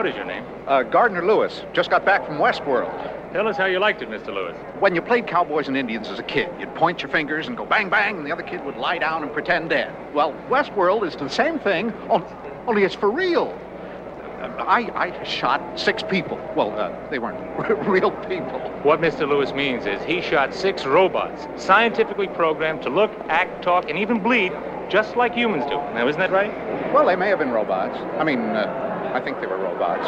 What is your name? Uh, Gardner Lewis. Just got back from Westworld. Tell us how you liked it, Mr. Lewis. When you played cowboys and Indians as a kid, you'd point your fingers and go bang bang, and the other kid would lie down and pretend dead. Well, Westworld is the same thing, only it's for real. I, I shot six people. Well, uh, they weren't real people. What Mr. Lewis means is he shot six robots, scientifically programmed to look, act, talk, and even bleed just like humans do. Now, isn't that right? Well, they may have been robots. I mean, uh, I think they were robots.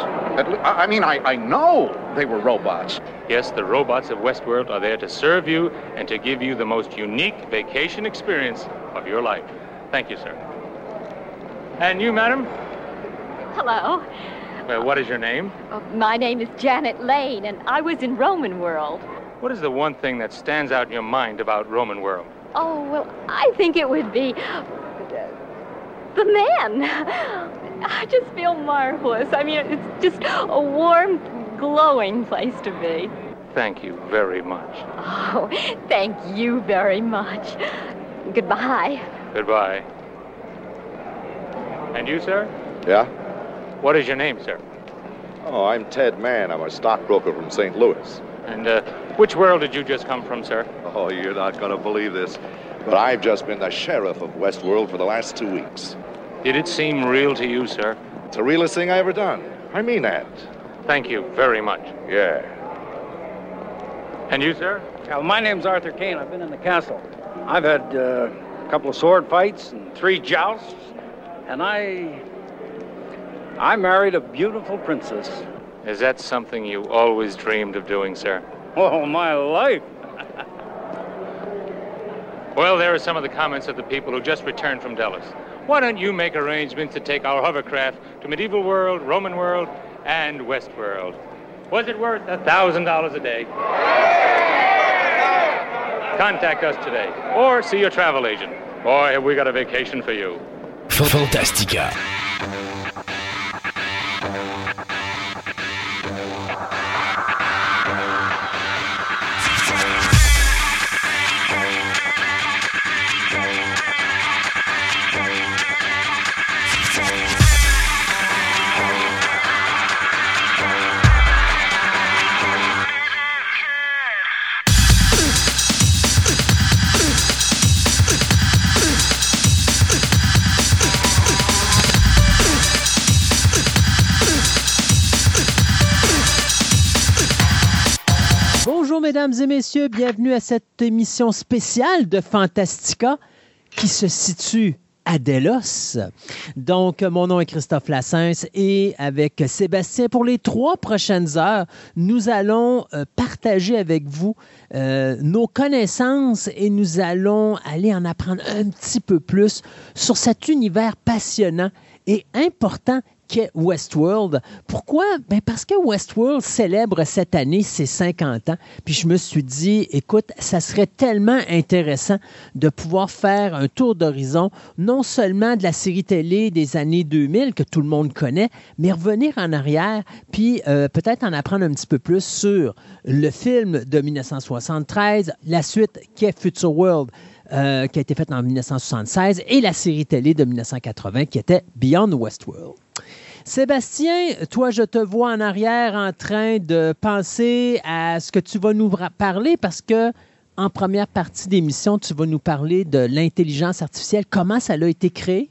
I mean, I, I know they were robots. Yes, the robots of Westworld are there to serve you and to give you the most unique vacation experience of your life. Thank you, sir. And you, madam? Hello. Well, what is your name? Uh, my name is Janet Lane, and I was in Roman World. What is the one thing that stands out in your mind about Roman World? Oh, well, I think it would be the men. I just feel marvelous. I mean, it's just a warm, glowing place to be. Thank you very much. Oh, thank you very much. Goodbye. Goodbye. And you, sir? Yeah? What is your name, sir? Oh, I'm Ted Mann. I'm a stockbroker from St. Louis. And uh, which world did you just come from, sir? Oh, you're not going to believe this. But I've just been the sheriff of Westworld for the last two weeks. Did it seem real to you, sir? It's the realest thing I ever done. I mean that. Thank you very much. Yeah. And you, sir? Well, my name's Arthur Kane. I've been in the castle. I've had uh, a couple of sword fights and three jousts, and I. I married a beautiful princess. Is that something you always dreamed of doing, sir? Oh, my life. well, there are some of the comments of the people who just returned from Delos. Why don't you make arrangements to take our hovercraft to medieval world, Roman world, and West World? Was it worth a thousand dollars a day? Contact us today or see your travel agent. Boy, have we got a vacation for you. Fantastica. Mesdames et messieurs, bienvenue à cette émission spéciale de Fantastica qui se situe à Delos. Donc, mon nom est Christophe Lassens et avec Sébastien, pour les trois prochaines heures, nous allons euh, partager avec vous euh, nos connaissances et nous allons aller en apprendre un petit peu plus sur cet univers passionnant et important Westworld. Pourquoi? Ben parce que Westworld célèbre cette année ses 50 ans. Puis je me suis dit, écoute, ça serait tellement intéressant de pouvoir faire un tour d'horizon, non seulement de la série télé des années 2000 que tout le monde connaît, mais revenir en arrière, puis euh, peut-être en apprendre un petit peu plus sur le film de 1973, la suite qu'est Future World. Euh, qui a été faite en 1976, et la série télé de 1980 qui était Beyond Westworld. Sébastien, toi, je te vois en arrière en train de penser à ce que tu vas nous parler parce que en première partie d'émission, tu vas nous parler de l'intelligence artificielle, comment ça a été créé?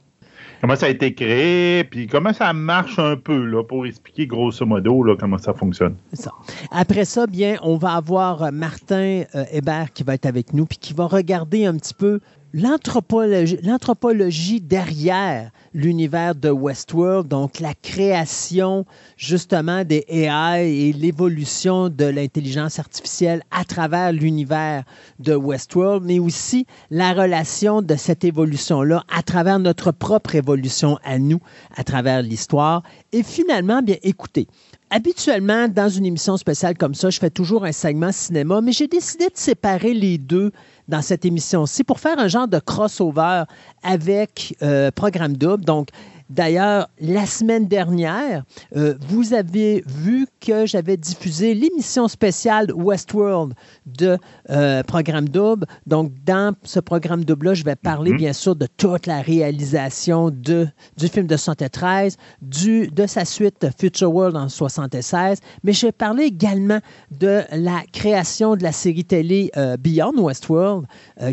Comment ça a été créé, puis comment ça marche un peu, là, pour expliquer grosso modo là, comment ça fonctionne? Ça. Après ça, bien, on va avoir Martin euh, Hébert qui va être avec nous, puis qui va regarder un petit peu l'anthropologie derrière l'univers de Westworld, donc la création justement des AI et l'évolution de l'intelligence artificielle à travers l'univers de Westworld, mais aussi la relation de cette évolution-là à travers notre propre évolution à nous, à travers l'histoire. Et finalement, bien écoutez, habituellement, dans une émission spéciale comme ça, je fais toujours un segment cinéma, mais j'ai décidé de séparer les deux dans cette émission-ci pour faire un genre de crossover avec euh, Programme Double. Donc, D'ailleurs, la semaine dernière, euh, vous avez vu que j'avais diffusé l'émission spéciale Westworld de euh, Programme Double. Donc, dans ce programme double-là, je vais parler Mhm. bien sûr de toute la réalisation de, du film de 73, du, de sa suite Future World en 76, mais je vais parler également de la création de la série télé euh, Beyond Westworld,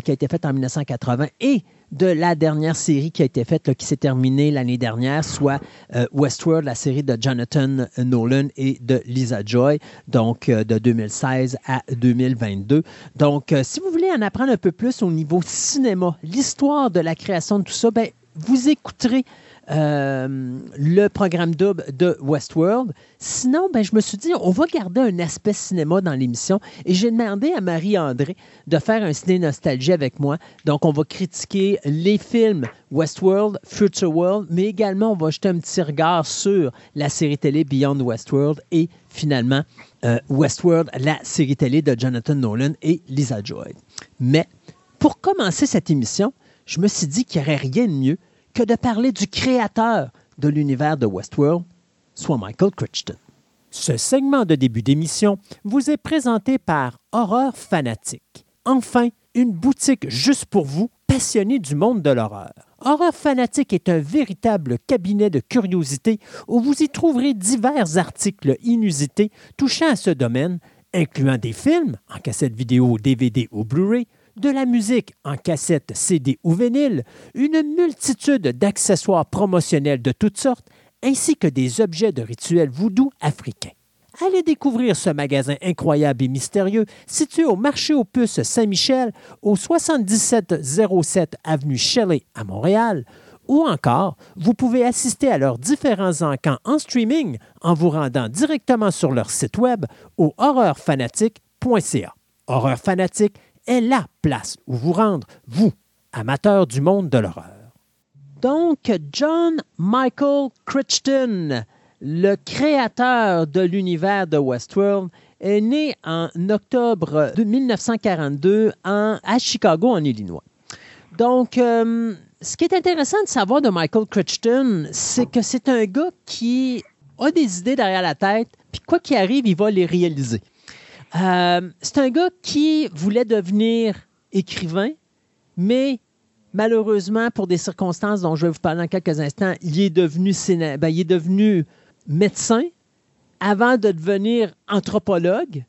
qui a été faite en 1980, et de la dernière série qui a été faite, qui s'est terminée l'année dernière, soit euh, Westworld, la série de Jonathan Nolan et de Lisa Joy, donc euh, de 2016 à 2022. Donc, euh, si vous voulez en apprendre un peu plus au niveau cinéma, l'histoire de la création de tout ça, ben, vous écouterez euh, le programme double de Westworld. Sinon, ben, je me suis dit, on va garder un aspect cinéma dans l'émission et j'ai demandé à Marie-André de faire un ciné nostalgie avec moi. Donc, on va critiquer les films Westworld, Future World, mais également, on va jeter un petit regard sur la série télé Beyond Westworld et finalement, euh, Westworld, la série télé de Jonathan Nolan et Lisa Joy. Mais pour commencer cette émission, je me suis dit qu'il n'y aurait rien de mieux que de parler du créateur de l'univers de Westworld, soit Michael Crichton. Ce segment de début d'émission vous est présenté par Horreur Fanatique. Enfin, une boutique juste pour vous, passionnés du monde de l'horreur. Horreur Fanatique est un véritable cabinet de curiosité où vous y trouverez divers articles inusités touchant à ce domaine, incluant des films en cassette vidéo, DVD ou Blu-ray, de la musique en cassette, CD ou vinyle, une multitude d'accessoires promotionnels de toutes sortes, ainsi que des objets de rituels voodoo africains. Allez découvrir ce magasin incroyable et mystérieux situé au marché aux puces Saint-Michel, au 7707 avenue Shelley à Montréal, ou encore, vous pouvez assister à leurs différents encans en streaming en vous rendant directement sur leur site web au horreurfanatique.ca. Horreur Fanatique est la place où vous rendre, vous, amateurs du monde de l'horreur. Donc, John Michael Crichton, le créateur de l'univers de Westworld, est né en octobre de 1942 en- à Chicago, en Illinois. Donc, euh, ce qui est intéressant de savoir de Michael Crichton, c'est que c'est un gars qui a des idées derrière la tête, puis quoi qu'il arrive, il va les réaliser. Euh, c'est un gars qui voulait devenir écrivain, mais malheureusement, pour des circonstances dont je vais vous parler dans quelques instants, il est devenu, ben, il est devenu médecin avant de devenir anthropologue.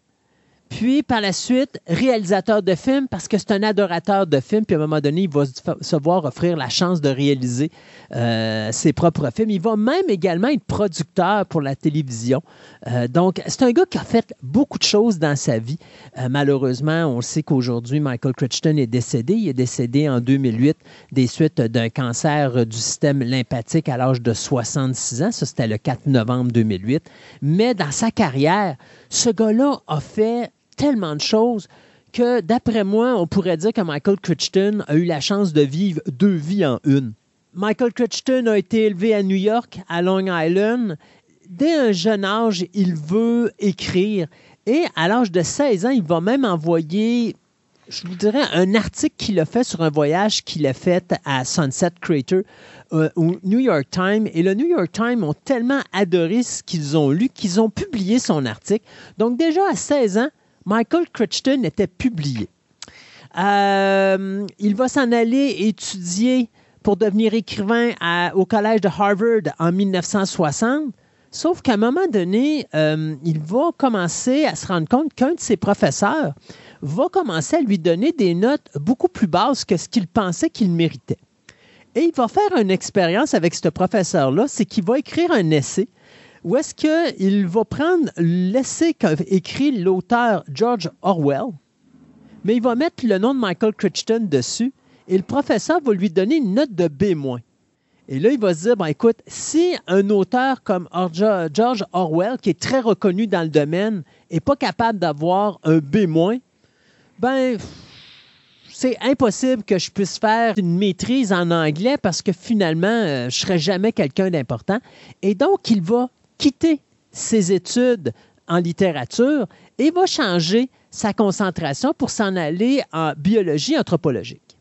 Puis, par la suite, réalisateur de films, parce que c'est un adorateur de films. Puis, à un moment donné, il va se voir offrir la chance de réaliser euh, ses propres films. Il va même également être producteur pour la télévision. Euh, donc, c'est un gars qui a fait beaucoup de choses dans sa vie. Euh, malheureusement, on sait qu'aujourd'hui, Michael Crichton est décédé. Il est décédé en 2008 des suites d'un cancer du système lymphatique à l'âge de 66 ans. Ça, c'était le 4 novembre 2008. Mais dans sa carrière, ce gars-là a fait tellement de choses que, d'après moi, on pourrait dire que Michael Crichton a eu la chance de vivre deux vies en une. Michael Crichton a été élevé à New York, à Long Island. Dès un jeune âge, il veut écrire. Et à l'âge de 16 ans, il va même envoyer, je vous dirais, un article qu'il a fait sur un voyage qu'il a fait à Sunset Crater euh, au New York Times. Et le New York Times ont tellement adoré ce qu'ils ont lu qu'ils ont publié son article. Donc déjà à 16 ans, Michael Crichton était publié. Euh, il va s'en aller étudier pour devenir écrivain au collège de Harvard en 1960. Sauf qu'à un moment donné, euh, il va commencer à se rendre compte qu'un de ses professeurs va commencer à lui donner des notes beaucoup plus basses que ce qu'il pensait qu'il méritait. Et il va faire une expérience avec ce professeur-là, c'est qu'il va écrire un essai où est-ce qu'il va prendre l'essai qu'a écrit l'auteur George Orwell, mais il va mettre le nom de Michael Crichton dessus et le professeur va lui donner une note de B-. Et là, il va se dire, ben, écoute, si un auteur comme George Orwell, qui est très reconnu dans le domaine, n'est pas capable d'avoir un B-, ben, c'est impossible que je puisse faire une maîtrise en anglais parce que finalement, euh, je ne serai jamais quelqu'un d'important. Et donc, il va quitter ses études en littérature et va changer sa concentration pour s'en aller en biologie anthropologique.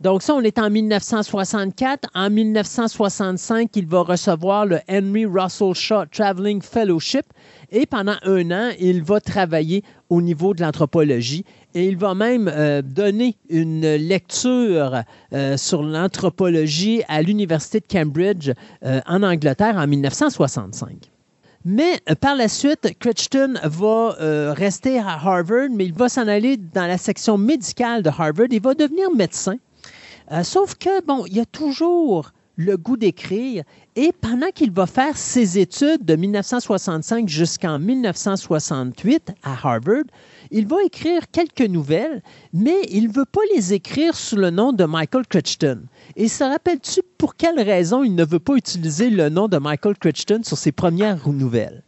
Donc ça, on est en 1964. En 1965, il va recevoir le Henry Russell Shaw Traveling Fellowship et pendant un an, il va travailler au niveau de l'anthropologie et il va même euh, donner une lecture euh, sur l'anthropologie à l'Université de Cambridge euh, en Angleterre en 1965. Mais par la suite, Crichton va rester à Harvard, mais il va s'en aller dans la section médicale de Harvard. Il va devenir médecin. Sauf que, bon, il a toujours le goût d'écrire. Et pendant qu'il va faire ses études de 1965 jusqu'en 1968 à Harvard, il va écrire quelques nouvelles, mais il ne veut pas les écrire sous le nom de Michael Crichton. Et se rappelles-tu pour quelle raison il ne veut pas utiliser le nom de Michael Crichton sur ses premières nouvelles?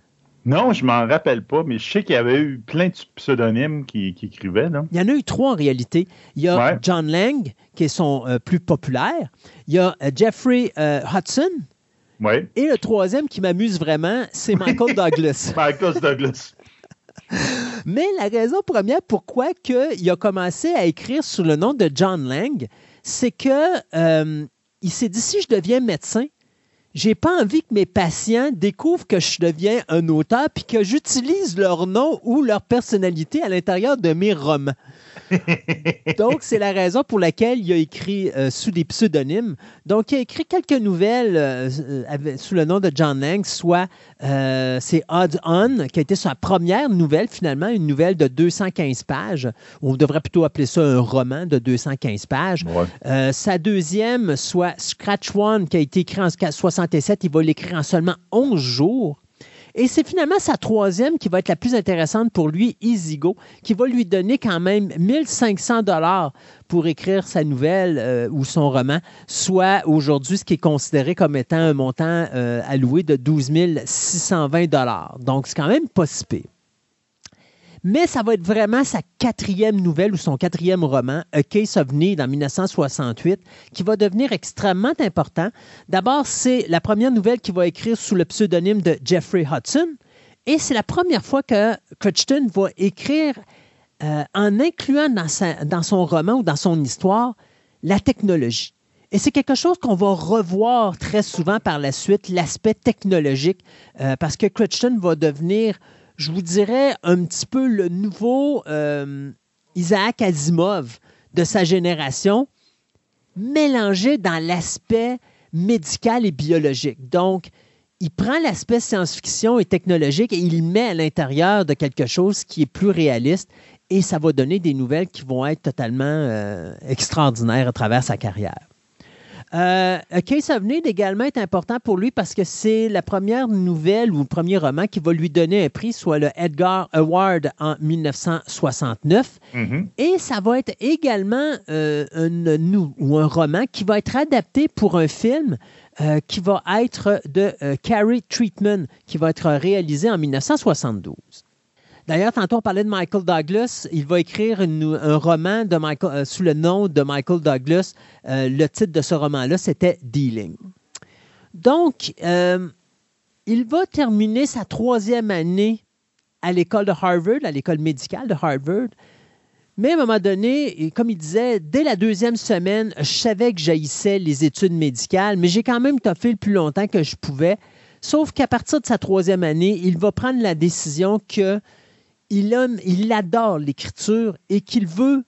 Non, je m'en rappelle pas, mais je sais qu'il y avait eu plein de pseudonymes qui, qui écrivaient. Non? Il y en a eu trois en réalité. Il y a Ouais. John Lang, qui est son euh, plus populaire. Il y a euh, Jeffrey euh, Hudson. Et le troisième qui m'amuse vraiment, c'est Michael Douglas. Michael Douglas. Mais la raison première pourquoi que il a commencé à écrire sous le nom de John Lang, c'est que euh, il s'est dit si je deviens médecin, j'ai pas envie que mes patients découvrent que je deviens un auteur puis que j'utilise leur nom ou leur personnalité à l'intérieur de mes romans. Donc, c'est la raison pour laquelle il a écrit euh, sous des pseudonymes. Donc, il a écrit quelques nouvelles euh, avec- sous le nom de John Lang, soit euh, c'est Odds On, qui a été sa première nouvelle, finalement, une nouvelle de 215 pages. On devrait plutôt appeler ça un roman de 215 pages. Ouais. Euh, sa deuxième, soit Scratch One, qui a été écrit en 67, il va l'écrire en seulement 11 jours. Et c'est finalement sa troisième qui va être la plus intéressante pour lui, Easy Go, qui va lui donner quand même 1500 dollars pour écrire sa nouvelle euh, ou son roman, soit aujourd'hui ce qui est considéré comme étant un montant euh, alloué de 12 620 dollars. Donc c'est quand même pas si pire. Mais ça va être vraiment sa quatrième nouvelle ou son quatrième roman, A Case of Need en 1968, qui va devenir extrêmement important. D'abord, c'est la première nouvelle qu'il va écrire sous le pseudonyme de Jeffrey Hudson. Et c'est la première fois que Crichton va écrire euh, en incluant dans, son roman ou dans son histoire la technologie. Et c'est quelque chose qu'on va revoir très souvent par la suite, l'aspect technologique, euh, parce que Crichton va devenir, je vous dirais, un petit peu le nouveau euh, Isaac Asimov de sa génération, mélangé dans l'aspect médical et biologique. Donc, il prend l'aspect science-fiction et technologique et il met à l'intérieur de quelque chose qui est plus réaliste et ça va donner des nouvelles qui vont être totalement euh, extraordinaires à travers sa carrière. Euh, A Case of Need également est important pour lui parce que c'est la première nouvelle ou le premier roman qui va lui donner un prix, soit le Edgar Award en 1969. Mhm. Et ça va être également euh, nou- ou un roman qui va être adapté pour un film euh, qui va être de euh, Carrie Treatment, qui va être réalisé en 1972. D'ailleurs, tantôt on parlait de Michael Douglas. Il va écrire un roman euh, sous le nom de Michael Douglas. Euh, le titre de ce roman-là, c'était Dealing. Donc, euh, il va terminer sa troisième année à l'école de Harvard, à l'école médicale de Harvard. Mais à un moment donné, comme il disait, dès la deuxième semaine, je savais que j'haïssais les études médicales, mais j'ai quand même toffé le plus longtemps que je pouvais. Sauf qu'à partir de sa troisième année, il va prendre la décision que il, aime, adore l'écriture et qu'il veut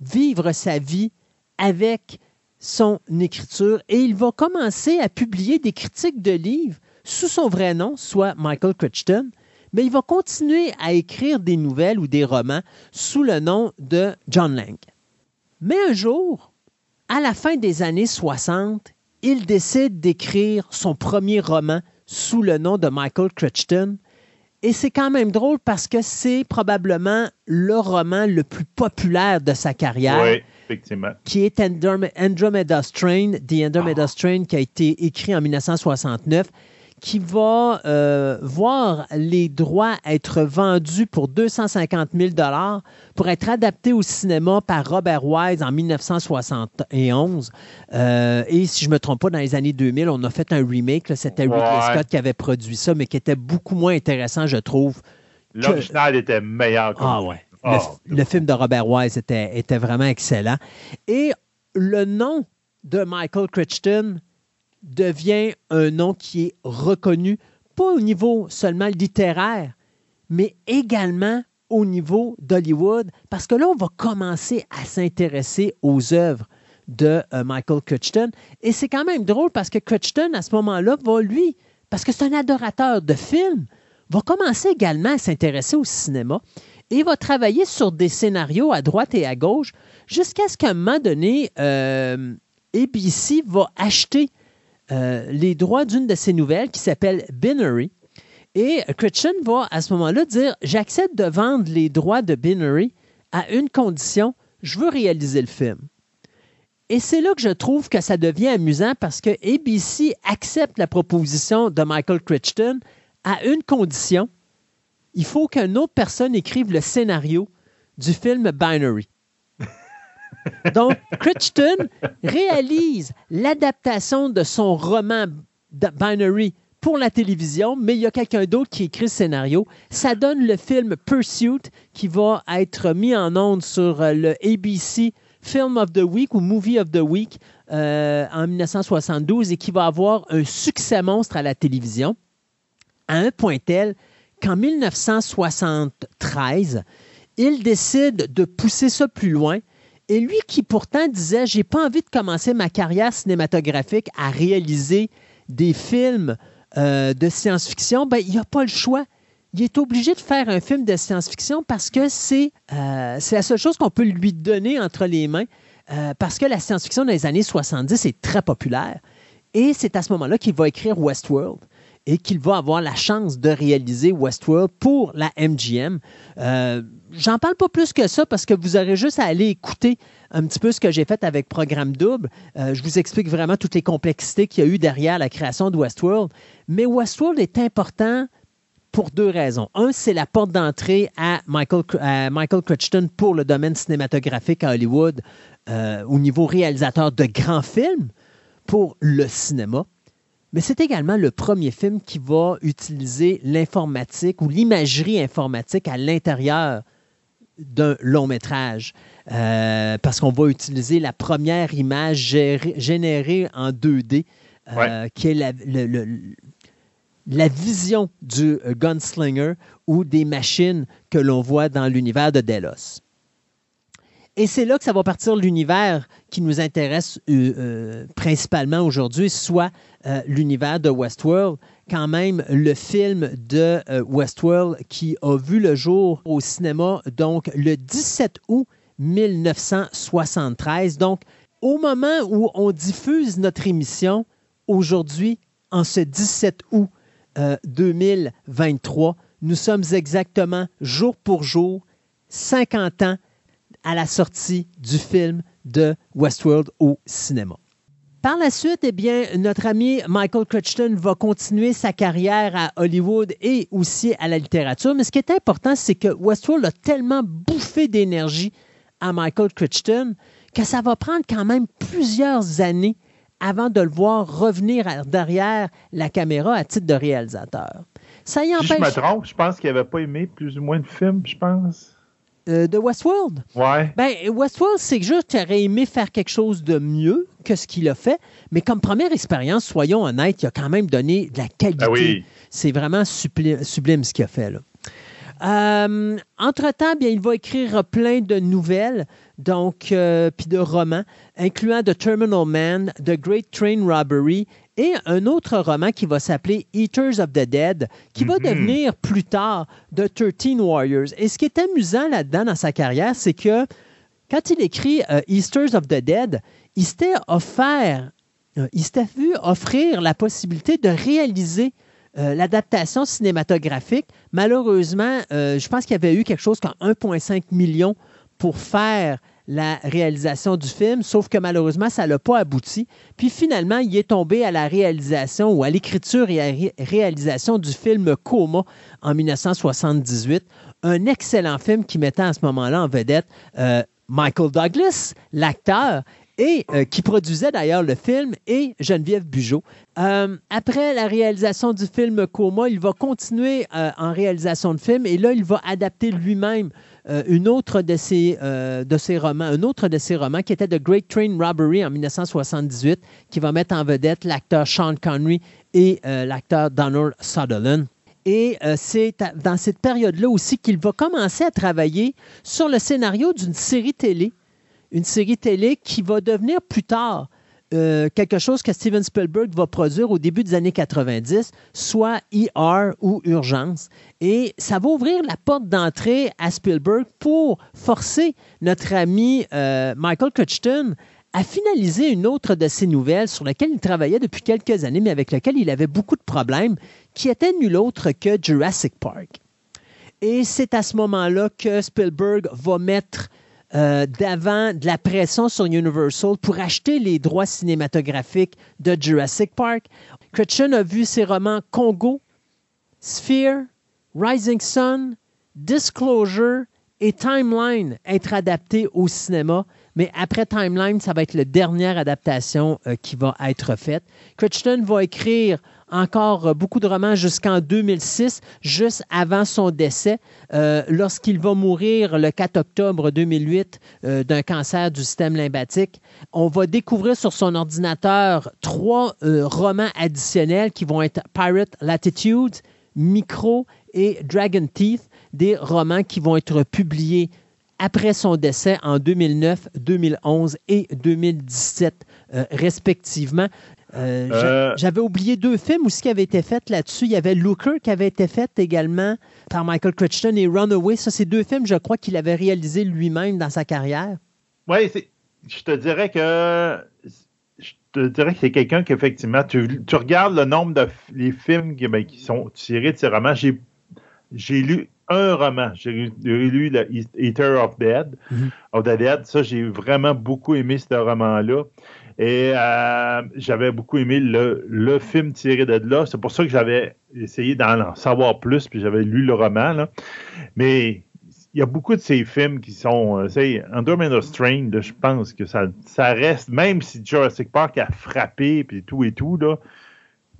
vivre sa vie avec son écriture. Et il va commencer à publier des critiques de livres sous son vrai nom, soit Michael Crichton, mais il va continuer à écrire des nouvelles ou des romans sous le nom de John Lang. Mais un jour, à la fin des années 60, il décide d'écrire son premier roman sous le nom de Michael Crichton. Et c'est quand même drôle parce que c'est probablement le roman le plus populaire de sa carrière Oui, effectivement. qui est Androm- Andromeda Strain, The Andromeda Strain, qui a été écrit en 1969, qui va euh, voir les droits être vendus pour 250 000 pour être adapté au cinéma par Robert Wise en 1971. Euh, et si je ne me trompe pas, dans les années 2000, on a fait un remake. C'était Ridley Ouais. Scott qui avait produit ça, mais qui était beaucoup moins intéressant, je trouve, L'original était meilleur. que ah le ouais. film. Le, Ah, le film de Robert Wise était, était vraiment excellent. Et le nom de Michael Crichton devient un nom qui est reconnu, pas au niveau seulement littéraire, mais également au niveau d'Hollywood, parce que là, on va commencer à s'intéresser aux œuvres de euh, Michael Crichton. Et c'est quand même drôle parce que Crichton, à ce moment-là, va lui, parce que c'est un adorateur de films, va commencer également à s'intéresser au cinéma et va travailler sur des scénarios à droite et à gauche jusqu'à ce qu'à un moment donné, euh, ABC va acheter euh, les droits d'une de ses nouvelles qui s'appelle Binary. Et Crichton va à ce moment-là dire J'accepte de vendre les droits de Binary à une condition je veux réaliser le film. Et c'est là que je trouve que ça devient amusant parce que ABC accepte la proposition de Michael Crichton à une condition il faut qu'une autre personne écrive le scénario du film Binary. Donc, Crichton réalise l'adaptation de son roman Binary pour la télévision, mais il y a quelqu'un d'autre qui écrit le scénario. Ça donne le film Pursuit qui va être mis en onde sur euh, le ABC Film of the Week ou Movie of the Week euh, en 1972 et qui va avoir un succès monstre à la télévision à un point tel qu'en 1973, il décide de pousser ça plus loin. Et lui qui pourtant disait, j'ai pas envie de commencer ma carrière cinématographique à réaliser des films euh, de science-fiction, ben, il n'a pas le choix. Il est obligé de faire un film de science-fiction parce que c'est euh, la seule chose qu'on peut lui donner entre les mains. Euh, parce que la science-fiction dans les années 70 est très populaire. Et c'est à ce moment-là qu'il va écrire Westworld et qu'il va avoir la chance de réaliser Westworld pour la MGM. J'en parle pas plus que ça parce que vous aurez juste à aller écouter un petit peu ce que j'ai fait avec Programme Double. Euh, je vous explique vraiment toutes les complexités qu'il y a eu derrière la création de Westworld. Mais Westworld est important pour deux raisons. Un, c'est la porte d'entrée à Michael, à Michael Crichton pour le domaine cinématographique à Hollywood euh, au niveau réalisateur de grands films pour le cinéma mais c'est également le premier film qui va utiliser l'informatique ou l'imagerie informatique à l'intérieur d'un long métrage. Euh, parce qu'on va utiliser la première image générée en 2D, euh, qui est la, la vision du gunslinger ou des machines que l'on voit dans l'univers de Delos. Et c'est là que ça va partir l'univers qui nous intéresse euh, principalement aujourd'hui, soit l'univers de Westworld. Quand même, le film de Westworld qui a vu le jour au cinéma, donc le 17 août 1973. Donc, au moment où on diffuse notre émission, aujourd'hui, en ce 17 août 2023, nous sommes exactement jour pour jour 50 ans à la sortie du film de Westworld au cinéma. Par la suite, eh bien, notre ami Michael Crichton va continuer sa carrière à Hollywood et aussi à la littérature. Mais ce qui est important, c'est que Westworld a tellement bouffé d'énergie à Michael Crichton que ça va prendre quand même plusieurs années avant de le voir revenir derrière la caméra à titre de réalisateur. Ça y empêche... je me trompe, je pense qu'il n'avait pas aimé plus ou moins de films, je pense. Euh, de Westworld. Ouais. Ben, Westworld, c'est juste qu'il aurait aimé faire quelque chose de mieux que ce qu'il a fait. Mais comme première expérience, soyons honnêtes, il a quand même donné de la qualité. Ah oui. C'est vraiment sublime, ce qu'il a fait. Là. Euh, entre-temps, bien, il va écrire plein de nouvelles, donc, euh, puis de romans, incluant The Terminal Man, The Great Train Robbery et un autre roman qui va s'appeler Eaters of the Dead, qui va mhm. devenir plus tard The Thirteen Warriors. Et ce qui est amusant là-dedans dans sa carrière, c'est que quand il écrit euh, Eaters of the Dead, il s'était offert, euh, il s'était vu offrir la possibilité de réaliser euh, l'adaptation cinématographique. Malheureusement, je pense qu'il y avait eu quelque chose comme 1,5 million pour faire la réalisation du film, sauf que malheureusement, ça n'a pas abouti. Puis finalement, il est tombé à la réalisation ou à l'écriture et à la réalisation du film Coma en 1978, un excellent film qui mettait à ce moment-là en vedette euh, Michael Douglas, l'acteur, et euh, qui produisait d'ailleurs le film, et Geneviève Bugeaud. Euh, après la réalisation du film Coma, il va continuer en réalisation de film, et là, il va adapter lui-même euh, une euh, un autre de ses romans qui était The Great Train Robbery en 1978, qui va mettre en vedette l'acteur Sean Connery et euh, l'acteur Donald Sutherland. Et c'est dans cette période-là aussi qu'il va commencer à travailler sur le scénario d'une série télé. Une série télé qui va devenir plus tard euh, quelque chose que Steven Spielberg va produire au début des années 90, soit ER ou Urgence. Et ça va ouvrir la porte d'entrée à Spielberg pour forcer notre ami euh, Michael Crichton à finaliser une autre de ses nouvelles sur laquelle il travaillait depuis quelques années, mais avec laquelle il avait beaucoup de problèmes, qui était nul autre que Jurassic Park. Et c'est à ce moment-là que Spielberg va mettre euh, d'avant de la pression sur Universal pour acheter les droits cinématographiques de Jurassic Park. Crichton a vu ses romans Congo, Sphere, Rising Sun, Disclosure et Timeline être adaptés au cinéma. Mais après Timeline, ça va être la dernière adaptation euh, qui va être faite. Crichton va écrire encore euh, beaucoup de romans jusqu'en 2006, juste avant son décès, euh, lorsqu'il va mourir le 4 octobre 2008 euh, d'un cancer du système lymphatique. On va découvrir sur son ordinateur trois romans additionnels qui vont être Pirate Latitudes, Micro et Dragon Teeth, des romans qui vont être publiés après son décès en 2009, 2011 et 2017 euh, respectivement. Euh, Euh. J'avais oublié deux films aussi qui avaient été faits là-dessus. Il y avait Looker qui avait été fait également par Michael Crichton et Runaway. Ça, c'est deux films, je crois, qu'il avait réalisés lui-même dans sa carrière. Oui, je te dirais que je te dirais que c'est quelqu'un qui effectivement tu, tu regardes le nombre de les films qui, ben, qui sont tirés de ces romans. J'ai lu un roman. J'ai lu, le Eat- Eater of Dead, Mhm. of the Dead. Ça, j'ai vraiment beaucoup aimé ce roman-là. Et euh, j'avais beaucoup aimé le, le film tiré de là. C'est pour ça que j'avais essayé d'en savoir plus, puis j'avais lu le roman. là. Mais il y a beaucoup de ces films qui sont. Euh, tu sais, Andromeda Strain, là, je pense que ça, ça reste, même si Jurassic Park a frappé, puis tout et tout, là.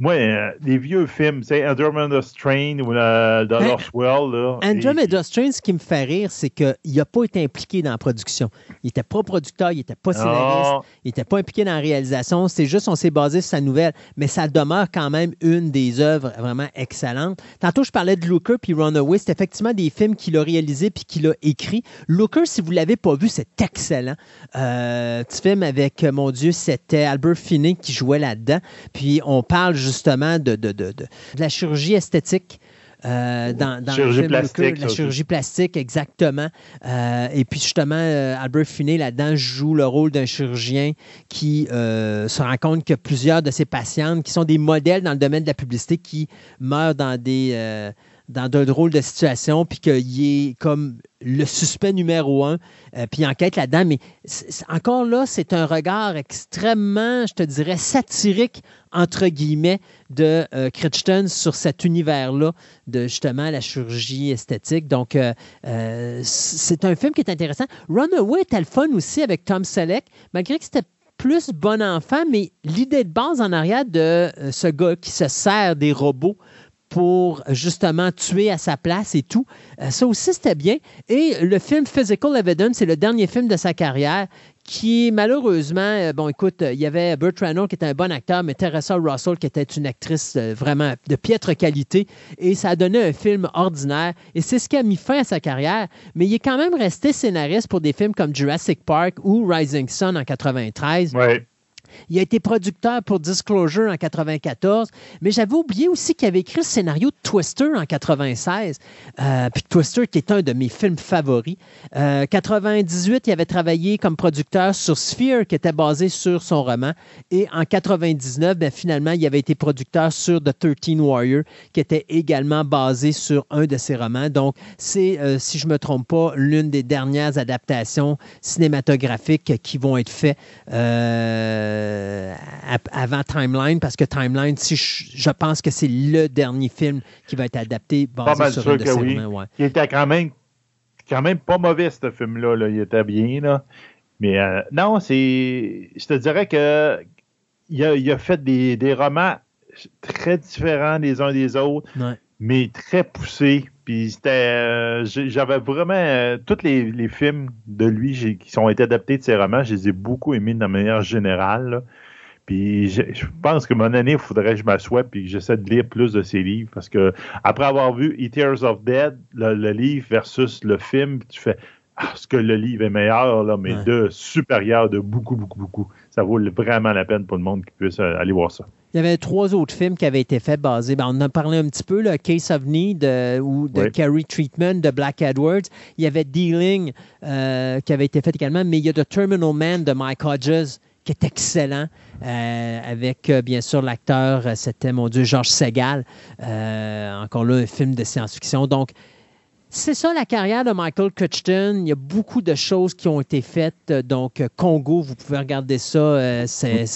Moi, euh, les vieux films, sais, Andromeda Strain ou euh, The Hein? Lost World, là. Andromeda Strain, ce qui me fait rire, c'est qu'il n'a pas été impliqué dans la production. Il n'était pas producteur, il n'était pas scénariste, Non. il n'était pas impliqué dans la réalisation. C'est juste, on s'est basé sur sa nouvelle. Mais ça demeure quand même une des œuvres vraiment excellentes. Tantôt, je parlais de Looker puis Runaway. C'est effectivement des films qu'il a réalisés puis qu'il a écrits. Looker, si vous ne l'avez pas vu, c'est excellent. Euh, petit film avec, mon Dieu, c'était Albert Finney qui jouait là-dedans. Puis on parle justement de, de, de, de- de la chirurgie esthétique. euh, dans, dans le film plastique, la chirurgie plastique, exactement. Euh, et puis justement, euh, Albert Finney, là-dedans, joue le rôle d'un chirurgien qui se rend compte que plusieurs de ses patientes, qui sont des modèles dans le domaine de la publicité, qui meurent dans des, dans de drôles de situations, puis qu'il est comme le suspect numéro un, euh, puis enquête là-dedans. Mais encore là, c'est un regard extrêmement, je te dirais, satirique, entre guillemets, de euh, Crichton sur cet univers-là de justement la chirurgie esthétique. Donc, euh, c'est un film qui est intéressant. Runaway était le fun aussi avec Tom Selleck, malgré que c'était plus bon enfant, mais l'idée de base en arrière de ce gars qui se sert des robots pour justement tuer à sa place et tout. Euh, ça aussi, c'était bien. Et le film Physical Evidence, c'est le dernier film de sa carrière qui, malheureusement, euh, bon, écoute, euh, il y avait Burt Reynolds qui était un bon acteur, mais Teresa Russell qui était une actrice vraiment de piètre qualité. Et ça a donné un film ordinaire. Et c'est ce qui a mis fin à sa carrière. Mais il est quand même resté scénariste pour des films comme Jurassic Park ou Rising Sun en 93. Ouais. Il a été producteur pour Disclosure en 94, mais j'avais oublié aussi qu'il avait écrit le scénario de Twister en 96. Euh, puis Twister, qui est un de mes films favoris. Euh, 98, il avait travaillé comme producteur sur Sphere, qui était basé sur son roman. Et en 99, ben, finalement, il avait été producteur sur The 13 Warrior, qui était également basé sur un de ses romans. Donc, c'est, euh, si je ne me trompe pas, l'une des dernières adaptations cinématographiques qui vont être faites euh, ap- avant Timeline, parce que Timeline, si je, je pense que c'est le dernier film qui va être adapté basé Pas mal sur sûr que oui. ouais. Il était quand même, quand même pas mauvais, ce film-là. là. Il était bien, là. Mais euh, non, c'est. Je te dirais que il a, il a fait des, des romans très différents les uns des autres, Ouais. mais très poussés. Puis c'était. euh, J'avais vraiment. euh, tous les, les films de lui qui sont été adaptés de ses romans, je les ai beaucoup aimés de manière générale. là. Puis je, je pense que mon année, il faudrait que je m'assoie puis que j'essaie de lire plus de ses livres. Parce que après avoir vu Eaters of Dead, le, le livre versus le film, tu fais. Ah, ce que le livre est meilleur, là, mais Ouais. de supérieur de beaucoup, beaucoup, beaucoup. Ça vaut vraiment la peine pour le monde qui puisse euh, aller voir ça. Il y avait trois autres films qui avaient été faits basés. ben, on en a parlé un petit peu, Case of Need euh, ou de Oui. Carrie Treatment de Black Edwards. Il y avait Dealing euh, qui avait été fait également, mais il y a The Terminal Man de Mike Hodges qui est excellent, euh, avec euh, bien sûr l'acteur, c'était mon Dieu, Georges Segal. Euh, encore là, un film de science-fiction. Donc, c'est ça la carrière de Michael Crichton. Il y a beaucoup de choses qui ont été faites. Donc, euh, Congo, vous pouvez regarder ça. euh, c'est,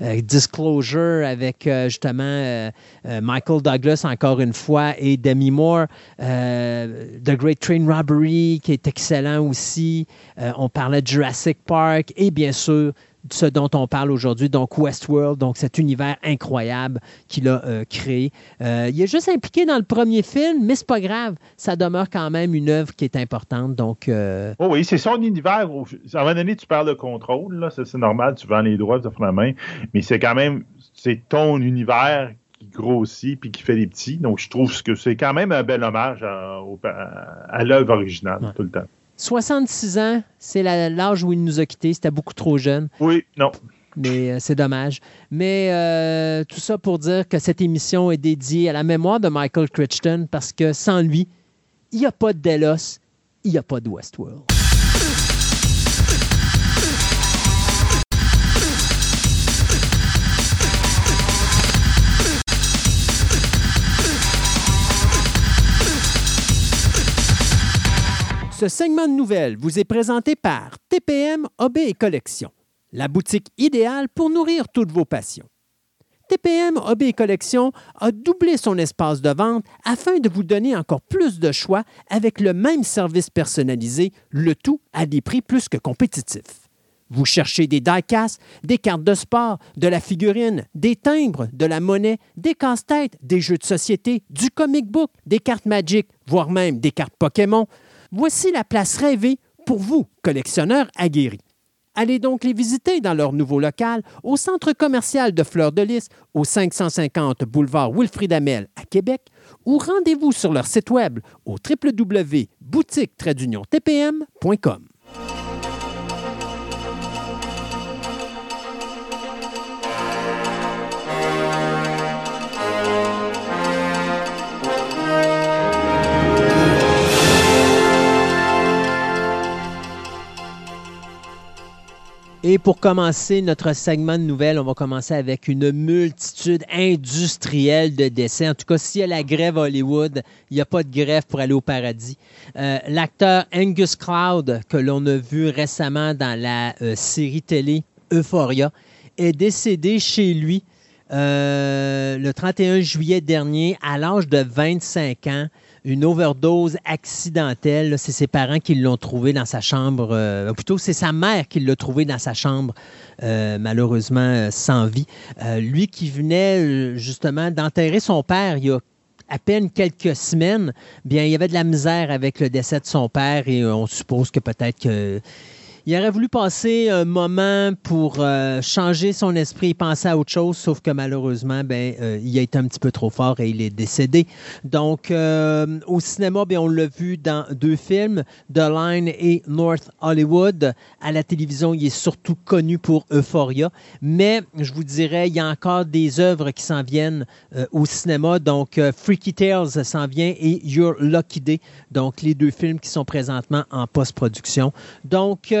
euh, Disclosure avec justement Michael Douglas, encore une fois, et Demi Moore. The Great Train Robbery, qui est excellent aussi. On parlait de Jurassic Park et bien sûr ce dont on parle aujourd'hui, donc Westworld, donc cet univers incroyable qu'il a euh, créé. Euh, il est juste impliqué dans le premier film, mais c'est pas grave, ça demeure quand même une œuvre qui est importante. Donc, euh, Oh oui, c'est son univers. où- À un moment donné, tu parles de contrôle, là, c'est normal, tu vends les droits, tu offres la main, mais c'est quand même, c'est ton univers qui grossit puis qui fait des petits. Donc, je trouve que c'est quand même un bel hommage à, au- à- à l'œuvre originale Ouais. tout le temps. 66 ans, c'est l'âge où il nous a quittés. C'était beaucoup trop jeune, Oui, non. mais euh, c'est dommage. Mais euh, tout ça pour dire que cette émission est dédiée à la mémoire de Michael Crichton parce que sans lui, il n'y a pas de Delos, il n'y a pas de Westworld. Ce segment de nouvelles vous est présenté par TPM OB et Collection, la boutique idéale pour nourrir toutes vos passions. TPM OB et Collection a doublé son espace de vente afin de vous donner encore plus de choix avec le même service personnalisé, le tout à des prix plus que compétitifs. Vous cherchez des die-casts, des cartes de sport, de la figurine, des timbres, de la monnaie, des casse-têtes, des jeux de société, du comic book, des cartes Magic, voire même des cartes Pokémon. Voici la place rêvée pour vous, collectionneurs aguerris. Allez donc les visiter dans leur nouveau local au centre commercial de Fleur de Lys, au 550 boulevard Wilfrid Amel à Québec, ou rendez-vous sur leur site web au www.boutique-tpm.com. Et pour commencer notre segment de nouvelles, on va commencer avec une multitude industrielle de décès. En tout cas, s'il y a la grève à Hollywood, il n'y a pas de grève pour aller au paradis. Euh, L'acteur Angus Cloud, que l'on a vu récemment dans la euh, série télé Euphoria, est décédé chez lui euh, le 31 juillet dernier à l'âge de 25 ans une overdose accidentelle. C'est ses parents qui l'ont trouvé dans sa chambre. euh, plutôt, c'est sa mère qui l'a trouvé dans sa chambre, euh, malheureusement euh, sans vie. Lui qui venait justement d'enterrer son père il y a à peine quelques semaines, bien, il y avait de la misère avec le décès de son père et on suppose que peut-être que il aurait voulu passer un moment pour euh, changer son esprit et penser à autre chose, sauf que malheureusement, ben, euh, il a été un petit peu trop fort et il est décédé. Donc, euh, au cinéma, bien, on l'a vu dans deux films, The Line et North Hollywood. À la télévision, il est surtout connu pour Euphoria. Mais, je vous dirais, il y a encore des œuvres qui s'en viennent au cinéma. Donc, Freaky Tales s'en vient et Your Lucky Day. Donc, les deux films qui sont présentement en post-production. Donc,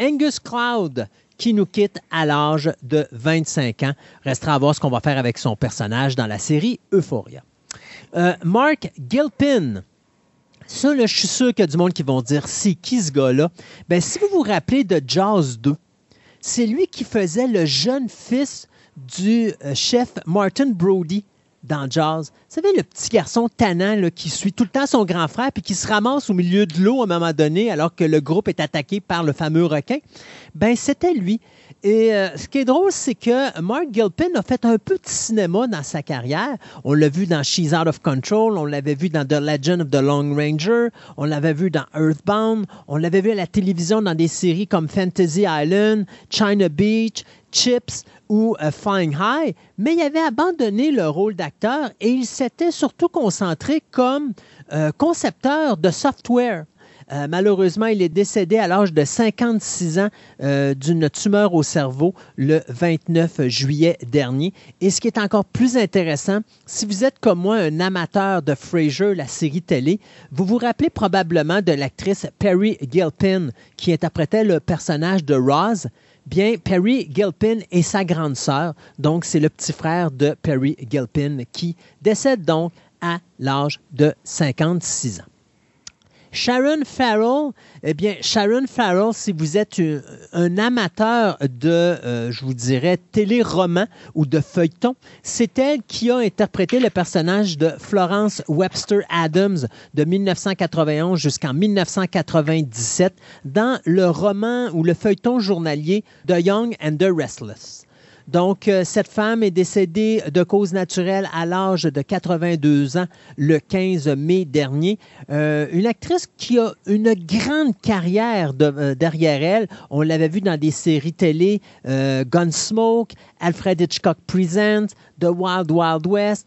Angus Cloud, qui nous quitte à l'âge de 25 ans. Restera à voir ce qu'on va faire avec son personnage dans la série Euphoria. Euh, Mark Gilpin. Ça, là, je suis sûr qu'il y a du monde qui vont dire c'est qui ce gars-là? Ben, si vous vous rappelez de Jaws 2, c'est lui qui faisait le jeune fils du euh, chef Martin Brody dans Jaws. Vous savez, le petit garçon tannant qui suit tout le temps son grand frère puis qui se ramasse au milieu de l'eau à un moment donné alors que le groupe est attaqué par le fameux requin. Ben, c'était lui. Et euh, ce qui est drôle, c'est que Mark Gilpin a fait un peu de cinéma dans sa carrière. On l'a vu dans She's Out of Control, on l'avait vu dans The Legend of the Long Ranger, on l'avait vu dans Earthbound, on l'avait vu à la télévision dans des séries comme Fantasy Island, China Beach, Chips ou euh, Flying High, mais il avait abandonné le rôle d'acteur et il s'était surtout concentré comme euh, concepteur de software. Euh, malheureusement, il est décédé à l'âge de 56 ans d'une tumeur au cerveau le 29 juillet dernier. Et ce qui est encore plus intéressant, si vous êtes comme moi un amateur de Frasier, la série télé, vous vous rappelez probablement de l'actrice Perry Gilpin qui interprétait le personnage de Roz. Bien, Perry Gilpin est sa grande sœur, donc c'est le petit frère de Perry Gilpin qui décède donc à l'âge de 56 ans. Sharon Farrell, eh bien, Sharon Farrell, si vous êtes un, amateur de, euh, je vous dirais, téléroman ou de feuilleton, c'est elle qui a interprété le personnage de Florence Webster Adams de 1991 jusqu'en 1997 dans le roman ou le feuilleton journalier The Young and the Restless. Donc, euh, cette femme est décédée de cause naturelle à l'âge de 82 ans le 15 mai dernier. Euh, une actrice qui a une grande carrière euh, derrière elle. On l'avait vu dans des séries télé, Gunsmoke, Alfred Hitchcock Presents, The Wild Wild West,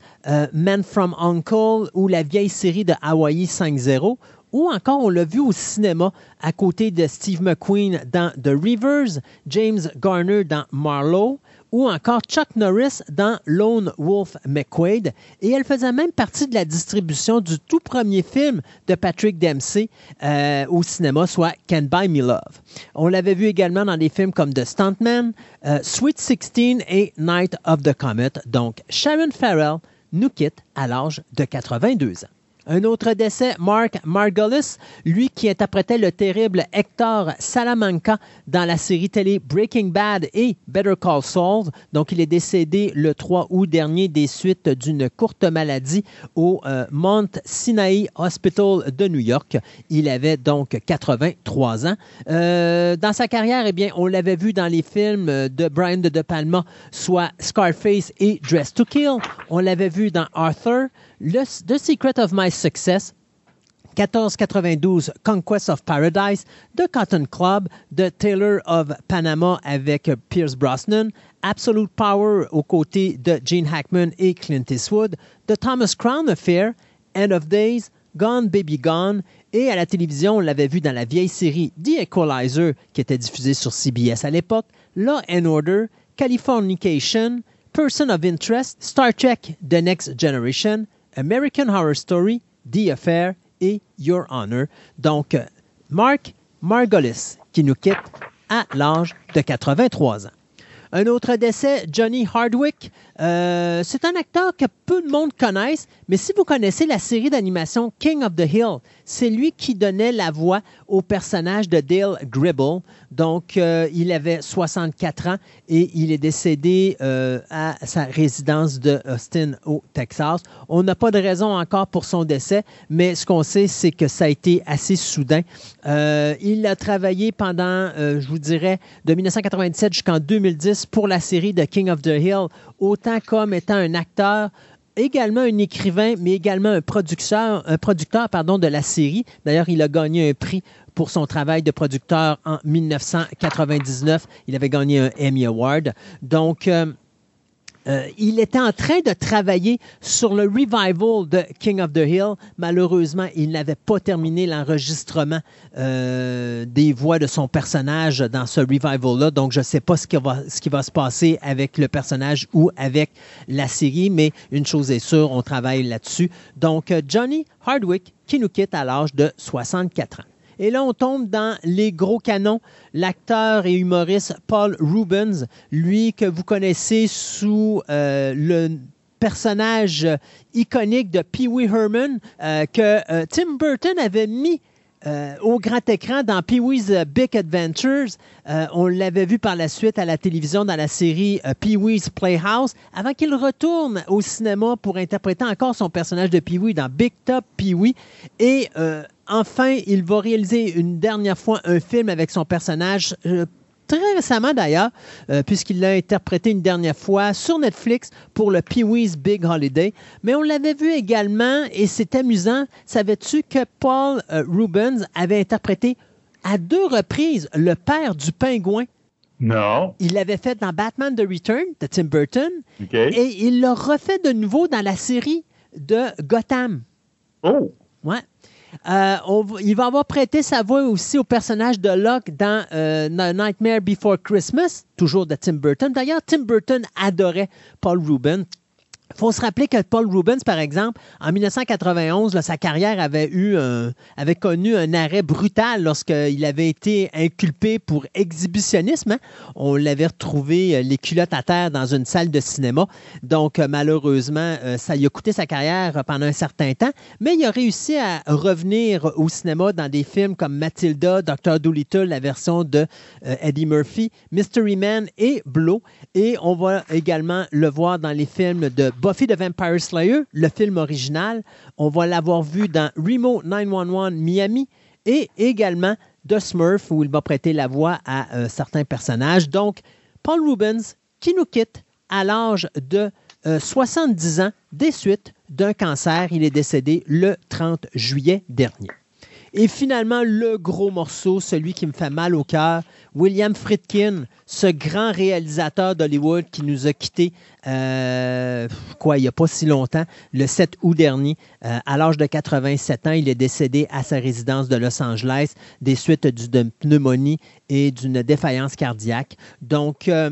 Men from Uncle ou la vieille série de Hawaii 5-0 ou encore on l'a vu au cinéma à côté de Steve McQueen dans The Rivers, James Garner dans Marlowe, ou encore Chuck Norris dans Lone Wolf McQuaid. Et elle faisait même partie de la distribution du tout premier film de Patrick Dempsey euh, au cinéma, soit Can Buy Me Love. On l'avait vu également dans des films comme The Stuntman, euh, Sweet Sixteen et Night of the Comet. Donc, Sharon Farrell nous quitte à l'âge de 82 ans. Un autre décès, Mark Margolis, lui qui interprétait le terrible Hector Salamanca dans la série télé Breaking Bad et Better Call Saul. Donc, il est décédé le 3 août dernier des suites d'une courte maladie au euh, Mount Sinai Hospital de New York. Il avait donc 83 ans. Euh, dans sa carrière, eh bien, on l'avait vu dans les films de Brian De Palma, soit Scarface et Dress to Kill. On l'avait vu dans Arthur. The Secret of My Success, 1492 Conquest of Paradise, The Cotton Club, The Taylor of Panama avec Pierce Brosnan, Absolute Power aux côtés de Gene Hackman et Clint Eastwood, The Thomas Crown Affair, End of Days, Gone Baby Gone, et à la télévision, on l'avait vu dans la vieille série The Equalizer qui était diffusée sur CBS à l'époque, Law and Order, Californication, Person of Interest, Star Trek The Next Generation, American Horror Story, The Affair et Your Honor. Donc, Mark Margolis qui nous quitte à l'âge de 83 ans. Un autre décès, Johnny Hardwick. Euh, c'est un acteur que peu de monde connaissent, mais si vous connaissez la série d'animation King of the Hill, c'est lui qui donnait la voix au personnage de Dale Gribble. Donc, euh, il avait 64 ans et il est décédé euh, à sa résidence de Austin au Texas. On n'a pas de raison encore pour son décès, mais ce qu'on sait, c'est que ça a été assez soudain. il a travaillé pendant, je vous dirais, de 1997 jusqu'en 2010 pour la série de King of the Hill, autant comme étant un acteur, également un écrivain, mais également un producteur, un producteur pardon, de la série. D'ailleurs, il a gagné un prix pour son travail de producteur en 1999. Il avait gagné un Emmy Award. Donc, euh, euh, il était en train de travailler sur le revival de King of the Hill. Malheureusement, il n'avait pas terminé l'enregistrement euh, des voix de son personnage dans ce revival-là. Donc, je ne sais pas ce qui, va, se passer avec le personnage ou avec la série, mais une chose est sûre, on travaille là-dessus. Donc, euh, Johnny Hardwick qui nous quitte à l'âge de 64 ans. Et là, on tombe dans les gros canons. L'acteur et humoriste Paul Rubens, lui que vous connaissez sous euh, le personnage iconique de Pee Wee Herman euh, que euh, Tim Burton avait mis au grand écran dans Pee-wee's Big Adventures. on l'avait vu par la suite à la télévision dans la série Pee-wee's Playhouse, avant qu'il retourne au cinéma pour interpréter encore son personnage de Pee-wee dans Big Top Pee-wee. Et enfin, il va réaliser une dernière fois un film avec son personnage. Très récemment d'ailleurs, euh, puisqu'il l'a interprété une dernière fois sur Netflix pour le Pee-wee's Big Holiday. Mais on l'avait vu également, et c'est amusant, savais-tu que Paul euh, Rubens avait interprété à deux reprises le père du pingouin? Non. Il l'avait fait dans Batman The Return de Tim Burton, OK. et il l'a refait de nouveau dans la série de Gotham. Oh! Ouais. Euh, il va avoir prêté sa voix aussi au personnage de Locke dans euh, Nightmare Before Christmas, toujours de Tim Burton. D'ailleurs, Tim Burton adorait Paul Rubin. Il faut se rappeler que Paul Rubens, par exemple, en 1991, là, sa carrière avait, eu avait connu un arrêt brutal lorsqu'il avait été inculpé pour exhibitionnisme. hein. On l'avait retrouvé euh, les culottes à terre dans une salle de cinéma. Donc, euh, malheureusement, euh, ça lui a coûté sa carrière pendant un certain temps. Mais il a réussi à revenir au cinéma dans des films comme Matilda, Dr. Dolittle, la version de Eddie Murphy, Mystery Man et Blow. Et on va également le voir dans les films de Buffy the Vampire Slayer, le film original. On va l'avoir vu dans Remo 911 Miami et également The Smurf, où il va prêter la voix à euh, certains personnages. Donc, Paul Rubens qui nous quitte à l'âge de euh, 70 ans des suites d'un cancer. Il est décédé le 30 juillet dernier. Et finalement, le gros morceau, celui qui me fait mal au cœur, William Friedkin, ce grand réalisateur d'Hollywood qui nous a quittés, euh, quoi, il n'y a pas si longtemps, le 7 août dernier, euh, à l'âge de 87 ans. Il est décédé à sa résidence de Los Angeles des suites d'une pneumonie et d'une défaillance cardiaque. Donc, euh,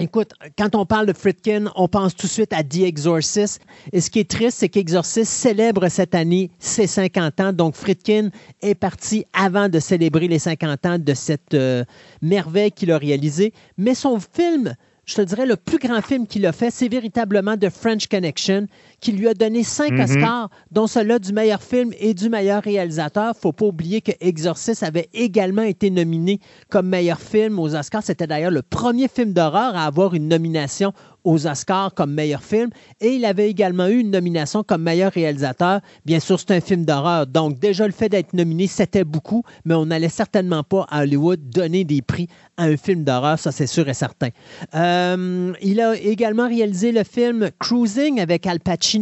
Écoute, quand on parle de Friedkin, on pense tout de suite à The Exorcist. Et ce qui est triste, c'est qu'Exorcist célèbre cette année ses 50 ans. Donc, Friedkin est parti avant de célébrer les 50 ans de cette euh, merveille qu'il a réalisée. Mais son film, je te dirais, le plus grand film qu'il a fait, c'est véritablement The French Connection, qui lui a donné cinq Mhm. Oscars, dont celui du meilleur film et du meilleur réalisateur. faut pas oublier que Exorcist avait également été nominé comme meilleur film aux Oscars. C'était d'ailleurs le premier film d'horreur à avoir une nomination aux Oscars comme meilleur film. Et il avait également eu une nomination comme meilleur réalisateur. Bien sûr, c'est un film d'horreur. Donc, déjà, le fait d'être nominé, c'était beaucoup, mais on n'allait certainement pas à Hollywood donner des prix à un film d'horreur, ça c'est sûr et certain. Euh, il a également réalisé le film Cruising avec Al Pacino.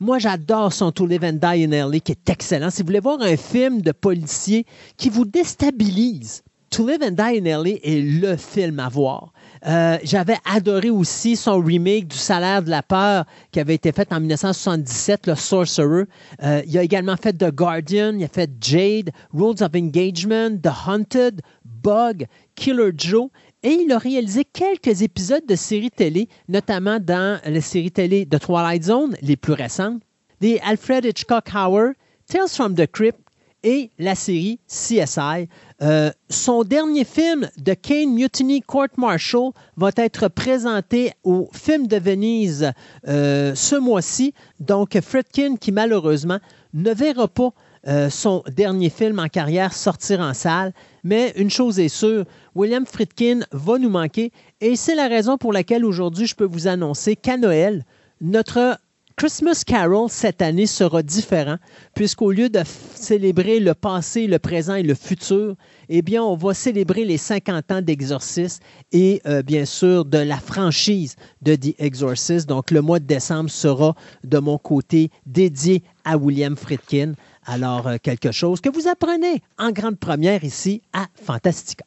Moi, j'adore son To Live and Die in LA, qui est excellent. Si vous voulez voir un film de policier qui vous déstabilise, To Live and Die in LA est le film à voir. Euh, J'avais adoré aussi son remake du Salaire de la peur qui avait été fait en 1977, le Sorcerer. Euh, il a également fait The Guardian, il a fait Jade, Rules of Engagement, The Haunted, Bug, Killer Joe. Et il a réalisé quelques épisodes de séries télé, notamment dans les séries télé de Twilight Zone, les plus récentes, des Alfred Hitchcock Hour, Tales from the Crypt et la série CSI. Euh, son dernier film, The Kane Mutiny Court Martial, va être présenté au Film de Venise euh, ce mois-ci. Donc, Fredkin, qui malheureusement ne verra pas euh, son dernier film en carrière sortir en salle. Mais une chose est sûre, William Friedkin va nous manquer et c'est la raison pour laquelle aujourd'hui je peux vous annoncer qu'à Noël, notre Christmas Carol cette année sera différent puisqu'au lieu de célébrer le passé, le présent et le futur, eh bien, on va célébrer les 50 ans d'Exorcist et euh, bien sûr de la franchise de The Exorcist. Donc, le mois de décembre sera de mon côté dédié à William Friedkin. Alors, euh, quelque chose que vous apprenez en grande première ici à Fantastica.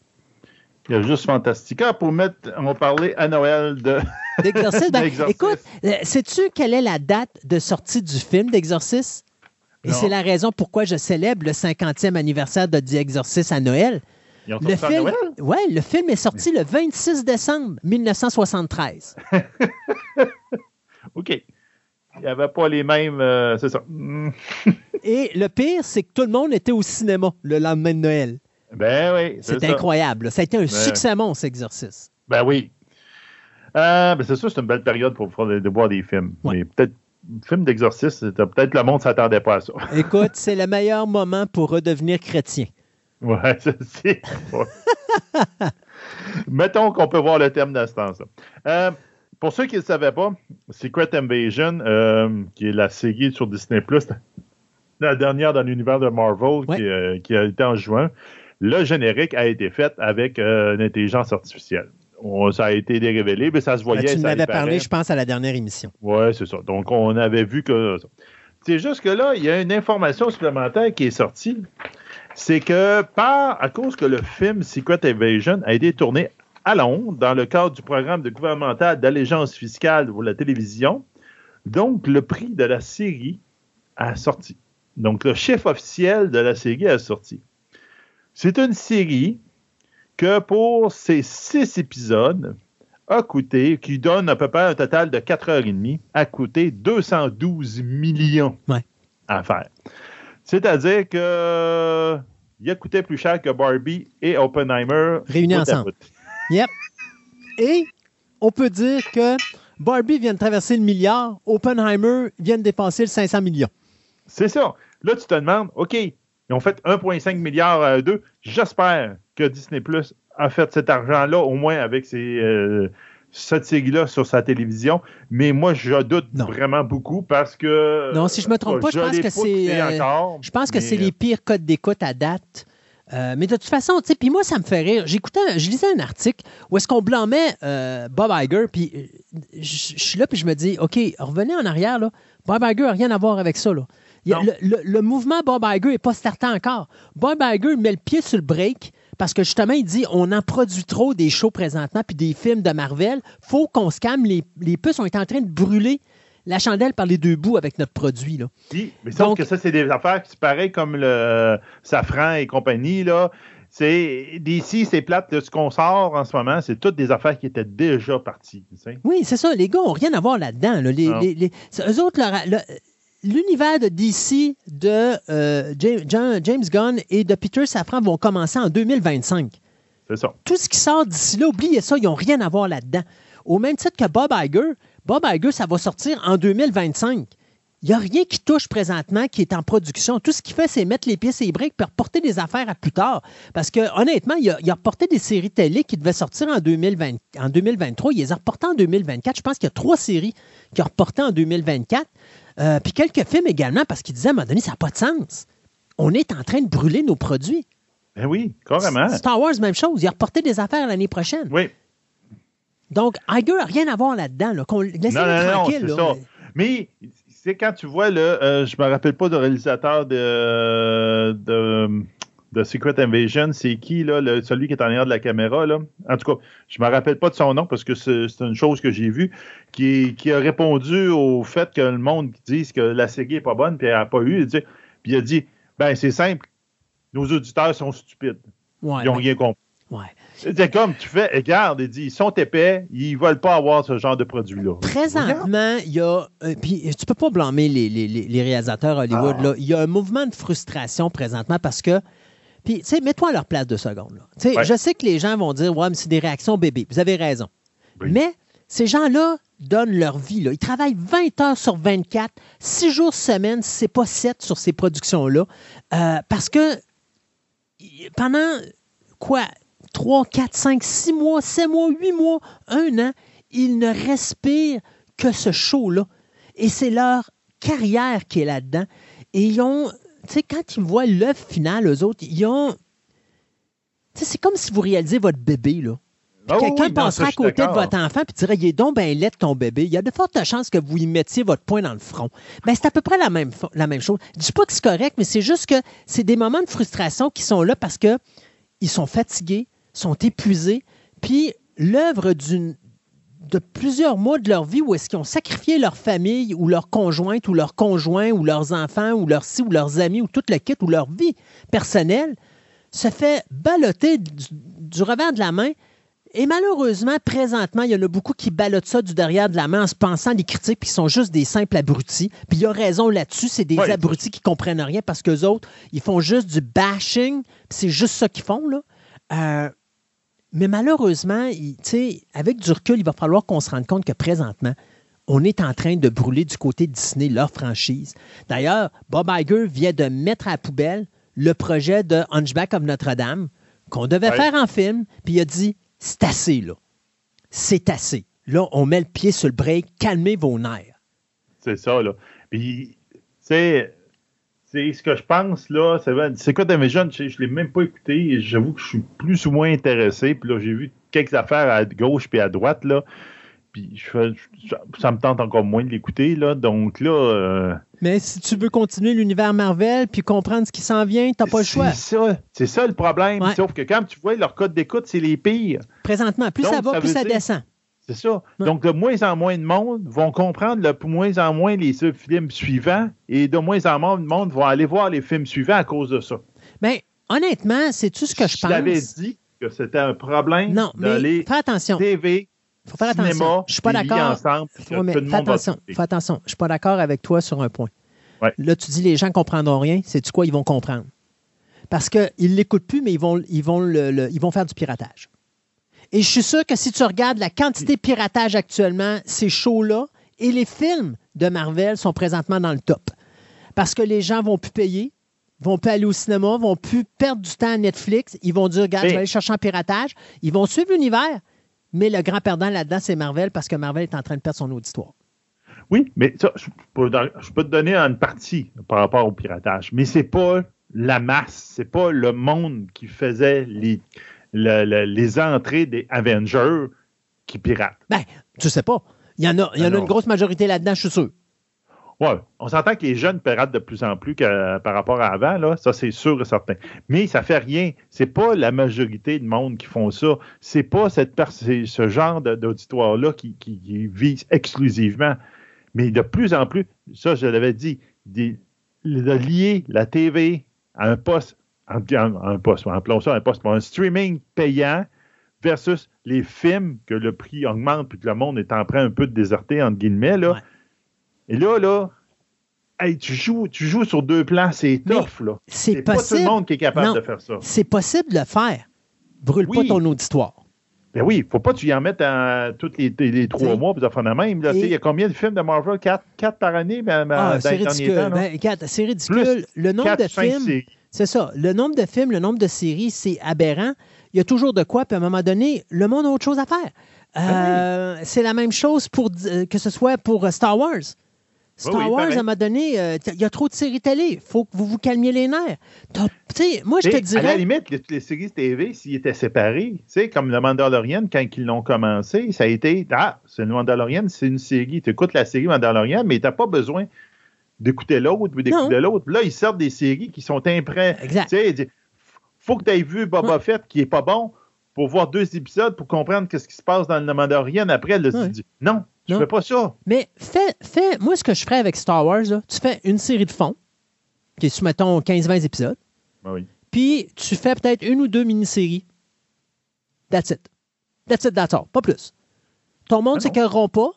Il y a juste Fantastica pour mettre, on va parler à Noël de. Ben, d'Exorcist. écoute, euh, sais-tu quelle est la date de sortie du film d'Exorcist? Et c'est la raison pourquoi je célèbre le 50e anniversaire de The Exorcist à Noël. Ils ont Le sorti à film, Noël? ouais, le film est sorti le 26 décembre 1973. OK. Il n'y avait pas les mêmes. euh, c'est ça. Hmm. Et le pire, c'est que tout le monde était au cinéma le lendemain de Noël. Ben oui. C'est incroyable. Ça a été un Ouais. succès monstre, Exorcist. Ben oui. Euh, ben c'est sûr, c'est une belle période pour faire de, voir des films. Ouais. Mais peut-être, film d'exorcisme, c'était- peut-être le monde ne s'attendait pas à ça. Écoute, c'est le meilleur moment pour redevenir chrétien. Ouais, c'est. ouais. Mettons qu'on peut voir le thème dans ce temps-là. Euh, pour ceux qui ne le savaient pas, Secret Invasion, euh, qui est la série sur Disney Plus, la dernière dans l'univers de Marvel, Ouais. qui, euh, qui a été en juin. le générique a été fait avec euh, une intelligence artificielle. On- ça a été révélé, mais ça se voyait. Ben, tu m'avais parlé, je pense, à la dernière émission. Oui, c'est ça. Donc, on avait vu que. C'est juste que là, il y a une information supplémentaire qui est sortie. C'est que, par, à cause que le film Secret Invasion a été tourné à Londres dans le cadre du programme de gouvernemental d'allégeance fiscale pour la télévision, donc le prix de la série a sorti. Donc, le chef officiel de la série a sorti. C'est une série que pour ses six épisodes, a coûté, qui donne à peu près un total de 4h30, a coûté 212 millions Ouais. à faire. C'est-à-dire que il a coûté plus cher que Barbie et Oppenheimer Réunis ensemble. Yep. Et on peut dire que Barbie vient de traverser le milliard, Oppenheimer vient de dépasser le 500 millions. C'est ça. Là, tu te demandes, OK, ils ont fait 1,5 milliard à deux. J'espère que Disney Plus a fait cet argent-là, au moins avec ces, euh, cette série-là sur sa télévision. Mais moi, je doute Non. vraiment beaucoup parce que. Non, si je me trompe pas, je pense que c'est, euh, Je pense que mais, c'est les pires codes d'écoute à date. Euh, mais de toute façon, tu sais, puis moi, ça me fait rire. J'écoutais, je lisais un article où est-ce qu'on blâmait euh, Bob Iger, puis euh, je suis là, puis je me dis, OK, revenez en arrière, là. Bob Iger n'a rien à voir avec ça, là. Il le, le- le mouvement Bob Iger n'est pas starté encore. Bob Iger met le pied sur le break parce que justement, il dit on en produit trop des shows présentement puis des films de Marvel. faut qu'on se calme. Les, les puces ont été en train de brûler la chandelle par les deux bouts avec notre produit. Là. Oui, mais sauf Donc- que ça, c'est des affaires qui pareil comme le Safran et compagnie, là. C'est d'ici, c'est plate ce qu'on sort en ce moment, c'est toutes des affaires qui étaient déjà parties. tu sais. Oui, c'est ça. Les gars n'ont rien à voir là-dedans. là. Les, Non. les- les- c'est- eux autres, leur- l'univers de DC de euh, James Gunn et de Peter Safran vont commencer en 2025. C'est ça. Tout ce qui sort d'ici là, oubliez ça, ils n'ont rien à voir là-dedans. Au même titre que Bob Iger, Bob Iger, ça va sortir en 2025. Il n'y a rien qui touche présentement qui est en production. Tout ce qu'il fait, c'est mettre les pieds et les briques puis reporter des affaires à plus tard. Parce que, honnêtement, il a, il a reporté des séries télé qui devaient sortir en, 2020 en 2023. Il les a reportées en 2024. Je pense qu'il y a trois séries qui ont reporté en 2024. Euh, puis quelques films également, parce qu'il disait à un moment donné, ça n'a pas de sens. On est en train de brûler nos produits. Ben oui, carrément. Star Wars, même chose. Il a reporté des affaires l'année prochaine. Oui. Donc, Iger n'a rien à voir là-dedans. Là, qu'on laisse Non, non, non, tranquille. c'est là. ça. Mais c'est quand tu vois, là, euh, je me rappelle pas du réalisateur de, de, de Secret Invasion, c'est qui, là, le- celui qui est en arrière de la caméra, là? En tout cas, je me rappelle pas de son nom parce que c'est c'est une chose que j'ai vue, qui, qui a répondu au fait que le monde dise que la série est pas bonne, puis elle n'a pas eu. il dit- Puis il a dit, ben c'est simple, nos auditeurs sont stupides. Ouais, Ils n'ont rien compris. ouais. C'est comme tu fais, regarde, il dit, ils sont épais, ils veulent pas avoir ce genre de produit-là. Présentement, il y a. euh, puis tu peux pas blâmer les, les- les- réalisateurs Hollywood. Ah. là. Il y a un mouvement de frustration présentement parce que. Puis, tu sais, mets-toi à leur place deux secondes. là. Ouais. Je sais que les gens vont dire, ouais, mais c'est des réactions bébés. Vous avez raison. Oui. Mais ces gens-là donnent leur vie. Là. Ils travaillent 20 heures sur 24, 6 jours semaine, si c'est pas 7 sur ces productions-là. Euh, parce que pendant quoi? 3, 4, 5, 6 mois, 7 mois, 8 mois, un an, ils ne respirent que ce show-là. Et c'est leur carrière qui est là-dedans. Et ils ont, tu sais, quand ils voient l'œuvre finale, eux autres, ils ont. Tu sais, c'est comme si vous réalisez votre bébé, là. Puis oui, quelqu'un oui, passerait à côté de votre enfant puis dirait il est donc ben laid ton bébé. Il y a de fortes chances que vous y mettiez votre poing dans le front. Ben, c'est à peu près la même, la même chose. Je dis pas que c'est correct, mais c'est juste que c'est des moments de frustration qui sont là parce que ils sont fatigués, sont épuisés, puis l'œuvre d'une de plusieurs mois de leur vie où est-ce qu'ils ont sacrifié leur famille ou leur conjointe ou leur conjoint ou leurs enfants ou leurs si ou leurs amis ou tout le kit ou leur vie personnelle se fait balloter du, du revers de la main. Et malheureusement, présentement, il y en a beaucoup qui ballottent ça du derrière de la main en se pensant les critiques puis qui sont juste des simples abrutis. Puis il y a raison là-dessus, c'est des Ouais. abrutis qui comprennent rien parce qu'eux autres, ils font juste du bashing, c'est juste ça qu'ils font, là. Euh, mais malheureusement, il- tu sais, avec du recul, il va falloir qu'on se rende compte que présentement, on est en train de brûler du côté de Disney leur franchise. D'ailleurs, Bob Iger vient de mettre à la poubelle le projet de Hunchback of Notre-Dame qu'on devait Ouais. faire en film, puis il a dit c'est assez, là. C'est assez. Là, on met le pied sur le break, calmez vos nerfs. C'est ça, là. Puis, tu sais, c'est ce que je pense, là. C'est quoi Invasion? Je, je l'ai même pas écouté. J'avoue que je suis plus ou moins intéressé. Puis là, j'ai vu quelques affaires à gauche puis à droite, là. Puis je ça me tente encore moins de l'écouter, là. Donc là. euh, Mais si tu veux continuer l'univers Marvel puis comprendre ce qui s'en vient, t'as pas le choix. C'est ça, c'est ça le problème. Ouais. Sauf que quand tu vois leur code d'écoute, c'est les pires. Présentement, plus Donc, ça va, ça plus ça descend. C'est ça. Ouais. Donc, de moins en moins de monde vont comprendre de moins en moins les films suivants et de moins en moins de monde vont aller voir les films suivants à cause de ça. Mais honnêtement, c'est-tu ce que je Je l'avais pense? dit que c'était un problème Non, mais d'aller fais attention. TV, Faut faire cinéma, attention. Je suis pas TV d'accord. ensemble, mais tout fais attention, fais attention. Je suis pas d'accord avec toi sur un point. Ouais. Là, tu dis les gens comprendront rien. C'est tu quoi? Ils vont comprendre. Parce qu'ils ne l'écoutent plus, mais ils vont, ils, vont le- le- ils vont faire du piratage. Et je suis sûr que si tu regardes la quantité de piratage actuellement, ces shows-là et les films de Marvel sont présentement dans le top. Parce que les gens vont plus payer, vont plus aller au cinéma, vont plus perdre du temps à Netflix. Ils vont dire, regarde, je vais aller chercher en piratage. Ils vont suivre l'univers. Mais le grand perdant là-dedans, c'est Marvel parce que Marvel est en train de perdre son auditoire. Oui, mais ça, je peux, je peux te donner une partie par rapport au piratage, mais c'est pas la masse, c'est pas le monde qui faisait les, le- le- les entrées des Avengers qui piratent. Ben, tu sais pas. Il y en a, il y en a Alors. une grosse majorité là-dedans, je suis sûr. Ouais, on s'entend que les jeunes piratent de plus en plus que par rapport à avant, là, ça c'est sûr et certain. Mais ça fait rien. C'est pas la majorité de monde qui font ça. C'est pas cette ce genre d'auditoire-là qui, qui- qui vise exclusivement. Mais de plus en plus, ça je l'avais dit, des- de lier la TV à un poste, un poste, appelons ça un poste, un streaming payant versus les films que le prix augmente puis que le monde est en train un peu de déserter, entre guillemets, là. Ouais. Et là, là, hey, tu, joues, tu joues sur deux plans, c'est tough, là. c'est pas tout le monde qui est capable Non. de faire ça. C'est possible de le faire. Brûle pas ton auditoire. Ben oui, faut pas que tu y en mettes tous les, trois mois, puis ça de même. Il y a combien de films de Marvel? Quatre, quatre par année ben, ben, Ah, c'est ridicule. temps? Ben, c'est ridicule. Plus le nombre Quatre, de films, séries. C'est ça. Le nombre de films, le nombre de séries, c'est aberrant. Il y a toujours de quoi, puis à un moment donné, le monde a autre chose à faire. Euh, C'est la même chose pour euh, que ce soit pour euh, Star Wars. Star Oui, oui, Wars, à un moment donné, euh, il y a trop de séries télé. Il faut que vous vous calmiez les nerfs. T'as- Tu sais, moi, je te Et, À la dirais. limite, les, les séries TV, s'ils étaient séparés, tu sais, comme le Mandalorian, quand ils l'ont commencé, ça a été Ah, c'est le Mandalorian, c'est une série. Tu écoutes la série Mandalorian, mais tu n'as pas besoin d'écouter l'autre ou d'écouter l'autre. Là, ils sortent des séries qui sont imprès. Exact. Tu sais, il dit, faut que tu aies vu Boba Ouais. Fett qui est pas bon pour voir deux épisodes pour comprendre qu'est-ce qui se passe dans le Mandalorian. Après, là, Ouais. tu dis non, je fais pas ça. Mais fais, fais, moi, ce que je ferais avec Star Wars, là, tu fais une série de fond, qui est sur, mettons, 15-20 épisodes, Ben oui. puis tu fais peut-être une ou deux mini-séries. That's it. That's it, that's all. Pas plus. Ton monde Ah non. s'écœureront pas.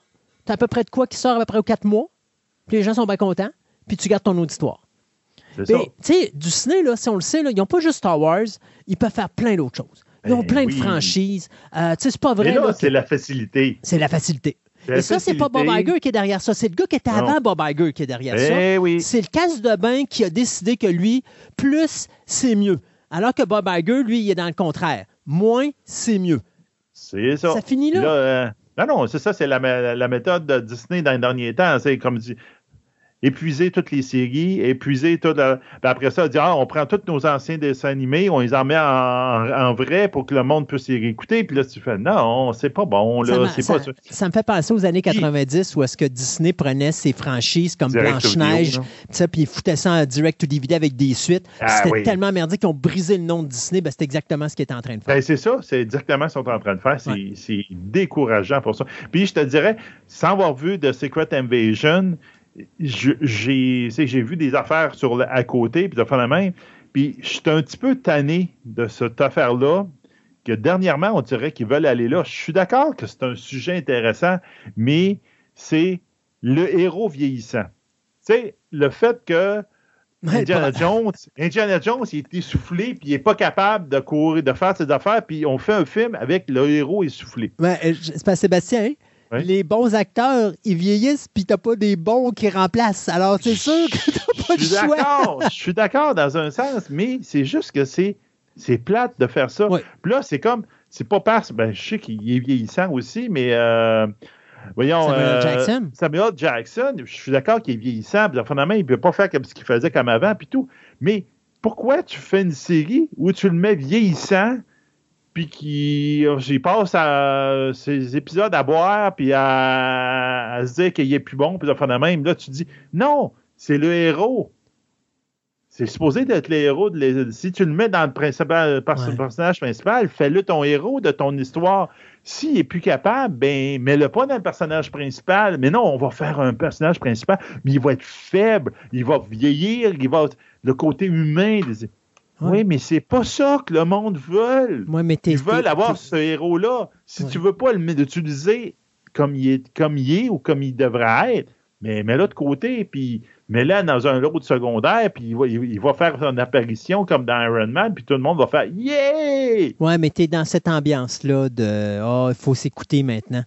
Tu à peu près de quoi qui sort à peu près aux quatre mois, puis les gens sont bien contents, puis tu gardes ton auditoire. C'est ça. Puis, tu sais, du ciné, là, si on le sait, là, ils n'ont pas juste Star Wars, ils peuvent faire plein d'autres choses. Ils ont Ben plein oui. de franchises. Euh, tu sais, c'est pas vrai. Mais là, là, c'est que- la facilité. c'est la facilité. Et ça, c'est pas Bob. Iger qui est derrière ça. C'est le gars qui était Non. avant Bob Iger qui est derrière ça. Eh oui. C'est le casse de bain qui a décidé que lui, plus, c'est mieux. Alors que Bob Iger, lui, il est dans le contraire. Moins, c'est mieux. C'est ça. Ça finit là. euh, non, non, c'est ça, c'est la, la- la méthode de Disney dans les derniers temps. C'est comme dit, épuiser toutes les séries, épuiser tout. le- puis après ça, dire, ah, on prend tous nos anciens dessins animés, on les en met en, en vrai pour que le monde puisse les réécouter. Puis là, tu fais, non, c'est pas bon, là, ça- pas ça. ça me fait penser aux années 90 où est-ce que Disney prenait ses franchises comme Blanche-Neige, puis ils foutaient ça en direct to DVD avec des suites. Ah C'était oui. tellement merdique qu'ils ont brisé le nom de Disney. Ben, c'est exactement ce qu'ils étaient en train de faire. Ben, c'est ça, c'est exactement ce qu'ils sont en train de faire. C'est Ouais. décourageant pour ça. Puis je te dirais, sans avoir vu de Secret Invasion, j'ai vu des affaires sur le- à côté, puis de faire la même. Puis je suis un petit peu tanné de cette affaire-là, que dernièrement, on dirait qu'ils veulent aller là. Je suis d'accord que c'est un sujet intéressant, mais c'est le héros vieillissant. Tu sais, le fait que Indiana Jones, Indiana Jones, il est essoufflé, puis il n'est pas capable de courir, de faire ses affaires, puis on fait un film avec le héros essoufflé. Ouais, euh, c'est pas Sébastien. hein? Oui. Les bons acteurs, ils vieillissent, puis t'as pas des bons qui remplacent. Alors, c'est sûr que t'as pas suis choix. je suis d'accord dans un sens, mais c'est juste que c'est c'est plate de faire ça. Oui. Puis là, c'est comme, c'est pas parce, ben, je sais qu'il est vieillissant aussi, mais euh, Voyons. Samuel euh, Jackson. Samuel Jackson, je suis d'accord qu'il est vieillissant, puis finalement, il ne peut pas faire comme ce qu'il faisait comme avant, puis tout. Mais pourquoi tu fais une série où tu le mets vieillissant, puis qu'il passe à ses épisodes à boire, puis à, à se dire qu'il est plus bon, puis de même, là, tu dis non, c'est le héros. C'est supposé être le héros. De si tu le mets dans le principal, Ouais. personnage principal, fais-le ton héros de ton histoire. S'il est plus capable, ben, mets-le pas dans le personnage principal. Mais non, on va faire un personnage principal, mais il va être faible, il va vieillir, il va le côté humain. des- Ouais. Oui, mais c'est pas ça que le monde veut. Moi, mais Ils veulent avoir ce héros-là. Si Ouais. tu veux pas le- l'utiliser comme il est, comme il est ou comme il devrait être, mais mets-le de côté, puis mets-le dans un autre secondaire, puis il va, il- va faire son apparition comme dans Iron Man, puis tout le monde va faire Yeah! Ouais, mais t'es dans cette ambiance-là de Oh, il faut s'écouter maintenant.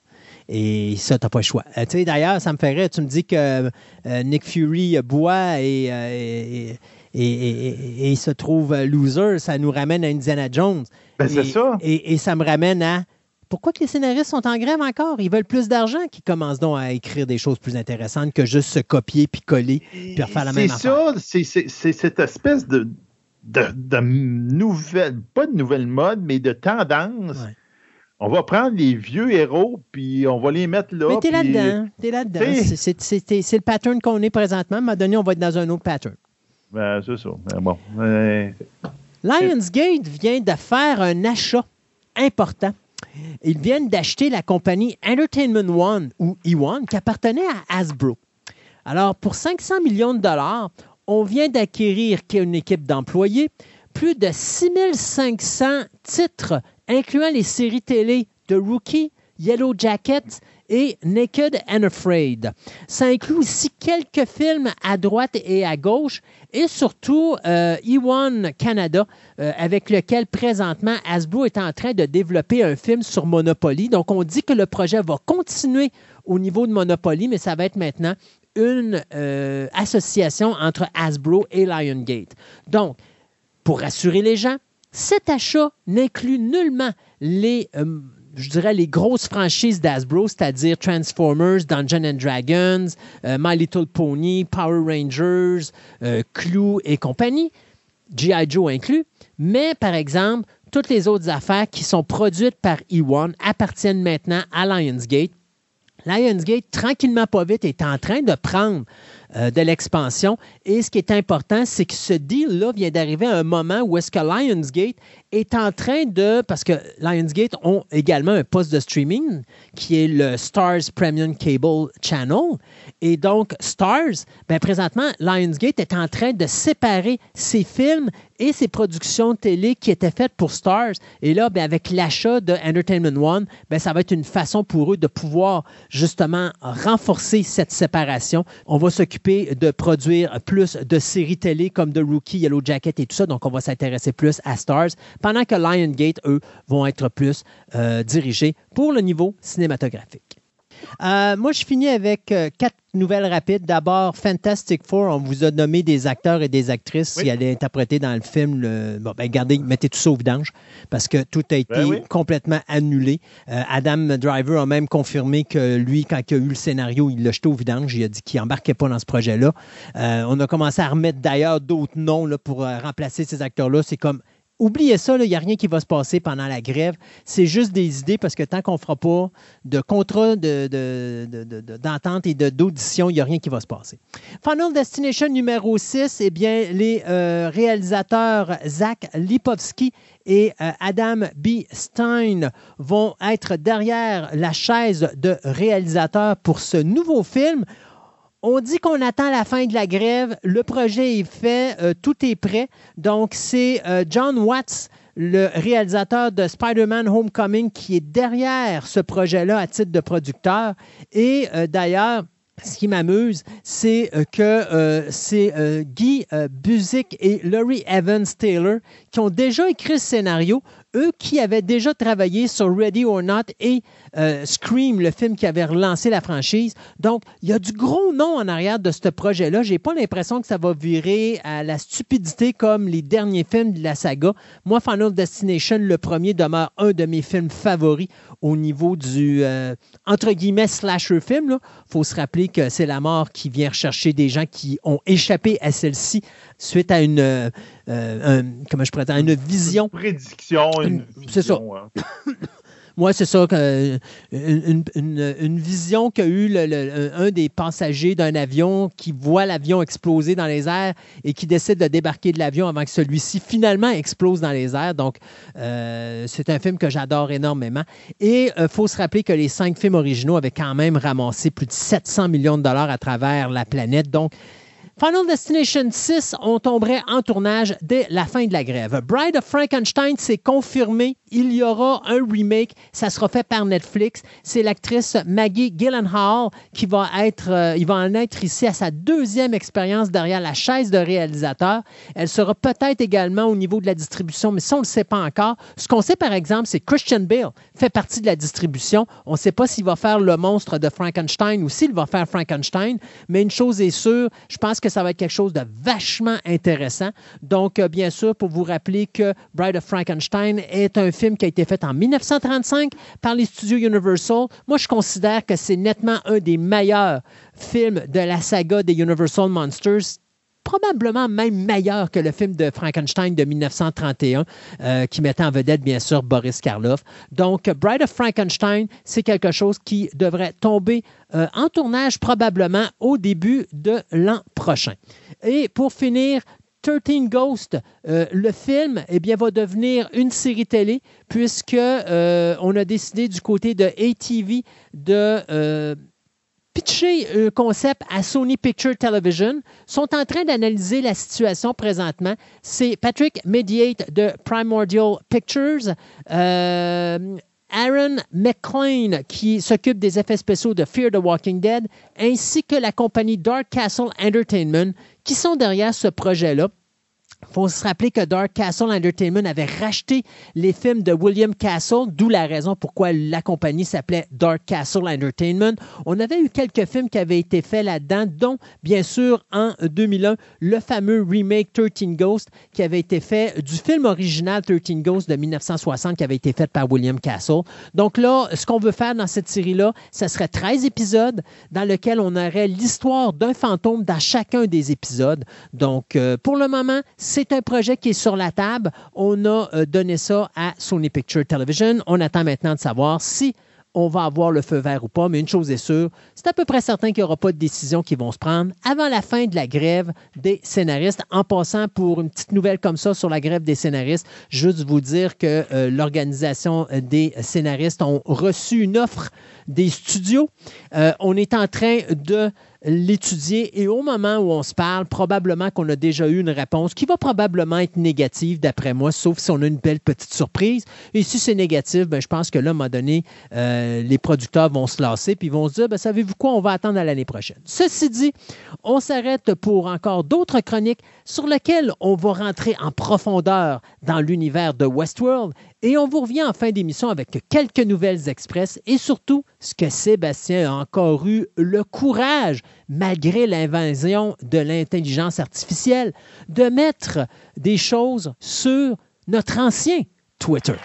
Et ça, t'as pas le choix. Euh, tu sais, d'ailleurs, ça me ferait, tu me dis que euh, Nick Fury boit et, euh, et, et- et- et- et se trouve loser, ça nous ramène à Indiana Jones. Ben, c'est Et- ça. Et, ça me ramène à pourquoi que les scénaristes sont en grève encore? Ils veulent plus d'argent qu'ils commencent donc à écrire des choses plus intéressantes que juste se copier puis coller puis refaire la même ça, c'est- c'est c'est cette espèce de, de, de nouvelle, pas de nouvelle mode, mais de tendance. Ouais. On va prendre les vieux héros, puis on va les mettre là. Mais t'es là-dedans. T'es là-dedans. C'est le pattern qu'on est présentement. À un moment donné, on va être dans un autre pattern. Ben, c'est ça. Ben, bon. Euh, Lionsgate vient de faire un achat important. Ils viennent d'acheter la compagnie Entertainment One ou E1 qui appartenait à Hasbro. Alors, pour 500 millions de dollars, on vient d'acquérir une équipe d'employés, plus de 6500 titres, incluant les séries télé de Rookie, Yellow Jacket et Naked and Afraid. Ça inclut aussi quelques films à droite et à gauche et surtout euh, E1 Canada, euh, avec lequel présentement Hasbro est en train de développer un film sur Monopoly. Donc, on dit que le projet va continuer au niveau de Monopoly, mais ça va être maintenant une euh, association entre Hasbro et Lionsgate. Donc, pour rassurer les gens, cet achat n'inclut nullement les, euh, je dirais, les grosses franchises d'Hasbro, c'est-à-dire Transformers, Dungeons and Dragons, euh, My Little Pony, Power Rangers, euh, Clue et compagnie, G.I. Joe inclus. Mais, par exemple, toutes les autres affaires qui sont produites par E1 appartiennent maintenant à Lionsgate. Lionsgate, tranquillement pas vite, est en train de prendre euh, de l'expansion. Et ce qui est important, c'est que ce deal-là vient d'arriver à un moment où est-ce que Lionsgate est en train de... Parce que Lionsgate ont également un poste de streaming qui est le Stars Premium Cable Channel. Et donc, Stars, ben, présentement, Lionsgate est en train de séparer ses films et ses productions télé qui étaient faites pour Stars. Et là, ben, avec l'achat de Entertainment One, ben, ça va être une façon pour eux de pouvoir justement renforcer cette séparation. On va s'occuper de produire plus de séries télé comme The Rookie, Yellow Jacket et tout ça. Donc, on va s'intéresser plus à Stars, pendant que Lionsgate, eux, vont être plus euh, dirigés pour le niveau cinématographique. Euh, moi, je finis avec euh, quatre nouvelles rapides. D'abord, Fantastic Four, on vous a nommé des acteurs et des actrices Oui. qui allaient interpréter dans le film. Le... Bon, ben, gardez, mettez tout ça au vidange parce que tout a été Ben oui. complètement annulé. Euh, Adam Driver a même confirmé que lui, quand il a eu le scénario, il l'a jeté au vidange. Il a dit qu'il embarquait pas dans ce projet-là. On a commencé à remettre d'ailleurs d'autres noms là, pour remplacer ces acteurs-là. C'est comme Oubliez ça, il n'y a rien qui va se passer pendant la grève. C'est juste des idées parce que tant qu'on ne fera pas de contrat de- de- de- de- de- d'entente et d'audition, il n'y a rien qui va se passer. Final Destination numéro 6, eh bien, les euh, réalisateurs Zach Lipovski et euh, Adam B. Stein vont être derrière la chaise de réalisateur pour ce nouveau film. On dit qu'on attend la fin de la grève. Le projet est fait, euh, tout est prêt. Donc, c'est euh, John Watts, le réalisateur de Spider-Man Homecoming, qui est derrière ce projet-là à titre de producteur. Et euh, d'ailleurs, ce qui m'amuse, c'est que c'est Guy euh, Buzik et Laurie Evans Taylor qui ont déjà écrit ce scénario. eux qui avaient déjà travaillé sur Ready or Not et euh, Scream, le film qui avait relancé la franchise. Donc, il y a du gros nom en arrière de ce projet-là. J'ai pas l'impression que ça va virer à la stupidité comme les derniers films de la saga. Moi, Final Destination, le premier, demeure un de mes films favoris au niveau du, euh, entre guillemets, slasher film. Il faut se rappeler que c'est la mort qui vient rechercher des gens qui ont échappé à celle-ci suite à une, euh, euh, un- comment je une vision. Prédiction, une, C'est ça. vision, hein. Moi, c'est ça, euh, une, vision qu'a eu un des passagers d'un avion qui voit l'avion exploser dans les airs et qui décide de débarquer de l'avion avant que celui-ci finalement explose dans les airs. Donc, euh, c'est un film que j'adore énormément. Et il faut se rappeler que les cinq films originaux avaient quand même ramassé plus de 700 millions de dollars à travers la planète. Donc, Final Destination 6, on tomberait en tournage dès la fin de la grève. Bride of Frankenstein, c'est confirmé. Il y aura un remake. Ça sera fait par Netflix. C'est l'actrice Maggie Gyllenhaal qui va être, euh, il va en être ici à sa deuxième expérience derrière la chaise de réalisateur. Elle sera peut-être également au niveau de la distribution, mais ça, on ne le sait pas encore. Ce qu'on sait, par exemple, c'est Christian Bale fait partie de la distribution. On ne sait pas s'il va faire le monstre de Frankenstein ou s'il va faire Frankenstein, mais une chose est sûre, je pense que ça va être quelque chose de vachement intéressant. Donc, euh, bien sûr, pour vous rappeler que Bride of Frankenstein est un film qui a été fait en 1935 par les studios Universal. Moi, je considère que c'est nettement un des meilleurs films de la saga des Universal Monsters probablement même meilleur que le film de Frankenstein de 1931, euh, qui mettait en vedette, bien sûr, Boris Karloff. Donc, Bride of Frankenstein, c'est quelque chose qui devrait tomber euh, en tournage probablement au début de l'an prochain. Et pour finir, 13 Ghosts, euh, le film eh bien, va devenir une série télé puisque on a décidé du côté de ATV de pitcher un concept à Sony Picture Television, sont en train d'analyser la situation présentement. C'est Patrick Mediate de Primordial Pictures, euh, Aaron McLean qui s'occupe des effets spéciaux de Fear the Walking Dead, ainsi que la compagnie Dark Castle Entertainment qui sont derrière ce projet-là. Il faut se rappeler que Dark Castle Entertainment avait racheté les films de William Castle, d'où la raison pourquoi la compagnie s'appelait Dark Castle Entertainment. On avait eu quelques films qui avaient été faits là-dedans, dont, bien sûr, en 2001, le fameux remake 13 Ghosts qui avait été fait du film original 13 Ghosts de 1960 qui avait été fait par William Castle. Donc là, ce qu'on veut faire dans cette série-là, ce serait 13 épisodes dans lesquels on aurait l'histoire d'un fantôme dans chacun des épisodes. Donc, euh, pour le moment, c'est un projet qui est sur la table. On a euh, donné ça à Sony Picture Television. On attend maintenant de savoir si on va avoir le feu vert ou pas, mais une chose est sûre, c'est à peu près certain qu'il n'y aura pas de décisions qui vont se prendre avant la fin de la grève des scénaristes. En passant pour une petite nouvelle comme ça sur la grève des scénaristes, juste vous dire que euh, l'organisation des scénaristes ont reçu une offre des studios. Euh, on est en train de l'étudier et au moment où on se parle, probablement qu'on a déjà eu une réponse qui va probablement être négative d'après moi, sauf si on a une belle petite surprise. Et si c'est négatif, ben, je pense que là, à un moment donné, euh, les producteurs vont se lasser puis vont se dire, ben, savez-vous quoi, on va attendre à l'année prochaine. Ceci dit, on s'arrête pour encore d'autres chroniques sur lesquelles on va rentrer en profondeur dans l'univers de Westworld et on vous revient en fin d'émission avec quelques nouvelles express et surtout ce que Sébastien a encore eu le courage, malgré l'invasion de l'intelligence artificielle, de mettre des choses sur notre ancien Twitter.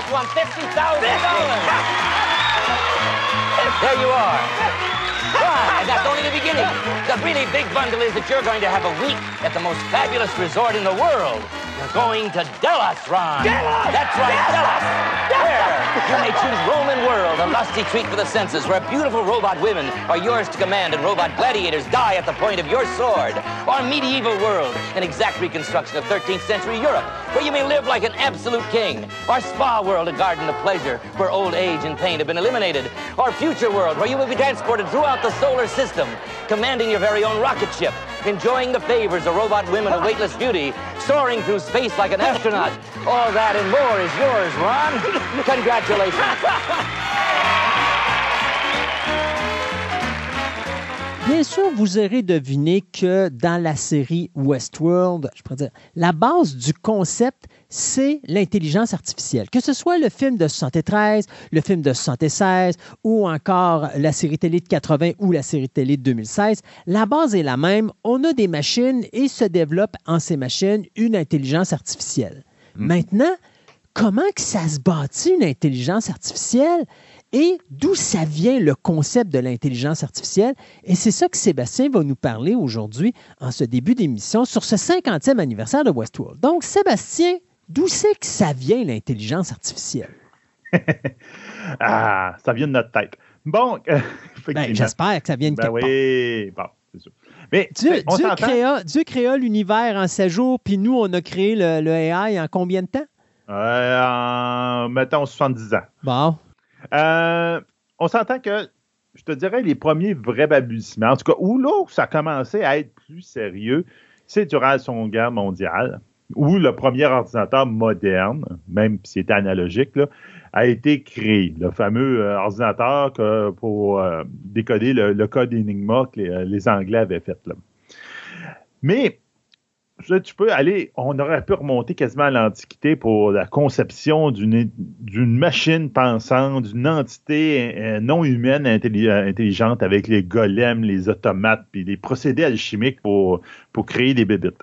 Just won fifty thousand dollars. There you are. Why? That's only the beginning. The really big bundle is that you're going to have a week at the most fabulous resort in the world. You're going to Delos, Ron. Delos! That's right, Delos! Delos. Where you may choose Roman World, a lusty treat for the senses, where beautiful robot women are yours to command and robot gladiators die at the point of your sword. Or Medieval World, an exact reconstruction of 13th century Europe, where you may live like an absolute king. Or Spa World, a garden of pleasure, where old age and pain have been eliminated. Or Future World, where you will be transported throughout the solar system, commanding your very own rocket ship. Enjoying the favors of robot women of weightless beauty, soaring through space like an astronaut. All that and more is yours, Ron. Congratulations. Bien sûr, vous aurez deviné que dans la série Westworld, je pourrais dire, la base du concept, c'est l'intelligence artificielle. Que ce soit le film de 73, le film de 76 ou encore la série télé de 80 ou la série télé de 2016, la base est la même. On a des machines et se développe en ces machines une intelligence artificielle. Maintenant, comment que ça se bâtit une intelligence artificielle? et d'où ça vient le concept de l'intelligence artificielle? Et c'est ça que Sébastien va nous parler aujourd'hui en ce début d'émission sur ce 50e anniversaire de Westworld. Donc, Sébastien, d'où c'est que ça vient l'intelligence artificielle? ah, ça vient de notre tête. Bon, ben, j'espère que ça vient de ben quelque oui, bon, c'est sûr. Mais Dieu, Dieu créa, Dieu, créa, l'univers en 7 jours, puis nous, on a créé le, le AI en combien de temps? Euh, en, mettons, 70 ans. Bon. Euh, on s'entend que, je te dirais, les premiers vrais balbutiements, en tout cas, où là ça a commencé à être plus sérieux, c'est durant la Seconde Guerre mondiale, où le premier ordinateur moderne, même si c'était analogique, là, a été créé. Le fameux euh, ordinateur que, pour euh, décoder le, code Enigma que les, les Anglais avaient fait. Là. Mais tu peux aller, on aurait pu remonter quasiment à l'Antiquité pour la conception d'une machine pensante, d'une entité euh, non humaine intelligente avec les golems, les automates, puis les procédés alchimiques pour, pour créer des bébites.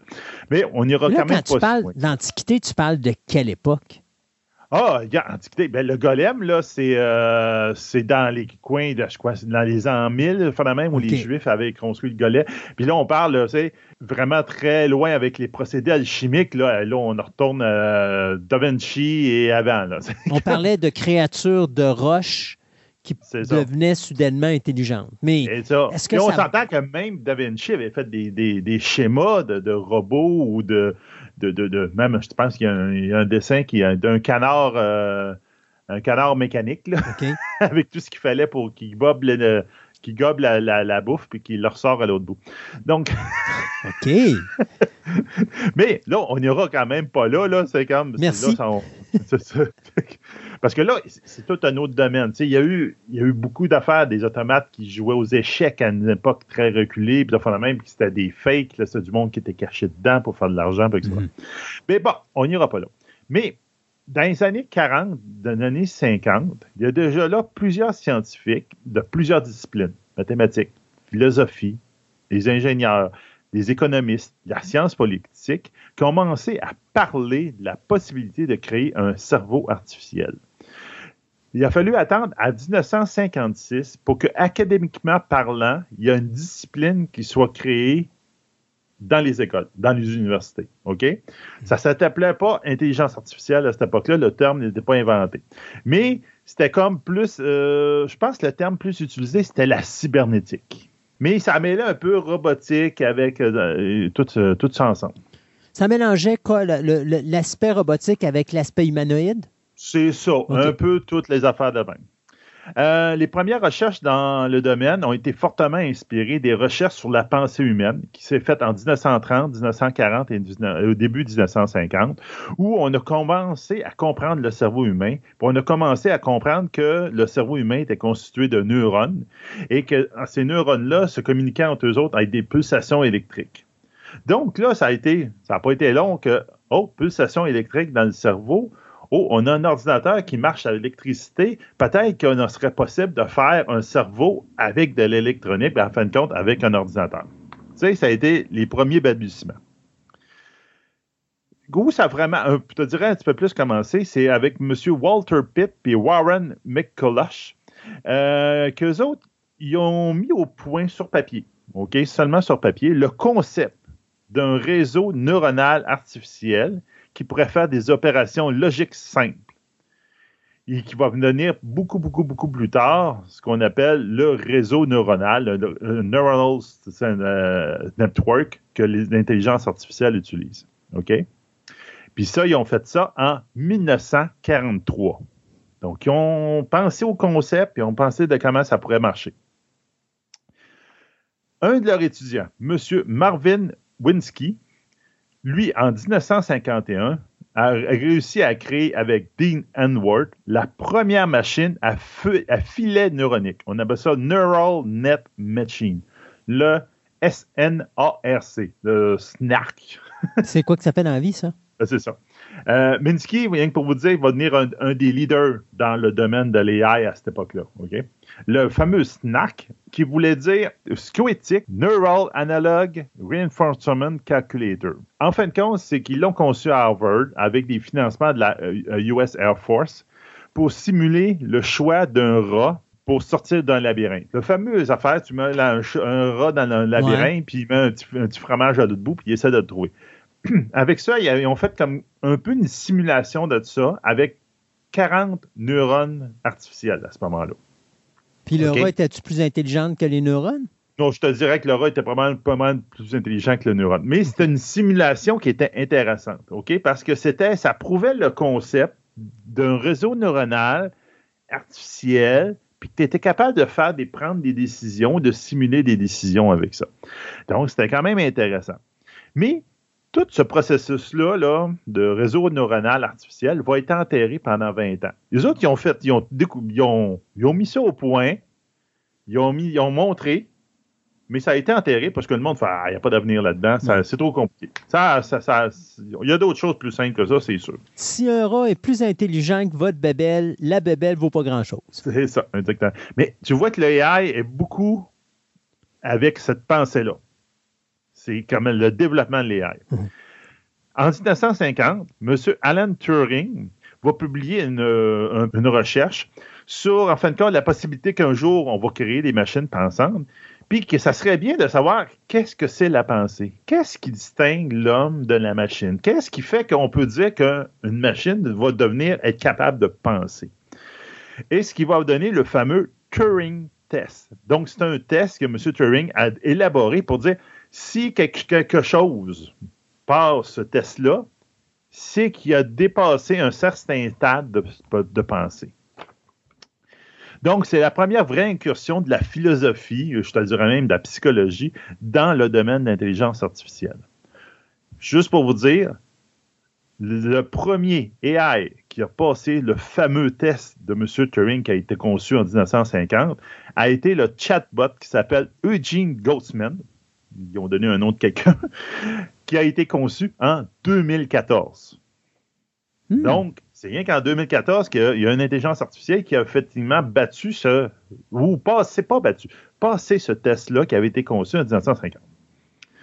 Mais on ira Là, quand même quand tu parles d'Antiquité, tu parles de quelle époque? Ah, regarde, Antiquité. Ben, le golem, là, c'est euh, dans les coins de, je crois, dans les ans 1000, même, où les Juifs avaient construit le golem. Puis là, on parle, c'est vraiment très loin avec les procédés alchimiques. Là, là on retourne à Da Vinci et avant. Là. On parlait de créatures de roche qui devenaient soudainement intelligentes. Mais est-ce que on ça... s'entend que même Da Vinci avait fait des, des, des schémas de, de robots ou de de, de, de, même, je pense qu'il y, y, a un dessin qui d'un canard, euh, un canard mécanique, là, okay. avec tout ce qu'il fallait pour qu'il gobe, le, qui gobe la, la, la, bouffe puis qu'il le ressort à l'autre bout. Donc. OK. Mais là, on n'ira quand même pas là. là c'est comme. Merci. Là, on, Parce que là, c'est tout un autre domaine. il, y a eu, il y a eu beaucoup d'affaires des automates qui jouaient aux échecs à une époque très reculée, puis là, même que c'était des fakes, c'était du monde qui était caché dedans pour faire de l'argent. Mm -hmm. Mais bon, on n'ira pas là. Mais dans les années 40, dans les années 50, il y a déjà là plusieurs scientifiques de plusieurs disciplines, mathématiques, philosophie, les ingénieurs, les économistes, la science politique, qui ont commencé à parler de la possibilité de créer un cerveau artificiel. Il a fallu attendre à 1956 pour que, académiquement parlant, il y ait une discipline qui soit créée dans les écoles, dans les universités. OK? Ça ne s'appelait pas intelligence artificielle à cette époque-là, le terme n'était pas inventé. Mais c'était comme plus, euh, je pense que le terme plus utilisé, c'était la cybernétique. Mais ça mêlait un peu robotique avec euh, tout, euh, tout ça ensemble. Ça mélangeait quoi, l'aspect robotique avec l'aspect humanoïde? C'est ça, okay. un peu toutes les affaires de même. Euh, les premières recherches dans le domaine ont été fortement inspirées des recherches sur la pensée humaine qui s'est faite en 1930, 1940 et 19, au début 1950, où on a commencé à comprendre le cerveau humain. Puis on a commencé à comprendre que le cerveau humain était constitué de neurones et que ces neurones-là se communiquaient entre eux autres avec des pulsations électriques. Donc là, ça a été, ça n'a pas été long que, oh, pulsation électrique dans le cerveau, oh, on a un ordinateur qui marche à l'électricité, peut-être qu'il serait possible de faire un cerveau avec de l'électronique, en fin de compte, avec un ordinateur. Tu sais, ça a été les premiers balbutiements. Où ça a vraiment, je te dirais un petit peu plus commencé, c'est avec M. Walter Pitt et Warren McCulloch, euh, qu'eux autres, ils ont mis au point sur papier, OK, seulement sur papier, le concept d'un réseau neuronal artificiel qui pourrait faire des opérations logiques simples et qui va venir beaucoup, beaucoup, beaucoup plus tard, ce qu'on appelle le réseau neuronal, le, Neuronal euh, Network que l'intelligence artificielle utilise. OK? Puis ça, ils ont fait ça en 1943. Donc, ils ont pensé au concept et ont pensé de comment ça pourrait marcher. Un de leurs étudiants, M. Marvin Winsky, lui, en 1951, a réussi à créer avec Dean Enward la première machine à, feu- à filet neuronique. On appelle ça Neural Net Machine. Le SNARC, le SNARC. C'est quoi que ça fait dans la vie, ça? Ben, C'est ça. Euh, Minsky, rien que pour vous dire, il va devenir un, un des leaders dans le domaine de l'AI à cette époque-là. Le fameux SNAC, qui voulait dire Scoetic Neural Analog Reinforcement Calculator. En fin de compte, c'est qu'ils l'ont conçu à Harvard avec des financements de la euh, US Air Force pour simuler le choix d'un rat pour sortir d'un labyrinthe. Le fameux affaire, tu mets un rat dans un labyrinthe, puis il met un petit, un petit fromage à l'autre bout, puis il essaie de le trouver. avec ça, ils ont fait comme un peu une simulation de ça avec 40 neurones artificiels à ce moment-là. Puis le OK. rat était-tu plus intelligente que les neurones? Non, je te dirais que le rat était pas mal, pas mal plus intelligent que le neurone. Mais c'était une simulation qui était intéressante, OK? Parce que c'était, ça prouvait le concept d'un réseau neuronal artificiel, puis que tu étais capable de faire des, prendre des décisions, de simuler des décisions avec ça. Donc, c'était quand même intéressant. Mais tout ce processus-là là, de réseau neuronal artificiel va être enterré pendant 20 ans. Les autres, ils ont fait, ils ont, ils ont, ils ont mis ça au point, ils ont, mis, ils ont montré, mais ça a été enterré parce que le monde fait Ah, il n'y a pas d'avenir là-dedans, ça- c'est trop compliqué. Ça, ça, ça- il y a d'autres choses plus simples que ça, c'est sûr. Si un rat est plus intelligent que votre bébelle, la bébelle vaut pas grand-chose. C'est ça, exactement. Mais tu vois que l'AI est beaucoup avec cette pensée-là. C'est comme le développement de l'AI. En 1950, M. Alan Turing va publier une, euh, un- une recherche sur, en fin de compte, la possibilité qu'un jour, on va créer des machines pensantes, puis que ça serait bien de savoir qu'est-ce que c'est la pensée. Qu'est-ce qui distingue l'homme de la machine? Qu'est-ce qui fait qu'on peut dire qu'une machine va devenir être capable de penser? et ce qui va donner le fameux Turing test. Donc, c'est un test que M. Turing a élaboré pour dire si quelque, chose passe ce test-là, c'est qu'il a dépassé un certain stade de, pensée. Donc, c'est la première vraie incursion de la philosophie, je te dirais même de la psychologie, dans le domaine de l'intelligence artificielle. Juste pour vous dire, le premier AI qui a passé le fameux test de M. Turing qui a été conçu en 1950 a été le chatbot qui s'appelle Eugene Goatsman. Ils ont donné un nom de quelqu'un, qui a été conçu en 2014. Hmm. Donc, c'est rien qu'en 2014 qu'il y a- une intelligence artificielle qui a effectivement battu ce, ou pas, c'est pas battu, passé ce test-là qui avait été conçu en 1950.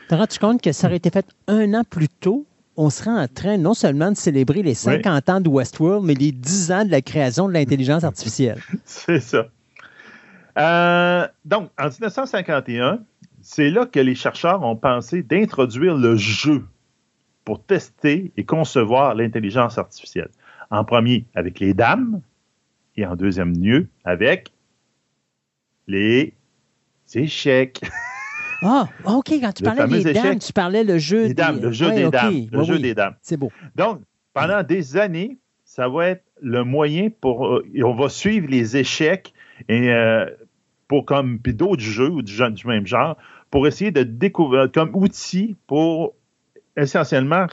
T'as rendu compte que ça aurait été fait un an plus tôt, on serait en train non seulement de célébrer les 50 ans de Westworld, mais les 10 ans de la création de l'intelligence artificielle. C'est ça. Euh, donc, en 1951, c'est là que les chercheurs ont pensé d'introduire le jeu pour tester et concevoir l'intelligence artificielle. En premier, avec les dames, et en deuxième lieu, avec les échecs. Ah, OK, quand tu Le parlais des dames, tu parlais le jeu Les dames, des... le jeu Ouais, des dames. Le jeu oui. des dames. C'est beau. Donc, pendant des années, ça va être le moyen pour. euh, et on va suivre les échecs et euh, pour comme puis d'autres jeux ou du, du même genre pour essayer de découvrir comme outil pour essentiellement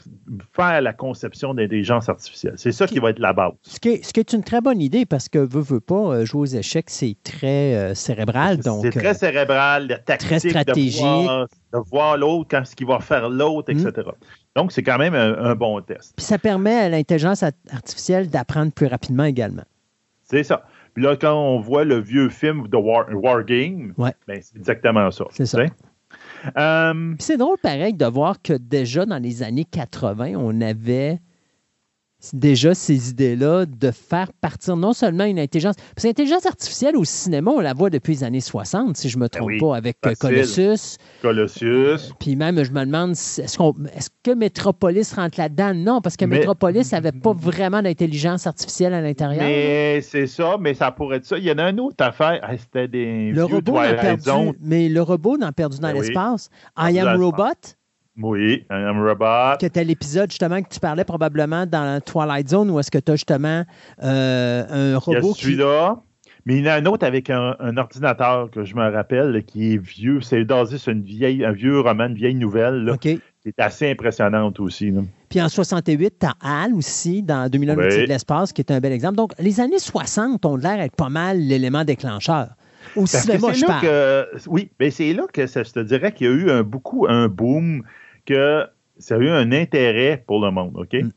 faire la conception d'intelligence artificielle. C'est ça qui va être la base. Ce qui, est, ce qui est une très bonne idée parce que veut, veut pas euh, jouer aux échecs, c'est très euh, cérébral. Donc, C'est très euh, cérébral, la tactique, très stratégique. de voir, de voir l'autre, quand ce qu'il va faire l'autre, etc. Donc, c'est quand même un- un bon test. puis ça permet à l'intelligence art- artificielle d'apprendre plus rapidement également. C'est ça. Puis là, quand on voit le vieux film de War, War Game, Ouais. ben, c'est exactement ça. C'est ça. Euh, Puis c'est drôle, pareil, de voir que déjà dans les années 80, on avait déjà ces idées-là de faire partir non seulement une intelligence. Parce que l'intelligence artificielle au cinéma, on la voit depuis les années 60, si je ne me trompe oui, pas, avec euh, facile. Colossus. Colossus. Puis même, je me demande, est-ce, qu'on- est-ce que Metropolis rentre là-dedans? Non, parce que Mais- Metropolis n'avait pas vraiment d'intelligence artificielle à l'intérieur. Mais c'est ça, mais ça pourrait être ça. Il y en a une autre affaire. Ah, C'était des Le robot n'a perdu, mais le robot n'a perdu dans Ben oui. l'espace. Perdu I Am. Robot, Oui, I Am Robot. que tu l'épisode justement que tu parlais probablement dans Twilight Zone où est-ce que tu as justement euh, un Il y a robot qui. celui-là. Mais il y en a un autre avec un, un ordinateur que je me rappelle qui est vieux. C'est basé sur une vieille, un vieux roman, une vieille nouvelle. là, qui est assez impressionnante aussi. là. Puis en 68, tu as Hal aussi, dans 2001 Oui. de l'espace, qui est un bel exemple. Donc, les années 60 ont l'air d'être pas mal l'élément déclencheur. Au que cinéma, je parle. que, oui, mais c'est là que ça, je te dirais qu'il y a eu un, beaucoup un boom, que ça a eu un intérêt pour le monde, OK? Mm.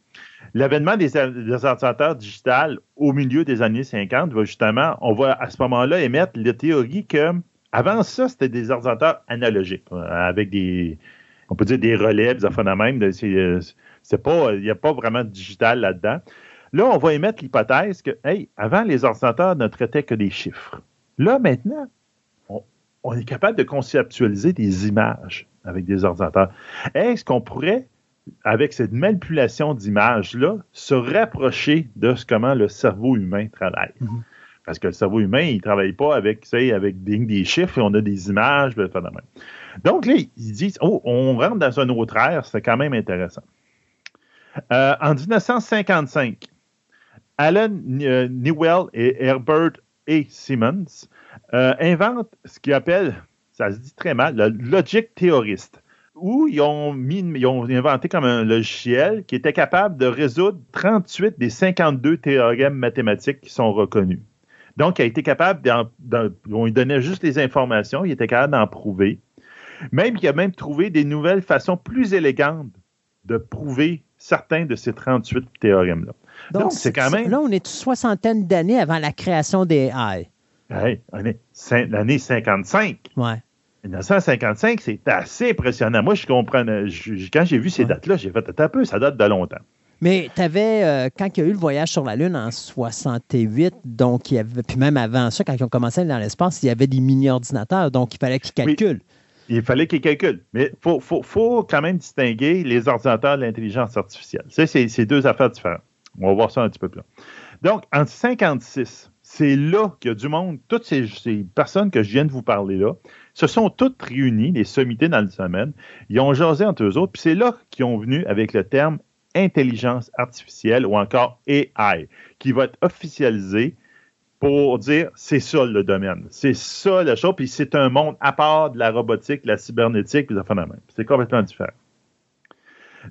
L'avènement des, des ordinateurs digitales au milieu des années 50 va justement, on va à ce moment-là émettre la théorie que avant ça, c'était des ordinateurs analogiques, euh, avec des, on peut dire des relais, des affaires de même. euh, c'est pas, il n'y a pas vraiment de digital là-dedans. Là, on va émettre l'hypothèse que, hey, avant, les ordinateurs ne traitaient que des chiffres. Là, maintenant, on, on est capable de conceptualiser des images avec des ordinateurs. Est-ce qu'on pourrait, avec cette manipulation d'images-là, se rapprocher de ce, comment le cerveau humain travaille? Mhm. Parce que le cerveau humain, il ne travaille pas avec, avec des, des chiffres et on a des images. de même. Donc là, ils disent, oh, on rentre dans un autre ère, c'est quand même intéressant. Euh, en 1955, Alan euh, Newell et Herbert A. Simmons euh, inventent ce qu'ils appellent, ça se dit très mal, le logic théoriste, où ils ont, mis, ils ont inventé comme un logiciel qui était capable de résoudre 38 des 52 théorèmes mathématiques qui sont reconnus. Donc, il a été capable, d'en- on lui donnait juste les informations, il était capable d'en prouver. Même qu'il a même trouvé des nouvelles façons plus élégantes de prouver certains de ces 38 théorèmes-là. Donc, c'est quand même. Là, on est une soixantaine d'années avant la création des AI. Hey, on est l'année 55. Ouais. 1955, c'est assez impressionnant. Moi, je comprends. euh, je- quand j'ai vu ces dates-là, j'ai fait un peu, ça date de longtemps. Mais tu avais, quand il y a eu le voyage sur la Lune en 68, donc il y avait, puis même avant ça, quand ils ont commencé à aller dans l'espace, il y avait des mini-ordinateurs, donc il fallait qu'ils Oui. calculent. Il fallait qu'ils calculent. Mais il faut, faut- faut quand même distinguer les ordinateurs de l'intelligence artificielle. Ça, c'est c'est deux affaires différentes. On va voir ça un petit peu plus. Donc, en 56, c'est là qu'il y a du monde, toutes ces, ces personnes que je viens de vous parler là, se sont toutes réunies, les sommités dans le domaine, ils ont jasé entre eux autres, puis c'est là qu'ils ont venu avec le terme intelligence artificielle ou encore AI, qui va être officialisé pour dire c'est ça le domaine. C'est ça la chose, puis c'est un monde à part de la robotique, la cybernétique, fait la même. C'est complètement différent.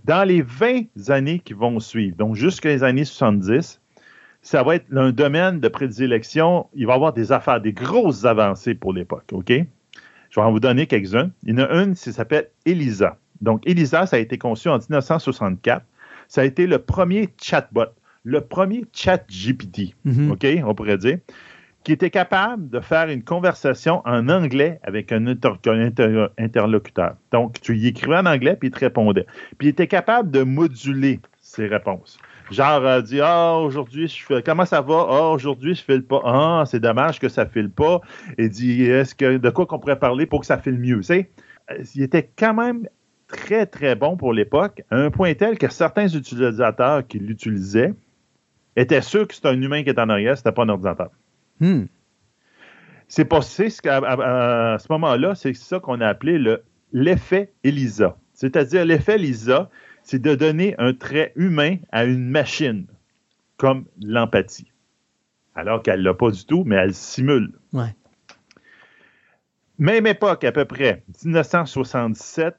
Dans les 20 années qui vont suivre, donc jusqu'à les années 70, ça va être un domaine de prédilection. Il va y avoir des affaires, des grosses avancées pour l'époque, OK? Je vais en vous donner quelques-uns. Il y en a une qui s'appelle ELISA. Donc, ELISA, ça a été conçu en 1964. Ça a été le premier chatbot, le premier chat GPT. Mhm. OK, on pourrait dire, qui était capable de faire une conversation en anglais avec un, inter- un inter- interlocuteur. Donc, tu y écrivais en anglais, puis il te répondait. Puis il était capable de moduler ses réponses. Genre, euh, dit, ah, aujourd'hui, je fais, comment ça va? Ah, aujourd'hui, je file pas. Ah, c'est dommage que ça file pas. Et dit, est-ce que, de quoi qu'on pourrait parler pour que ça file mieux? Euh, il était quand même très, très bon pour l'époque, à un point tel que certains utilisateurs qui l'utilisaient étaient sûrs que c'était un humain qui était en arrière, c'était pas un ordinateur. Hmm. C'est passé ce qu'à- à, à ce moment-là, c'est ça qu'on a appelé le- l'effet ELISA. C'est-à-dire, l'effet ELISA, c'est de donner un trait humain à une machine, comme l'empathie. Alors qu'elle ne l'a pas du tout, mais elle simule. Ouais. Même époque, à peu près, 1967,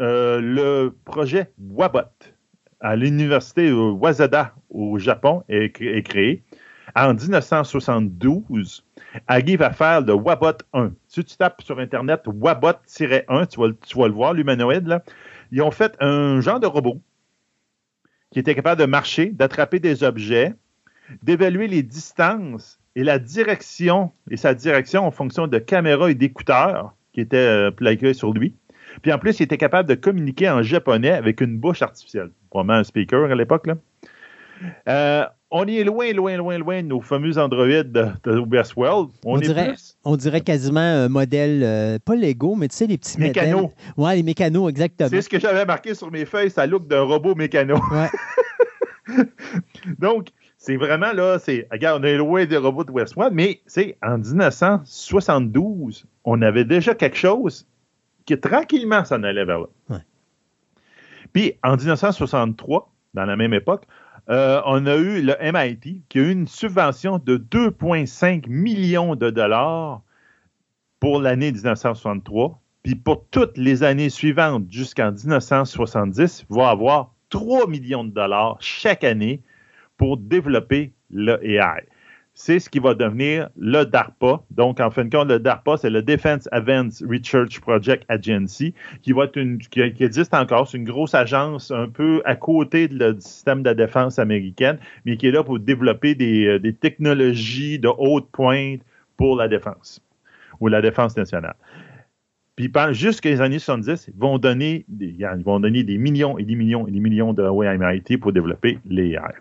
euh, le projet WABOT à l'université de Waseda au Japon est, cré- est créé. En 1972, Agui va faire le WABOT 1. Si tu tapes sur Internet WABOT-1, tu vas, tu vas le voir, l'humanoïde, là. Ils ont fait un genre de robot qui était capable de marcher, d'attraper des objets, d'évaluer les distances et la direction, et sa direction en fonction de caméras et d'écouteurs qui étaient euh, plaqués sur lui. Puis en plus, il était capable de communiquer en japonais avec une bouche artificielle. Probablement un speaker à l'époque. là. Euh, on y est loin, loin, loin, loin de nos fameux androïdes de, de Westworld. On, On, est dirait, plus on dirait quasiment un modèle, euh, pas Lego, mais tu sais, les petits Mécano. modèles. Ouais, les mécanos, exactement. C'est ce que j'avais marqué sur mes feuilles, ça look d'un robot mécano. Ouais. Donc, c'est vraiment là, c'est, regarde, on est loin des robots de Westworld, mais c'est en 1972, on avait déjà quelque chose qui tranquillement s'en allait vers là. Ouais. Puis en 1963, dans la même époque, euh, on a eu le MIT qui a eu une subvention de 2,5 millions de dollars pour l'année 1963. Puis pour toutes les années suivantes jusqu'en 1970, va avoir 3 millions de dollars chaque année pour développer le AI c'est ce qui va devenir le DARPA. Donc, en fin de compte, le DARPA, c'est le Defense Advanced Research Project Agency, qui, va être une, qui, existe encore. C'est une grosse agence un peu à côté du système de défense américaine, mais qui est là pour développer des, euh, des technologies de haute pointe pour la défense ou la défense nationale. Puis les années 70, ils vont donner des, ils vont donner des millions et des millions et des millions de MIT pour développer les AI.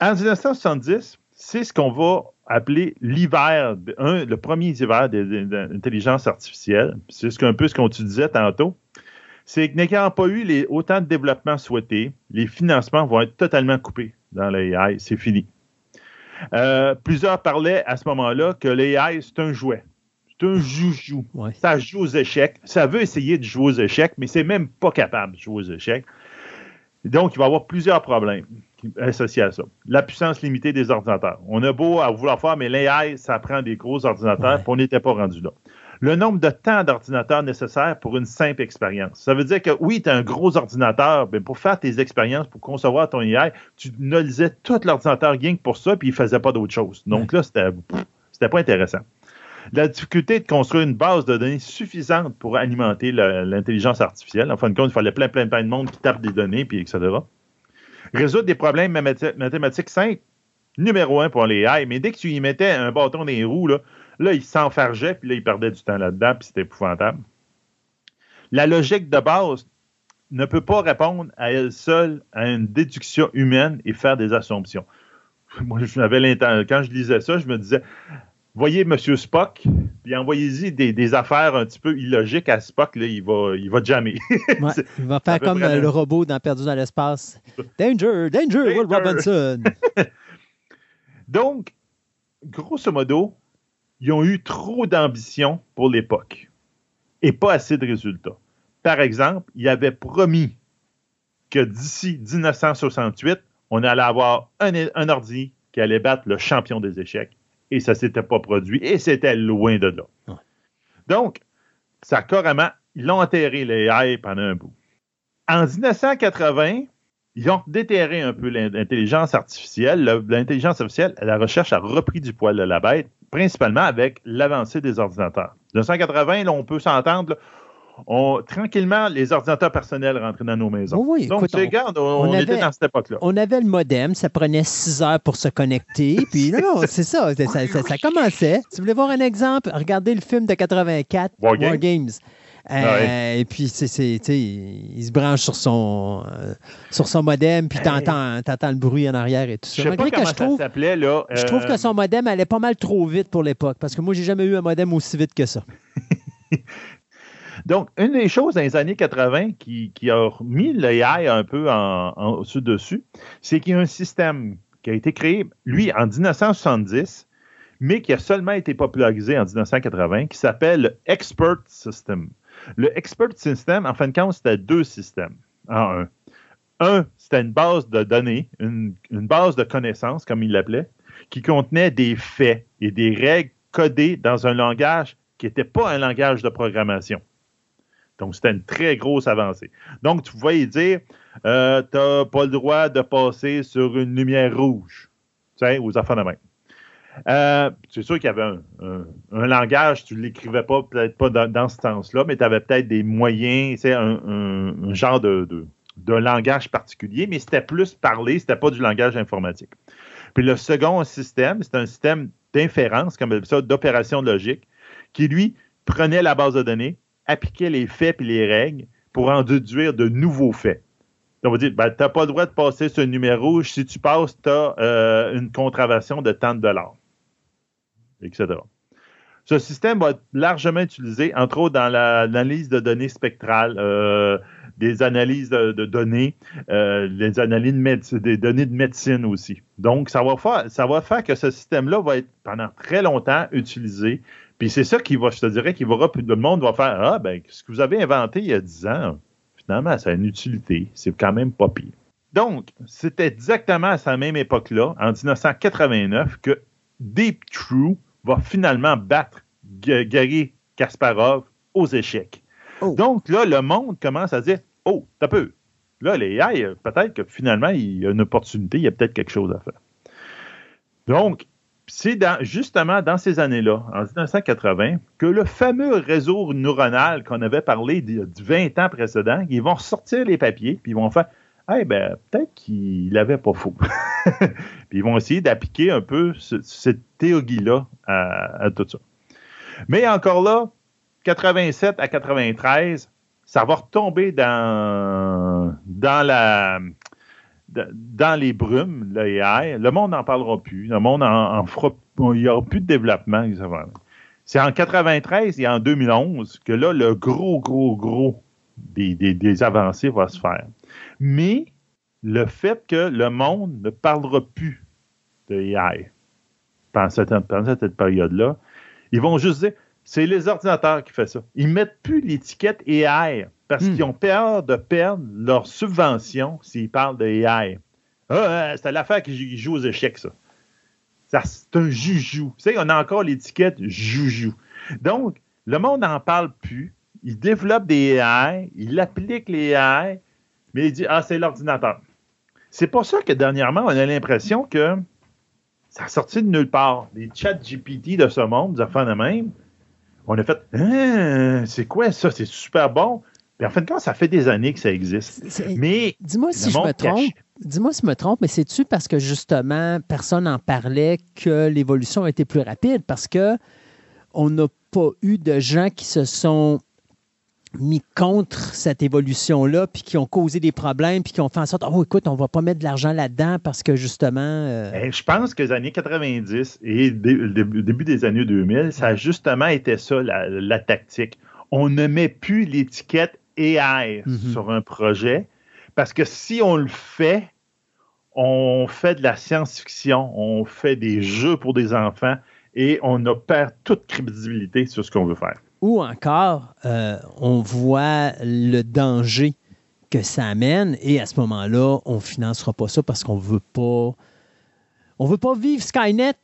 En 1970, c'est ce qu'on va appeler l'hiver, le premier hiver de, l'intelligence artificielle. C'est ce un peu ce qu'on tu disait tantôt. C'est que n'ayant pas eu les, autant de développement souhaité, les financements vont être totalement coupés dans l'AI. C'est fini. Euh, plusieurs parlaient à ce moment-là que l'AI, c'est un jouet. C'est un joujou. Ça joue aux échecs. Ça veut essayer de jouer aux échecs, mais c'est même pas capable de jouer aux échecs. Donc, il va y avoir plusieurs problèmes associés à ça. La puissance limitée des ordinateurs. On a beau à vouloir faire, mais l'AI, ça prend des gros ordinateurs, puis on n'était pas rendu là. Le nombre de temps d'ordinateur nécessaire pour une simple expérience. Ça veut dire que oui, tu as un gros ordinateur, mais pour faire tes expériences, pour concevoir ton AI, tu nolisais tout l'ordinateur rien que pour ça, puis il ne faisait pas d'autre chose. Donc là, c'était pas intéressant la difficulté de construire une base de données suffisante pour alimenter l'intelligence artificielle. En fin de compte, il fallait plein, plein, plein de monde qui tape des données, puis etc. Résoudre des problèmes mathématiques simples, numéro un pour les AI, mais dès que tu y mettais un bâton dans les roues, là, là il s'enfargeait, puis là, il perdait du temps là-dedans, puis c'était épouvantable. La logique de base ne peut pas répondre à elle seule à une déduction humaine et faire des assumptions. Moi, je quand je lisais ça, je me disais, voyez M. Spock, puis envoyez-y des, affaires un petit peu illogiques à Spock, là, il va, il va jammer. il va faire comme le robot dans Perdu dans l'espace. Danger, danger, Will Robinson. Donc, grosso modo, ils ont eu trop d'ambition pour l'époque et pas assez de résultats. Par exemple, il avait promis que d'ici 1968, on allait avoir un, un ordi qui allait battre le champion des échecs et ça ne s'était pas produit et c'était loin de là. Donc, ça carrément, ils l'ont enterré les AI pendant un bout. En 1980, ils ont déterré un peu l'intelligence artificielle. L'intelligence artificielle, la recherche a repris du poil de la bête, principalement avec l'avancée des ordinateurs. En 1980, là, on peut s'entendre, tranquillement, les ordinateurs personnels rentraient dans nos maisons. Oui, Donc, écoute, on, on, était dans cette époque-là. On avait le modem, ça prenait six heures pour se connecter. Puis non, non, c'est ça, ça, commençait. Si vous voulez voir un exemple, regardez le film de 84, War, Games. Euh, et puis, c'est, il se branche sur son, euh, sur son modem, puis tu entends, le bruit en arrière et tout ça. Je sais pas comment ça s'appelait, là. Je trouve que euh, son modem allait pas mal trop vite pour l'époque, parce que moi, j'ai jamais eu un modem aussi vite que ça. Donc, une des choses dans les années 80 qui, a mis l'AI un peu en, en dessus, c'est qu'il y a un système qui a été créé, lui, en 1970, mais qui a seulement été popularisé en 1980, qui s'appelle le Expert System. Le Expert System, en fin de compte, c'était deux systèmes en un. Un, c'était une base de données, une, une base de connaissances, comme il l'appelait, qui contenait des faits et des règles codées dans un langage qui n'était pas un langage de programmation. Donc, c'était une très grosse avancée. Donc, tu pouvais dire, euh, tu n'as pas le droit de passer sur une lumière rouge, tu sais, aux enfants de main. Euh, c'est sûr qu'il y avait un, langage, tu ne l'écrivais pas, peut-être pas dans, ce sens-là, mais tu avais peut-être des moyens, c'est un, un, genre de, de, langage particulier, mais c'était plus parlé, c'était pas du langage informatique. Puis le second système, c'est un système d'inférence, comme ça, d'opération logique, qui, lui, prenait la base de données, appliquer les faits et les règles pour en déduire de nouveaux faits. On va dire, ben, tu n'as pas le droit de passer ce numéro. Si tu passes, tu as euh, une contravention de tant de dollars, etc. Ce système va être largement utilisé, entre autres dans l'analyse de données spectrales, euh, des analyses de, données, euh, des analyses de des données de médecine aussi. Donc, ça va faire, ça va faire que ce système-là va être pendant très longtemps utilisé puis c'est ça qui va, je te dirais, qui va, le monde va faire Ah, ben, ce que vous avez inventé il y a 10 ans, finalement, ça a une utilité. C'est quand même pas pire. Donc, c'était exactement à cette même époque-là, en 1989, que Deep True va finalement battre Gary Kasparov aux échecs. Oh. Donc là, le monde commence à dire Oh, t'as peu. Là, les AI, euh, peut-être que finalement, il y a une opportunité, il y a peut-être quelque chose à faire. Donc, c'est justement dans ces années-là, en 1980, que le fameux réseau neuronal qu'on avait parlé du 20 ans précédent, ils vont sortir les papiers, puis ils vont faire Eh ben, peut-être qu'il n'avait pas faux. puis ils vont essayer d'appliquer un peu ce- cette théorie-là à, à tout ça. Mais encore là, 87 à 93, ça va retomber dans, dans la dans- les brumes, l'AI, le monde n'en parlera plus. Le monde en, en fera, il n'y aura plus de développement. C'est en 93 et en 2011 que là, le gros, gros, gros des, avancées va se faire. Mais le fait que le monde ne parlera plus de AI pendant cette, pendant cette période-là, ils vont juste dire c'est les ordinateurs qui font ça. Ils mettent plus l'étiquette AI parce Hmm. qu'ils ont peur de perdre leur subvention s'ils parlent de AI. Ah, euh, c'est l'affaire qui joue aux échecs, ça. Ça, c'est un joujou. Tu sais, on a encore l'étiquette joujou. Donc, le monde n'en parle plus. Il développe des AI, il applique les AI, mais il dit Ah, c'est l'ordinateur. C'est pour ça que dernièrement, on a l'impression que ça a sorti de nulle part. Les chats GPT de ce monde, des affaires de même, on a fait Hein, c'est quoi ça? C'est super bon. Puis en fin de compte, ça fait des années que ça existe. Mais Dis-moi si je me trompe. Dis-moi si je me trompe, mais c'est-tu parce que justement, personne n'en parlait que l'évolution a été plus rapide? Parce que on n'a pas eu de gens qui se sont mis contre cette évolution-là, puis qui ont causé des problèmes, puis qui ont fait en sorte, oh écoute, on va pas mettre de l'argent là-dedans parce que justement... euh, Eh, je pense que les années 90 et le début début des années 2000, ça a justement été ça, la, la tactique. On ne met plus l'étiquette AI Mhm. sur un projet parce que si on le fait, on fait de la science-fiction, on fait des jeux pour des enfants et on perd toute crédibilité sur ce qu'on veut faire. Ou encore, euh, on voit le danger que ça amène et à ce moment-là, on ne financera pas ça parce qu'on veut pas... On veut pas vivre Skynet.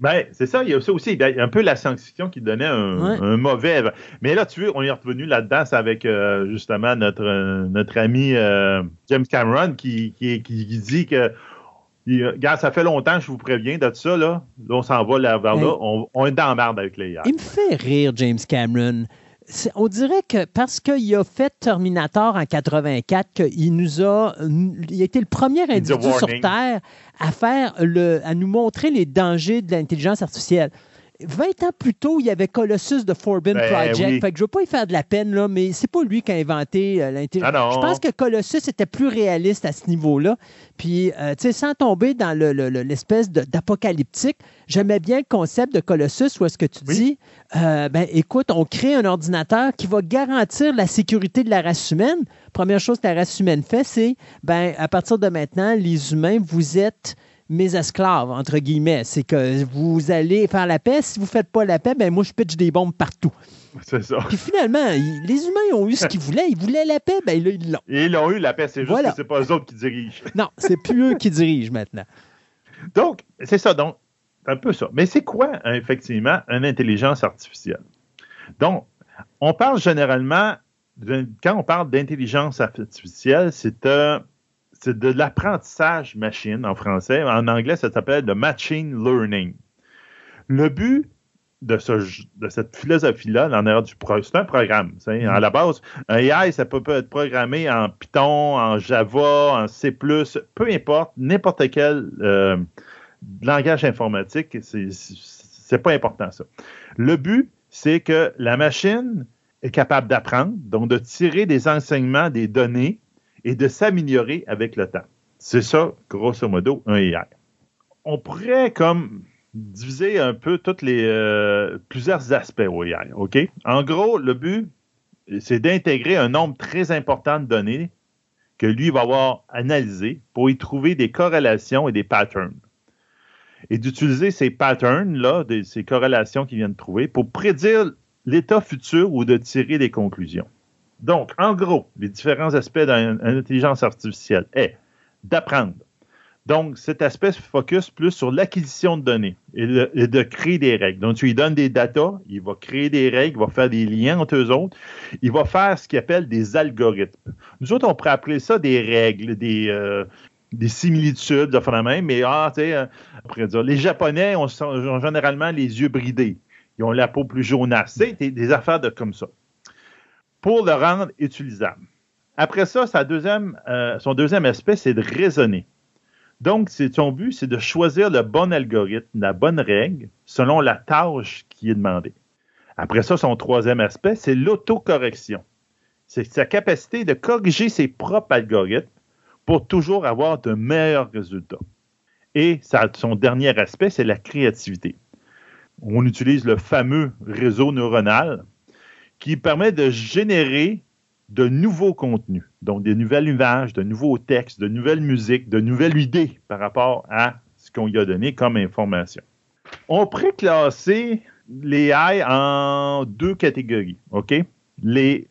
Ben, c'est ça, il y a ça aussi. Il y a un peu la science-fiction qui donnait un, Ouais. un mauvais. Mais là, tu veux, on est revenu là-dedans, avec euh, justement notre, euh, notre ami euh, James Cameron qui, qui, qui- qui dit que. il- Regarde, ça fait longtemps, je vous préviens de ça, là. Là, on s'en va là, vers là. On, on est dans la merde avec les IA. Il me fait rire, James Cameron. On dirait que parce qu'il a fait Terminator en 84, qu'il nous a, il a été le premier individu sur. Terre à faire le, à nous montrer les dangers de l'intelligence artificielle. 20 ans plus tôt, il y avait Colossus de Forbidden Ben Project. oui. Fait que je veux pas y faire de la peine, là, mais c'est pas lui qui a inventé euh, l'intelligence. Ah. Je pense que Colossus était plus réaliste à ce niveau-là. Puis, euh, tu sais, sans tomber dans le- le- le- l'espèce d'apocalyptique, j'aimais bien le concept de Colossus où est-ce que tu Oui. dis, euh, ben, écoute, on crée un ordinateur qui va garantir la sécurité de la race humaine. Première chose que la race humaine fait, c'est, ben, à partir de maintenant, les humains, vous êtes mes esclaves, entre guillemets. C'est que vous allez faire la paix. Si vous ne faites pas la paix, ben moi, je pitch des bombes partout. C'est ça. Puis finalement, ils- les humains ont eu ce qu'ils voulaient. Ils voulaient la paix, ben là, ils l'ont. Et ils l'ont eu, la paix. C'est juste Voilà. que c'est pas eux autres qui dirigent. Non, c'est plus eux qui dirigent maintenant. Donc, c'est ça. Donc, un peu ça. Mais c'est quoi, effectivement, une intelligence artificielle? Donc, on parle généralement, de- quand on parle d'intelligence artificielle, c'est euh, c'est de l'apprentissage machine en français. En anglais, ça s'appelle le machine learning. Le but de, ce- de cette philosophie-là, c'est un programme. À la base, un AI, ça peut être programmé en Python, en Java, en C+, peu importe, n'importe quel euh, langage informatique, c'est pas important ça. Le but, c'est que la machine est capable d'apprendre, donc de tirer des enseignements des données et de s'améliorer avec le temps. C'est ça, grosso modo, un AI. On pourrait comme diviser un peu toutes les euh, plusieurs aspects au AI, OK? En gros, le but, c'est d'intégrer un nombre très important de données que lui va avoir analysé pour y trouver des corrélations et des patterns. Et d'utiliser ces patterns-là, ces corrélations qu'il vient de trouver, pour prédire l'état futur ou de tirer des conclusions. Donc, en gros, les différents aspects d'une intelligence artificielle est d'apprendre. Donc, cet aspect se focus plus sur l'acquisition de données et, de créer des règles. Donc, tu lui donnes des datas, il va créer des règles, il va faire des liens entre eux autres, il va faire ce qu'il appelle des algorithmes. Nous autres, on pourrait appeler ça des règles, des, euh, des similitudes, mais ah, tu sais, euh, dire, les Japonais ont, généralement les yeux bridés. Ils ont la peau plus jaunasse. C'est des, affaires de comme ça. Pour le rendre utilisable. Après ça, euh, son deuxième aspect, c'est de raisonner. Donc, son but, c'est de choisir le bon algorithme, la bonne règle, selon la tâche qui est demandée. Après ça, son troisième aspect, c'est l'autocorrection. C'est sa capacité de corriger ses propres algorithmes pour toujours avoir de meilleurs résultats. Et son dernier aspect, c'est la créativité. On utilise le fameux réseau neuronal qui permet de générer de nouveaux contenus, donc des nouvelles images, de nouveaux textes, de nouvelles musiques, de nouvelles idées par rapport à ce qu'on y a donné comme information. On classer les AI en deux catégories, OK? Les,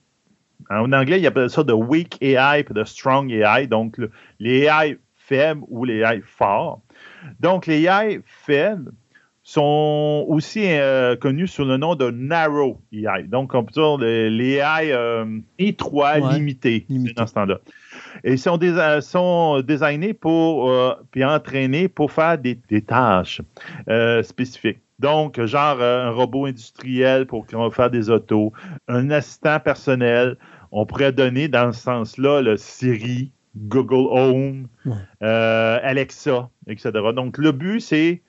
en anglais, il appelle ça de weak AI et de strong AI, donc les AI faibles ou les AI forts. Donc, les AI faibles, sont aussi euh, connus sous le nom de narrow AI. Donc, on peut dire les, AI euh, étroits, limités, dans ce temps-là. Et ils sont, euh, sont designés pour, puis entraînés pour faire des, tâches spécifiques. Donc, genre un robot industriel pour faire des autos, un assistant personnel. On pourrait donner dans ce sens-là le Siri, Google Home, Alexa, etc. Donc, le but, c'est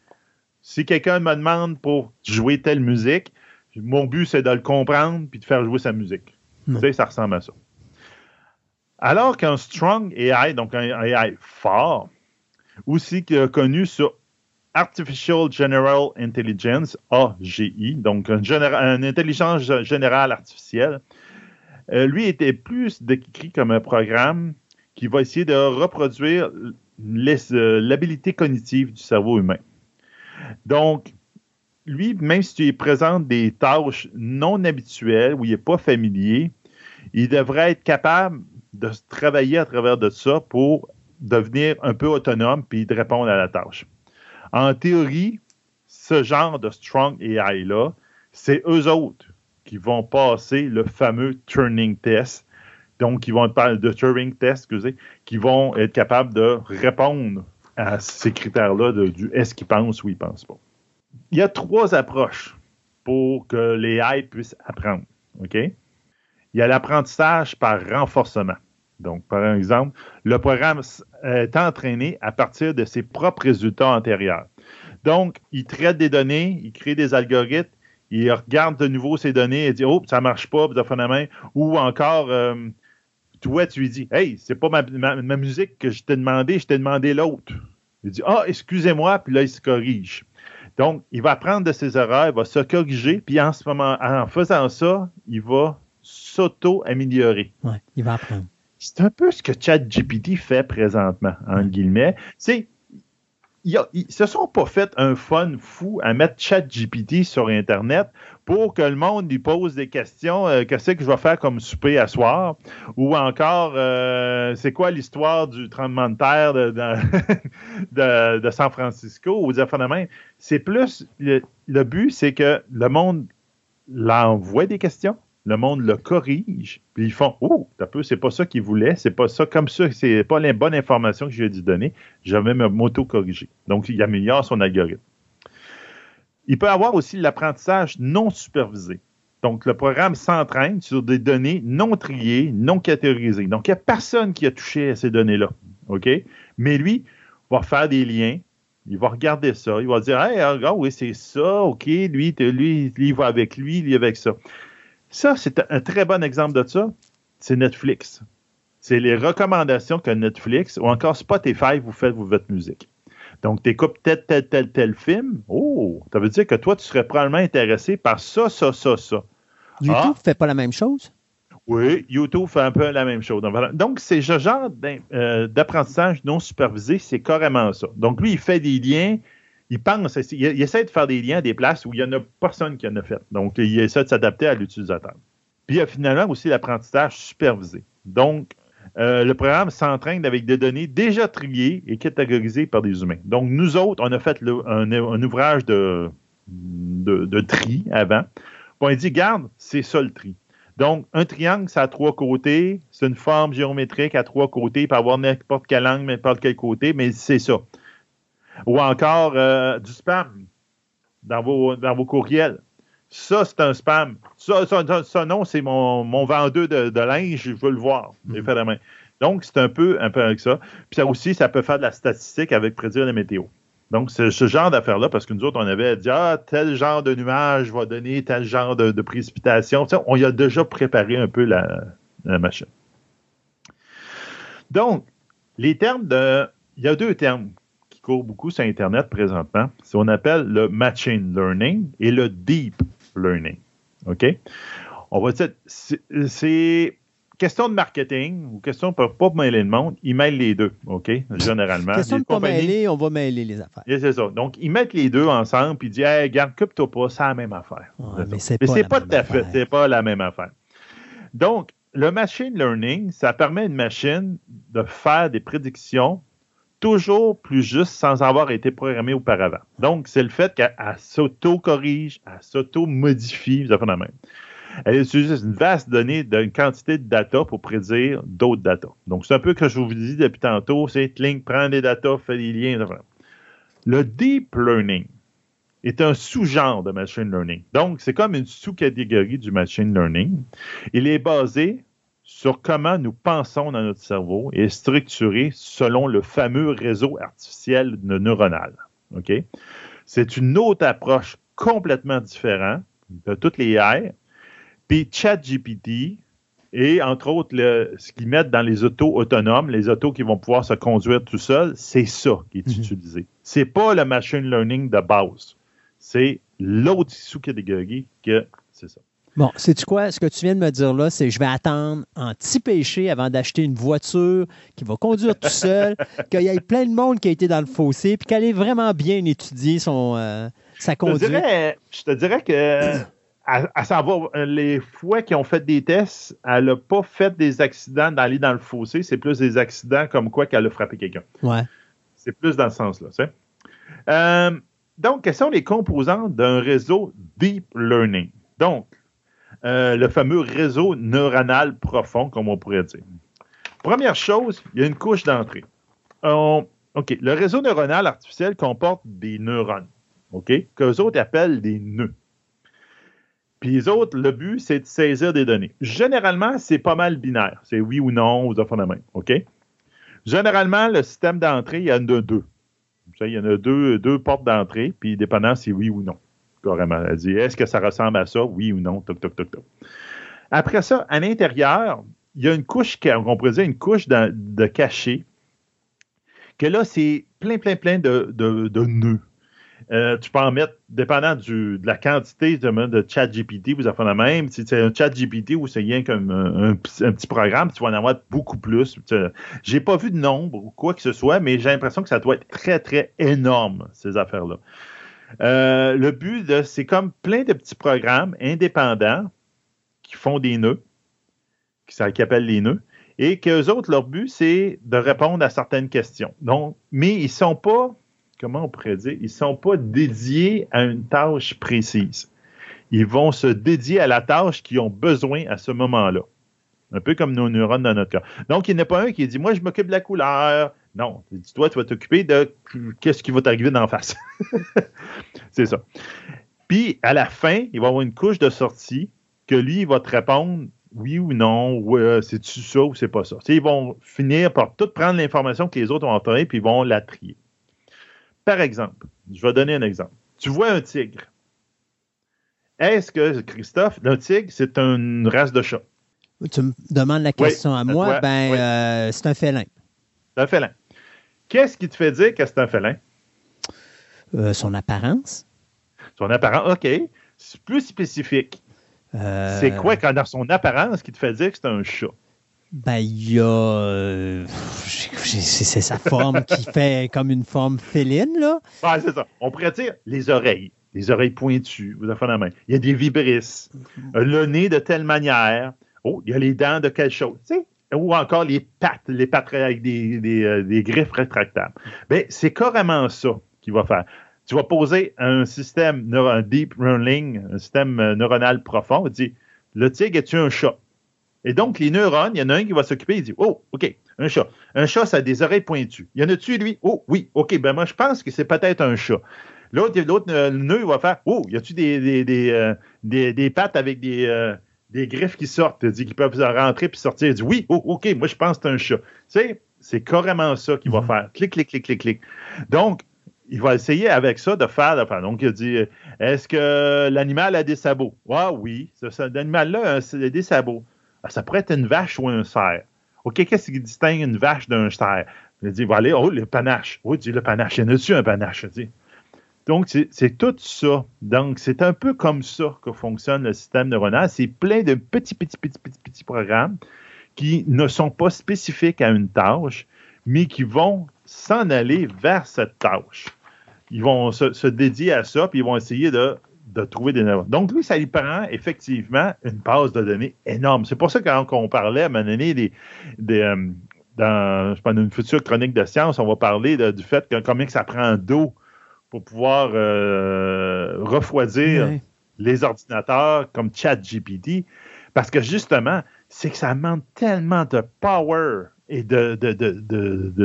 si quelqu'un me demande pour jouer telle musique, mon but, c'est de le comprendre puis de faire jouer sa musique. Tu sais, ça ressemble à ça. Alors qu'un strong AI, donc un AI fort, aussi connu sur Artificial General Intelligence, AGI, donc une intelligence générale artificielle, euh, lui était plus décrit comme un programme qui va essayer de reproduire euh, l'habilité cognitive du cerveau humain. Donc, lui, même si tu lui présentes des tâches non habituelles où il n'est pas familier, il devrait être capable de travailler à travers de ça pour devenir un peu autonome puis de répondre à la tâche. En théorie, ce genre de strong AI-là, c'est eux autres qui vont passer le fameux Turing test. Donc, ils vont de Turing test, excusez, qui vont être capables de répondre à ces critères-là du est-ce qu'il pense ou il pense pas. Il y a trois approches pour que les AI puissent apprendre. Il y a l'apprentissage par renforcement. Donc, par exemple, le programme est entraîné à partir de ses propres résultats antérieurs. Donc, il traite des données, il crée des algorithmes, il regarde de nouveau ces données et dit Oh, ça marche pas, ou encore euh, toi, tu lui dis Hey, c'est pas ma, musique que je t'ai demandé, je t'ai demandé l'autre. Il dit Ah, excusez-moi, puis là, il se corrige. Donc, il va apprendre de ses erreurs, il va se corriger, puis en ce moment, en faisant ça, il va s'auto-améliorer. Oui, il va apprendre. C'est un peu ce que ChatGPT fait présentement, en guillemets. C'est ils ne se sont pas fait un fun fou à mettre ChatGPT sur Internet pour que le monde lui pose des questions. Euh, qu'est-ce que je vais faire comme souper à soir? Ou encore, euh, c'est quoi l'histoire du tremblement de terre de, San Francisco? Ou dire C'est plus, le, but, c'est que le monde l'envoie des questions le monde le corrige, puis ils font Oh, c'est pas ça qu'ils voulaient, c'est pas ça, comme ça, c'est pas la bonne information que j'ai dû donner, je vais m'auto-corriger. Donc, il améliore son algorithme. Il peut avoir aussi l'apprentissage non supervisé. Donc, le programme s'entraîne sur des données non triées, non catégorisées. Donc, il n'y a personne qui a touché à ces données-là. OK? Mais lui va faire des liens, il va regarder ça, il va dire Hey, regarde, oui, c'est ça, OK, lui, lui, lui, il va avec lui, lui avec ça. Ça, c'est un très bon exemple de ça. C'est Netflix. C'est les recommandations que Netflix ou encore Spotify vous fait vous votre musique. Donc, tu écoutes tel, tel, tel, tel film. Oh, ça veut dire que toi, tu serais probablement intéressé par ça, ça, ça, ça. YouTube ne ah. fait pas la même chose? Oui, YouTube fait un peu la même chose. Donc, c'est ce genre euh, d'apprentissage non supervisé, c'est carrément ça. Donc, lui, il fait des liens il pense, il, essaie de faire des liens à des places où il n'y en a personne qui en a fait. Donc, il essaie de s'adapter à l'utilisateur. Puis, il y a finalement aussi l'apprentissage supervisé. Donc, Euh, le programme s'entraîne avec des données déjà triées et catégorisées par des humains. Donc, nous autres, on a fait un, ouvrage de, tri avant. On a dit, garde, c'est ça le tri. Donc, un triangle, ça a trois côtés. C'est une forme géométrique à trois côtés. Il peut avoir n'importe quel angle, n'importe quel côté, mais c'est ça. Ou encore euh, du spam dans vos courriels. Ça, c'est un spam. Ça, ça, ça, ça, non, c'est mon, mon vendeur de, de linge, je veux le voir. Main. Donc, c'est un peu, un peu avec ça. Puis ça aussi, ça peut faire de la statistique avec prédire la météo. Donc, c'est ce genre d'affaires-là, parce que nous autres, on avait dit, ah, tel genre de nuage va donner tel genre de, de précipitation. On y a déjà préparé un peu la, la machine. Donc, les termes de. Il y a deux termes qui courent beaucoup sur Internet présentement. C'est ce qu'on appelle le machine learning et le deep learning. OK? On va dire, c'est- question de marketing ou question pour pas mêler le monde, ils mêlent les deux, OK? Généralement. Question Les de pas mêler, on va mêler les affaires. c'est ça. Donc, ils mettent les deux ensemble puis ils disent Hey, garde, coupe-toi pas, c'est la même affaire. Ouais, mais c'est pas pas tout à fait, c'est pas la même affaire. Donc, le machine learning, ça permet à une machine de faire des prédictions toujours plus justes sans avoir été programmée auparavant. Donc, c'est le fait qu'elle elle s'auto-corrige, elle s'auto-modifie, vous avez la même. Elle utilise une vaste donnée d'une quantité de data pour prédire d'autres data. Donc, c'est un peu ce que je vous dis depuis tantôt, c'est Link prend des data, fait des liens. Le deep learning est un sous-genre de machine learning. Donc, c'est comme une sous-catégorie du machine learning. Il est basé sur comment nous pensons dans notre cerveau et est structuré selon le fameux réseau artificiel de neuronal. OK? C'est une autre approche complètement différente de toutes les AI. Puis ChatGPT et entre autres le- ce qu'ils mettent dans les autos autonomes, les autos qui vont pouvoir se conduire tout seuls, c'est ça qui est Mhm. utilisé. C'est pas le machine learning de base. C'est l'autre sous-catégorie que c'est ça. Bon, sais-tu quoi? Ce que tu viens de me dire là, c'est je vais attendre en petit péché avant d'acheter une voiture qui va conduire tout seul, qu'il y ait plein de monde qui a été dans le fossé, puis qu'elle ait vraiment bien étudié son, euh, sa Je te conduite. dirais, je te dirais que à, à savoir euh, les fois qu'ils ont fait des tests, elle n'a pas fait des accidents d'aller dans le fossé, c'est plus des accidents comme quoi qu'elle a frappé quelqu'un. Ouais. C'est plus dans ce sens-là. tu sais. Euh, donc, quelles sont les composantes d'un réseau deep learning? Donc, euh, le fameux réseau neuronal profond, comme on pourrait dire. Première chose, il y a une couche d'entrée. OK, le réseau neuronal artificiel comporte des neurones, OK, qu'eux autres appellent des nœuds. Puis les autres, le but, c'est de saisir des données. Généralement, c'est pas mal binaire. C'est oui ou non aux enfants de même, OK? Généralement, le système d'entrée, il y en a deux. Il y en a deux, deux portes d'entrée, puis dépendant si oui ou non. Est-ce que ça ressemble à ça, oui ou non, toc, toc, toc, toc. Après ça, à l'intérieur, il y a une couche, ca- on pourrait dire une couche de, cachet, que là, c'est plein, plein, plein de, nœuds. Euh, tu peux en mettre, dépendant de la quantité de, chat GPT, vous en faites la même. Si c'est un chat GPT ou c'est rien comme un, petit- programme, tu vas en avoir beaucoup plus. J'ai pas vu de nombre ou quoi que ce soit, mais j'ai l'impression que ça doit être très, très énorme, ces affaires-là. Euh, le but, c'est comme plein de petits programmes indépendants qui font des nœuds, qui, qui appellent les nœuds, et qu'eux autres, leur but, c'est de répondre à certaines questions. Donc, mais ils sont pas, comment on pourrait dire, ils sont pas dédiés à une tâche précise. Ils vont se dédier à la tâche qu'ils ont besoin à ce moment-là. Un peu comme nos neurones dans notre cas. Donc, il n'y en a pas un qui dit Moi, je m'occupe de la couleur. Non, tu dis, toi, tu vas t'occuper de qu'est-ce qui va t'arriver d'en face. c'est ça. Puis, à la fin, il va y avoir une couche de sortie que lui, il va te répondre oui ou non, ou euh, c'est-tu ça ou c'est pas ça. Ils vont finir par tout prendre l'information que les autres ont entrée, puis ils vont la trier. Par exemple, je vais donner un exemple. Tu vois un tigre. Est-ce que, Christophe, le tigre, c'est une race de chat? Tu me demandes la question à moi, ben, oui. euh, c'est un félin. C'est un félin. Qu'est-ce qui te fait dire que c'est un félin? Euh, son apparence. Son apparence, OK. C'est plus spécifique. Euh, C'est quoi quand dans son apparence qui te fait dire que c'est un chat? Ben, il y a. euh, c'est sa forme qui fait comme une forme féline, là. Ah, c'est ça. On pourrait dire les oreilles. Les oreilles pointues, vous avez fait la main. Il y a des vibrisses. Euh, Le nez de telle manière. Oh, il y a les dents de quelque chose. Tu sais, ou encore les pattes, les pattes avec euh, des griffes rétractables. Ben, c'est carrément ça qu'il va faire. Tu vas poser un système, un deep learning, un système euh, neuronal profond, tu dis, le tigre est-tu un chat? Et donc, les neurones, il y en a un qui va s'occuper, il dit, oh, OK, un chat. Un chat, ça a des oreilles pointues. Il y en a-tu, lui? Oh, oui, OK, ben moi, je pense que c'est peut-être un chat. L'autre, l'autre euh, nœud il va faire, oh, y a-tu des, des, des, pattes avec des, des griffes qui sortent, il dit, qui peuvent rentrer puis sortir? Il dit, oui, oh, OK, moi, je pense que c'est un chat. Tu sais, c'est carrément ça qu'il va faire. Clic, clic, clic, clic, clic. Donc, il va essayer avec ça de faire. Donc, il a dit euh, Est-ce que l'animal a des sabots? Ah oui, l'animal-là a des sabots. Ah, ça pourrait être une vache ou un cerf. OK, qu'est-ce qui distingue une vache d'un cerf? Il dit Va aller, oh, le panache. Oui, il dit le panache. Il y en a-tu un panache? Il dit. Donc, c'est tout ça. Donc, c'est un peu comme ça que fonctionne le système neuronal. C'est plein de petits, petits, petits, petits, petits programmes qui ne sont pas spécifiques à une tâche, mais qui vont s'en aller vers cette tâche. Ils vont se, dédier à ça, puis ils vont essayer de, de trouver des neurones. Donc, lui, ça lui prend effectivement une base de données énorme. C'est pour ça que quand on parlait à un moment donné des, euh, dans je pense, une future chronique de science, on va parler du fait que combien que ça prend d'eau pour pouvoir euh, refroidir les ordinateurs comme ChatGPT. Parce que justement, c'est que ça demande tellement de power et de, de, de,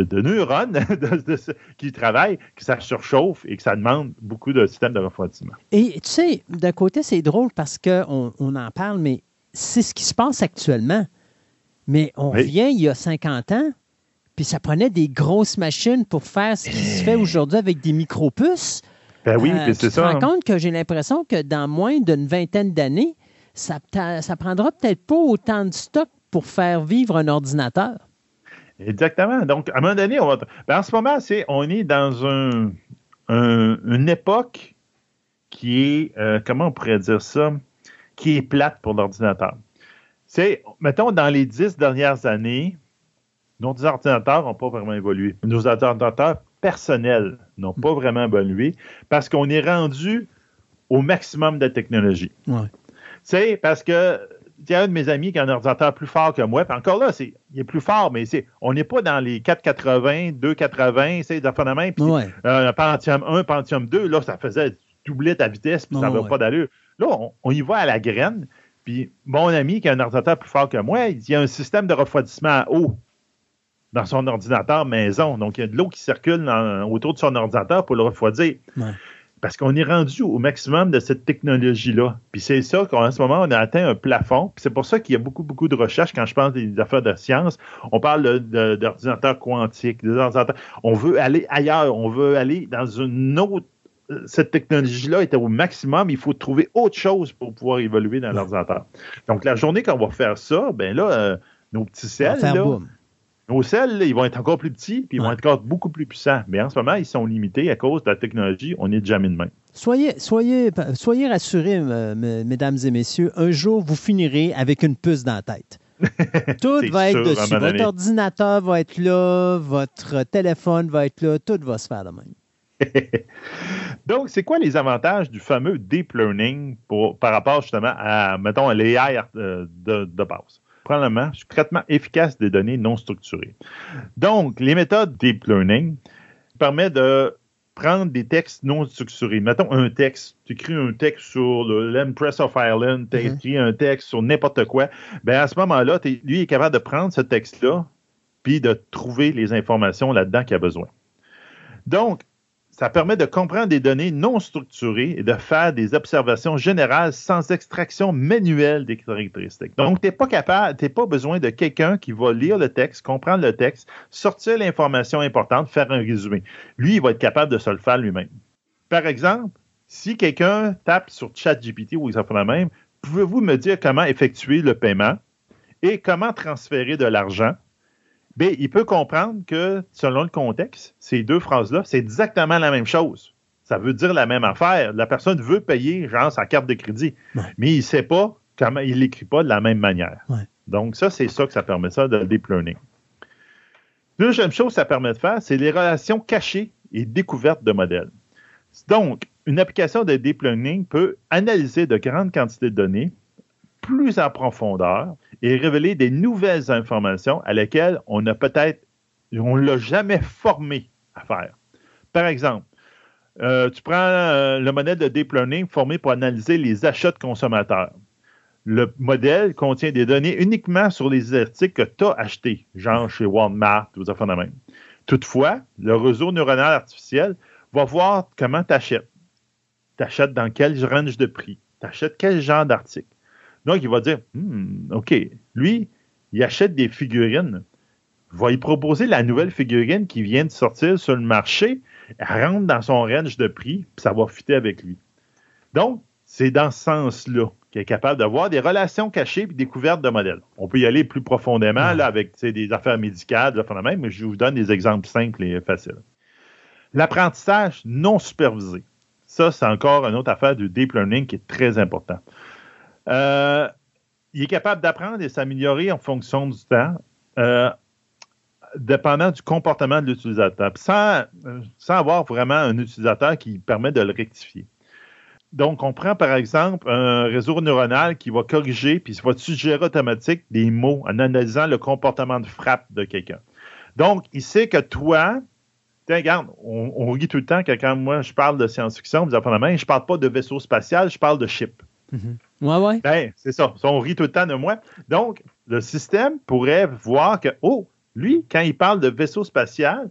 de, neurones qui travaillent que ça surchauffe et que ça demande beaucoup de systèmes de refroidissement. Et tu sais, d'un côté, c'est drôle parce qu'on on en parle, mais c'est ce qui se passe actuellement. Mais on Oui. revient il y a 50 ans, puis ça prenait des grosses machines pour faire ce qui se fait aujourd'hui avec des micro-puces. Ben oui, Euh, c'est ça. rends hein. compte que j'ai l'impression que dans moins d'une vingtaine d'années, ça, ça prendra peut-être pas autant de stock pour faire vivre un ordinateur. Exactement. Donc, à un moment donné, on va. ben, en ce moment, c'est, on est dans un, un- une époque qui est, euh, comment on pourrait dire ça, qui est plate pour l'ordinateur. C'est, mettons, dans les dix dernières années, nos ordinateurs n'ont pas vraiment évolué. Nos ordinateurs personnels n'ont pas vraiment évolué parce qu'on est rendu au maximum de technologie. Ouais. Tu sais, parce que il y a un de mes amis qui a un ordinateur plus fort que moi. Puis encore là, c'est, il est plus fort, mais c'est, on n'est pas dans les 480, 280, c'est de même. Puis Ouais. euh, Pentium 1, Pentium 2, là, ça faisait doubler ta vitesse, puis ça n'avait ouais. pas d'allure. Là, on, on y va à la graine. Puis mon ami qui a un ordinateur plus fort que moi, il y a un système de refroidissement à eau dans son ordinateur maison. Donc, il y a de l'eau qui circule dans- autour de son ordinateur pour le refroidir. Ouais. Parce qu'on est rendu au maximum de cette technologie-là. Puis c'est ça qu'en ce moment, on a atteint un plafond. Puis c'est pour ça qu'il y a beaucoup, beaucoup de recherches. Quand je pense des affaires de science, on parle d'ordinateurs quantiques, des ordinateurs. On veut aller ailleurs. On veut aller dans une autre. Cette technologie-là est au maximum. Il faut trouver autre chose pour pouvoir évoluer dans l'ordinateur. Donc, la journée qu'on va faire ça, ben là, euh, nos petits faire là. Nos là, ils vont être encore plus petits, puis ils vont être encore beaucoup plus puissants. Mais en ce moment, ils sont limités à cause de la technologie. On est jamais de main. Soyez, soyez, soyez rassurés, euh, me- mesdames et messieurs, un jour, vous finirez avec une puce dans la tête. Tout va être sûr, dessus. Votre donné. ordinateur va être là, votre téléphone va être là, tout va se faire de même. Donc, c'est quoi les avantages du fameux deep learning pour, par rapport justement à, mettons, l'AI euh, de, de base? C'est traitement efficace des données non structurées. Donc, les méthodes deep learning permettent de prendre des textes non structurés. Mettons un texte, tu écris un texte sur le- l'Empress of Ireland, tu Mhm. écris un texte sur n'importe quoi. Ben à ce moment-là, lui est capable de prendre ce texte-là puis de trouver les informations là-dedans qu'il a besoin. Donc, ça permet de comprendre des données non structurées et de faire des observations générales sans extraction manuelle des caractéristiques. Donc, tu n'es pas capable, tu pas besoin de quelqu'un qui va lire le texte, comprendre le texte, sortir l'information importante, faire un résumé. Lui, il va être capable de se le faire lui-même. Par exemple, si quelqu'un tape sur ChatGPT ou ça fait la même, pouvez-vous me dire comment effectuer le paiement et comment transférer de l'argent? Bien, il peut comprendre que, selon le contexte, ces deux phrases-là, c'est exactement la même chose. Ça veut dire la même affaire. La personne veut payer, genre, sa carte de crédit, Ouais. mais il ne sait pas comment, il l'écrit pas de la même manière. Ouais. Donc, ça, c'est ça que ça permet ça, de deep learning. Deuxième chose que ça permet de faire, c'est les relations cachées et découvertes de modèles. Donc, une application de deep learning peut analyser de grandes quantités de données, plus en profondeur et révéler des nouvelles informations à lesquelles on a peut-être, on l'a jamais formé à faire. Par exemple, euh, tu prends euh, le modèle de deep learning formé pour analyser les achats de consommateurs. Le modèle contient des données uniquement sur les articles que tu as achetés, genre chez Walmart ou affaires de même. Toutefois, le réseau neuronal artificiel va voir comment tu achètes. Tu achètes dans quel range de prix? Tu achètes quel genre d'article? Donc, il va dire, hmm, OK, lui, il achète des figurines. Va y proposer la nouvelle figurine qui vient de sortir sur le marché. Elle rentre dans son range de prix, puis ça va fitter avec lui. Donc, c'est dans ce sens-là qu'il est capable d'avoir des relations cachées et découvertes de modèles. On peut y aller plus profondément là, avec des affaires médicales, des affaires même, mais je vous donne des exemples simples et faciles. L'apprentissage non supervisé. Ça, c'est encore une autre affaire du deep learning qui est très important. Euh, il est capable d'apprendre et s'améliorer en fonction du temps, euh, dépendant du comportement de l'utilisateur, sans, sans avoir vraiment un utilisateur qui permet de le rectifier. Donc, on prend par exemple un réseau neuronal qui va corriger puis va suggérer automatique des mots en analysant le comportement de frappe de quelqu'un. Donc, il sait que toi, tiens, regarde, on, on, tout le temps que quand moi je parle de science-fiction, vous apprenez la main, je parle pas de vaisseau spatial, je parle de ship. Mm-hmm. Ouais, ouais. Ben, c'est ça. On rit tout le temps de moi. Donc, le système pourrait voir que, oh, lui, quand il parle de vaisseau spatial,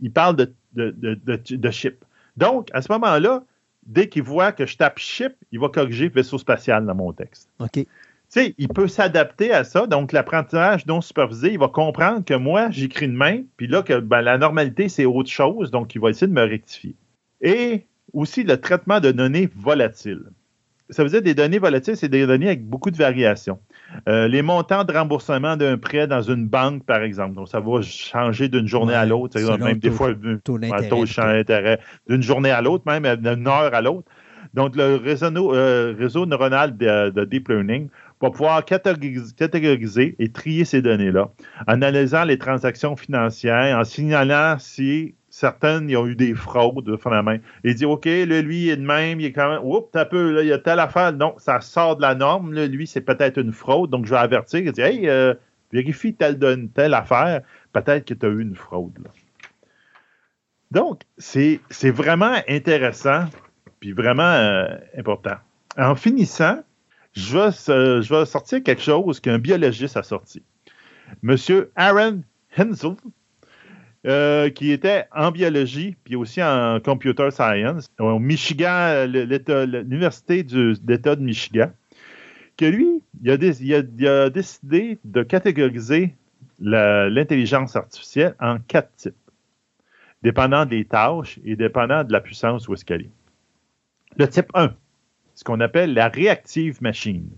il parle de, de, de, de ship. Donc, à ce moment-là, dès qu'il voit que je tape ship, il va corriger vaisseau spatial dans mon texte. OK. Tu sais, il peut s'adapter à ça. Donc, l'apprentissage non supervisé, il va comprendre que moi, j'écris de main, puis là, que ben, la normalité, c'est autre chose. Donc, il va essayer de me rectifier. Et aussi le traitement de données volatiles. Ça veut dire des données volatiles, c'est des données avec beaucoup de variations. Euh, les montants de remboursement d'un prêt dans une banque, par exemple. Donc, ça va changer d'une journée Ouais, à l'autre. Même des taux- fois, taux d'intérêt, de. D'une journée à l'autre, même d'une heure à l'autre. Donc, le réseau, euh, réseau neuronal de, de Deep Learning va pouvoir catégoriser, catégoriser et trier ces données-là, en analysant les transactions financières, en signalant si certaines ils ont eu des fraudes de main. Il dit OK, là, lui, il est de même, il est quand même. Oups, t'as peu, il y a telle affaire. Non, ça sort de la norme. Lui, c'est peut-être une fraude. Donc, je vais avertir. Il dit Hey, euh, vérifie telle, telle affaire. Peut-être que tu as eu une fraude. Donc, c'est vraiment intéressant puis vraiment euh, important. En finissant, je vais, je vais sortir quelque chose qu'un biologiste a sorti. Monsieur Aaron Hensel, euh, qui était en biologie puis aussi en computer science au Michigan, l'Université d'État de Michigan, que lui, il a, décidé de catégoriser l'intelligence artificielle en quatre types, dépendant des tâches et dépendant de la puissance qu'elle est. Le type 1, ce qu'on appelle la reactive machine.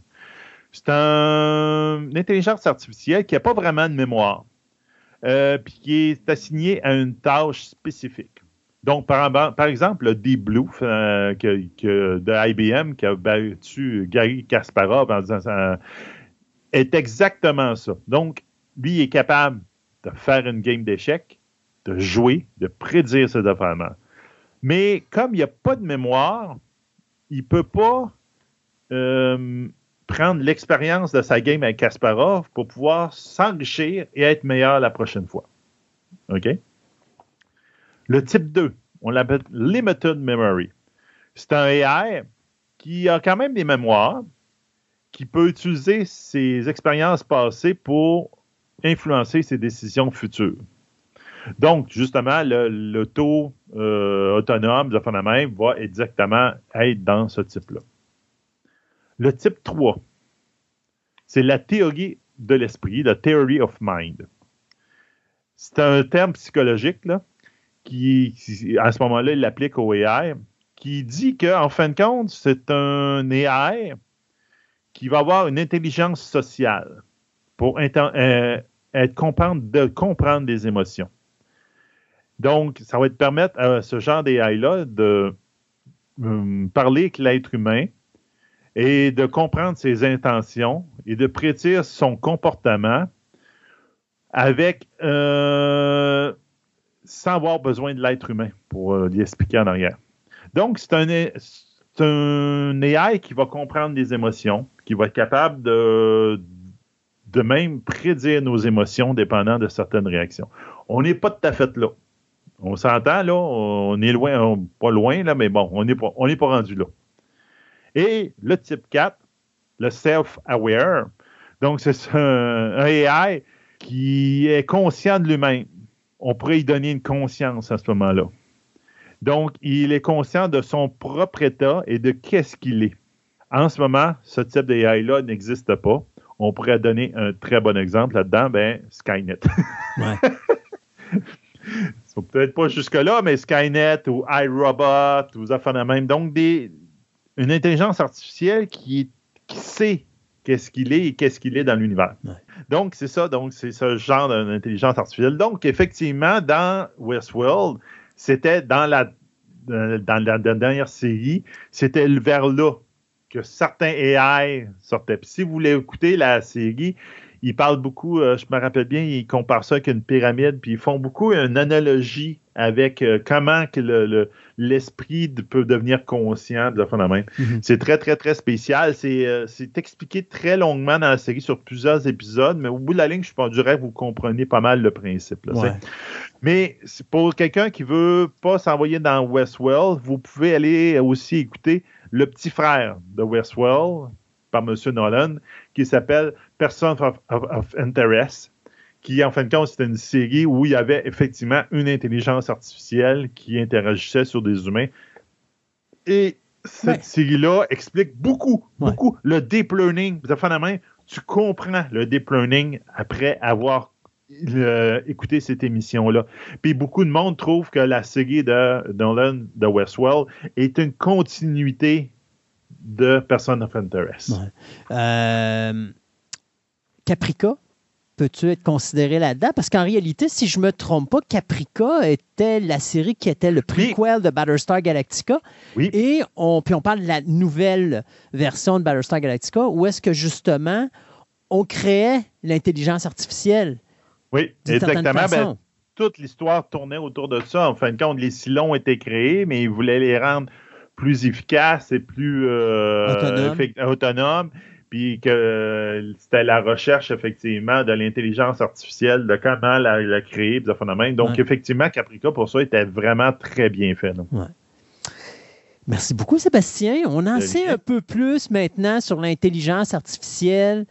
C'est un- une intelligence artificielle qui n'a pas vraiment de mémoire, euh, puis qui est assignée à une tâche spécifique. Donc, par, par exemple, le Deep Blue euh, que- que- de IBM qui a battu Gary Kasparov en disant ça, est exactement ça. Donc, lui est capable de faire une game d'échecs, de jouer, de prédire ses affaires. Mais comme il n'y a pas de mémoire, il ne peut pas euh, prendre l'expérience de sa game avec Kasparov pour pouvoir s'enrichir et être meilleur la prochaine fois. OK? Le type 2, on l'appelle Limited Memory. C'est un AI qui a quand même des mémoires, qui peut utiliser ses expériences passées pour influencer ses décisions futures. Donc, justement, le, taux euh, autonome de phénomène va exactement être dans ce type-là. Le type 3, c'est la théorie de l'esprit, la theory of mind. C'est un terme psychologique là, qui, à ce moment-là, il l'applique au AI, qui dit qu'en fin de compte, c'est un AI qui va avoir une intelligence sociale pour euh, être comprendre, de comprendre des émotions. Donc, ça va te permettre à ce genre d'AI-là de euh, parler avec l'être humain et de comprendre ses intentions et de prédire son comportement avec euh, sans avoir besoin de l'être humain pour euh, lui expliquer en arrière. Donc, c'est un un AI qui va comprendre des émotions, qui va être capable de, de même prédire nos émotions dépendant de certaines réactions. On n'est pas tout à fait là. On s'entend, là, on est loin, pas loin, là, mais bon, on n'est pas, on pas rendu là. Et le type 4, le self-aware, donc c'est un, AI qui est conscient de lui-même. On pourrait y donner une conscience à ce moment-là. Donc, il est conscient de son propre état et de qu'est-ce qu'il est. En ce moment, ce type d'AI-là n'existe pas. On pourrait donner un très bon exemple là-dedans, ben, Skynet. Ouais. peut-être pas jusque-là, mais Skynet ou iRobot ou de même. Donc, des, une intelligence artificielle qui, sait qu'est-ce qu'il est et qu'est-ce qu'il est dans l'univers. Donc, c'est ça. Donc, c'est ce genre d'intelligence artificielle. Donc, effectivement, dans Westworld, c'était dans la, dans la dernière série, c'était vers là que certains AI sortaient. Puis si vous voulez écouter la série, ils parlent beaucoup, euh, je me rappelle bien, ils comparent ça avec une pyramide, puis ils font beaucoup une analogie avec euh, comment que le, l'esprit peut devenir conscient de la phénomène. Mm-hmm. C'est très, très, très spécial. Euh, c'est, expliqué très longuement dans la série sur plusieurs épisodes, mais au bout de la ligne, je pense que vous comprenez pas mal le principe. Mais pour quelqu'un qui veut pas s'envoyer dans Westworld, vous pouvez aller aussi écouter le petit frère de Westworld par M. Nolan, qui s'appelle Person of, Interest, qui, en fin de compte, c'était une série où il y avait effectivement une intelligence artificielle qui interagissait sur des humains. Et cette série-là explique beaucoup, beaucoup le deep learning. main, tu comprends le deep learning après avoir écouté cette émission-là. Puis beaucoup de monde trouve que la série de Nolan de Westworld est une continuité de Person of Interest. Euh, Caprica, peux-tu être considéré là-dedans? Parce qu'en réalité, si je ne me trompe pas, Caprica était la série qui était le prequel de Battlestar Galactica. Oui. Et on, puis on parle de la nouvelle version de Battlestar Galactica, où est-ce que justement on créait l'intelligence artificielle. Oui, exactement. Ben, toute l'histoire tournait autour de ça. En fin de compte, les silons ont été créés, mais ils voulaient les rendre plus efficaces et plus euh, autonomes. Puis que euh, c'était la recherche, effectivement, de l'intelligence artificielle, de comment la, créer, de phénomène. Donc, effectivement, Caprica, pour ça, était vraiment très bien fait. Merci beaucoup, Sébastien. On en sait un peu plus maintenant sur l'intelligence artificielle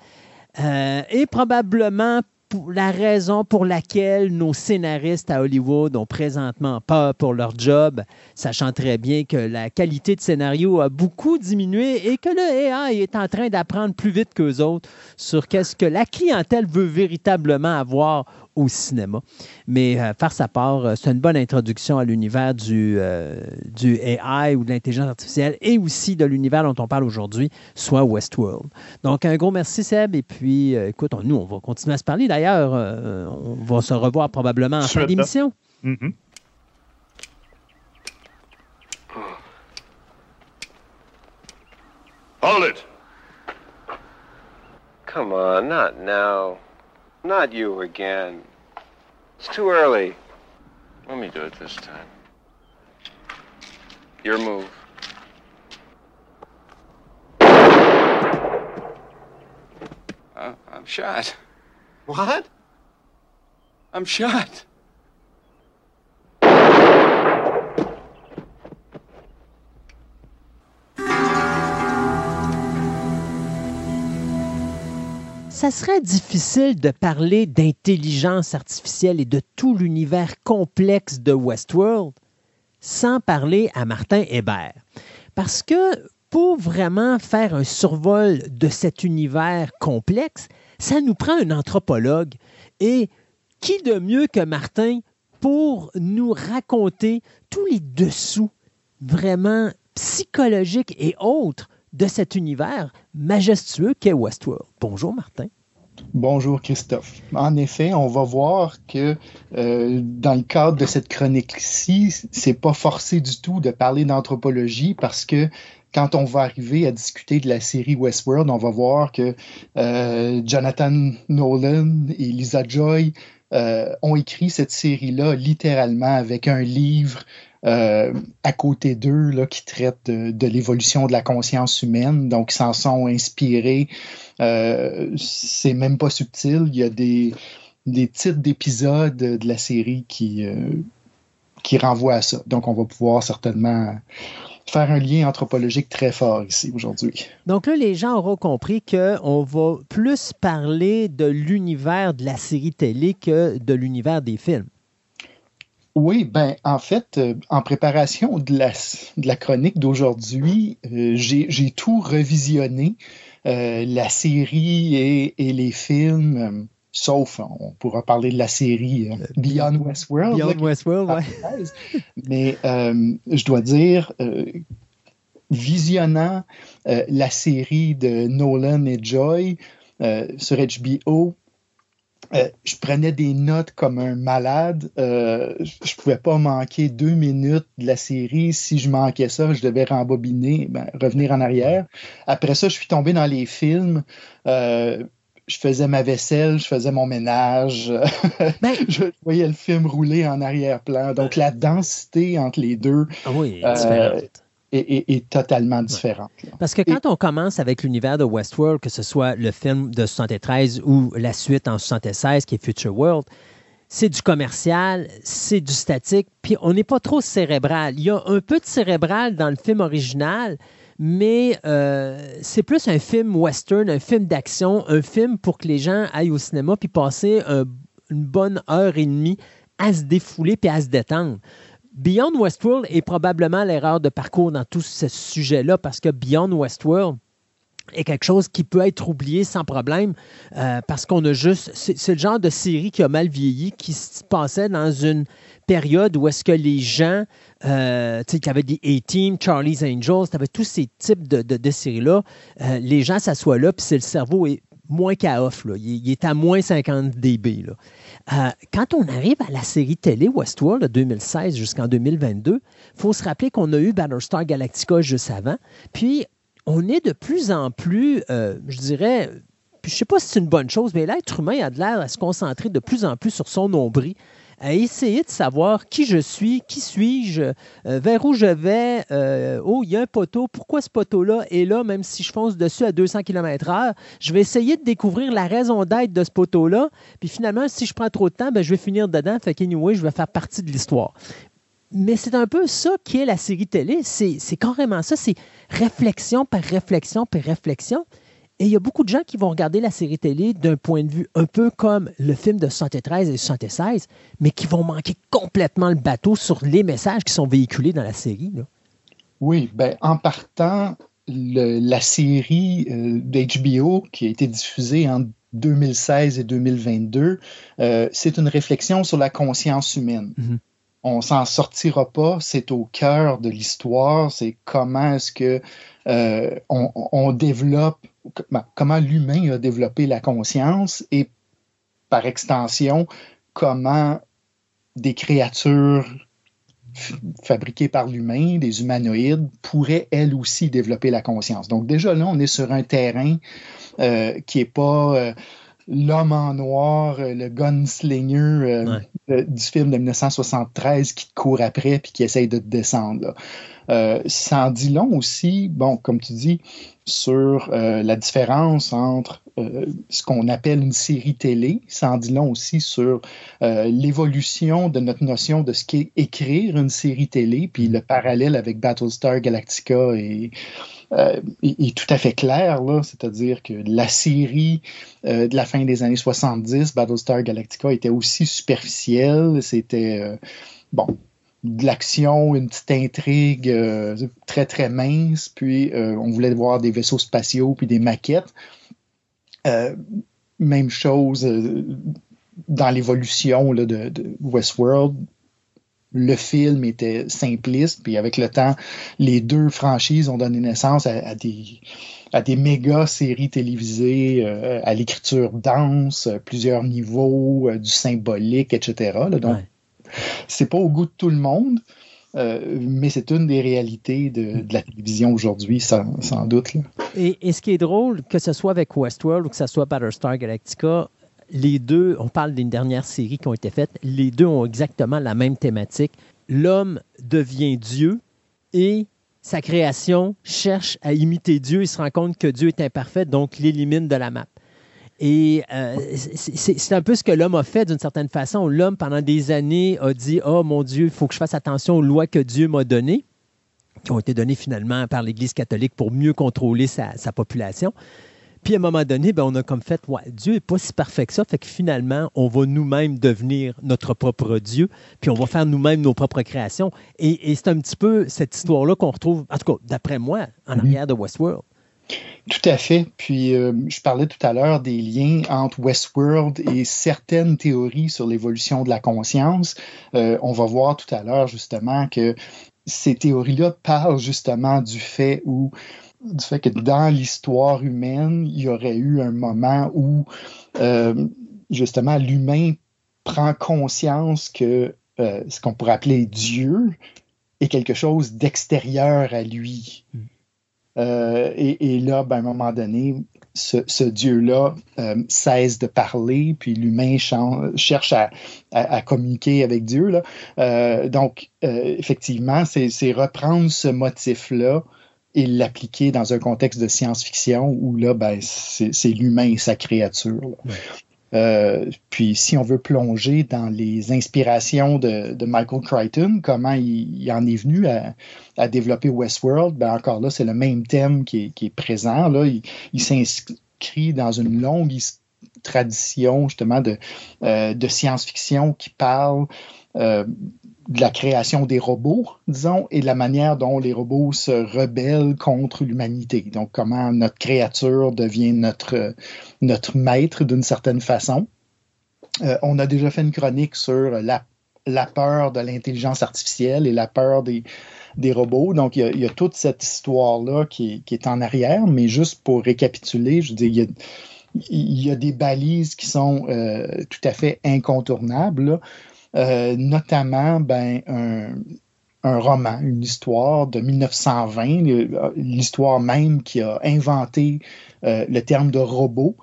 euh, et probablement la raison pour laquelle nos scénaristes à Hollywood ont présentement peur pour leur job, sachant très bien que la qualité de scénario a beaucoup diminué et que le AI est en train d'apprendre plus vite qu'eux autres sur qu'est-ce que la clientèle veut véritablement avoir au cinéma. Mais euh, faire sa part, euh, c'est une bonne introduction à l'univers du, euh, du AI ou de l'intelligence artificielle et aussi de l'univers dont on parle aujourd'hui, soit Westworld. Donc, un gros merci, Seb. Et puis, écoute, nous, on va continuer à se parler. D'ailleurs, on va se revoir probablement en fin d'émission. Mm-hmm. Hold it! Come on, not now. Not you again. It's too early. Let me do it this time. Your move. Uh, I'm shot. What? I'm shot. Ça serait difficile de parler d'intelligence artificielle et de tout l'univers complexe de Westworld sans parler à Martin Hébert. Parce que pour vraiment faire un survol de cet univers complexe, ça nous prend un anthropologue. Et qui de mieux que Martin pour nous raconter tous les dessous vraiment psychologiques et autres de cet univers majestueux qu'est Westworld. Bonjour Martin. Bonjour Christophe. En effet, on va voir que euh, dans le cadre de cette chronique-ci, c'est pas forcé du tout de parler d'anthropologie parce que quand on va arriver à discuter de la série Westworld, on va voir que euh, Jonathan Nolan et Lisa Joy euh, ont écrit cette série-là littéralement avec un livre euh, à côté d'eux là, qui traite de, de l'évolution de la conscience humaine. Donc, ils s'en sont inspirés. Euh, c'est même pas subtil. Il y a des, des titres d'épisodes de la série qui, euh, qui renvoient à ça. Donc, on va pouvoir certainement faire un lien anthropologique très fort ici aujourd'hui. Donc là, les gens auront compris qu'on va plus parler de l'univers de la série télé que de l'univers des films. Oui, ben en fait, euh, en préparation de la, de la chronique d'aujourd'hui, euh, j'ai tout revisionné, euh, la série et, et les films, sauf, on pourra parler de la série Beyond Westworld. Beyond là, Westworld, ouais. Mais je dois dire, visionnant la série de Nolan et Joy sur HBO, euh, je prenais des notes comme un malade. Euh, je pouvais pas manquer deux minutes de la série. Si je manquais ça, je devais rembobiner, ben, revenir en arrière. Après ça, je suis tombé dans les films. Euh, je faisais ma vaisselle, je faisais mon ménage. Ben je voyais le film rouler en arrière-plan. Donc, la densité entre les deux Ah oui, euh, différente. Est, est- est totalement différente. là. Parce que quand on commence avec l'univers de Westworld, que ce soit le film de 73 ou la suite en 76 qui est Future World, c'est du commercial, c'est du statique, puis on n'est pas trop cérébral. Il y a un peu de cérébral dans le film original, mais euh, c'est plus un film western, un film d'action, un film pour que les gens aillent au cinéma puis passer un- une bonne heure et demie à se défouler puis à se détendre. Beyond Westworld est probablement l'erreur de parcours dans tout ce sujet-là parce que Beyond Westworld est quelque chose qui peut être oublié sans problème euh, parce qu'on a juste. C'est le genre de série qui a mal vieilli, qui se passait dans une période où est-ce que les gens, euh, tu sais, qu'il y avait des A-Team, Charlie's Angels, tu avais tous ces types de, de- de séries-là. Euh, les gens s'assoient là, puis c'est le cerveau est moins qu'à off. Là. Il, il est à moins 50 dB. Là. Euh, quand on arrive à la série télé Westworld de 2016 jusqu'en 2022, il faut se rappeler qu'on a eu Battlestar Galactica juste avant. Puis, on est de plus en plus, euh, je dirais, puis je sais pas si c'est une bonne chose, mais l'être humain a de l'air à se concentrer de plus en plus sur son nombril, à essayer de savoir qui je suis, qui suis-je, euh, vers où je vais, euh, oh, il y a un poteau, pourquoi ce poteau-là est là, même si je fonce dessus à 200 km/h. Je vais essayer de découvrir la raison d'être de ce poteau-là, puis finalement, si je prends trop de temps, ben, je vais finir dedans, fait qu'anyway, je vais faire partie de l'histoire. Mais c'est un peu ça qui est la série télé. C'est carrément ça. C'est réflexion par réflexion par réflexion. Et il y a beaucoup de gens qui vont regarder la série télé d'un point de vue un peu comme le film de 73 et 76, mais qui vont manquer complètement le bateau sur les messages qui sont véhiculés dans la série. là. Oui, ben, en partant, le- la série euh, d'HBO qui a été diffusée en 2016 et 2022, euh, c'est une réflexion sur la conscience humaine. Mhm. On s'en sortira pas, c'est au cœur de l'histoire, c'est comment est-ce que euh, on, on développe, comment l'humain a développé la conscience et par extension, comment des créatures fabriquées par l'humain, des humanoïdes, pourraient elles aussi développer la conscience. Donc déjà là, on est sur un terrain euh, qui n'est pas euh, l'homme en noir, euh, le gunslinger euh, du film de 1973 qui te court après puis qui essaye de te descendre. là. Euh, ça en dit long aussi, bon, comme tu dis, sur euh, la différence entre euh, ce qu'on appelle une série télé. Ça en dit long aussi sur l'évolution de notre notion de ce qu'est écrire une série télé, puis le parallèle avec Battlestar Galactica est, est- tout à fait clair. C'est-à-dire que la série de la fin des années 70, Battlestar Galactica, était aussi superficielle. C'était, bon, de l'action, une petite intrigue euh, très très mince, puis euh, on voulait voir des vaisseaux spatiaux puis des maquettes. Euh, même chose dans l'évolution de, Westworld. Le film était simpliste, puis avec le temps, les deux franchises ont donné naissance à, des, méga séries télévisées, à l'écriture dense, plusieurs niveaux, du symbolique, etc. donc, c'est pas au goût de tout le monde, euh, mais c'est une des réalités de, la télévision aujourd'hui, sans, doute. et ce qui est drôle, que ce soit avec Westworld ou que ce soit Battlestar Galactica, les deux, on parle d'une dernière série qui ont été faites, les deux ont exactement la même thématique. L'homme devient Dieu et sa création cherche à imiter Dieu. Il se rend compte que Dieu est imparfait, donc l'élimine de la map. Et euh, c'est un peu ce que l'homme a fait d'une certaine façon. L'homme, pendant des années, a dit Oh mon Dieu, il faut que je fasse attention aux lois que Dieu m'a données, qui ont été données finalement par l'Église catholique pour mieux contrôler sa, population. Puis à un moment donné, ben, on a comme fait ouais, Dieu n'est pas si parfait que ça, fait que finalement, on va nous-mêmes devenir notre propre Dieu, puis on va faire nous-mêmes nos propres créations. Et, c'est un petit peu cette histoire-là qu'on retrouve, en tout cas, d'après moi, en mhm. arrière de Westworld. Tout à fait. Puis, euh, je parlais tout à l'heure des liens entre Westworld et certaines théories sur l'évolution de la conscience. Euh, on va voir tout à l'heure justement que ces théories-là parlent justement du fait où du fait que dans l'histoire humaine, il y aurait eu un moment où euh, justement l'humain prend conscience que ce qu'on pourrait appeler Dieu est quelque chose d'extérieur à lui. Hmm. Euh, et, là, ben, à un moment donné, ce, Dieu-là euh, cesse de parler, puis l'humain cherche à, communiquer avec Dieu. Euh, donc, effectivement, c'est reprendre ce motif-là et l'appliquer dans un contexte de science-fiction où là, ben, c'est l'humain et sa créature. Euh, puis si on veut plonger dans les inspirations de, Michael Crichton, comment il, en est venu à, développer Westworld, ben encore là, c'est le même thème qui est, présent. Là. Il, s'inscrit dans une longue tradition justement de, euh, de science-fiction qui parle euh, de la création des robots, disons, et de la manière dont les robots se rebellent contre l'humanité. Donc, comment notre créature devient notre, maître d'une certaine façon. Euh, on a déjà fait une chronique sur la, peur de l'intelligence artificielle et la peur des, robots. Donc, il y a, toute cette histoire-là qui, qui, est en arrière, mais juste pour récapituler, je dis, il y a, il y a des balises qui sont euh, tout à fait incontournables. Euh, notamment ben, un, roman, une histoire de 1920, l'histoire même qui a inventé euh, le terme de robot.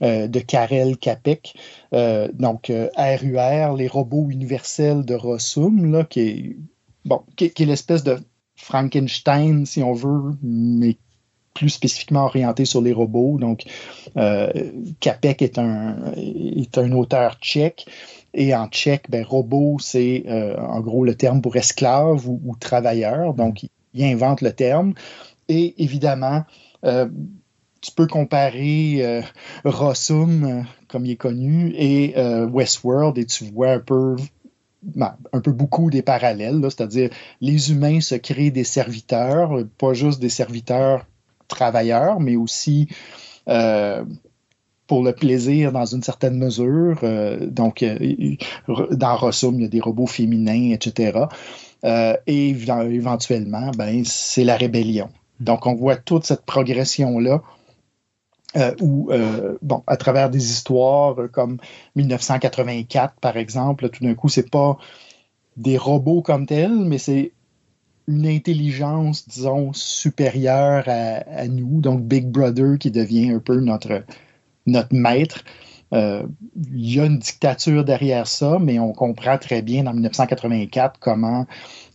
Euh, de Karel Capek. donc, RUR, les robots universels de Rossum, là, qui est, bon, qui, l'espèce de Frankenstein, si on veut, mais plus spécifiquement orienté sur les robots. Donc, Capek est un, est un auteur tchèque et en tchèque, ben, robot, c'est euh, en gros le terme pour esclave ou, travailleur. Donc, il, invente le terme. Et évidemment, euh, tu peux comparer euh, Rossum, comme il est connu, et Westworld, et tu vois un peu, ben, un peu beaucoup des parallèles. C'est-à-dire, les humains se créent des serviteurs, pas juste des serviteurs travailleurs, mais aussi pour le plaisir dans une certaine mesure. Euh, donc, euh, dans Rossum, il y a des robots féminins, etc. Euh, et éventuellement, ben, c'est la rébellion. Donc, on voit toute cette progression-là. où, bon, à travers des histoires comme 1984, par exemple, tout d'un coup, c'est pas des robots comme tels, mais c'est une intelligence, disons, supérieure à, nous, donc Big Brother qui devient un peu notre, notre maître. Euh, il y a une dictature derrière ça, mais on comprend très bien dans 1984 comment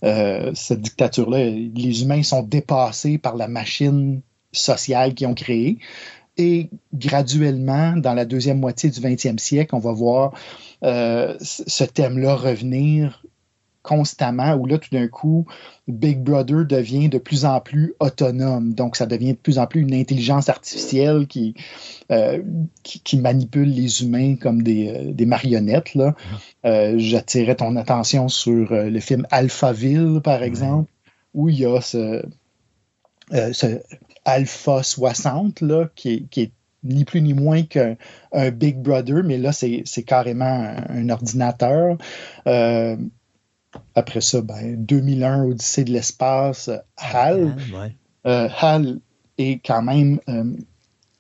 euh, cette dictature-là, les humains sont dépassés par la machine sociale qu'ils ont créée. Et graduellement, dans la deuxième moitié du 20e siècle, on va voir euh, ce thème-là revenir constamment, où là, tout d'un coup, Big Brother devient de plus en plus autonome. Donc, ça devient de plus en plus une intelligence artificielle qui, euh, qui, manipule les humains comme des, euh, marionnettes. Là. Euh, j'attirais ton attention sur le film Alphaville, par exemple, où il y a ce, ce Alpha 60 là, qui, est ni plus ni moins qu'un Big Brother, mais là, c'est carrément un, ordinateur. Après ça, ben, 2001, Odyssée de l'espace, HAL. Euh, HAL est quand même. Euh,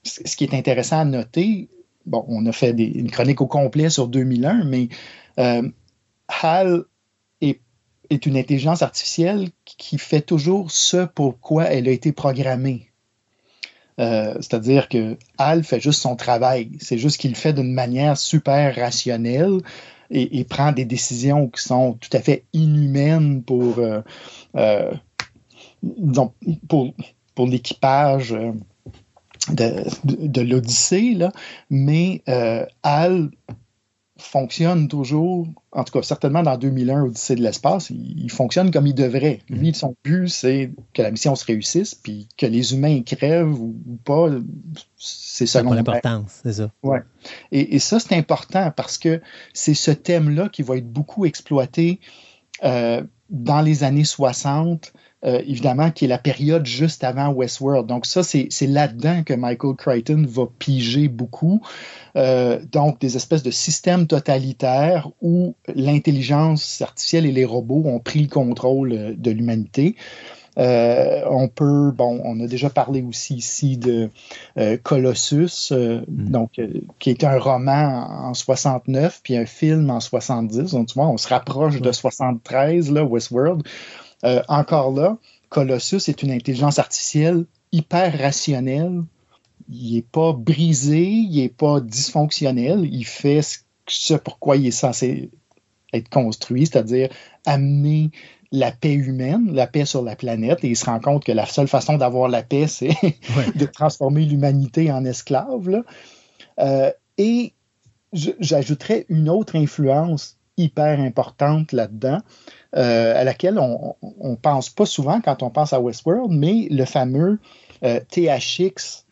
ce qui est intéressant à noter, bon, on a fait une chronique au complet sur 2001, mais euh, HAL est, une intelligence artificielle qui fait toujours ce pour quoi elle a été programmée. Euh, c'est-à-dire que Al fait juste son travail. C'est juste qu'il le fait d'une manière super rationnelle et, prend des décisions qui sont tout à fait inhumaines pour, euh, euh, pour, l'équipage de, de, l'Odyssée. Mais Al fonctionne toujours, en tout cas certainement dans 2001, Odyssée de l'espace, il, fonctionne comme il devrait. Lui, mm. son but, c'est que la mission se réussisse, puis que les humains crèvent ou, pas, c'est secondaire. l'importance, c'est ça. Ouais. Et, ça, c'est important parce que c'est ce thème-là qui va être beaucoup exploité euh, dans les années 60 euh, évidemment, qui est la période juste avant Westworld. Donc ça, c'est là-dedans que Michael Crichton va piger beaucoup. Euh, donc des espèces de systèmes totalitaires où l'intelligence artificielle et les robots ont pris le contrôle euh, de l'humanité. on peut, bon, on a déjà parlé aussi ici de Colossus, mm. donc qui est un roman en 69 puis un film en 70. Donc tu vois, on se rapproche de 73 là, Westworld. Euh, encore là, Colossus est une intelligence artificielle hyper rationnelle. Il n'est pas brisé, il n'est pas dysfonctionnel. Il fait ce pourquoi il est censé être construit, c'est-à-dire amener la paix humaine, la paix sur la planète, et il se rend compte que la seule façon d'avoir la paix, c'est de transformer l'humanité en esclave. Euh, et j'ajouterais une autre influence hyper importante là-dedans, euh, à laquelle on ne pense pas souvent quand on pense à Westworld, mais le fameux euh, THX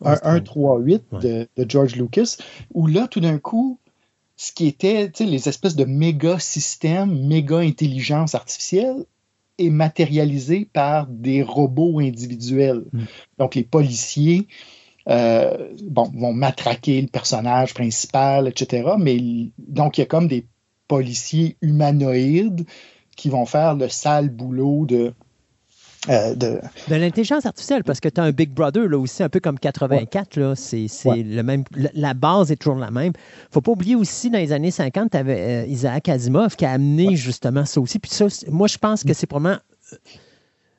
138 euh, de, de, George Lucas, où là, tout d'un coup, ce qui était les espèces de méga systèmes, méga intelligence artificielle, est matérialisé par des robots individuels. Mm. Donc, les policiers bon, vont matraquer le personnage principal, etc. Mais donc, il y a comme des policiers humanoïdes qui vont faire le sale boulot de, euh, de... l'intelligence artificielle, parce que tu as un Big Brother là aussi, un peu comme 84, là, c'est, le même, la, base est toujours la même. faut pas oublier aussi, dans les années 50, tu avais euh, Isaac Asimov qui a amené justement ça aussi. Puis ça, moi, je pense que c'est probablement... Euh,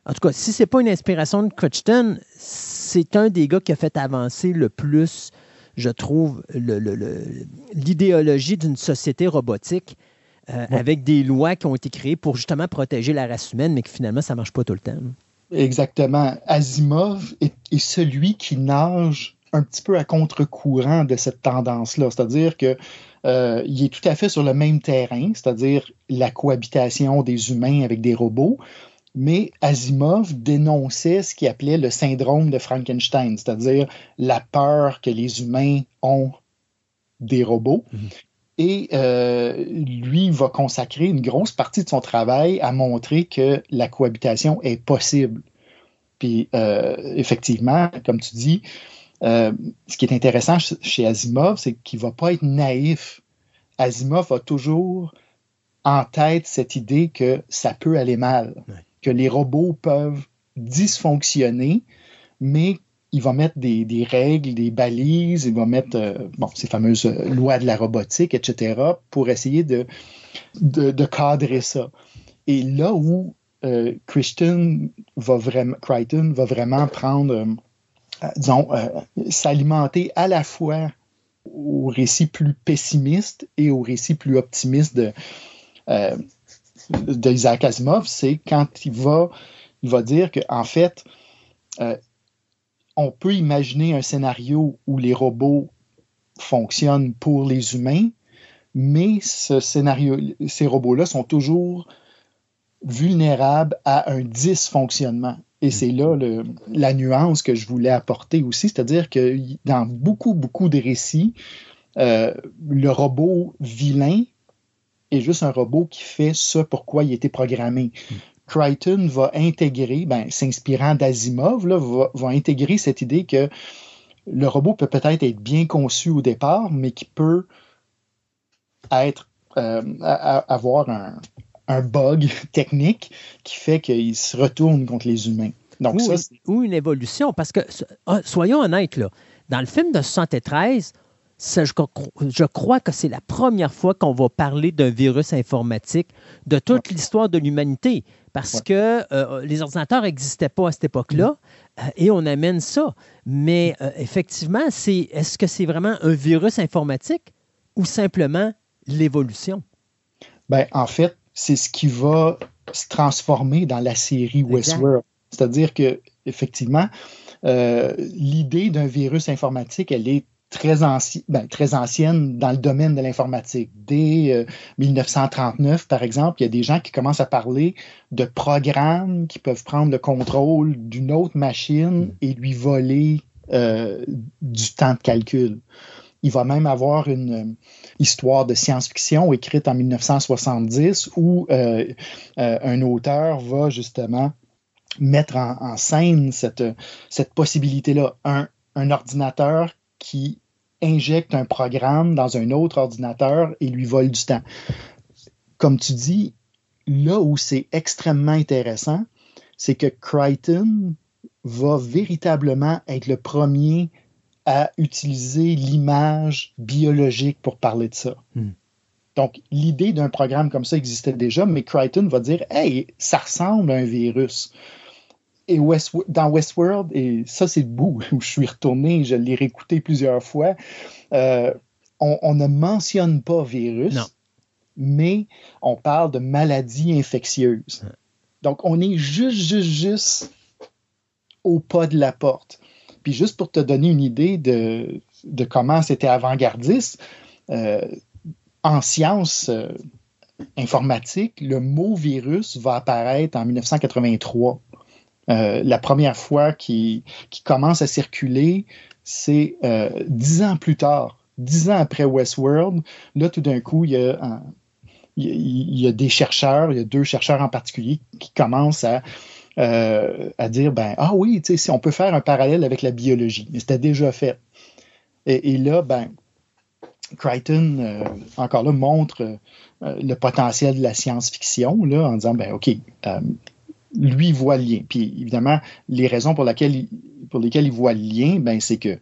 en tout cas, si c'est pas une inspiration de Crichton, c'est un des gars qui a fait avancer le plus je trouve, l'idéologie d'une société robotique euh, avec des lois qui ont été créées pour justement protéger la race humaine, mais que finalement, ça ne marche pas tout le temps. Exactement. Asimov est, celui qui nage un petit peu à contre-courant de cette tendance-là. C'est-à-dire que euh, il est tout à fait sur le même terrain, c'est-à-dire la cohabitation des humains avec des robots, mais Asimov dénonçait ce qu'il appelait le syndrome de Frankenstein, c'est-à-dire la peur que les humains ont des robots. Mhm. Et euh, lui va consacrer une grosse partie de son travail à montrer que la cohabitation est possible. Puis euh, effectivement, comme tu dis, euh, ce qui est intéressant chez Asimov, c'est qu'il ne va pas être naïf. Asimov a toujours en tête cette idée que ça peut aller mal que les robots peuvent dysfonctionner, mais il va mettre des, règles, des balises, il va mettre euh, bon, ces fameuses lois de la robotique, etc., pour essayer de, cadrer ça. Et là où euh, Christian va vraiment, Crichton va vraiment prendre, euh, disons, s'alimenter à la fois au récit plus pessimiste et au récit plus optimiste de, d'Isaac Asimov, c'est quand il va, il va dire qu'en fait, euh, on peut imaginer un scénario où les robots fonctionnent pour les humains, mais ce scénario, ces robots-là sont toujours vulnérables à un dysfonctionnement. Et c'est là la nuance que je voulais apporter aussi, c'est-à-dire que dans beaucoup, beaucoup de récits, euh, le robot vilain est juste un robot qui fait ce pour quoi il été programmé. Crichton va intégrer, ben, s'inspirant d'Asimov, va, va, intégrer cette idée que le robot peut peut-être être bien conçu au départ, mais qui peut être euh, avoir un, un, bug technique qui fait qu'il se retourne contre les humains. Donc, ou, ou une évolution, parce que, ah, soyons honnêtes, là, dans le film de 73, je, crois que c'est la première fois qu'on va parler d'un virus informatique de toute l'histoire de l'humanité, parce que euh, les ordinateurs n'existaient pas à cette époque-là, mm. euh, et on amène ça. Mais euh, effectivement, c'est, est-ce que c'est vraiment un virus informatique ou simplement l'évolution? Ben, en fait, c'est ce qui va se transformer dans la série Westworld. C'est-à-dire que, effectivement, l'idée d'un virus informatique, elle est très, ben, très ancienne dans le domaine de l'informatique. Dès 1939, euh, par exemple, il y a des gens qui commencent à parler de programmes qui peuvent prendre le contrôle d'une autre machine et lui voler euh, du temps de calcul. Il va même avoir une euh, histoire de science-fiction écrite en 1970 où un auteur va justement mettre en, scène cette, cette possibilité-là. Un, un ordinateur qui injecte un programme dans un autre ordinateur et lui vole du temps. Comme tu dis, là où c'est extrêmement intéressant, c'est que Crichton va véritablement être le premier à utiliser l'image biologique pour parler de ça. Hmm. Donc, l'idée d'un programme comme ça existait déjà, mais Crichton va dire Hey, ça ressemble à un virus et dans Westworld, et ça c'est le bout où je suis retourné, je l'ai réécouté plusieurs fois, euh, on, ne mentionne pas virus, mais on parle de maladies infectieuses. Donc on est juste, juste, juste au pas de la porte. Puis juste pour te donner une idée de, comment c'était avant-gardiste, euh, en sciences euh, informatiques, le mot virus va apparaître en 1983. Euh, la première fois qui, commence à circuler, c'est euh, dix ans plus tard, dix ans après Westworld. Là, tout d'un coup, il y, a, des chercheurs, il y a deux chercheurs en particulier qui commencent à, euh, dire ben ah oui, si on peut faire un parallèle avec la biologie, c'était déjà fait. Et, là, ben Crichton, encore là, montre le potentiel de la science-fiction en disant ben ok lui voit le lien. Puis évidemment, les raisons pour, lesquelles il voit le lien, ben, c'est que,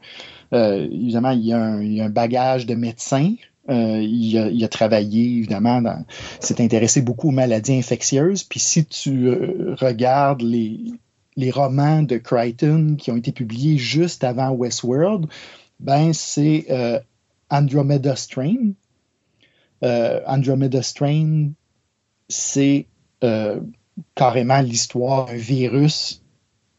euh, évidemment, il y, a un, bagage de médecin. Euh, il, a, travaillé, évidemment, s'est intéressé beaucoup aux maladies infectieuses. Puis si tu euh, regardes les, romans de Crichton qui ont été publiés juste avant Westworld, ben, c'est Andromeda Strain. Andromeda Strain, c'est carrément l'histoire d'un virus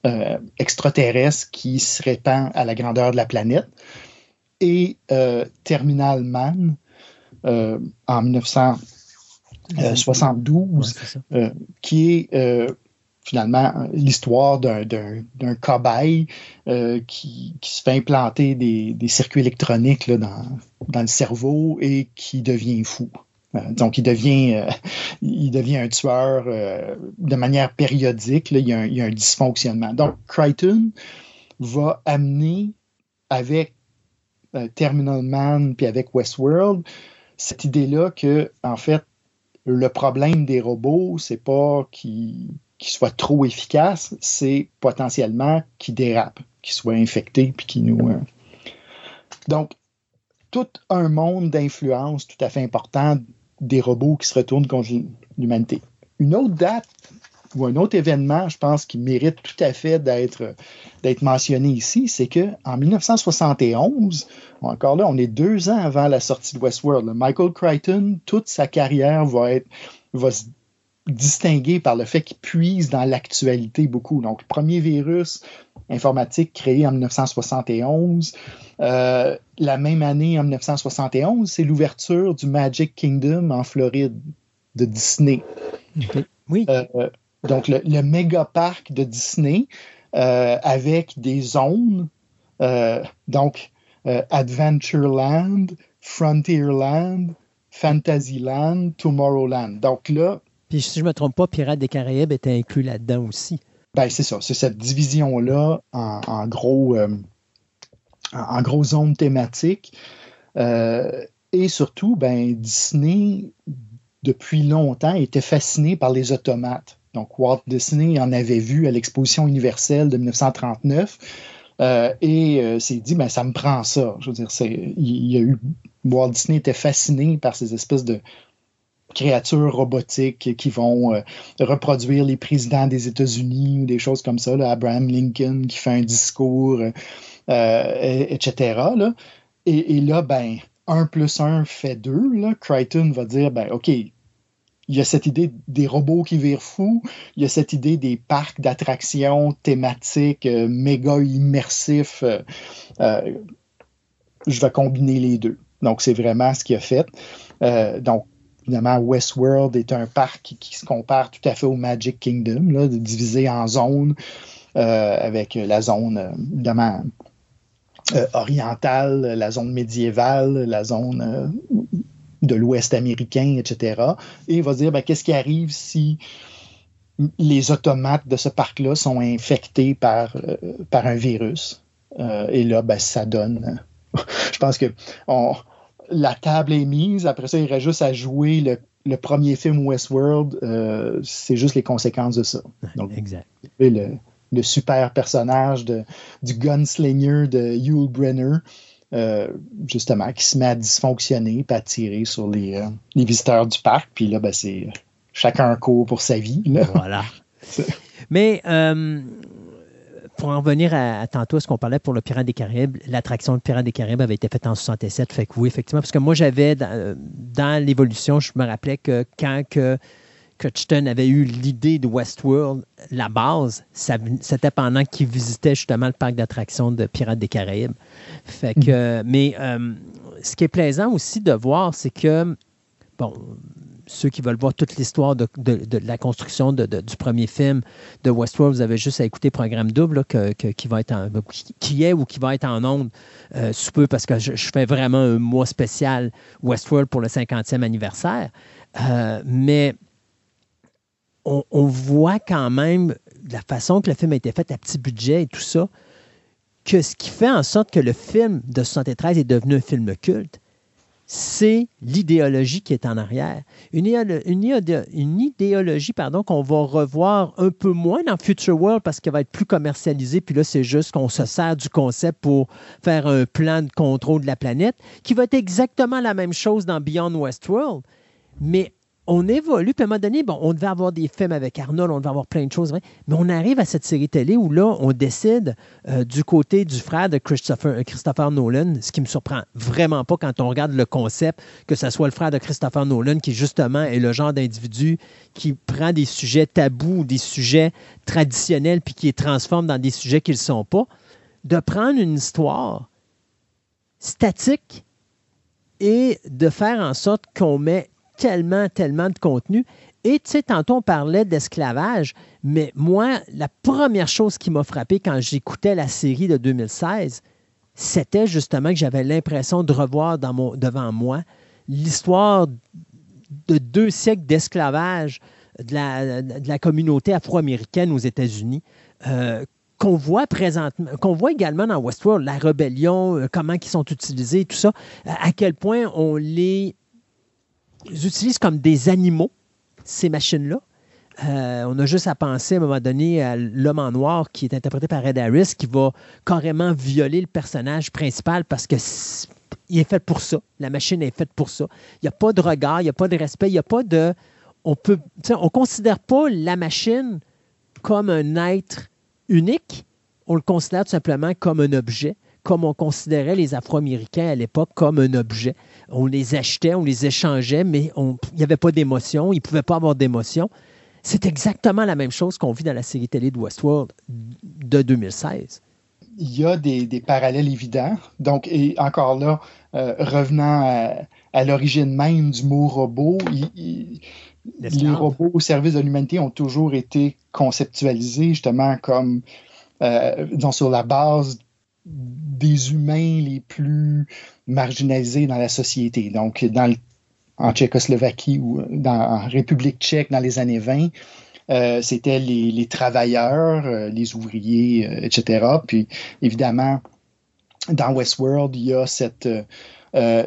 euh, extraterrestre qui se répand à la grandeur de la planète. Et euh, Terminal Man, euh, en 1972, qui est finalement l'histoire d'un cobaye qui, qui, se fait implanter des, des circuits électroniques là, dans, dans, le cerveau et qui devient fou. Euh, donc, il devient, euh, il devient un tueur euh, de manière périodique. il, y a un, dysfonctionnement. Donc, Crichton va amener avec Terminal Man puis avec Westworld cette idée-là que, en fait, le problème des robots, c'est pas qu'ils soient trop efficaces, c'est potentiellement qu'ils dérapent, qu'ils soient infectés puis qu'ils nous. Donc, tout un monde d'influence tout à fait important des robots qui se retournent contre l'humanité. Une autre date ou un autre événement, je pense, qui mérite tout à fait d'être, mentionné ici, c'est qu'en 1971, encore là, on est deux ans avant la sortie de Westworld, Michael Crichton, toute sa carrière va, être, va se distinguer par le fait qu'il puise dans l'actualité beaucoup. Donc, le premier virus informatique créé en 1971, euh, la même année, en 1971, c'est l'ouverture du Magic Kingdom en Floride de Disney. Oui. Euh, donc, le, méga parc de Disney euh, avec des zones, donc Adventureland, Frontierland, Fantasyland, Tomorrowland. Donc là. Si je ne me trompe pas, Pirates des Caraïbes était inclus là-dedans aussi. Ben, c'est ça. C'est cette division-là en, gros en, gros. Euh, et surtout, ben, Disney, depuis longtemps, était fasciné par les automates. Donc, Walt Disney en avait vu à l'exposition universelle de 1939. et s'est dit, ben, ça me prend ça. Je veux dire, il a eu. Walt Disney était fasciné par ces espèces de créatures robotiques qui vont reproduire les présidents des États-Unis ou des choses comme ça, Abraham Lincoln qui fait un discours, etc. Là. Et, et, là, ben, 1 plus 1 fait 2. Crichton va dire, ben, OK, il y a cette idée des robots qui virent fous, il y a cette idée des parcs d'attractions thématiques euh, méga immersifs. Euh, euh, je vais combiner les deux. Donc, c'est vraiment ce qu'il a fait. donc, évidemment, Westworld est un parc qui, se compare tout à fait au Magic Kingdom, divisé en zones, avec la zone, évidemment, orientale, la zone médiévale, la zone de l'Ouest américain, etc. Et il va dire ben, qu'est-ce qui arrive si les automates de ce parc-là sont infectés par, euh, par un virus? Euh, et là, ben, ça donne. je pense que la table est mise. Après ça, il reste juste à jouer le, premier film Westworld. Euh, c'est juste les conséquences de ça. Donc, exact. Le, le super personnage de, du gunslinger de Yul Brenner. Euh, justement, qui se met à dysfonctionner et à tirer sur les, euh, les, visiteurs du parc. Puis là, ben, c'est chacun court pour sa vie. Voilà. Mais euh, pour en revenir à, tantôt ce qu'on parlait pour le Pirate des Caraïbes, l'attraction de Pirate des Caraïbes avait été faite en 67. Fait que oui, effectivement, parce que moi, j'avais dans, dans l'évolution, je me rappelais que quand que Crichton avait eu l'idée de Westworld, la base, c'était pendant qu'il visitait justement le parc d'attractions de Pirates des Caraïbes. Fait que, mm. Mais euh, ce qui est plaisant aussi de voir, c'est que, bon, ceux qui veulent voir toute l'histoire de, la construction du premier film de Westworld, vous avez juste à écouter Programme Double, qui, va être qui est ou qui va être en ondes euh, sous peu, parce que je, fais vraiment un mois spécial Westworld pour le 50e anniversaire. Euh, mais on, voit quand même la façon que le film a été fait à petit budget et tout ça, que ce qui fait en sorte que le film de 73 est devenu un film culte, c'est l'idéologie qui est en arrière. Une, idéologie pardon, qu'on va revoir un peu moins dans Future World parce qu'elle va être plus commercialisée. Puis là, c'est juste qu'on se sert du concept pour faire un plan de contrôle de la planète, qui va être exactement la même chose dans Beyond Westworld, mais on évolue. Puis à un moment donné, bon, on devait avoir des films avec Arnold, on devait avoir plein de choses, mais on arrive à cette série télé où là, on décide euh, du côté du frère de Christopher, euh, Christopher Nolan, ce qui me surprend vraiment pas quand on regarde le concept, que ce soit le frère de Christopher Nolan, qui justement est le genre d'individu qui prend des sujets tabous, des sujets traditionnels, puis qui les transforme dans des sujets qu'ils ne sont pas, de prendre une histoire statique et de faire en sorte qu'on met tellement, tellement de contenu. Et tu sais, tantôt on parlait d'esclavage, mais moi, la première chose qui m'a frappé quand j'écoutais la série de 2016, c'était justement que j'avais l'impression de revoir devant moi l'histoire de deux siècles d'esclavage de la, de la, communauté afro-américaine aux États-Unis. Euh, qu'on voit présentement, qu'on voit également dans Westworld, la rébellion, euh, comment ils sont utilisés, tout ça, à quel point on les utilisent comme des animaux, ces machines-là. Euh, on a juste à penser à un moment donné à l'homme en noir qui est interprété par Ed Harris, qui va carrément violer le personnage principal parce que est, il est fait pour ça. La machine est faite pour ça. Il n'y a pas de regard, il n'y a pas de respect, il n'y a pas de. On peut. On considère pas la machine comme un être unique. On le considère tout simplement comme un objet comme on considérait les Afro-Américains à l'époque comme un objet. On les achetait, on les échangeait, mais il n'y avait pas d'émotion, ils ne pouvaient pas avoir d'émotion. C'est exactement la même chose qu'on vit dans la série télé de Westworld de 2016. Il y a des, parallèles évidents. Donc, et encore là, euh, revenant à, l'origine même du mot robot, les robots au service de l'humanité ont toujours été conceptualisés justement comme euh, sur la base des humains les plus marginalisés dans la société. Donc, dans en Tchécoslovaquie ou dans, en République tchèque dans les années 20, euh, c'était les, travailleurs, euh, les ouvriers, euh, etc. Puis, évidemment, dans Westworld, il y a cette,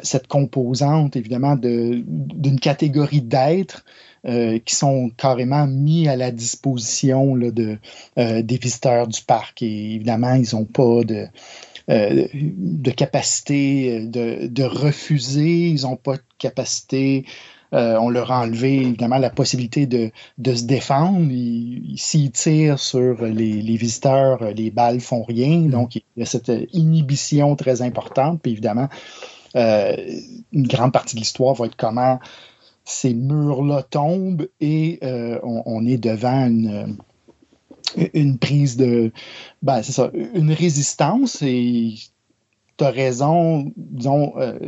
cette composante, évidemment, d'une catégorie d'êtres euh, qui sont carrément mis à la disposition là, de, euh, des visiteurs du parc. Et évidemment, ils n'ont pas de, euh, de capacité de, de refuser, ils n'ont pas de capacité euh, on leur a enlevé évidemment la possibilité de, de se défendre. S'ils tirent sur les, les, visiteurs, les balles font rien. Donc, il y a cette inhibition très importante. Puis évidemment, euh, une grande partie de l'histoire va être comment ces murs-là tombent et euh, on, est devant une, une prise de. Ben, c'est ça, une résistance. Et tu as raison, disons, euh,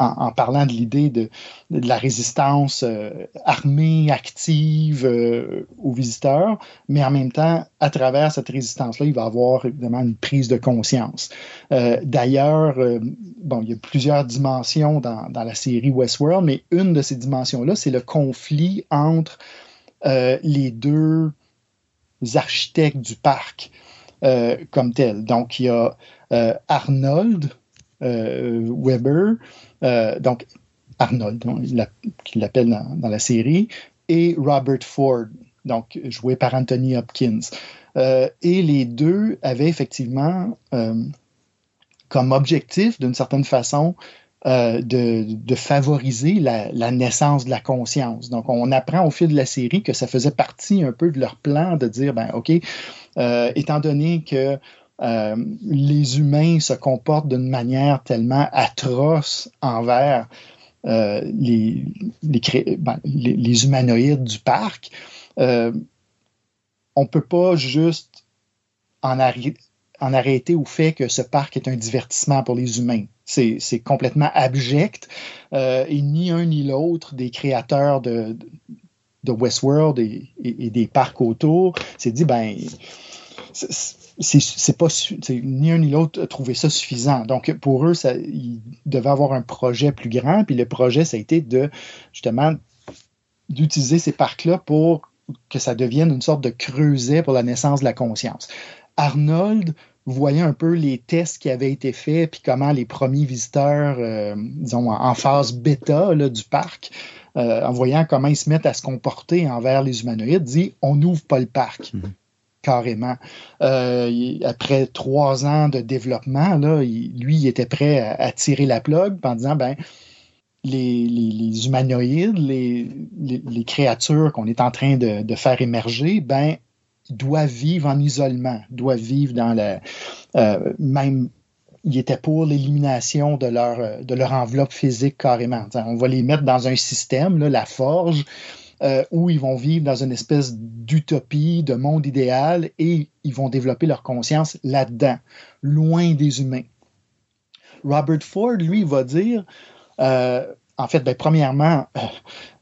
en, parlant de l'idée de, la résistance euh, armée, active euh, aux visiteurs, mais en même temps, à travers cette résistance-là, il va avoir évidemment une prise de conscience. Euh, D'ailleurs, bon, il y a plusieurs dimensions dans, dans, la série Westworld, mais une de ces dimensions-là, c'est le conflit entre les deux architectes du parc comme tel. Donc, il y a Arnold, Weber, euh, donc Arnold, qui l'appelle dans, la série, et Robert Ford, donc joué par Anthony Hopkins. Euh, et les deux avaient effectivement comme objectif, d'une certaine façon, euh, de, favoriser la, la, naissance de la conscience. Donc, on apprend au fil de la série que ça faisait partie un peu de leur plan de dire, ben, OK, euh, étant donné que euh, les humains se comportent d'une manière tellement atroce envers euh, ben, les, humanoïdes du parc, euh, on ne peut pas juste en, arrêter, au fait que ce parc est un divertissement pour les humains. C'est complètement abject et ni un ni l'autre des créateurs de, Westworld et, des parcs autour s'est dit, ben, c'est pas ni un ni l'autre trouvé ça suffisant. Donc pour eux, ça, ils devaient avoir un projet plus grand. Puis le projet, ça a été de justement d'utiliser ces parcs-là pour que ça devienne une sorte de creuset pour la naissance de la conscience. Arnold voyait un peu les tests qui avaient été faits, puis comment les premiers visiteurs, euh, disons, en phase bêta là, du parc, euh, en voyant comment ils se mettent à se comporter envers les humanoïdes, dit on n'ouvre pas le parc. Mm -hmm carrément. Euh, après trois ans de développement, lui, il était prêt à, tirer la plug en disant, ben, les, humanoïdes, les, créatures qu'on est en train de, faire émerger, ben, doivent vivre en isolement, doivent vivre dans la... Euh, même il était pour l'élimination de leur, enveloppe physique carrément. On va les mettre dans un système, la forge, euh, où ils vont vivre dans une espèce d'utopie, de monde idéal, et ils vont développer leur conscience là-dedans, loin des humains. Robert Ford, lui, va dire, euh, en fait, ben, premièrement, euh,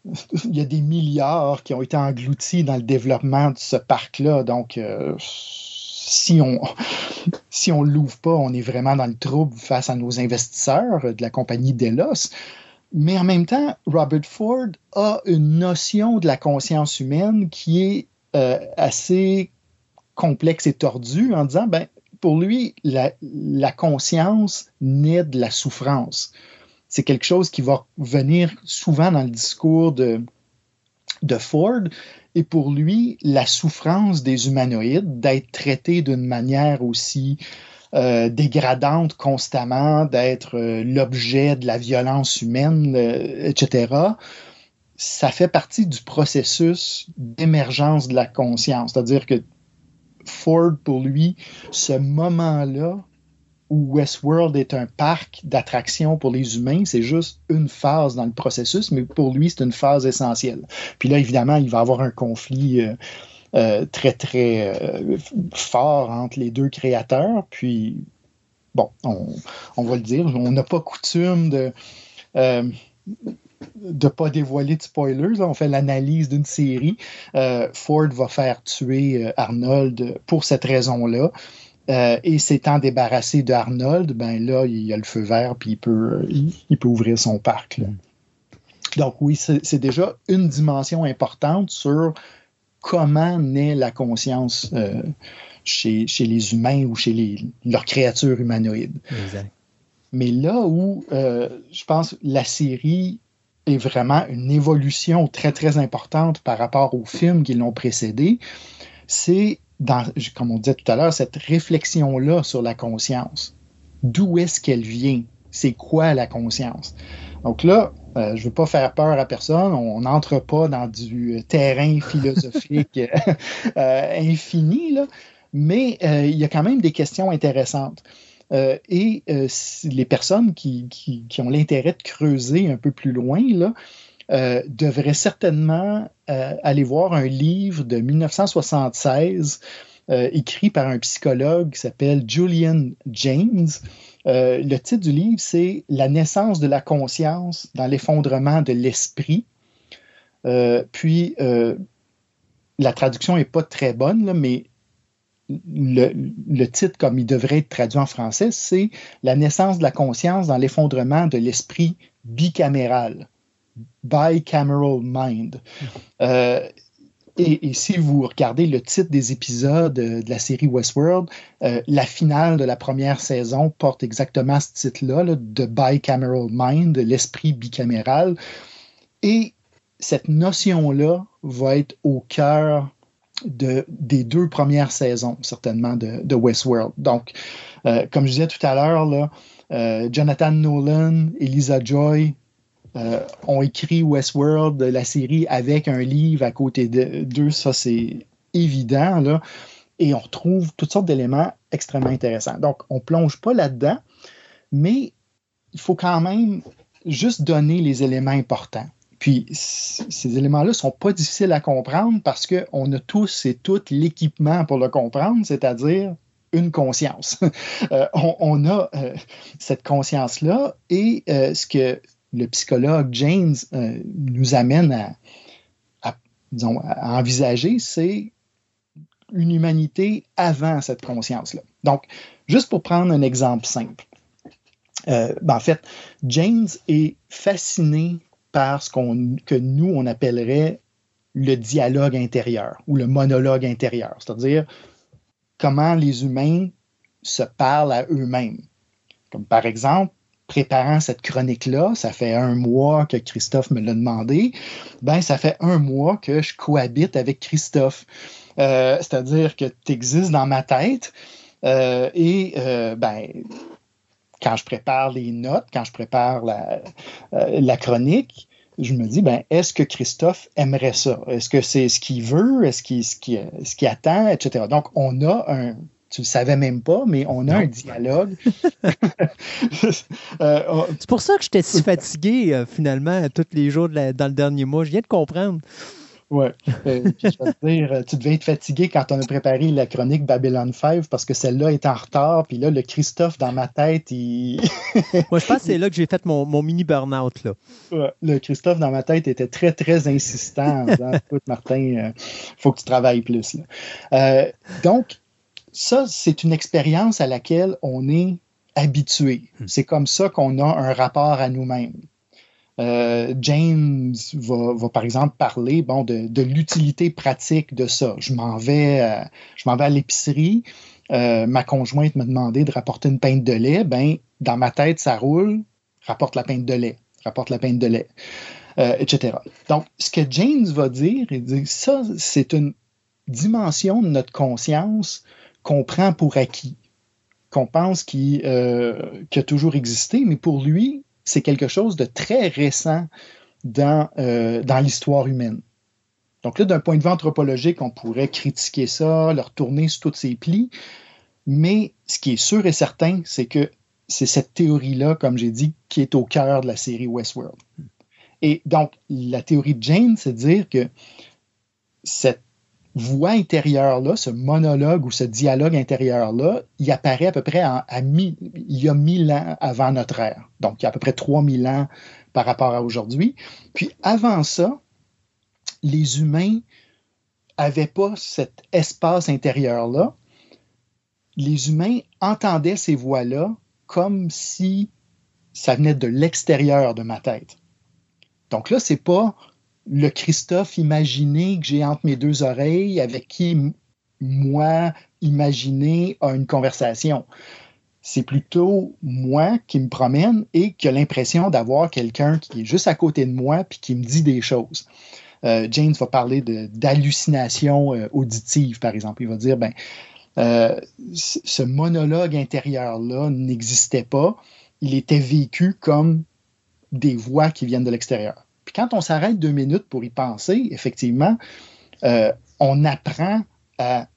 il y a des milliards qui ont été engloutis dans le développement de ce parc-là, donc si on si on l'ouvre pas, on est vraiment dans le trouble face à nos investisseurs de la compagnie Delos. Mais en même temps, Robert Ford a une notion de la conscience humaine qui est euh, assez complexe et tordue en disant, ben, pour lui, la, la conscience naît de la souffrance. C'est quelque chose qui va venir souvent dans le discours de, de Ford. Et pour lui, la souffrance des humanoïdes d'être traités d'une manière aussi euh, dégradante constamment, d'être euh, l'objet de la violence humaine, etc., ça fait partie du processus d'émergence de la conscience. C'est-à-dire que Ford, pour lui, ce moment-là où Westworld est un parc d'attractions pour les humains, c'est juste une phase dans le processus, mais pour lui, c'est une phase essentielle. Puis là, évidemment, il va avoir un conflit euh, euh, très, très euh, fort entre les deux créateurs. Puis, bon, on, on va le dire, on n'a pas coutume de euh, de pas dévoiler de spoilers. On fait l'analyse d'une série. Euh, Ford va faire tuer Arnold pour cette raison-là. Euh, et s'étant débarrassé d'Arnold, ben là, il a le feu vert, puis il peut, il, il peut ouvrir son parc. Là. Donc oui, c'est déjà une dimension importante sur comment naît la conscience euh, chez, chez, les humains ou chez les, leurs créatures humanoïdes. Exact. Mais là où euh, je pense la série est vraiment une évolution très, très importante par rapport aux films qui l'ont précédé, c'est, dans, comme on disait tout à l'heure, cette réflexion-là sur la conscience. D'où est-ce qu'elle vient? C'est quoi la conscience? Donc là, euh, je ne veux pas faire peur à personne, on n'entre pas dans du terrain philosophique euh, infini, là, mais euh, il y a quand même des questions intéressantes. et les personnes qui, qui ont l'intérêt de creuser un peu plus loin, là, devraient certainement aller voir un livre de 1976 écrit par un psychologue qui s'appelle Julian James. Euh, le titre du livre, c'est La naissance de la conscience dans l'effondrement de l'esprit. Euh, puis, euh, la traduction n'est pas très bonne, mais le, titre, comme il devrait être traduit en français, c'est La naissance de la conscience dans l'effondrement de l'esprit bicaméral. Bicameral mind. Et, si vous regardez le titre des épisodes de la série Westworld, euh, la finale de la première saison porte exactement ce titre-là, de Bicameral Mind, l'esprit bicaméral. Et cette notion-là va être au cœur de, des deux premières saisons, certainement, de, Westworld. Donc, euh, comme je disais tout à l'heure, euh, Jonathan Nolan, Elisa Joy, euh, ont écrit Westworld, la série, avec un livre à côté d'eux. Ça, c'est évident. Là. Et on retrouve toutes sortes d'éléments extrêmement intéressants. Donc, on ne plonge pas là-dedans, mais il faut quand même juste donner les éléments importants. Puis, ces éléments-là ne sont pas difficiles à comprendre parce qu'on a tous et toutes l'équipement pour le comprendre, c'est-à-dire une conscience. Euh, on, a euh, cette conscience-là et ce que le psychologue James euh, nous amène à, envisager, c'est une humanité avant cette conscience-là. Donc, juste pour prendre un exemple simple, euh, ben, en fait, James est fasciné par ce que nous, on appellerait le dialogue intérieur ou le monologue intérieur, c'est-à-dire comment les humains se parlent à eux-mêmes. Comme par exemple, préparant cette chronique-là, ça fait un mois que Christophe me l'a demandé, ben ça fait un mois que je cohabite avec Christophe. Euh, c'est-à-dire que tu existes dans ma tête euh, et euh, ben quand je prépare les notes, quand je prépare la, chronique, je me dis, ben, est-ce que Christophe aimerait ça? Est-ce que c'est ce qu'il veut? Est-ce qu'il attend? Etc. Donc, on a un, tu le savais même pas, mais on a un dialogue. Euh, c'est pour ça que j'étais si fatigué, euh, finalement, tous les jours dans le dernier mois. Je viens de comprendre. Oui. Euh, je veux dire, tu devais être fatigué quand on a préparé la chronique Babylon 5 parce que celle-là est en retard. Puis là, le Christophe dans ma tête, il. Moi, je pense que c'est là que j'ai fait mon, mini burn-out. Ouais, le Christophe dans ma tête était très, très insistant en disant Écoute, Martin, il faut que tu travailles plus. donc, ça, c'est une expérience à laquelle on est habitué. Hmm. C'est comme ça qu'on a un rapport à nous-mêmes. Euh, James va, par exemple parler bon, de, l'utilité pratique de ça. Je m'en vais, euh, je m'en vais à l'épicerie. Euh, ma conjointe m'a demandé de rapporter une pinte de lait. Ben, dans ma tête, ça roule. Rapporte la pinte de lait. Rapporte la pinte de lait. etc. Donc, ce que James va dire, il dit ça, c'est une dimension de notre conscience qu'on prend pour acquis, qu'on pense euh, a toujours existé, mais pour lui, c'est quelque chose de très récent dans, euh, dans l'histoire humaine. Donc là, d'un point de vue anthropologique, on pourrait critiquer ça, le retourner sur toutes ses plis, mais ce qui est sûr et certain, c'est que c'est cette théorie-là, comme j'ai dit, qui est au cœur de la série Westworld. Et donc, la théorie de Jane, c'est de dire que cette voix intérieure-là, ce monologue ou ce dialogue intérieur-là, il apparaît à peu près il y a mille ans avant notre ère. Donc, il y a à peu près 3000 ans par rapport à aujourd'hui. Puis avant ça, les humains n'avaient pas cet espace intérieur-là. Les humains entendaient ces voix-là comme si ça venait de l'extérieur de ma tête. Donc là, c'est pas le Christophe imaginé que j'ai entre mes deux oreilles, avec qui moi, imaginé, a une conversation. c'est plutôt moi qui me promène et qui a l'impression d'avoir quelqu'un qui est juste à côté de moi puis qui me dit des choses. Euh, James va parler d'hallucination euh, auditive, par exemple. Il va dire, ben, euh, ce monologue intérieur-là n'existait pas. Il était vécu comme des voix qui viennent de l'extérieur. Puis quand on s'arrête deux minutes pour y penser, effectivement, on apprend à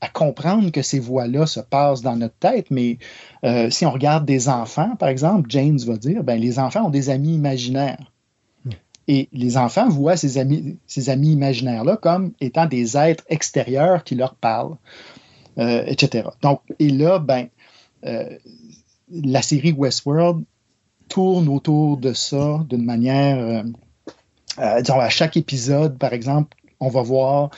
à comprendre que ces voix-là se passent dans notre tête, mais euh, si on regarde des enfants, par exemple, James va dire, ben, les enfants ont des amis imaginaires. Hmm. Et les enfants voient ces amis, ces amis imaginaires-là comme étant des êtres extérieurs qui leur parlent, euh, etc. Donc, et là, ben, euh, la série Westworld tourne autour de ça d'une manière, disons, à chaque épisode, par exemple, on va voir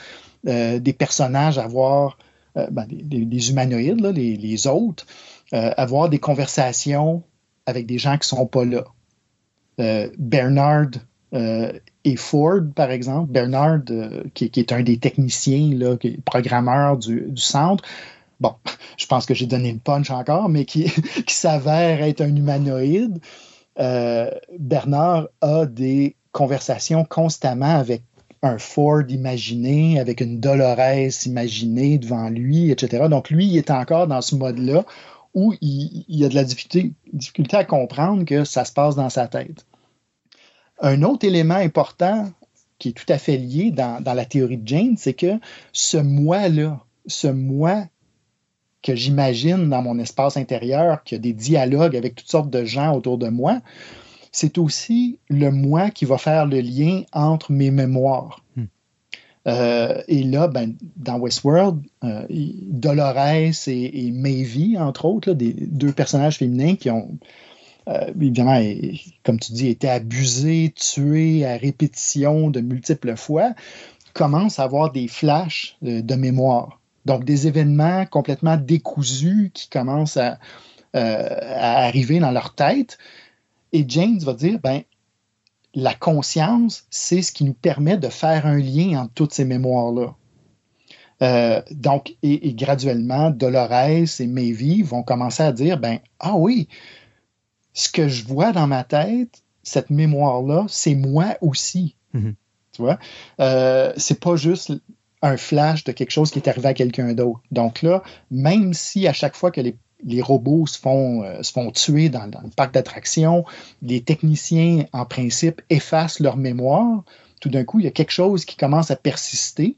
des personnages avoir euh, ben, les, humanoïdes, les, autres, euh, avoir des conversations avec des gens qui ne sont pas là. Euh, Bernard et Ford, par exemple, Bernard, qui, est un des techniciens, qui est programmeur du, centre, bon, je pense que j'ai donné une punch encore, mais qui, qui s'avère être un humanoïde. Bernard a des conversations constamment avec un Ford imaginé, avec une Dolores imaginée devant lui, etc. Donc lui, il est encore dans ce mode-là où il, il, a de la difficulté, à comprendre que ça se passe dans sa tête. Un autre élément important qui est tout à fait lié dans la théorie de Jane, c'est que ce moi-là, ce moi que j'imagine dans mon espace intérieur, qui a des dialogues avec toutes sortes de gens autour de moi, c'est aussi le moi qui va faire le lien entre mes mémoires. Hmm. Euh, et là, ben, dans Westworld, euh, Dolores et, et, Maevie, entre autres, des deux personnages féminins qui ont, euh, évidemment, comme tu dis, été abusés, tués à répétition de multiples fois, commencent à avoir des flashs de, mémoire. Donc, des événements complètement décousus qui commencent à, à arriver dans leur tête et James va dire, ben, la conscience, c'est ce qui nous permet de faire un lien entre toutes ces mémoires-là. Euh, donc, et, graduellement, Dolores et Maevie vont commencer à dire, ben, ah oui, ce que je vois dans ma tête, cette mémoire-là, c'est moi aussi. Mm-hmm. Tu vois? Euh, c'est pas juste un flash de quelque chose qui est arrivé à quelqu'un d'autre. Donc là, même si à chaque fois que les robots se font, euh, se font tuer dans, le parc d'attractions, les techniciens, en principe, effacent leur mémoire. Tout d'un coup, il y a quelque chose qui commence à persister.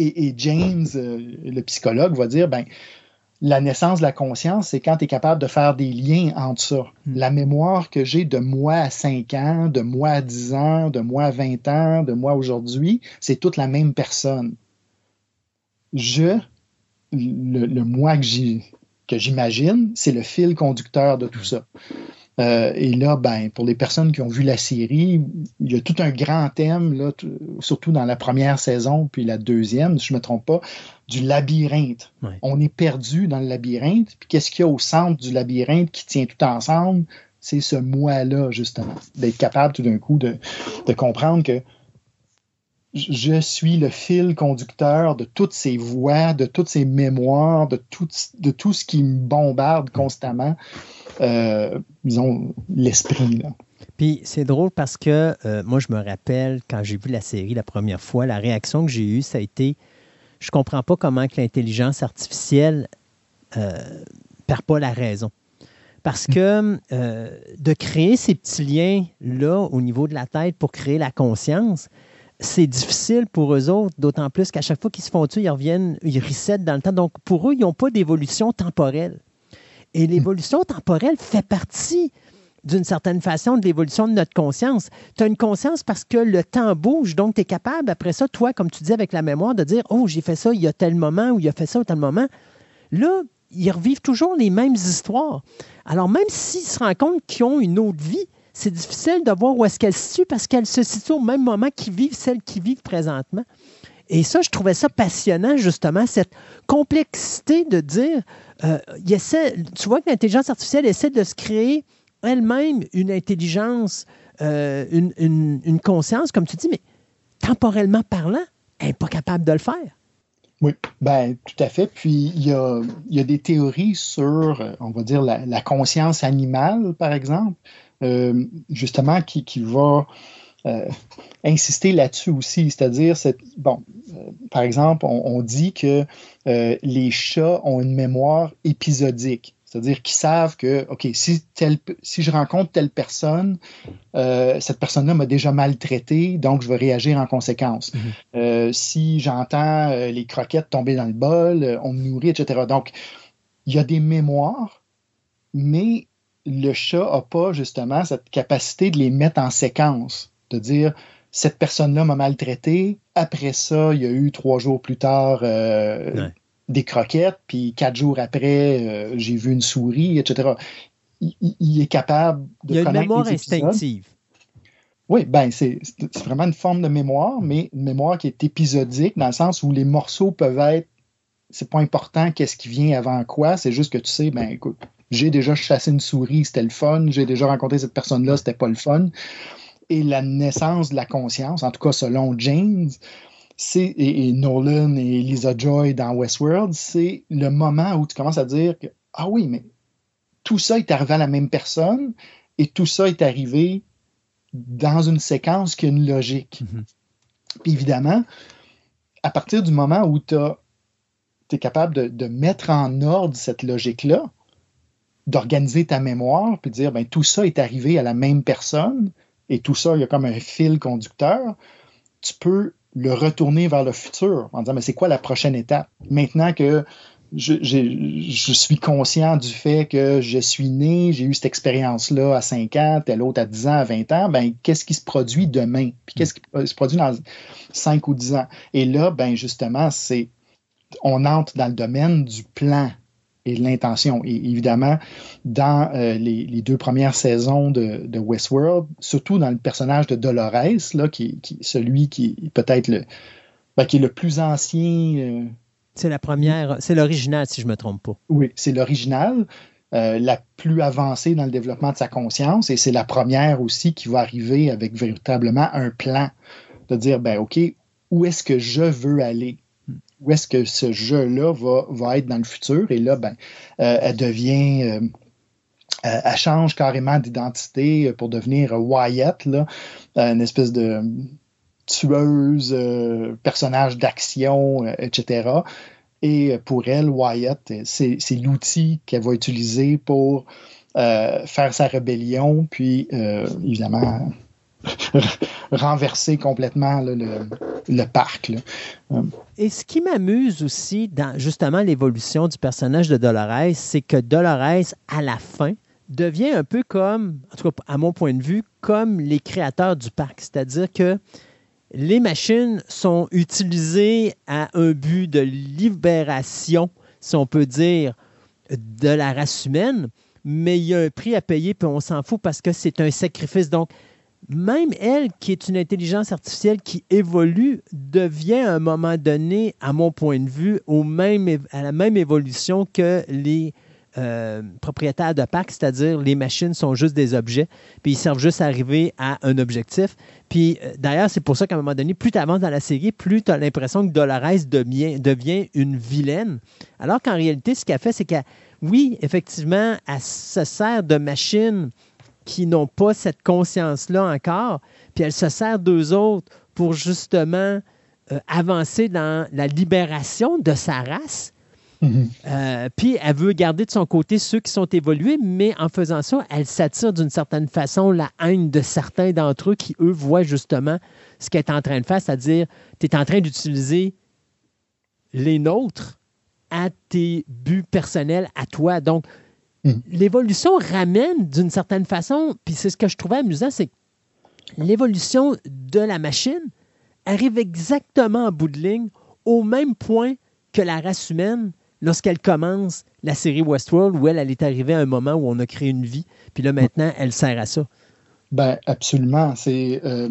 Et, James, euh, le psychologue, va dire, ben, la naissance de la conscience, c'est quand tu es capable de faire des liens entre ça. Hmm. La mémoire que j'ai de moi à 5 ans, de moi à 10 ans, de moi à 20 ans, de moi aujourd'hui, c'est toute la même personne. Je, le, le moi que j'imagine, c'est le fil conducteur de tout ça. Euh, et là, ben, pour les personnes qui ont vu la série, il y a tout un grand thème, là, surtout dans la première saison, puis la deuxième, si je ne me trompe pas, du labyrinthe. On est perdu dans le labyrinthe, puis qu'est-ce qu'il y a au centre du labyrinthe qui tient tout ensemble? C'est ce moi-là, justement, d'être capable tout d'un coup de, de comprendre que je suis le fil conducteur de toutes ces voix, de toutes ces mémoires, de tout, de tout ce qui me bombarde constamment, euh, disons, l'esprit. Puis c'est drôle parce que euh, moi, je me rappelle quand j'ai vu la série la première fois, la réaction que j'ai eue, ça a été je comprends pas comment l'intelligence artificielle euh, perd pas la raison. Parce que euh, de créer ces petits liens-là au niveau de la tête pour créer la conscience, c'est difficile pour eux autres, d'autant plus qu'à chaque fois qu'ils se font tuer, ils reviennent, ils resettent dans le temps. Donc, pour eux, ils n'ont pas d'évolution temporelle. Et l'évolution temporelle fait partie d'une certaine façon de l'évolution de notre conscience. Tu as une conscience parce que le temps bouge, donc tu es capable, après ça, toi, comme tu dis avec la mémoire, de dire Oh, j'ai fait ça il y a tel moment ou il a fait ça au tel moment. Là, ils revivent toujours les mêmes histoires. Alors, même s'ils se rendent compte qu'ils ont une autre vie, c'est difficile de voir où est-ce qu'elle se situe parce qu'elle se situe au même moment qu'ils vivent celles qui vivent présentement. Et ça, je trouvais ça passionnant, justement, cette complexité de dire, euh, tu vois que l'intelligence artificielle essaie de se créer elle-même une intelligence, euh, une, conscience, comme tu dis, mais temporellement parlant, elle n'est pas capable de le faire. Oui, ben tout à fait. Puis il y a, des théories sur, on va dire, la, conscience animale, par exemple, euh, justement, qui, va euh, insister là-dessus aussi. C'est-à-dire, bon, par exemple, on, dit que les chats ont une mémoire épisodique. C'est-à-dire qu'ils savent que, OK, si, tel, si je rencontre telle personne, euh, cette personne-là m'a déjà maltraité, donc je vais réagir en conséquence. Mhm. Euh, si j'entends euh, les croquettes tomber dans le bol, on me nourrit, etc. Donc, il y a des mémoires, mais le chat n'a pas justement cette capacité de les mettre en séquence, de dire cette personne-là m'a maltraité, après ça, il y a eu trois jours plus tard Ouais. Des croquettes, puis quatre jours après, euh, j'ai vu une souris, etc. Il, est capable de Il y a une mémoire les instinctive. Oui, ben c'est c'est vraiment une forme de mémoire, mais une mémoire qui est épisodique dans le sens où les morceaux peuvent être. C'est pas important qu'est-ce qui vient avant quoi, c'est juste que tu sais, ben écoute, j'ai déjà chassé une souris, c'était le fun, j'ai déjà rencontré cette personne-là, c'était pas le fun. Et la naissance de la conscience, en tout cas selon James, c'est et, et Nolan et Lisa Joy dans Westworld, c'est le moment où tu commences à dire que ah oui, mais tout ça est arrivé à la même personne et tout ça est arrivé dans une séquence qui a une logique. Mhm. Puis évidemment, à partir du moment où tu es capable de, de mettre en ordre cette logique-là, d'organiser ta mémoire, puis de dire, ben, tout ça est arrivé à la même personne, et tout ça, il y a comme un fil conducteur, tu peux le retourner vers le futur en disant, mais c'est quoi la prochaine étape? Maintenant que je, suis conscient du fait que je suis né, j'ai eu cette expérience-là à 5 ans, tel autre à 10 ans, à 20 ans, ben, qu'est-ce qui se produit demain? Puis qu'est-ce qui se produit dans 5 ou 10 ans? Et là, ben, justement, c'est on entre dans le domaine du plan et l'intention. Et évidemment, dans euh, les, les deux premières saisons de, de Westworld, surtout dans le personnage de Dolores, là, qui, qui celui qui est peut-être le, ben, qui est le plus ancien. euh, C'est la première, c'est l'original, si je ne me trompe pas. oui, c'est l'original, euh, la plus avancée dans le développement de sa conscience, et c'est la première aussi qui va arriver avec véritablement un plan, de dire, ben OK, où est-ce que je veux aller? Où est-ce que ce jeu-là va, être dans le futur? Et là, ben, euh, elle devient... euh, euh, elle change carrément d'identité pour devenir Wyatt, là, euh, une espèce de tueuse, euh, personnage d'action, euh, etc. Et pour elle, Wyatt, c'est l'outil qu'elle va utiliser pour euh, faire sa rébellion, puis euh, évidemment renverser complètement le, parc. Euh, Et ce qui m'amuse aussi dans justement l'évolution du personnage de Dolores, c'est que Dolores, à la fin, devient un peu comme, en tout cas à mon point de vue, comme les créateurs du parc. C'est-à-dire que les machines sont utilisées à un but de libération, si on peut dire, de la race humaine, mais il y a un prix à payer, puis on s'en fout parce que c'est un sacrifice. Donc, même elle, qui est une intelligence artificielle qui évolue, devient à un moment donné, à mon point de vue, au même, à la même évolution que les euh, propriétaires de parcs, c'est-à-dire les machines sont juste des objets, puis ils servent juste à arriver à un objectif. Puis euh, d'ailleurs, c'est pour ça qu'à un moment donné, plus tu avances dans la série, plus tu as l'impression que Dolores devient, devient une vilaine. Alors qu'en réalité, ce qu'elle fait, c'est qu'elle, oui, effectivement, elle se sert de machines qui n'ont pas cette conscience-là encore, puis elle se sert d'eux autres pour justement euh, avancer dans la libération de sa race. Euh, puis elle veut garder de son côté ceux qui sont évolués, mais en faisant ça, elle s'attire d'une certaine façon la haine de certains d'entre eux qui, eux, voient justement ce qu'elle est en train de faire, c'est-à-dire, tu es en train d'utiliser les nôtres à tes buts personnels, à toi. Donc, l'évolution ramène d'une certaine façon, puis c'est ce que je trouvais amusant, c'est que l'évolution de la machine arrive exactement en bout de ligne au même point que la race humaine lorsqu'elle commence la série Westworld, où elle, elle est arrivée à un moment où on a créé une vie, puis là maintenant, elle sert à ça. Ben, absolument. C'est euh,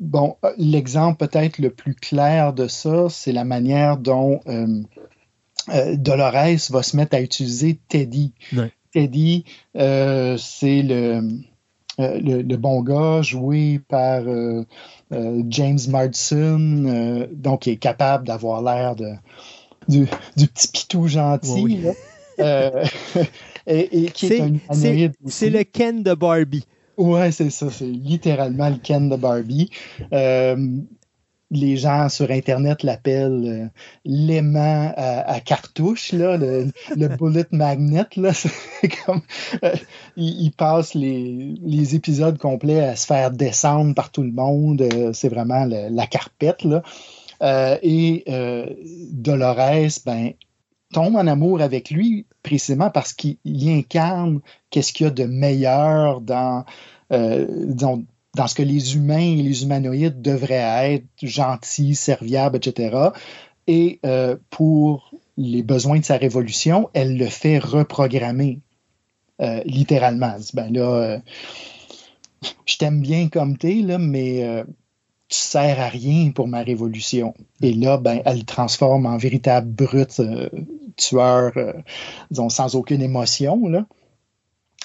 bon. euh, L'exemple peut-être le plus clair de ça, c'est la manière dont euh, euh, Dolores va se mettre à utiliser Teddy. Ouais. Teddy, euh, c'est le le, bon gars, joué par James Marsden, donc qui est capable d'avoir l'air de, du, petit pitou gentil. et, qui est, un C'est le Ken de Barbie. Ouais, c'est ça. C'est littéralement le Ken de Barbie les gens sur Internet l'appellent euh, l'aimant à, cartouche, là, le, bullet magnet. Là, comme, euh, il, passe les, épisodes complets à se faire descendre par tout le monde. Euh, c'est vraiment la carpette. Là. et Dolores, ben, tombe en amour avec lui précisément parce qu'il incarne qu'est-ce qu'il y a de meilleur dans, disons, dans ce que les humains et les humanoïdes devraient être, gentils, serviables, etc. Et euh, pour les besoins de sa révolution, elle le fait reprogrammer, euh, littéralement. Ben là, euh, je t'aime bien comme t'es, là, mais tu sers à rien pour ma révolution. Et là, ben, elle le transforme en véritable brute tueur, disons, sans aucune émotion, là.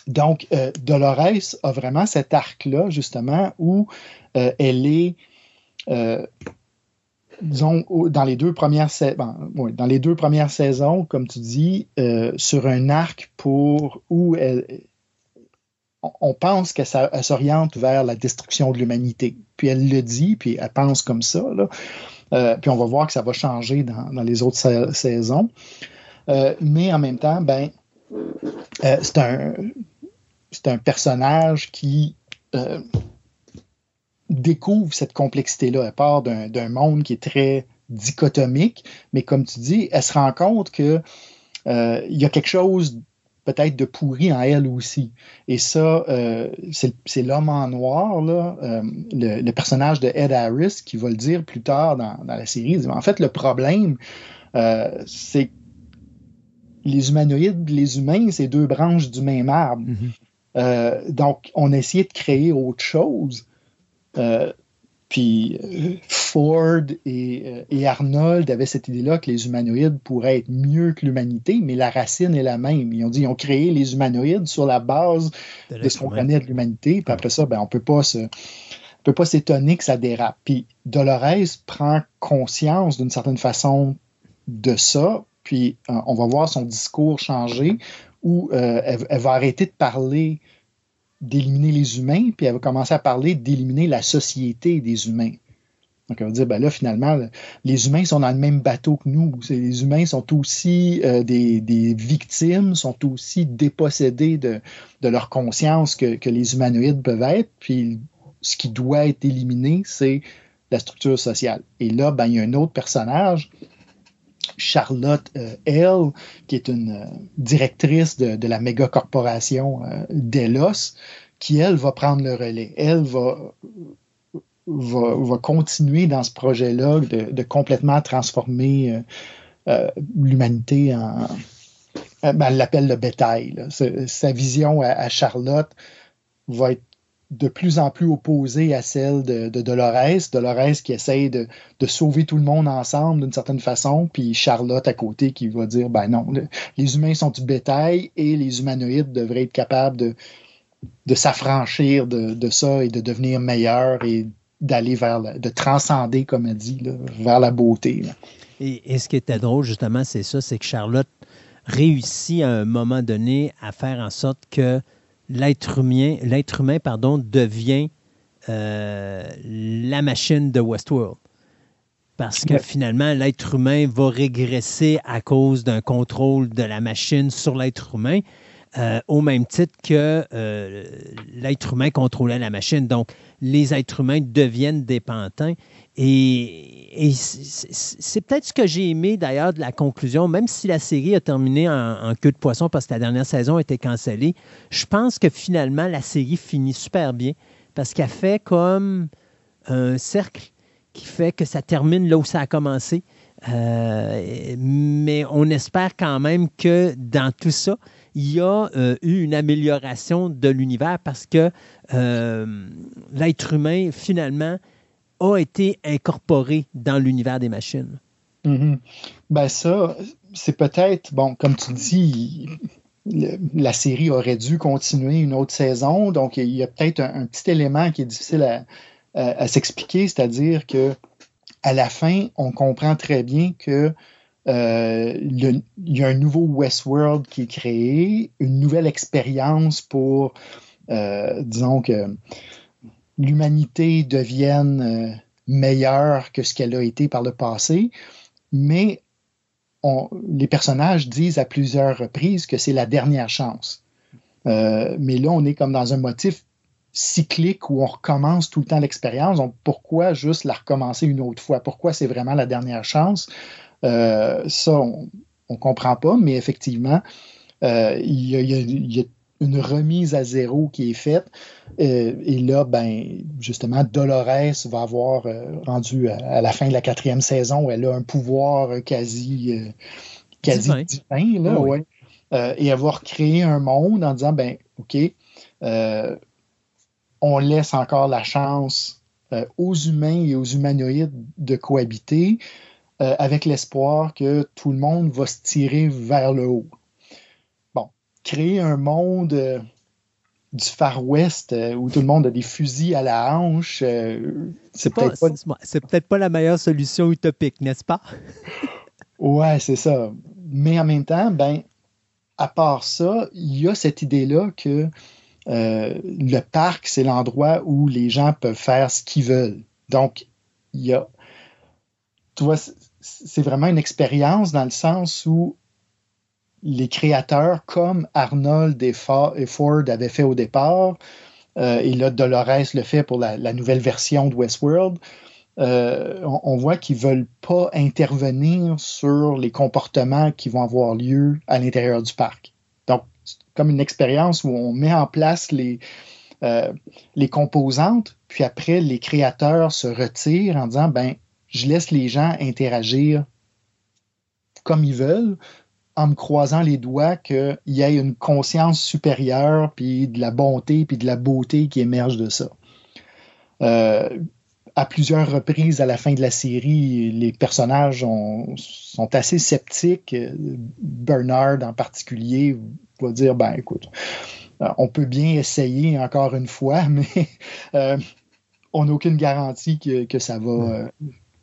Donc, euh, Dolores a vraiment cet arc-là, justement, où euh, elle est, euh, disons, dans les, deux premières dans les deux premières saisons, comme tu dis, sur un arc pour où elle, on pense qu'elle s'oriente vers la destruction de l'humanité. Puis elle le dit, puis elle pense comme ça. puis on va voir que ça va changer dans, dans les autres saisons. mais en même temps, ben, c'est un, c'est un personnage qui euh, découvre cette complexité-là. Elle part d'un monde qui est très dichotomique, mais comme tu dis, elle se rend compte qu'il euh, y a quelque chose peut-être de pourri en elle aussi. Et ça, euh, c'est l'homme en noir, le, personnage de Ed Harris, qui va le dire plus tard dans, la série. En fait, le problème, c'est les humanoïdes, les humains, c'est deux branches du même arbre. Mm-hmm. Euh, donc, on a essayé de créer autre chose. Euh, puis euh, Ford et, Arnold avaient cette idée-là que les humanoïdes pourraient être mieux que l'humanité, mais la racine est la même. Ils ont dit ils ont créé les humanoïdes sur la base de, ce qu'on connaît de l'humanité. Puis après ça, ben, on peut pas peut pas s'étonner que ça dérape. Puis Dolores prend conscience d'une certaine façon de ça, puis on va voir son discours changer où euh, elle, va arrêter de parler d'éliminer les humains, puis elle va commencer à parler d'éliminer la société des humains. Donc, elle va dire, ben là, finalement, les humains sont dans le même bateau que nous. Les humains sont aussi euh, des, victimes, sont aussi dépossédés de, leur conscience que, que, les humanoïdes peuvent être. Puis, ce qui doit être éliminé, c'est la structure sociale. Et là, ben, il y a un autre personnage Charlotte euh, qui est une euh, directrice de, la méga corporation euh, Delos, qui, elle, va prendre le relais. Elle va, continuer dans ce projet-là de, complètement transformer l'humanité en. Ben, elle l'appelle le bétail. Sa vision à Charlotte va être de plus en plus opposée à celle de, Dolores. Dolores qui essaye de, sauver tout le monde ensemble d'une certaine façon, puis Charlotte à côté qui va dire ben non, les humains sont du bétail et les humanoïdes devraient être capables de, de s'affranchir de, ça et de devenir meilleurs et d'aller vers, de transcender, comme elle dit, vers la beauté. Et, et, ce qui était drôle, justement, c'est ça, c'est que Charlotte réussit à un moment donné à faire en sorte que l'être humain, l'être humain pardon, devient euh, la machine de Westworld. Parce que finalement, l'être humain va régresser à cause d'un contrôle de la machine sur l'être humain, euh, au même titre que euh, l'être humain contrôlait la machine. Donc, les êtres humains deviennent des pantins. Et, c'est peut-être ce que j'ai aimé d'ailleurs de la conclusion, même si la série a terminé en, queue de poisson parce que la dernière saison a été cancellée. Je pense que finalement, la série finit super bien parce qu'elle fait comme un cercle qui fait que ça termine là où ça a commencé. Euh, mais on espère quand même que dans tout ça, il y a euh, eu une amélioration de l'univers parce que euh, l'être humain, finalement, a été incorporé dans l'univers des machines. Mm-hmm. Ben ça, c'est peut-être, bon, comme tu dis, la série aurait dû continuer une autre saison. Donc, il y a peut-être un, petit élément qui est difficile à, s'expliquer, c'est-à-dire que à la fin, on comprend très bien que euh, il y a un nouveau Westworld qui est créé, une nouvelle expérience pour, euh, disons que l'humanité devienne euh, meilleure que ce qu'elle a été par le passé, mais les personnages disent à plusieurs reprises que c'est la dernière chance. mais là, on est comme dans un motif cyclique où on recommence tout le temps l'expérience. Pourquoi juste la recommencer une autre fois? Pourquoi c'est vraiment la dernière chance? Euh, ça, on ne comprend pas, mais effectivement, euh, il, y a, une remise à zéro qui est faite. Euh, et là, ben, justement, Dolores va avoir rendu à, la fin de la quatrième saison, elle a un pouvoir quasi, quasi divin. là, ah et avoir créé un monde en disant, ben, OK, on laisse encore la chance aux humains et aux humanoïdes de cohabiter. Euh, avec l'espoir que tout le monde va se tirer vers le haut. Créer un monde euh, du Far West euh, où tout le monde a des fusils à la hanche, c'est peut-être pas... C'est peut-être pas la meilleure solution utopique, n'est-ce pas? ouais, c'est ça. Mais en même temps, ben, à part ça, il y a cette idée-là que le parc, c'est l'endroit où les gens peuvent faire ce qu'ils veulent. Donc, il y a tu vois, c'est vraiment une expérience dans le sens où les créateurs, comme Arnold et Ford avaient fait au départ, euh, et là Dolores le fait pour la, nouvelle version de Westworld, euh, on, voit qu'ils veulent pas intervenir sur les comportements qui vont avoir lieu à l'intérieur du parc. Donc, c'est comme une expérience où on met en place les, euh, les composantes, puis après, les créateurs se retirent en disant, ben, je laisse les gens interagir comme ils veulent en me croisant les doigts qu'il y ait une conscience supérieure, puis de la bonté, puis de la beauté qui émerge de ça. Euh, à plusieurs reprises à la fin de la série, les personnages sont assez sceptiques. Bernard en particulier va dire, ben écoute, euh, on peut bien essayer encore une fois, mais euh, on n'a aucune garantie que, ça va,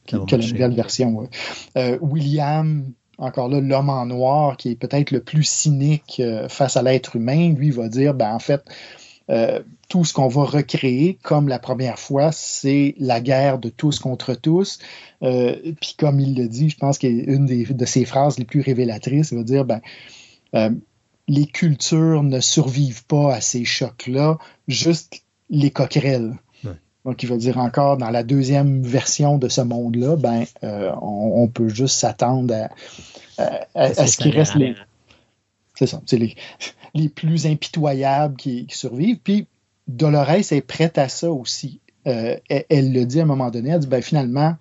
que, la nouvelle version. Euh, William, encore là, l'homme en noir, qui est peut-être le plus cynique euh, face à l'être humain, lui va dire, ben, en fait, euh, tout ce qu'on va recréer, comme la première fois, c'est la guerre de tous contre tous. Puis comme il le dit, je pense qu'une de ses phrases les plus révélatrices, il va dire, ben, les cultures ne survivent pas à ces chocs-là, juste les coquerelles. Donc, il va dire encore, dans la deuxième version de ce monde-là, ben, euh, on, peut juste s'attendre à, ce qu'il reste les. C'est ça, c'est les, les, plus impitoyables qui, survivent. Puis, Dolores est prête à ça aussi. Euh, elle, le dit à un moment donné, elle dit, ben, finalement,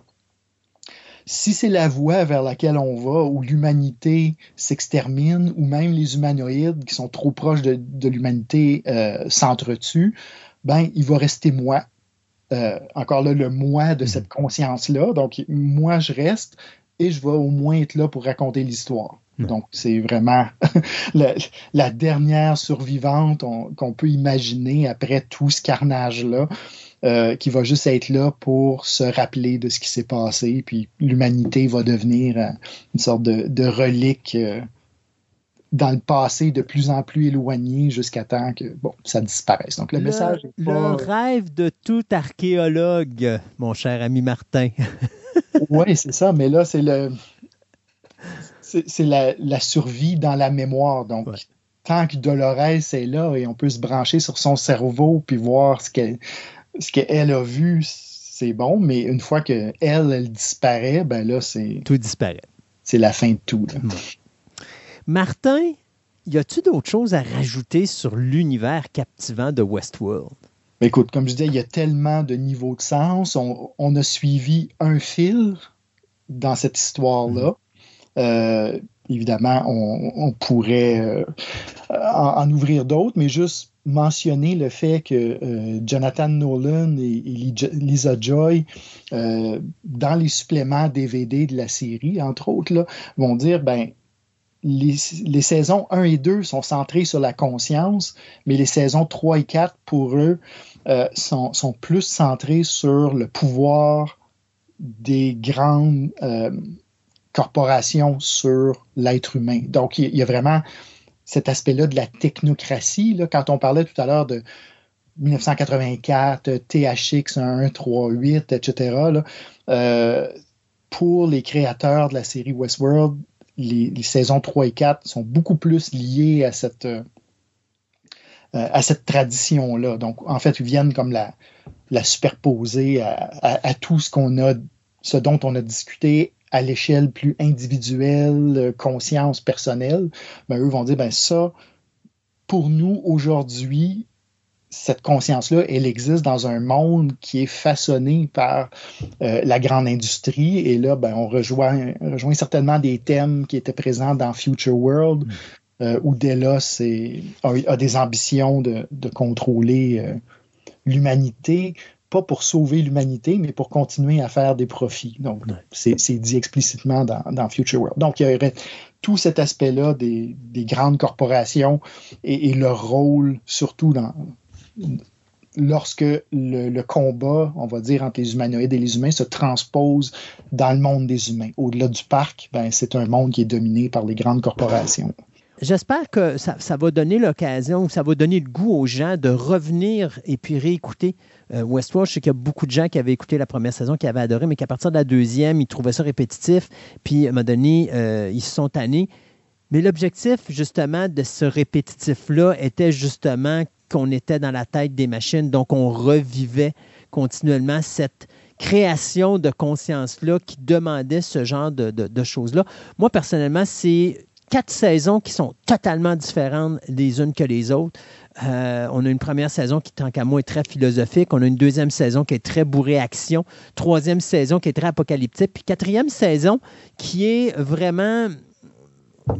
si c'est la voie vers laquelle on va, où l'humanité s'extermine, ou même les humanoïdes qui sont trop proches de, l'humanité euh, s'entretuent, ben, il va rester moi, euh, encore là, le moi de cette mm. conscience-là. Donc, moi, je reste et je vais au moins être là pour raconter l'histoire. Donc, c'est vraiment la, dernière survivante qu'on peut imaginer après tout ce carnage-là, euh, qui va juste être là pour se rappeler de ce qui s'est passé, puis l'humanité va devenir euh, une sorte de, relique dans le passé de plus en plus éloigné jusqu'à temps que bon, ça disparaisse. Donc le, message est Le rêve de tout archéologue, mon cher ami Martin. oui, c'est ça, mais là, c'est le c'est la, survie dans la mémoire. Donc, tant que Dolores est là et on peut se brancher sur son cerveau puis voir ce qu'elle ce qu'elle a vu, c'est bon, mais une fois qu'elle, elle, elle disparaît, ben là, c'est. Tout disparaît. C'est la fin de tout. Là. Martin, y a-tu d'autres choses à rajouter sur l'univers captivant de Westworld? Écoute, comme je disais, il y a tellement de niveaux de sens. On, a suivi un fil dans cette histoire-là. Mm-hmm. Euh, évidemment, on, pourrait euh, en, ouvrir d'autres, mais juste mentionner le fait que euh, Jonathan Nolan et, Lisa Joy, dans les suppléments DVD de la série, entre autres, vont dire, ben, les, saisons 1 et 2 sont centrées sur la conscience, mais les saisons 3 et 4, pour eux, euh, sont, plus centrées sur le pouvoir des grandes euh, corporations sur l'être humain. Donc, il y, a vraiment cet aspect-là de la technocratie. Quand on parlait tout à l'heure de 1984, THX 138, etc., là, euh, pour les créateurs de la série Westworld, les, saisons 3 et 4 sont beaucoup plus liées à cette, euh, à cette tradition-là. Donc, en fait, ils viennent comme la, la superposer à, tout ce qu'on a, ce dont on a discuté à l'échelle plus individuelle, conscience personnelle. Ben, eux vont dire, ben ça, pour nous, aujourd'hui, cette conscience-là, elle existe dans un monde qui est façonné par euh, la grande industrie. Et là, ben, on rejoint, rejoint certainement des thèmes qui étaient présents dans Future World, mm. euh, où Delos a, a, des ambitions de, de contrôler euh, l'humanité, pas pour sauver l'humanité, mais pour continuer à faire des profits. Donc, c'est dit explicitement dans, dans, Future World. Donc, il y aurait tout cet aspect-là des, des, grandes corporations et, et, leur rôle, surtout dans, lorsque le, combat, on va dire, entre les humanoïdes et les humains se transpose dans le monde des humains. Au-delà du parc, ben, c'est un monde qui est dominé par les grandes corporations. J'espère que ça, va donner l'occasion, ça va donner le goût aux gens de revenir et puis réécouter euh, Westworld. Je sais qu'il y a beaucoup de gens qui avaient écouté la première saison, qui avaient adoré, mais qu'à partir de la deuxième, ils trouvaient ça répétitif. Puis, à un moment donné, euh, ils se sont tannés. Mais l'objectif, justement, de ce répétitif-là était justement qu'on était dans la tête des machines, donc on revivait continuellement cette création de conscience-là qui demandait ce genre de, choses-là. Moi, personnellement, c'est quatre saisons qui sont totalement différentes les unes que les autres. Euh, on a une première saison qui, tant qu'à moi, est très philosophique. On a une deuxième saison qui est très bourrée action. Troisième saison qui est très apocalyptique. Puis quatrième saison qui est vraiment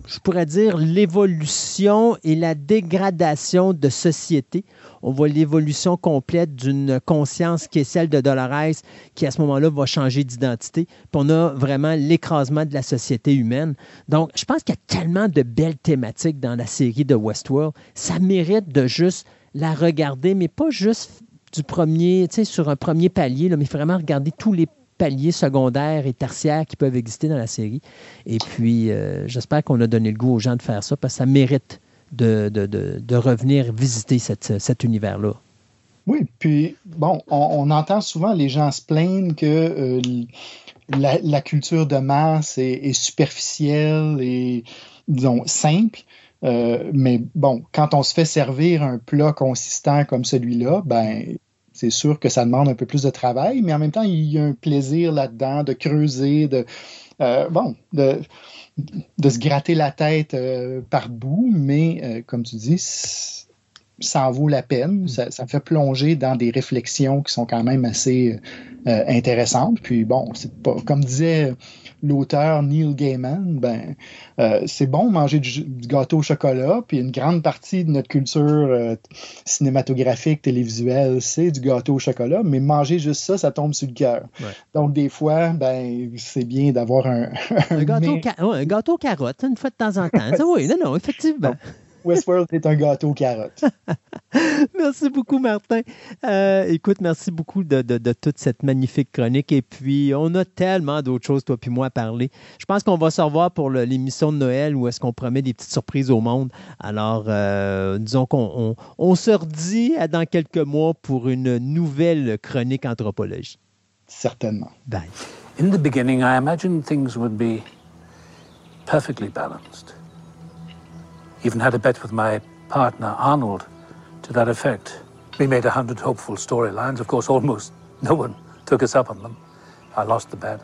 je pourrais dire, l'évolution et la dégradation de société. On voit l'évolution complète d'une conscience qui est celle de Dolores, qui à ce moment-là va changer d'identité. Puis on a vraiment l'écrasement de la société humaine. Donc, je pense qu'il y a tellement de belles thématiques dans la série de Westworld. Ça mérite de juste la regarder, mais pas juste du premier, tu sais, sur un premier palier, mais vraiment regarder tous les paliers secondaires et tertiaires qui peuvent exister dans la série. Et puis, euh, j'espère qu'on a donné le goût aux gens de faire ça parce que ça mérite de, de, revenir visiter cet univers-là. Oui, puis bon, on, entend souvent les gens se plaindre que euh, la, culture de masse est, superficielle et, disons, simple. Euh, mais bon, quand on se fait servir un plat consistant comme celui-là, ben c'est sûr que ça demande un peu plus de travail, mais en même temps, il y a un plaisir là-dedans de creuser, de, euh, bon, de, se gratter la tête euh, par bout, mais euh, comme tu dis, ça en vaut la peine. Ça, ça, fait plonger dans des réflexions qui sont quand même assez intéressantes. Puis bon, c'est pas, comme disait l'auteur Neil Gaiman, ben, euh, c'est bon manger du, gâteau au chocolat, puis une grande partie de notre culture euh, cinématographique, télévisuelle, c'est du gâteau au chocolat, mais manger juste ça, ça tombe sur le cœur. Donc, des fois, ben, c'est bien d'avoir un... un, gâteau, un gâteau carotte, une fois de temps en temps. oui, non, non, effectivement. Westworld est un gâteau carotte. merci beaucoup, Martin. Euh, écoute, merci beaucoup de, toute cette magnifique chronique. Et puis, on a tellement d'autres choses, toi puis moi, à parler. Je pense qu'on va se revoir pour l'émission de Noël où est-ce qu'on promet des petites surprises au monde. Alors, euh, disons qu'on on, se redit dans quelques mois pour une nouvelle chronique anthropologie. Certainement. Bye. In the beginning, I imagined things would be perfectly balanced. Even had a bet with my partner, Arnold, to that effect. We made a hundred hopeful storylines. Of course, almost no one took us up on them. I lost the bet.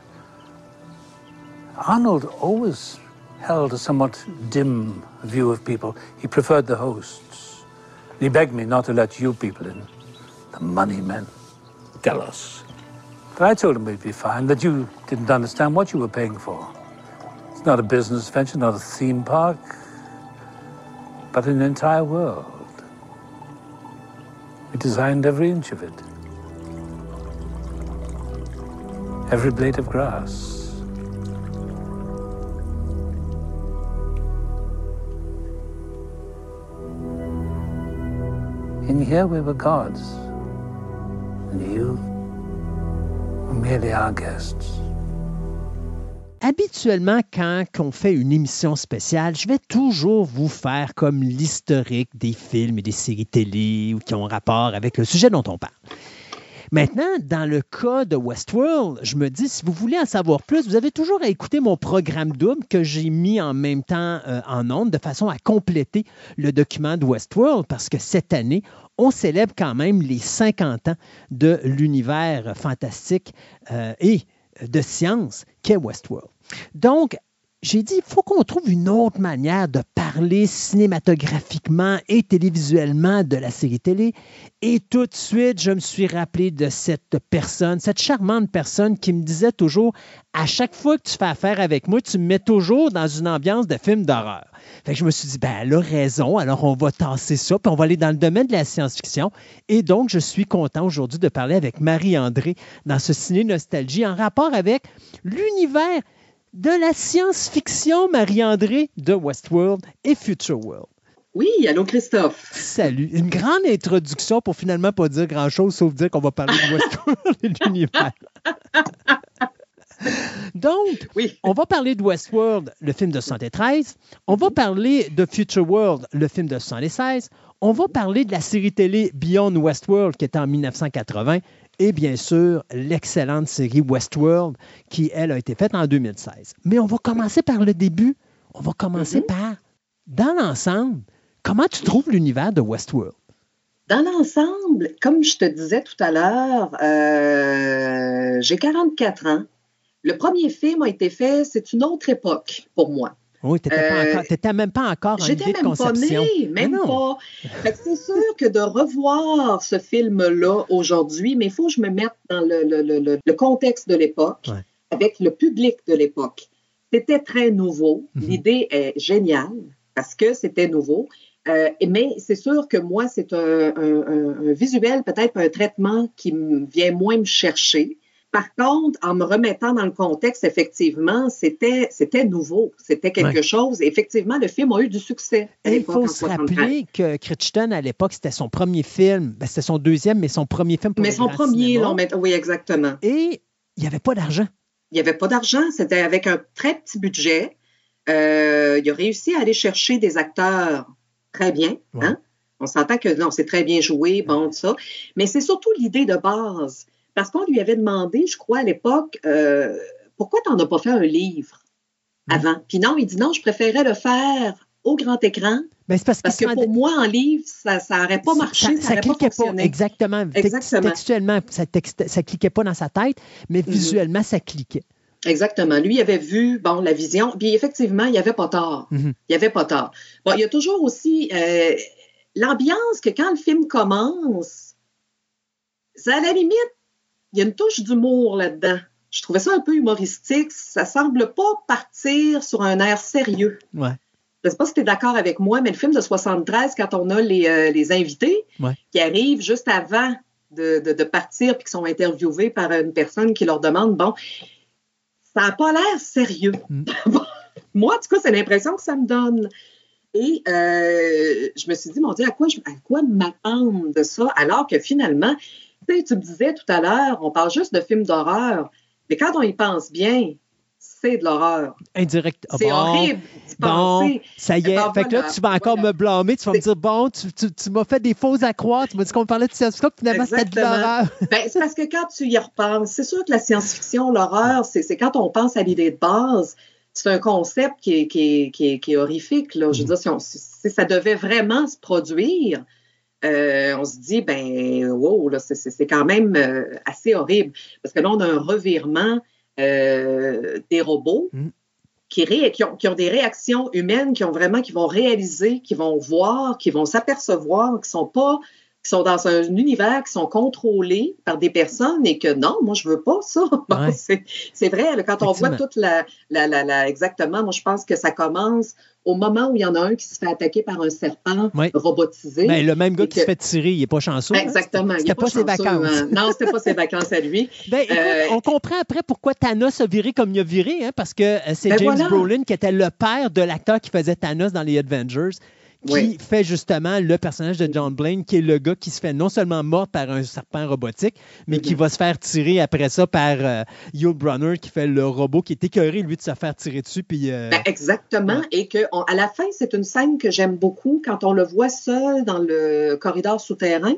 Arnold always held a somewhat dim view of people. He preferred the hosts. He begged me not to let you people in. The money men. Delos. But I told him we'd be fine, that you didn't understand what you were paying for. It's not a business venture, not a theme park but an entire world. We designed every inch of it, every blade of grass. In here we were gods, and you were merely our guests. Habituellement, quand on fait une émission spéciale, je vais toujours vous faire comme l'historique des films et des séries télé ou qui ont rapport avec le sujet dont on parle. Maintenant, dans le cas de Westworld, je me dis, si vous voulez en savoir plus, vous avez toujours à écouter mon programme double que j'ai mis en même temps euh, en ondes de façon à compléter le document de Westworld parce que cette année, on célèbre quand même les 50 ans de l'univers fantastique euh, et de science qu'est Westworld. Donc, j'ai dit, il faut qu'on trouve une autre manière de parler cinématographiquement et télévisuellement de la série télé. Et tout de suite, je me suis rappelé de cette personne, cette charmante personne qui me disait toujours, à chaque fois que tu fais affaire avec moi, tu me mets toujours dans une ambiance de film d'horreur. Fait que je me suis dit, ben, elle a raison, alors on va tasser ça, puis on va aller dans le domaine de la science-fiction. Et donc, je suis content aujourd'hui de parler avec Marie-André dans ce ciné nostalgie en rapport avec l'univers de la science-fiction, Marie-André, de Westworld et Future World. Oui, allô Christophe. Salut. Une grande introduction pour finalement pas dire grand-chose, sauf dire qu'on va parler de Westworld et de l'univers. Donc, on va parler de Westworld, le film de 73. On va parler de Future World, le film de 76. On va parler de la série télé Beyond Westworld, qui est en 1980. Et bien sûr, l'excellente série Westworld, qui, elle, a été faite en 2016. Mais on va commencer par le début. On va commencer par, dans l'ensemble, comment tu trouves l'univers de Westworld? Dans l'ensemble, comme je te disais tout à l'heure, euh, j'ai 44 ans. Le premier film a été fait, c'est une autre époque pour moi. Oui, tu n'étais même pas encore en idée de conception. J'étais même pas née, même pas. C'est sûr que de revoir ce film-là aujourd'hui, mais il faut que je me mette dans le, contexte de l'époque, avec le public de l'époque. C'était très nouveau. Mhm. L'idée est géniale parce que c'était nouveau. Euh, mais c'est sûr que moi, c'est un, un, visuel, peut-être un traitement qui vient moins me chercher. Par contre, en me remettant dans le contexte, effectivement, c'était, c'était nouveau. C'était quelque chose. effectivement, le film a eu du succès. il faut se rappeler que Crichton, à l'époque, c'était son premier film. Ben, c'était son deuxième, mais son premier film pour Mais son premier, oui, exactement. Et il n'y avait pas d'argent. Il n'y avait pas d'argent. C'était avec un très petit budget. Euh, il a réussi à aller chercher des acteurs très bien. Hein? On s'entend que non, c'est très bien joué, bon, ça. Mais c'est surtout l'idée de base. Parce qu'on lui avait demandé, je crois, à l'époque, euh, pourquoi tu n'en as pas fait un livre avant? Puis non, il dit non, je préférais le faire au grand écran. Ben, parce, parce, que, pour moi, en livre, ça n'aurait pas marché, ça, ça, cliquait pas, exactement. exactement. Textuellement, ça, ne cliquait pas dans sa tête, mais mm-hmm. visuellement, ça cliquait. Exactement. Lui, il avait vu, bon, la vision, puis effectivement, il n'y avait pas tort. Mm-hmm. Il n'y avait pas tort. Bon, il y a toujours aussi euh, l'ambiance que quand le film commence, ça à la limite, il y a une touche d'humour là-dedans. Je trouvais ça un peu humoristique. Ça semble pas partir sur un air sérieux. Ouais. Je ne sais pas si tu es d'accord avec moi, mais le film de 73, quand on a les, euh, invités qui arrivent juste avant de, partir puis qui sont interviewés par une personne qui leur demande, bon, ça n'a pas l'air sérieux. Mm. moi, en tout cas, c'est l'impression que ça me donne. Et euh, je me suis dit, mon Dieu, à quoi, à quoi m'attendre de ça? Alors que finalement, tu me disais tout à l'heure, on parle juste de films d'horreur, mais quand on y pense bien, c'est de l'horreur. Indirect. C'est horrible bon, Ça y est. fait que là, tu vas encore me blâmer. Tu vas me dire, bon, tu, m'as fait des fausses accroître. Tu m'as dit qu'on parlait de science-fiction, finalement, c'était de l'horreur. ben, c'est parce que quand tu y repenses, c'est sûr que la science-fiction, l'horreur, c'est quand on pense à l'idée de base, c'est un concept qui est, qui est, qui est, horrifique. Là. Je veux dire, si, si, ça devait vraiment se produire, euh, on se dit, ben, wow, c'est quand même euh, assez horrible. Parce que là, on a un revirement euh, des robots mm. qui, qui, ont, qui, ont, des réactions humaines, qui ont vraiment, qui vont réaliser, qui vont voir, qui vont s'apercevoir, qui sont pas qui sont dans un univers qui sont contrôlés par des personnes et que non, moi, je veux pas ça. c'est vrai, quand on voit toute la, la, la, Exactement, moi, je pense que ça commence au moment où il y en a un qui se fait attaquer par un serpent robotisé. Ben, le même gars qui se fait tirer, il n'est pas chanceux. Hein? Exactement. C'était pas, ses vacances. Hein. Non, c'était pas ses vacances à lui. Ben, écoute, euh, on comprend après pourquoi Thanos a viré comme il a viré, hein, parce que euh, c'est ben James Brolin qui était le père de l'acteur qui faisait Thanos dans les Avengers qui Oui. fait justement le personnage de John Blaine, qui est le gars qui se fait non seulement mort par un serpent robotique, mais qui va se faire tirer après ça par euh, Yul Brunner, qui fait le robot, qui est écœuré, lui, de se faire tirer dessus. Puis, euh, Ben, exactement. Et que on- à la fin, c'est une scène que j'aime beaucoup quand on le voit seul dans le corridor souterrain,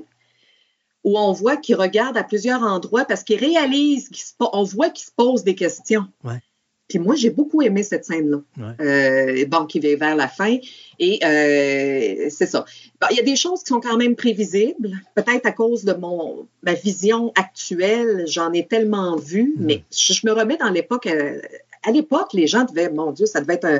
où on voit qu'il regarde à plusieurs endroits parce qu'il réalise qu'il se po- on voit qu'il se pose des questions. Ouais. Puis moi, j'ai beaucoup aimé cette scène-là. Euh, bon, qui va vers la fin. Et euh, c'est ça. Bon, il y a des choses qui sont quand même prévisibles. Peut-être à cause de mon ma vision actuelle, j'en ai tellement vu, mais je, je me remets dans l'époque. euh, à l'époque, les gens devaient, mon Dieu, ça devait être un,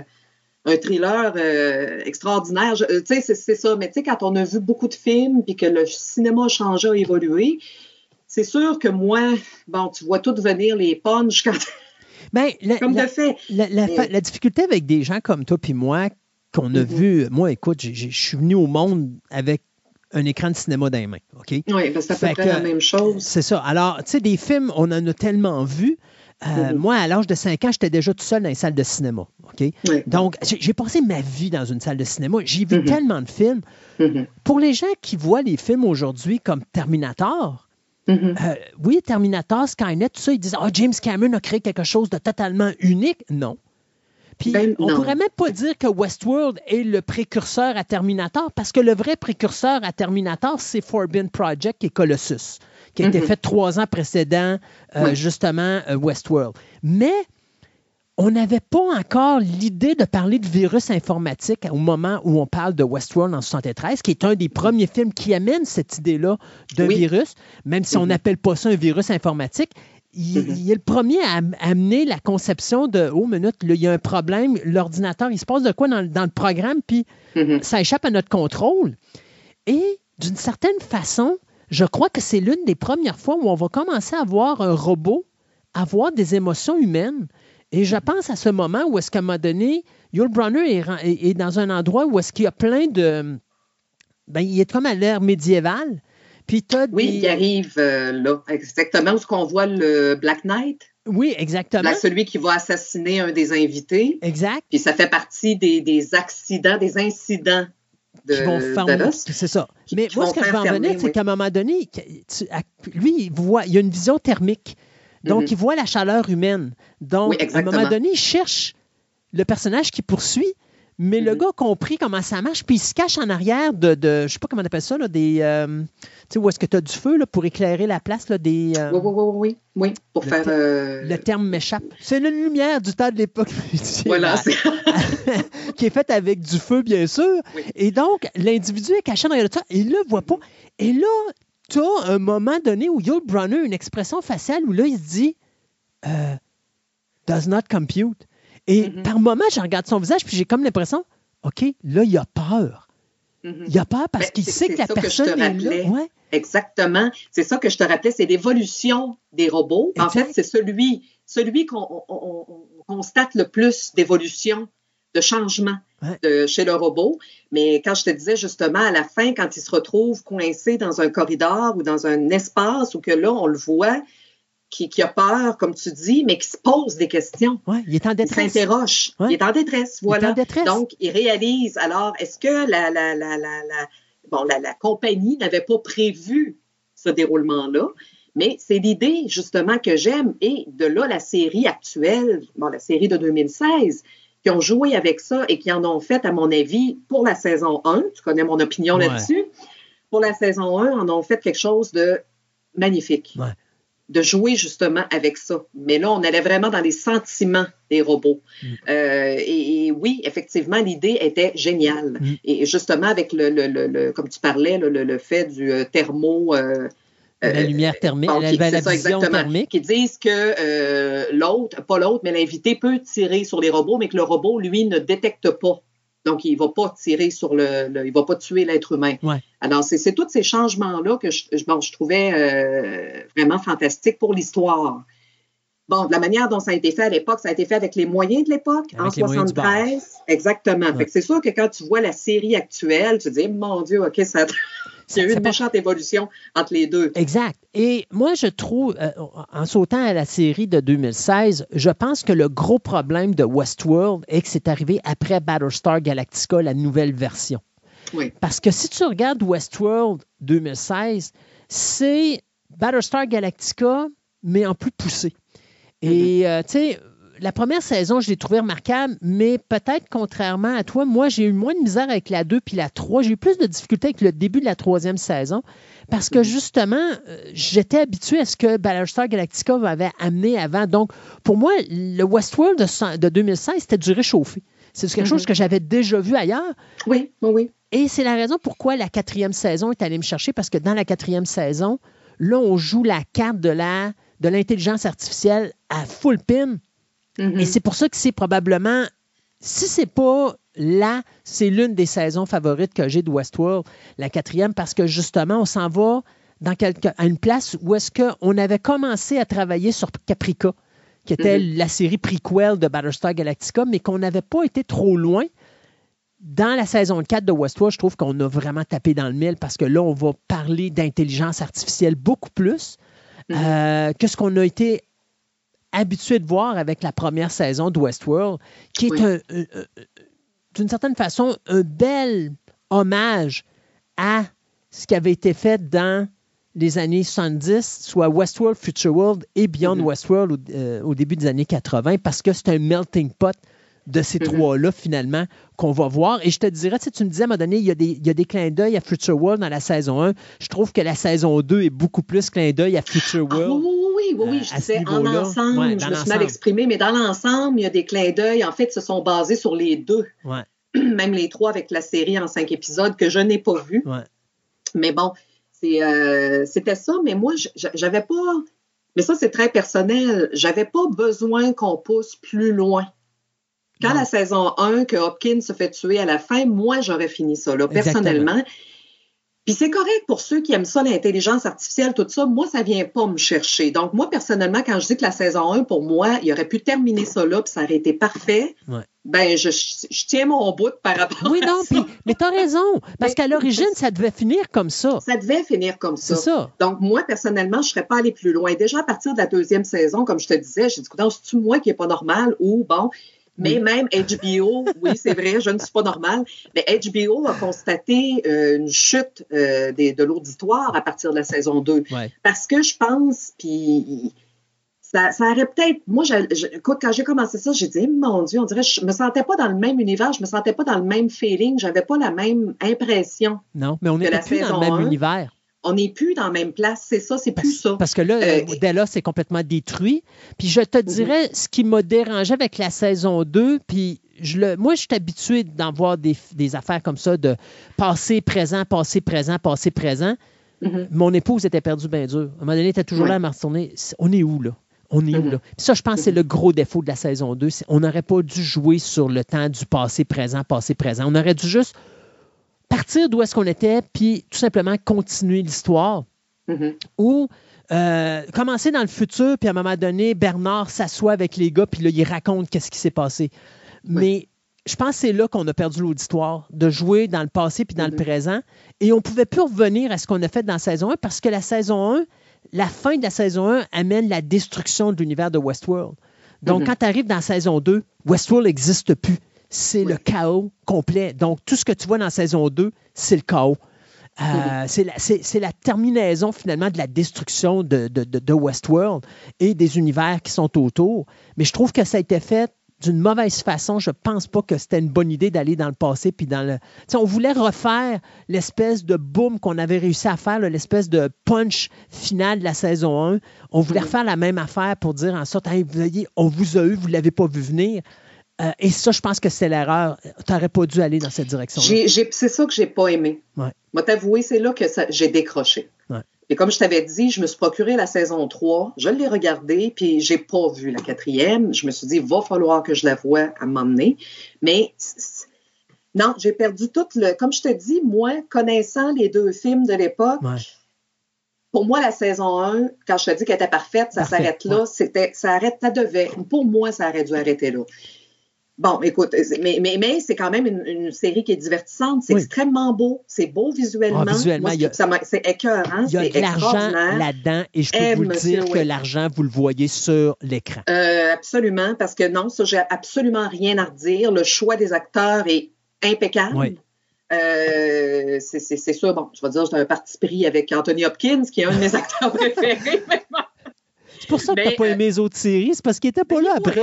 un thriller euh, extraordinaire. Euh, Tu sais, c'est- c'est ça. Mais tu sais, quand on a vu beaucoup de films puis que le cinéma a changé, a évolué, c'est sûr que moi, bon, tu vois tout venir les punches quand. Ben, la, Comme la- fait. La, difficulté avec des gens comme toi puis moi, qu'on Mm-hmm. a vu, moi, écoute, je suis venu au monde avec un écran de cinéma dans les mains, OK? Oui, ben, c'est à peu près que- la même chose. C'est ça. Alors, tu sais, des films, on en a tellement vu. Euh, Mm-hmm. Moi, à l'âge de 5 ans, j'étais déjà tout seul dans les salles de cinéma. OK? Donc, j'ai passé ma vie dans une salle de cinéma. J'ai Mm-hmm. vu tellement de films. Pour les gens qui voient les films aujourd'hui comme Terminator, Mm-hmm. euh, oui, Terminator, Skynet, tout ça, ils disent Ah, James Cameron a créé quelque chose de totalement unique. Non. Puis, on Ben, non. pourrait même pas dire que Westworld est le précurseur à Terminator, parce que le vrai précurseur à Terminator, c'est Forbidden Project et Colossus, qui a été Mhm. fait trois ans précédent, euh, Oui. justement, euh, Westworld. Mais on n'avait pas encore l'idée de parler de virus informatique au moment où on parle de Westworld en 73, qui est un des premiers films qui amène cette idée-là d'un Oui. virus, même si on Mhm. n'appelle pas ça un virus informatique. Il, il est le premier à am- amener la conception de Oh, minute, là, il y a un problème, l'ordinateur, il se passe de quoi dans, le- dans le programme, puis Mm-hmm. ça échappe à notre contrôle. Et d'une certaine façon, je crois que c'est l'une des premières fois où on va commencer à voir un robot avoir des émotions humaines. Et je pense à ce moment où est-ce qu'à un moment donné, Yul Brunner est, dans un endroit où est-ce qu'il y a plein de... Ben, il est comme à l'ère médiévale. Puis t'as Oui, il arrive euh, là, exactement où qu'on voit le Black Knight? Oui, exactement. Là, celui qui va assassiner un des invités. Exact. Puis ça fait partie des, des accidents, des incidents de qui vont fermer. C'est ça. Mais qui moi, ce que je veux en venir, c'est oui. qu'à un moment donné, que- tu- à- lui, il voit, il a une vision thermique. Donc, Mhm. il voit la chaleur humaine. Donc, Oui, à un moment donné, il cherche le personnage qui poursuit, mais Mhm. le gars a compris comment ça marche, puis il se cache en arrière de, de je sais pas comment on appelle ça, là, des. euh, tu sais, où est-ce que tu as du feu là, pour éclairer la place, là, des. euh, Oui, oui, oui, oui, oui, pour Le faire. te- euh, Le terme m'échappe. C'est la lumière du temps de l'époque Voilà, qui est faite avec du feu, bien sûr. Et donc, l'individu est caché derrière ça. Il ne le voit pas. Et là, tu as un moment donné où Yul Brunner a une expression faciale où là, il se dit euh, Does not compute. Et Mm-hmm. par moment, je regarde son visage, puis j'ai comme l'impression OK, là, il a peur. Mhm. Il a peur parce Ben, qu'il sait que la que personne te est là. Ouais. Exactement. C'est ça que je te rappelais, c'est l'évolution des robots. En fait, c'est celui, celui qu'on on- on- on constate le plus d'évolution, de changement. De, chez le robot. Mais quand je te disais justement à la fin, quand il se retrouve coincé dans un corridor ou dans un espace où que là, on le voit, qui, qui a peur, comme tu dis, mais qui se pose des questions. Ouais, il est en Il détresse. s'interroge. Ouais. Il est en détresse, Il est voilà. en détresse. Donc, il réalise. Alors, est-ce que la, la, la, la, bon, la, la compagnie n'avait pas prévu ce déroulement-là? Mais c'est l'idée, justement, que j'aime. Et de là, la série actuelle, bon, la série de 2016, qui ont joué avec ça et qui en ont fait, à mon avis, pour la saison 1, tu connais mon opinion Ouais. là-dessus, pour la saison 1, en ont fait quelque chose de magnifique Ouais. de jouer justement avec ça. Mais là, on allait vraiment dans les sentiments des robots. Mm. Euh, et, et oui, effectivement, l'idée était géniale. Mm. Et justement, avec le, le- le- le- comme tu parlais, le fait du euh, thermo. euh, La euh, lumière thermique, bon, la, la c'est ça, vision thermique. Qui disent que euh, l'autre, pas l'autre, mais l'invité peut tirer sur les robots, mais que le robot, lui, ne détecte pas. Donc, il ne va pas tirer sur le, le- il va pas tuer l'être humain. Ouais. Alors, c'est tous ces changements-là que je, bon, je trouvais euh, vraiment fantastiques pour l'histoire. Bon, de la manière dont ça a été fait à l'époque, ça a été fait avec les moyens de l'époque, en Avec les moyens du 73. Exactement. Ouais. Fait que c'est sûr que quand tu vois la série actuelle, tu te dis, mon Dieu, OK, ça, Ça une méchante évolution entre les deux. Exact. Et moi, je trouve, euh, en sautant à la série de 2016, je pense que le gros problème de Westworld est que c'est arrivé après Battlestar Galactica, la nouvelle version. Oui. Parce que si tu regardes Westworld 2016, c'est Battlestar Galactica, mais en plus poussé. Et, Mm-hmm. euh, tu sais, la première saison, je l'ai trouvée remarquable, mais peut-être contrairement à toi, moi, j'ai eu moins de misère avec la 2 puis la 3. J'ai eu plus de difficultés avec le début de la troisième saison parce que justement, euh, j'étais habitué à ce que Battlestar Galactica m'avait amené avant. Donc, pour moi, le Westworld de, de 2016, c'était du réchauffé. C'est quelque Mhm. chose que j'avais déjà vu ailleurs. Oui, oui, oui. Et c'est la raison pourquoi la quatrième saison est allée me chercher, parce que dans la quatrième saison, là, on joue la carte de la de l'intelligence artificielle à full pin. Mhm. Et c'est pour ça que c'est probablement, si c'est pas là, c'est l'une des saisons favorites que j'ai de Westworld, la quatrième, parce que justement, on s'en va dans quelque, à une place où est-ce qu'on avait commencé à travailler sur Caprica, qui était Mhm. la série prequel de Battlestar Galactica, mais qu'on n'avait pas été trop loin. Dans la saison 4 de Westworld, je trouve qu'on a vraiment tapé dans le mille parce que là, on va parler d'intelligence artificielle beaucoup plus euh, que ce qu'on a été habitué de voir avec la première saison de Westworld, qui est Oui. un- un- un- d'une certaine façon un bel hommage à ce qui avait été fait dans les années 70, soit Westworld, Future World et Beyond Mhm. Westworld au, euh, au début des années 80, parce que c'est un melting pot de ces Mhm. trois-là, finalement, qu'on va voir. Et je te dirais, tu, sais, tu me disais à un moment donné, il y a des, il y a des clins d'œil à Future World dans la saison 1. Je trouve que la saison 2 est beaucoup plus clin d'œil à Future Ah, World. Oui, oui, euh, je disais en ensemble, Ouais, je me suis mal exprimée, mais dans l'ensemble, il y a des clins d'œil, en fait, se sont basés sur les deux. Ouais, Même les trois avec la série en cinq épisodes que je n'ai pas vue. ouais. Mais bon, euh, c'était ça, mais moi, j'avais pas. Mais ça, c'est très personnel. J'avais pas besoin qu'on pousse plus loin. Quand Non. la saison 1, que Hopkins se fait tuer à la fin, moi, j'aurais fini ça, là, Exactement. Puis c'est correct pour ceux qui aiment ça, l'intelligence artificielle, tout ça. Moi, ça vient pas me chercher. Donc, moi, personnellement, quand je dis que la saison 1, pour moi, il aurait pu terminer ça là, puis ça aurait été parfait, Ouais. ben, je, je- je tiens mon bout par rapport Oui, à non, ça. puis, mais t'as raison, parce qu'à l'origine, ça devait finir comme ça. Ça devait finir comme ça. C'est ça. Donc, moi, personnellement, je ne serais pas allée plus loin. Déjà, à partir de la deuxième saison, comme je te disais, j'ai dit, c'est-tu moi qui n'est pas normal ou bon? Mais même HBO, oui, c'est vrai, je ne suis pas normale, mais HBO a constaté euh, une chute euh, des- de l'auditoire à partir de la saison 2. Ouais. Parce que je pense, puis ça, ça aurait peut-être. Moi, je- je- écoute, quand j'ai commencé ça, j'ai dit, mon Dieu, on dirait, je me sentais pas dans le même univers, je me sentais pas dans le même feeling, j'avais pas la même impression. Non, mais on la plus dans le saison même un. univers. On n'est plus dans la même place, c'est ça, c'est plus ça. Parce que là, Euh, euh, Della, c'est complètement détruit. Puis je te dirais, ce qui m'a dérangé avec la saison 2, puis je le, moi, je suis habitué d'en voir des, des affaires comme ça, de passé, présent, passé, présent, passé, présent. Mhm. Mon épouse était perdue bien dur. À un moment donné, elle était toujours Ouais. là à me retourner. On est où, là? On est où, Mhm. là? Puis ça, je pense que c'est le gros défaut de la saison 2. c'est- On n'aurait pas dû jouer sur le temps du passé, présent, passé, présent. On aurait dû juste partir d'où est-ce qu'on était, puis tout simplement continuer l'histoire Mhm. ou euh, commencer dans le futur, puis à un moment donné, Bernard s'assoit avec les gars, puis là, il raconte qu'est-ce qui s'est passé. Mais je pense que c'est là qu'on a perdu l'auditoire, de jouer dans le passé puis dans le Mhm. présent. Et on ne pouvait plus revenir à ce qu'on a fait dans la saison 1 parce que la saison 1, la fin de la saison 1 amène la destruction de l'univers de Westworld. Donc, Mhm. quand tu arrives dans la saison 2, Westworld n'existe plus. C'est le chaos complet. Donc, tout ce que tu vois dans saison 2, c'est le chaos. Euh, c'est la, c'est- la terminaison finalement de la destruction de, de- de- de Westworld et des univers qui sont autour. Mais je trouve que ça a été fait d'une mauvaise façon. Je pense pas que c'était une bonne idée d'aller dans le passé puis dans le. On voulait refaire l'espèce de boom qu'on avait réussi à faire, l'espèce de punch final de la saison 1. On voulait refaire la même affaire pour dire en sorte, Hey, vous voyez, on vous a eu, vous l'avez pas vu venir. Euh, et ça, je pense que c'est l'erreur. Tu n'aurais pas dû aller dans cette j'ai- C'est ça que j'ai pas aimé. Ouais. Moi, t'avouer, c'est là que j'ai décroché. Ouais. Et comme je t'avais dit, je me suis procuré la saison 3, je l'ai regardée, puis j'ai pas vu la quatrième. Je me suis dit, il va falloir que je la voie à m'emmener. Mais non, j'ai perdu tout le. Comme je te dis, moi, connaissant les deux films de l'époque, Ouais. pour moi, la saison 1, quand je te dis qu'elle était parfaite, ça s'arrête là. ouais. C'était, ça arrête, ça devait. Pour moi, ça aurait dû arrêter là. Bon, écoute, mais, mais, mais c'est quand même une, une série qui est divertissante. C'est Oui. extrêmement beau. C'est beau visuellement. Ah, visuellement, c'est écœurant. Il y a de l'argent là-dedans et je peux Eh, vous le monsieur, dire que oui. l'argent, vous le voyez sur l'écran. Euh, absolument, parce que non, ça, j'ai absolument rien à redire. Le choix des acteurs est impeccable. Oui. Euh, c'est sûr, bon, je vais dire, j'ai un parti pris avec Anthony Hopkins, qui est un de mes acteurs préférés. mais bon, C'est pour ça que Mais, t'as pas euh, aimé les autres séries, c'est parce qu'il était pas là après.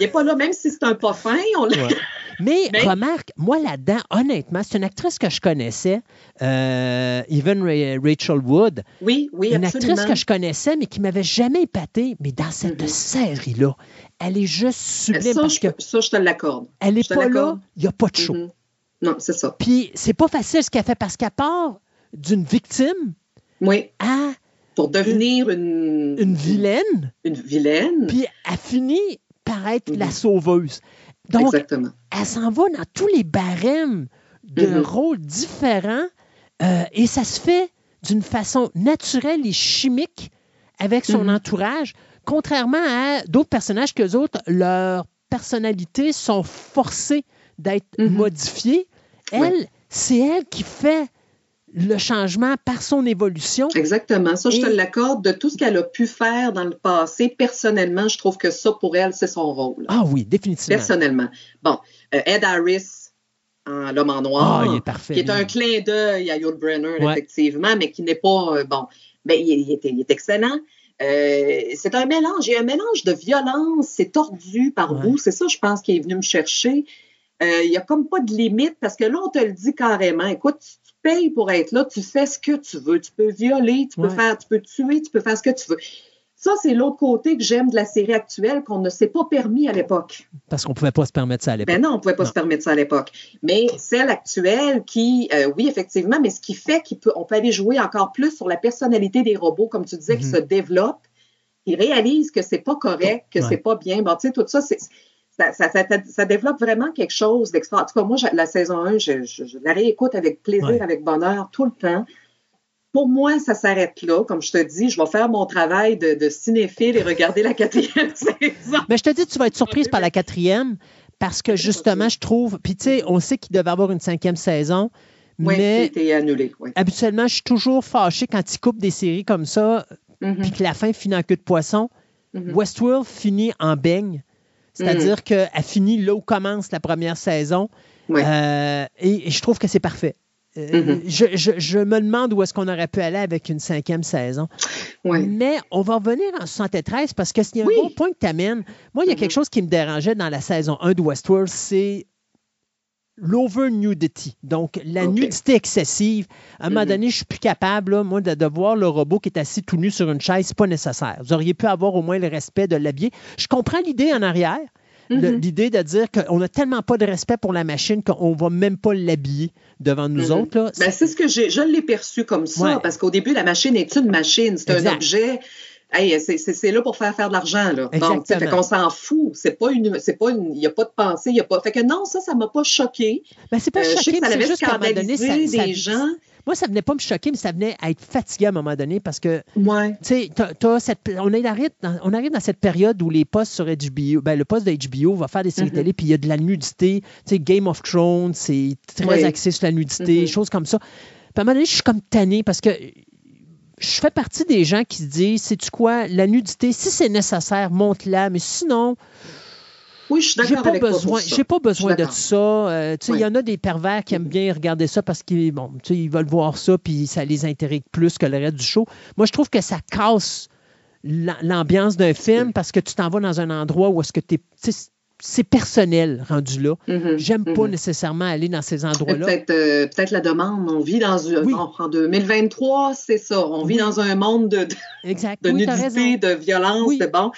Il n'est pas là, même si c'est un pas fin. On Ouais. Mais, Mais- remarque, moi là-dedans, honnêtement, c'est une actrice que je connaissais, euh, Even Ra- Rachel Wood. Oui, oui, une absolument. actrice que je connaissais, mais qui m'avait jamais épaté. Mais dans cette série-là, elle est juste sublime Mm-hmm. ça, parce je, que ça, je te l'accorde. elle est pas là, il n'y a pas de show. Mhm. Non, c'est ça. Puis c'est pas facile ce qu'elle fait parce qu'elle part d'une victime Oui. à Pour devenir une, une vilaine, une vilaine. puis elle finit par être la sauveuse. Donc, Exactement. elle s'en va dans tous les barèmes de Mhm. rôles différents euh, et ça se fait d'une façon naturelle et chimique avec son Mhm. entourage, contrairement à d'autres personnages que autres, leurs personnalités sont forcées d'être Mhm. modifiées. Elle, c'est elle qui fait le changement par son évolution. Exactement. Ça, je te l'accorde. De tout ce qu'elle a pu faire dans le passé, personnellement, je trouve que ça, pour elle, c'est son rôle. Ah oui, définitivement. Personnellement. Bon, euh, Ed Harris, en L'homme en noir, Ah, il est parfait, qui est un clin d'œil à Yul Brenner, Ouais. effectivement, mais qui n'est pas, euh, bon, ben, il, il est, il est excellent. Euh, c'est un mélange, il y a un mélange de violence, c'est tordu par bout, c'est ça, je pense, qui est venu me chercher. Euh, il n'y a comme pas de limite parce que là, on te le dit carrément. Écoute, tu, tu payes pour être là, tu fais ce que tu veux. Tu peux violer, tu peux Ouais. faire, tu peux tuer, tu peux faire ce que tu veux. Ça, c'est l'autre côté que j'aime de la série actuelle qu'on ne s'est pas permis à l'époque. Parce qu'on ne pouvait pas se permettre ça à l'époque. Ben non, on ne pouvait pas se permettre ça à l'époque. Mais celle actuelle qui, euh, oui, effectivement, mais ce qui fait qu'on peut, on peut aller jouer encore plus sur la personnalité des robots, comme tu disais, qui Mhm. se développent, qui réalisent que c'est pas correct, que Ouais. c'est pas bien. Bon, tu sais, tout ça, c'est. Ça, ça, ça- ça développe vraiment quelque chose d'extra. En tout cas, moi, la saison 1, je, je- je la réécoute avec plaisir, Ouais. avec bonheur, tout le temps. Pour moi, ça s'arrête là. Comme je te dis, je vais faire mon travail de, de cinéphile et regarder la quatrième saison. Mais je te dis, tu vas être surprise par la quatrième parce que justement, je trouve. Puis tu sais, on sait qu'il devait y avoir une cinquième saison, Oui, mais annulé. Oui. habituellement, je suis toujours fâché quand ils coupent des séries comme ça, Mhm. puis que la fin finit en queue de poisson. Mhm. Westworld finit en beigne. C'est-à-dire Mhm. qu'elle finit là où commence la première saison. Euh, et, et je trouve que c'est parfait. Euh, Mhm. je, je- je me demande où est-ce qu'on aurait pu aller avec une cinquième saison. Mais on va revenir en 73 parce que s'il y a un Oui. bon point que tu amènes, moi, il y a quelque chose qui me dérangeait dans la saison 1 de Westworld, c'est l'over-nudity. Donc, la nudité excessive. À un moment Mhm. donné, je suis plus capable, là, moi, de, de voir le robot qui est assis tout nu sur une chaise. C'est pas nécessaire. Vous auriez pu avoir au moins le respect de l'habiller. Je comprends l'idée en arrière. Mhm. L'idée de dire qu'on n'a tellement pas de respect pour la machine qu'on va même pas l'habiller devant nous Mhm. autres. Là. Ben, c'est ce que j'ai, je l'ai perçu comme ça, Ouais. parce qu'au début, la machine est une machine, c'est un objet. Hey, c'est, là pour faire faire de l'argent, là. Donc, fait qu'on s'en fout. C'est pas une, c'est pas une, il n'y a pas de pensée, il y a pas. Fait que non, ça, ça m'a pas choqué. Ben, c'est pas Euh, je sais choqué, que ça donné, ça, ça- gens. Moi, ça venait pas me choquer, mais ça venait à être fatigué à un moment donné parce que, Ouais. tu sais, cette- on, arrive dans, on arrive dans cette période où les postes sur HBO, ben, le poste de HBO va faire des séries Mhm. télé, puis il y a de la nudité. Tu sais, Game of Thrones, c'est très Oui. axé sur la nudité, Mhm. choses comme ça. Puis à un moment donné, je suis comme tanné parce que je fais partie des gens qui se disent, sais-tu quoi, la nudité, si c'est nécessaire, monte-la, mais sinon, Oui, je suis j'ai d'accord avec besoin, j'ai pas besoin de ça. Euh, tu sais, il y en a des pervers qui aiment bien regarder ça parce qu'ils bon, tu sais, ils veulent voir ça puis ça les intéresse plus que le reste du show. Moi, je trouve que ça casse l'am- l'ambiance d'un film parce que tu t'en vas dans un endroit où est-ce que tu c'est personnel rendu là. Mhm, J'aime pas mhm. nécessairement aller dans ces endroits-là. Peut-être euh, peut-être la demande. On vit dans une- Oui. bon, en 2023, c'est ça. On vit Oui. dans un monde de, de, Exact. de Oui, t'as nudité, de violence, de bon.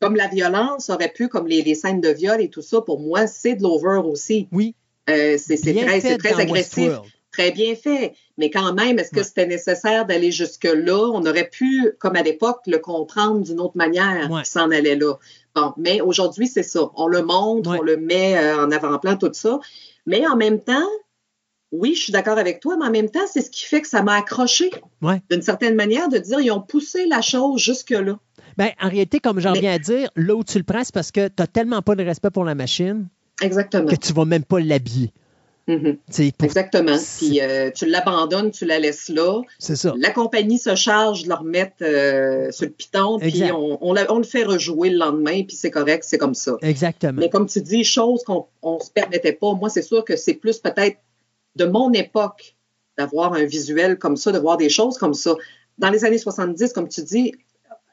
Comme la violence aurait pu, comme les, les scènes de viol et tout ça, pour moi, c'est de l'over aussi. Oui. Euh, c'est très, très agressif. Très bien fait. Mais quand même, est-ce que Ouais. c'était nécessaire d'aller jusque-là? On aurait pu, comme à l'époque, le comprendre d'une autre manière qui s'en allait là. Bon, mais aujourd'hui, c'est ça. On le montre, Ouais. on le met euh, en avant-plan, tout ça. Mais en même temps, oui, je suis d'accord avec toi, mais en même temps, c'est ce qui fait que ça m'a accroché Ouais. d'une certaine manière de dire ils ont poussé la chose jusque-là. Ben, en réalité, comme j'en Mais- viens à dire, là où tu le prends, c'est parce que tu n'as tellement pas de respect pour la machine Exactement. que tu vas même pas l'habiller. Pour- Exactement. Puis euh, tu l'abandonnes, tu la laisses là. C'est ça. La compagnie se charge de le remettre euh, sur le piton, puis on, on, la- on le fait rejouer le lendemain, puis c'est correct, c'est comme ça. Exactement. Mais comme tu dis, chose qu'on on se permettait pas, moi, c'est sûr que c'est plus peut-être de mon époque d'avoir un visuel comme ça, de voir des choses comme ça. Dans les années 70, comme tu dis,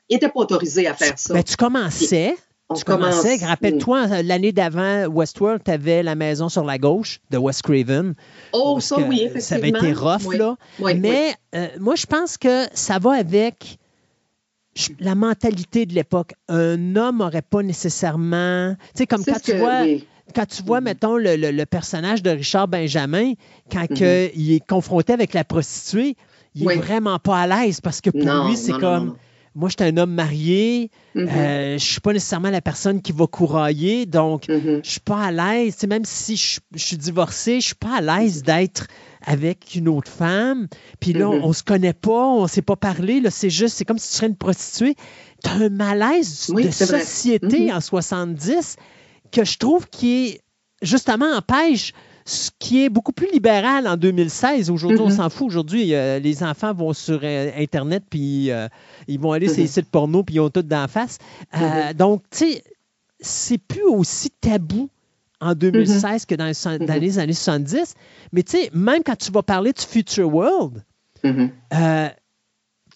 il n'était pas autorisé à faire ça. Ben, tu commençais. On tu commençais. commence- Rappelle-toi, l'année d'avant, Westworld, tu avais la maison sur la gauche de Wes Craven. Oh, ça, oui, Ça avait effectivement. été rough, Oui. là. Oui, Mais euh, moi, je pense que ça va avec la mentalité de l'époque. Un homme n'aurait pas nécessairement. Tu sais, comme quand tu que- vois. Quand tu vois, mettons, le, le- le personnage de Richard Benjamin, quand Mhm. que il est confronté avec la prostituée, il n'est vraiment pas à l'aise parce que pour Non, lui, c'est comme non, non. Moi, je suis un homme marié, Mhm. euh, je suis pas nécessairement la personne qui va courailler, donc Mhm. je suis pas à l'aise. Même si je, je suis divorcé, je suis pas à l'aise d'être avec une autre femme. Puis là, Mhm. on, se connaît pas, on s'est pas parlé. Là, c'est juste, c'est comme si tu serais une prostituée. Tu as un malaise Oui, de société Mhm. en 70 que je trouve qui est justement empêche ce qui est beaucoup plus libéral en 2016. Aujourd'hui, on Mhm. s'en fout. Aujourd'hui, euh, les enfants vont sur euh, Internet, puis euh, ils vont aller sur les Mhm. sites porno, puis ils ont tout d'en face. Euh, Donc, tu sais, c'est plus aussi tabou en 2016 que dans, les dans Mhm. les années 70. Mais tu sais, même quand tu vas parler du Future World, Mhm. euh,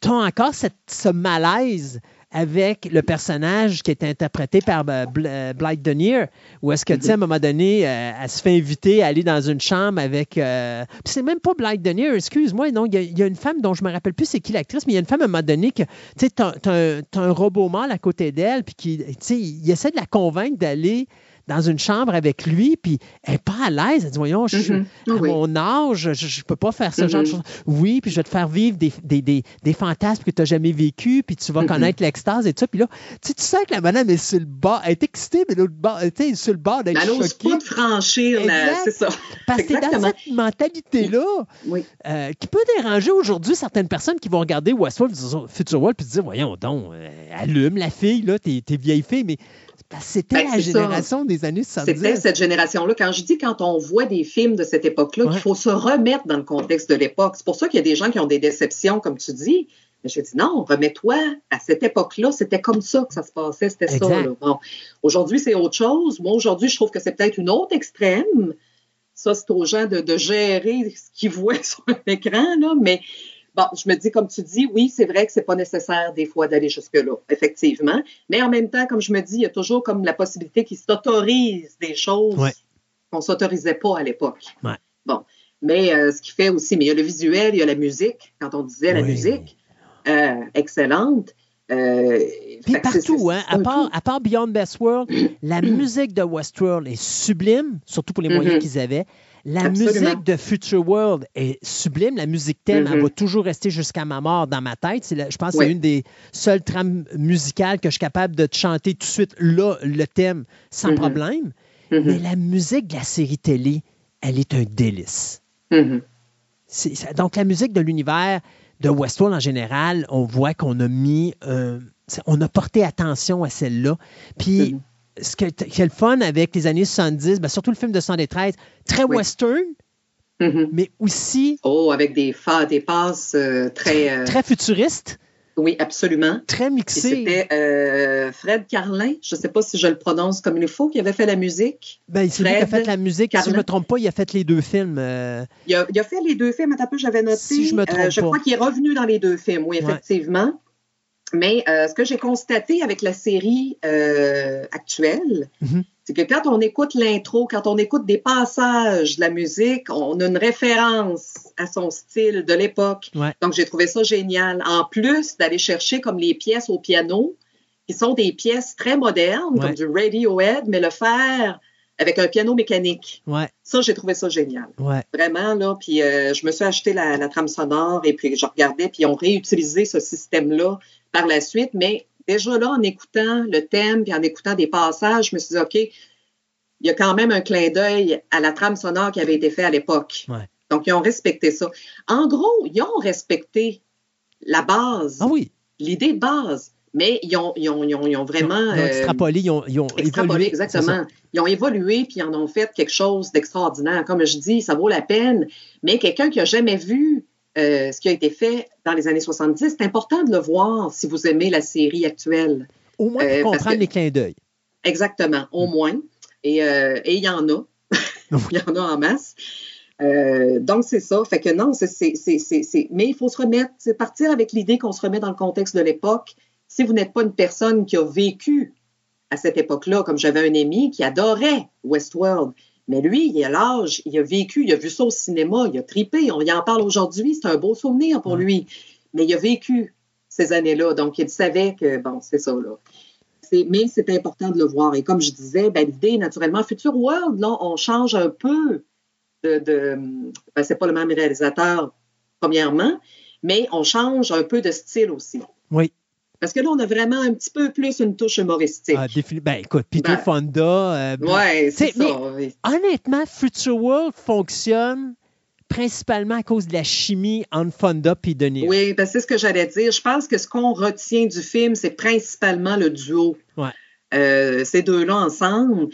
tu as encore cette- ce malaise avec le personnage qui est interprété par euh, euh, Blythe Denier, où est-ce que, tu sais, à un moment donné, euh, elle se fait inviter à aller dans une chambre avec... c'est même pas Blythe Denier, excuse-moi, non, il y, a- une femme dont je me rappelle plus c'est qui l'actrice, mais il y a une femme à un moment donné que, tu sais, t'as t'as un, t'as un robot mâle à côté d'elle, puis qui, tu sais, il essaie de la convaincre d'aller dans une chambre avec lui, puis elle n'est pas à l'aise. Elle dit, voyons, je suis Mhm. à Oui. mon âge, je ne peux pas faire ce genre de Mhm. choses. Oui, puis je vais te faire vivre des, des, des, des fantasmes que tu n'as jamais vécu, puis tu vas Mhm. connaître l'extase et tout ça. Puis là, tu sais, que la madame est sur le bord, elle est excitée, mais l'autre bord, elle est sur le bord d'être Elle n'ose choquée. pas de franchir, c'est ça. Parce que c'est dans cette mentalité-là Oui. euh, qui peut déranger aujourd'hui certaines personnes qui vont regarder Westworld, Future World, puis se dire, voyons donc, euh, allume la fille, là, t'es vieille fille, mais c'était Ben, la ça. génération des années 70. C'était cette génération-là. Quand je dis quand on voit des films de cette époque-là, Ouais. qu'il faut se remettre dans le contexte de l'époque. C'est pour ça qu'il y a des gens qui ont des déceptions, comme tu dis. Mais je dis non, remets-toi à cette époque-là, c'était comme ça que ça se passait, c'était ça. Bon. Aujourd'hui, c'est autre chose. Moi, aujourd'hui, je trouve que c'est peut-être une autre extrême. Ça, c'est aux gens de, de gérer ce qu'ils voient sur l'écran, là. Mais bon, je me dis, comme tu dis, oui, c'est vrai que c'est pas nécessaire des fois d'aller jusque-là, effectivement. Mais en même temps, comme je me dis, il y a toujours comme la possibilité qu'ils s'autorisent des choses Ouais. qu'on s'autorisait pas à l'époque. Ouais. Bon. Mais euh, ce qui fait aussi, mais il y a le visuel, il y a la musique. Quand on disait la Oui. musique, euh, excellente. Euh, Puis partout, hein, à, part, tout. à part Beyond Westworld, la musique de Westworld est sublime, surtout pour les moyens Mhm. qu'ils avaient. La Absolument. musique de Future World est sublime. La musique thème, elle Mhm. va toujours rester jusqu'à ma mort dans ma tête. La- je pense que c'est une des seules trames musicales que je suis capable de te chanter tout de suite là, le thème, sans Mhm. problème. Mhm. Mais la musique de la série télé, elle est un délice. Donc, la musique de l'univers de Westworld en général, on voit qu'on a mis, euh, on a porté attention à celle-là. Puis, Ce qui est le fun avec les années 70, ben, surtout le film de 73, très Oui. western, Mhm. mais aussi Oh, avec des, des passes euh, très. euh, très futuriste, Oui, absolument. très mixé. C'était euh, Fred Carlin, je ne sais pas si je le prononce comme il faut, qui avait fait la musique. Ben, c'est lui qui a fait la musique. Si je ne me trompe pas, il a fait les deux films. euh, Il a, il a fait les deux films, attends un peu, j'avais noté. Si je me trompe Euh, je pas. crois qu'il est revenu dans les deux films, oui, Ouais. Mais euh, ce que j'ai constaté avec la série euh, actuelle, Mhm. c'est que quand on écoute l'intro, quand on écoute des passages de la musique, on a une référence à son style de l'époque. Ouais. Donc, j'ai trouvé ça génial. En plus d'aller chercher comme les pièces au piano, qui sont des pièces très modernes, Ouais. comme du Radiohead, mais le faire avec un piano mécanique. ouais, Ça, j'ai trouvé ça génial. ouais. Vraiment, là. Puis euh, je me suis acheté la, la trame sonore et puis je regardais, puis ils ont réutilisé ce système-là par la suite. Mais déjà là, en écoutant le thème, puis en écoutant des passages, je me suis dit, OK, il y a quand même un clin d'œil à la trame sonore qui avait été fait à l'époque. Ouais. Donc, ils ont respecté ça. En gros, ils ont respecté la base, Ah oui, l'idée de base, mais ils ont, ils ont, ils ont, ils ont vraiment... ils ont euh, extrapolé, ils ont, ils ont extrapolé, évolué. exactement. Ils ont évolué puis ils en ont fait quelque chose d'extraordinaire. Comme je dis, ça vaut la peine. Mais quelqu'un qui n'a jamais vu euh, ce qui a été fait dans les années 70, c'est important de le voir si vous aimez la série actuelle. Au moins Euh, pour parce comprendre que- les clins d'œil. Exactement, au moins. Et euh, et il y en a. Il y en a en masse. Donc, c'est ça. Fait que non, c'est- Mais il faut se remettre, c'est partir avec l'idée qu'on se remet dans le contexte de l'époque. Si vous n'êtes pas une personne qui a vécu à cette époque-là, comme j'avais un ami qui adorait Westworld, mais lui, il a l'âge, il a vécu, il a vu ça au cinéma, il a tripé, on y en parle aujourd'hui, c'est un beau souvenir pour lui. Mais il a vécu ces années-là, donc il savait que, bon, c'est ça, là. Mais c'est important de le voir. Et comme je disais, ben, l'idée, naturellement, Future World, là, on change un peu de. de ben, c'est pas le même réalisateur, premièrement, mais on change un peu de style aussi. Oui. Parce que là, on a vraiment un petit peu plus une touche humoristique. Ah, ben, écoute, Peter Ben, Fonda. euh, ouais, c'est ça. mais oui. honnêtement, Future World fonctionne principalement à cause de la chimie entre Fonda et De Niro. Oui, ben, c'est ce que j'allais dire. Je pense que ce qu'on retient du film, c'est principalement le duo. Ouais. Euh, ces deux-là ensemble.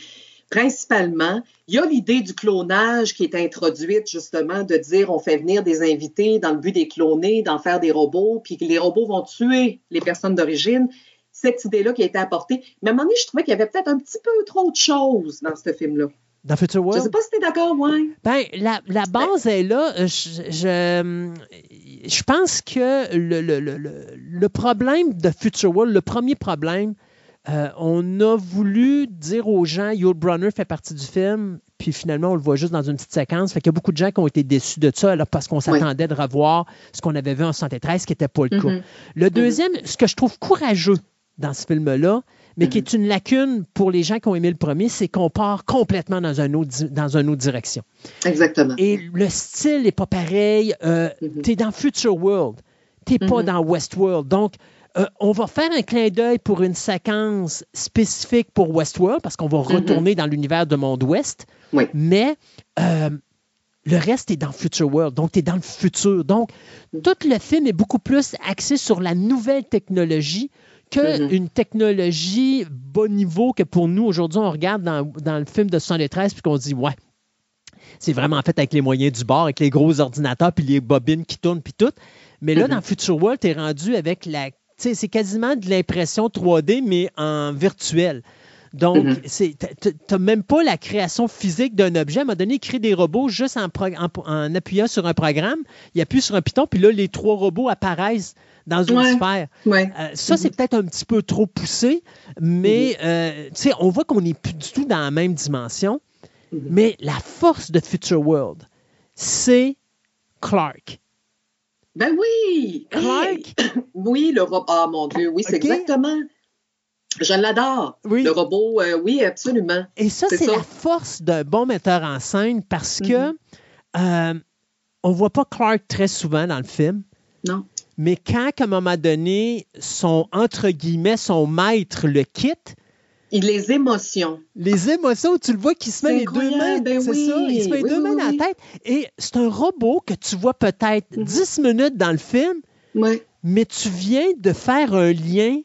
Principalement, il y a l'idée du clonage qui est introduite justement de dire on fait venir des invités dans le but des cloner, d'en faire des robots, puis que les robots vont tuer les personnes d'origine. Cette idée-là qui a été apportée. Mais à un moment donné, je trouvais qu'il y avait peut-être un petit peu trop de choses dans ce film-là. Dans Future Je World? ne sais pas si tu es d'accord, moi. Ben, la, la base est là. Je, je, je pense que le, le, le, le- le problème de Future World, le premier problème, euh, on a voulu dire aux gens, Yul Brunner fait partie du film, puis finalement, on le voit juste dans une petite séquence. Fait qu'il y a beaucoup de gens qui ont été déçus de ça, alors, parce qu'on s'attendait de revoir ce qu'on avait vu en 73, ce qui n'était pas le cas. Mhm. Le deuxième, ce que je trouve courageux dans ce film-là, mais qui est une lacune pour les gens qui ont aimé le premier, c'est qu'on part complètement dans, un autre, di- dans une autre direction. Exactement. Et le style n'est pas pareil. Euh, Tu es dans Future World. Tu n'es pas dans Westworld. Donc, euh, on va faire un clin d'œil pour une séquence spécifique pour Westworld parce qu'on va retourner dans l'univers de Monde Ouest. Mais euh, le reste est dans Future World. Donc, tu es dans le futur. Donc, tout le film est beaucoup plus axé sur la nouvelle technologie que une technologie bas niveau que pour nous, aujourd'hui, on regarde dans, dans le film de 73 puis qu'on dit, ouais, c'est vraiment fait avec les moyens du bord, avec les gros ordinateurs, puis les bobines qui tournent, puis tout. Mais là, Mhm. dans Future World, tu es rendu avec la. C'est quasiment de l'impression 3D, mais en virtuel. Donc, Mhm. tu n'as même pas la création physique d'un objet. À un moment donné, il crée des robots juste en, pro- en- en appuyant sur un programme. Il appuie sur un piton, puis là, les trois robots apparaissent dans une Ouais. sphère. Ouais. Euh, ça, c'est peut-être un petit peu trop poussé, mais euh, tu sais, on voit qu'on n'est plus du tout dans la même dimension. Mais la force de Future World, c'est Clark. Ben oui! Clark? oui, le robot. Ah, mon Dieu, oui, c'est exactement. Je l'adore. Le robot, euh, oui, absolument. Et ça, c'est la force d'un bon metteur en scène parce que euh, on voit pas Clark très souvent dans le film. Non. Mais quand, à un moment donné, son, entre guillemets, son maître le quitte, Les émotions. les émotions, tu le vois qui se met les deux mains, incroyable, ben c'est oui. ça, il se met les Oui, deux oui, mains dans la tête. Et c'est un robot que tu vois peut-être 10 minutes dans le film, mais tu viens de faire un lien.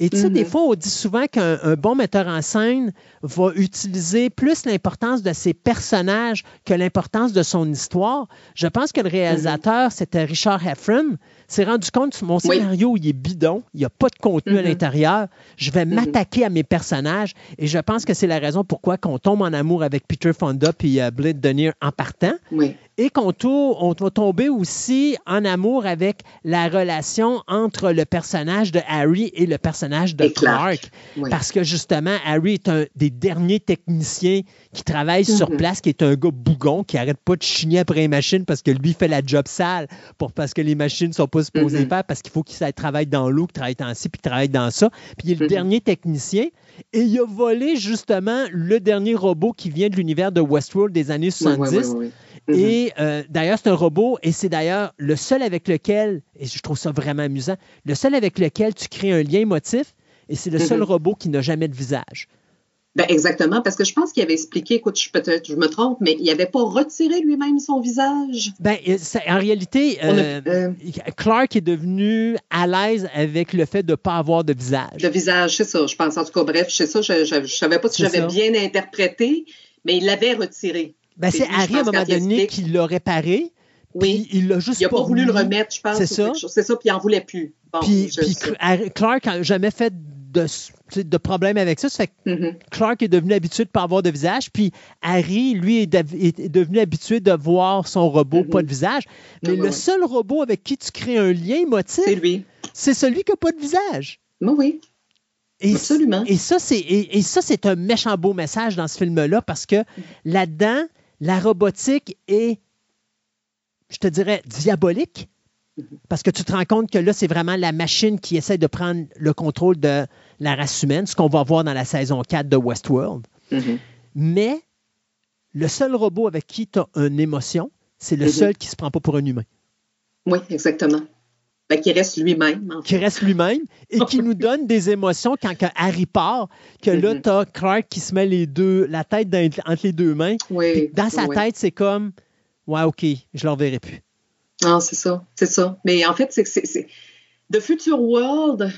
Et tu sais, des fois, on dit souvent qu'un un bon metteur en scène va utiliser plus l'importance de ses personnages que l'importance de son histoire. Je pense que le réalisateur, c'était Richard Heffron, s'est rendu compte que mon scénario, il est bidon, il n'y a pas de contenu à Mhm. l'intérieur. Je vais m'attaquer à mes personnages et je pense que c'est la raison pourquoi qu'on tombe en amour avec Peter Fonda puis euh, Blade Denier en partant. Oui. Et qu'on on va tomber aussi en amour avec la relation entre le personnage de Harry et le personnage de Et Clark. Clark. Oui. Parce que justement, Harry est un des derniers techniciens qui travaille sur Mhm. place, qui est un gars bougon, qui arrête pas de chigner après les machines parce que lui fait la job sale, pour, parce que les machines sont pas supposées Mhm. faire, parce qu'il faut qu'il travaille dans l'eau, qu'il travaille dans ci, puis qu'il travaille dans ça. Puis il est le Mhm. dernier technicien. Et il a volé justement le dernier robot qui vient de l'univers de Westworld des années Oui, 70. oui, oui, Mhm. Et euh, d'ailleurs, c'est un robot, et c'est d'ailleurs le seul avec lequel, et je trouve ça vraiment amusant, le seul avec lequel tu crées un lien émotif, et c'est le seul Mhm. robot qui n'a jamais de visage. Ben, exactement, parce que je pense qu'il avait expliqué, écoute, je- peut-être je me trompe, mais il n'avait pas retiré lui-même son visage. Ben, euh, en réalité, a- euh, Clark est devenu à l'aise avec le fait de ne pas avoir de visage. Le visage, c'est ça, je pense. En tout cas, bref, c'est ça, je ne savais pas si j'avais bien interprété, mais il l'avait retiré. Ben, c'est Harry, à un moment donné, qui l'a réparé. Oui. puis il l'a juste Il n'a pas voulu le remettre, je pense. C'est ça. C'est ça, puis il n'en voulait plus. Bon, Puis, puis Clark n'a jamais fait de, de problèmes avec ça. Ça fait que Mhm. Clark est devenu habitué de ne pas avoir de visage, puis Harry, lui, est, est devenu habitué de voir son robot pas de visage. Mais le seul robot avec qui tu crées un lien émotif, C'est lui. c'est celui qui n'a pas de visage. Oui, oui. Et, Absolument. Et ça, c'est et, et ça, c'est un méchant beau message dans ce film-là parce que là-dedans, la robotique est, je te dirais, diabolique. Parce que tu te rends compte que là, c'est vraiment la machine qui essaie de prendre le contrôle de la race humaine, ce qu'on va voir dans la saison 4 de Westworld. Mhm. Mais le seul robot avec qui tu as une émotion, c'est le Mhm. seul qui se prend pas pour un humain. Oui, exactement. Fait qu'il reste lui-même. en fait. qui reste lui-même et qui nous donne des émotions quand que Harry part, que là, Mhm. tu as Clark qui se met les deux, la tête dans- entre les deux mains. Oui. Dans sa oui. tête, c'est comme Ouais, OK, je le reverrai plus. Ah, c'est ça, c'est ça. Mais en fait, c'est. The Future World,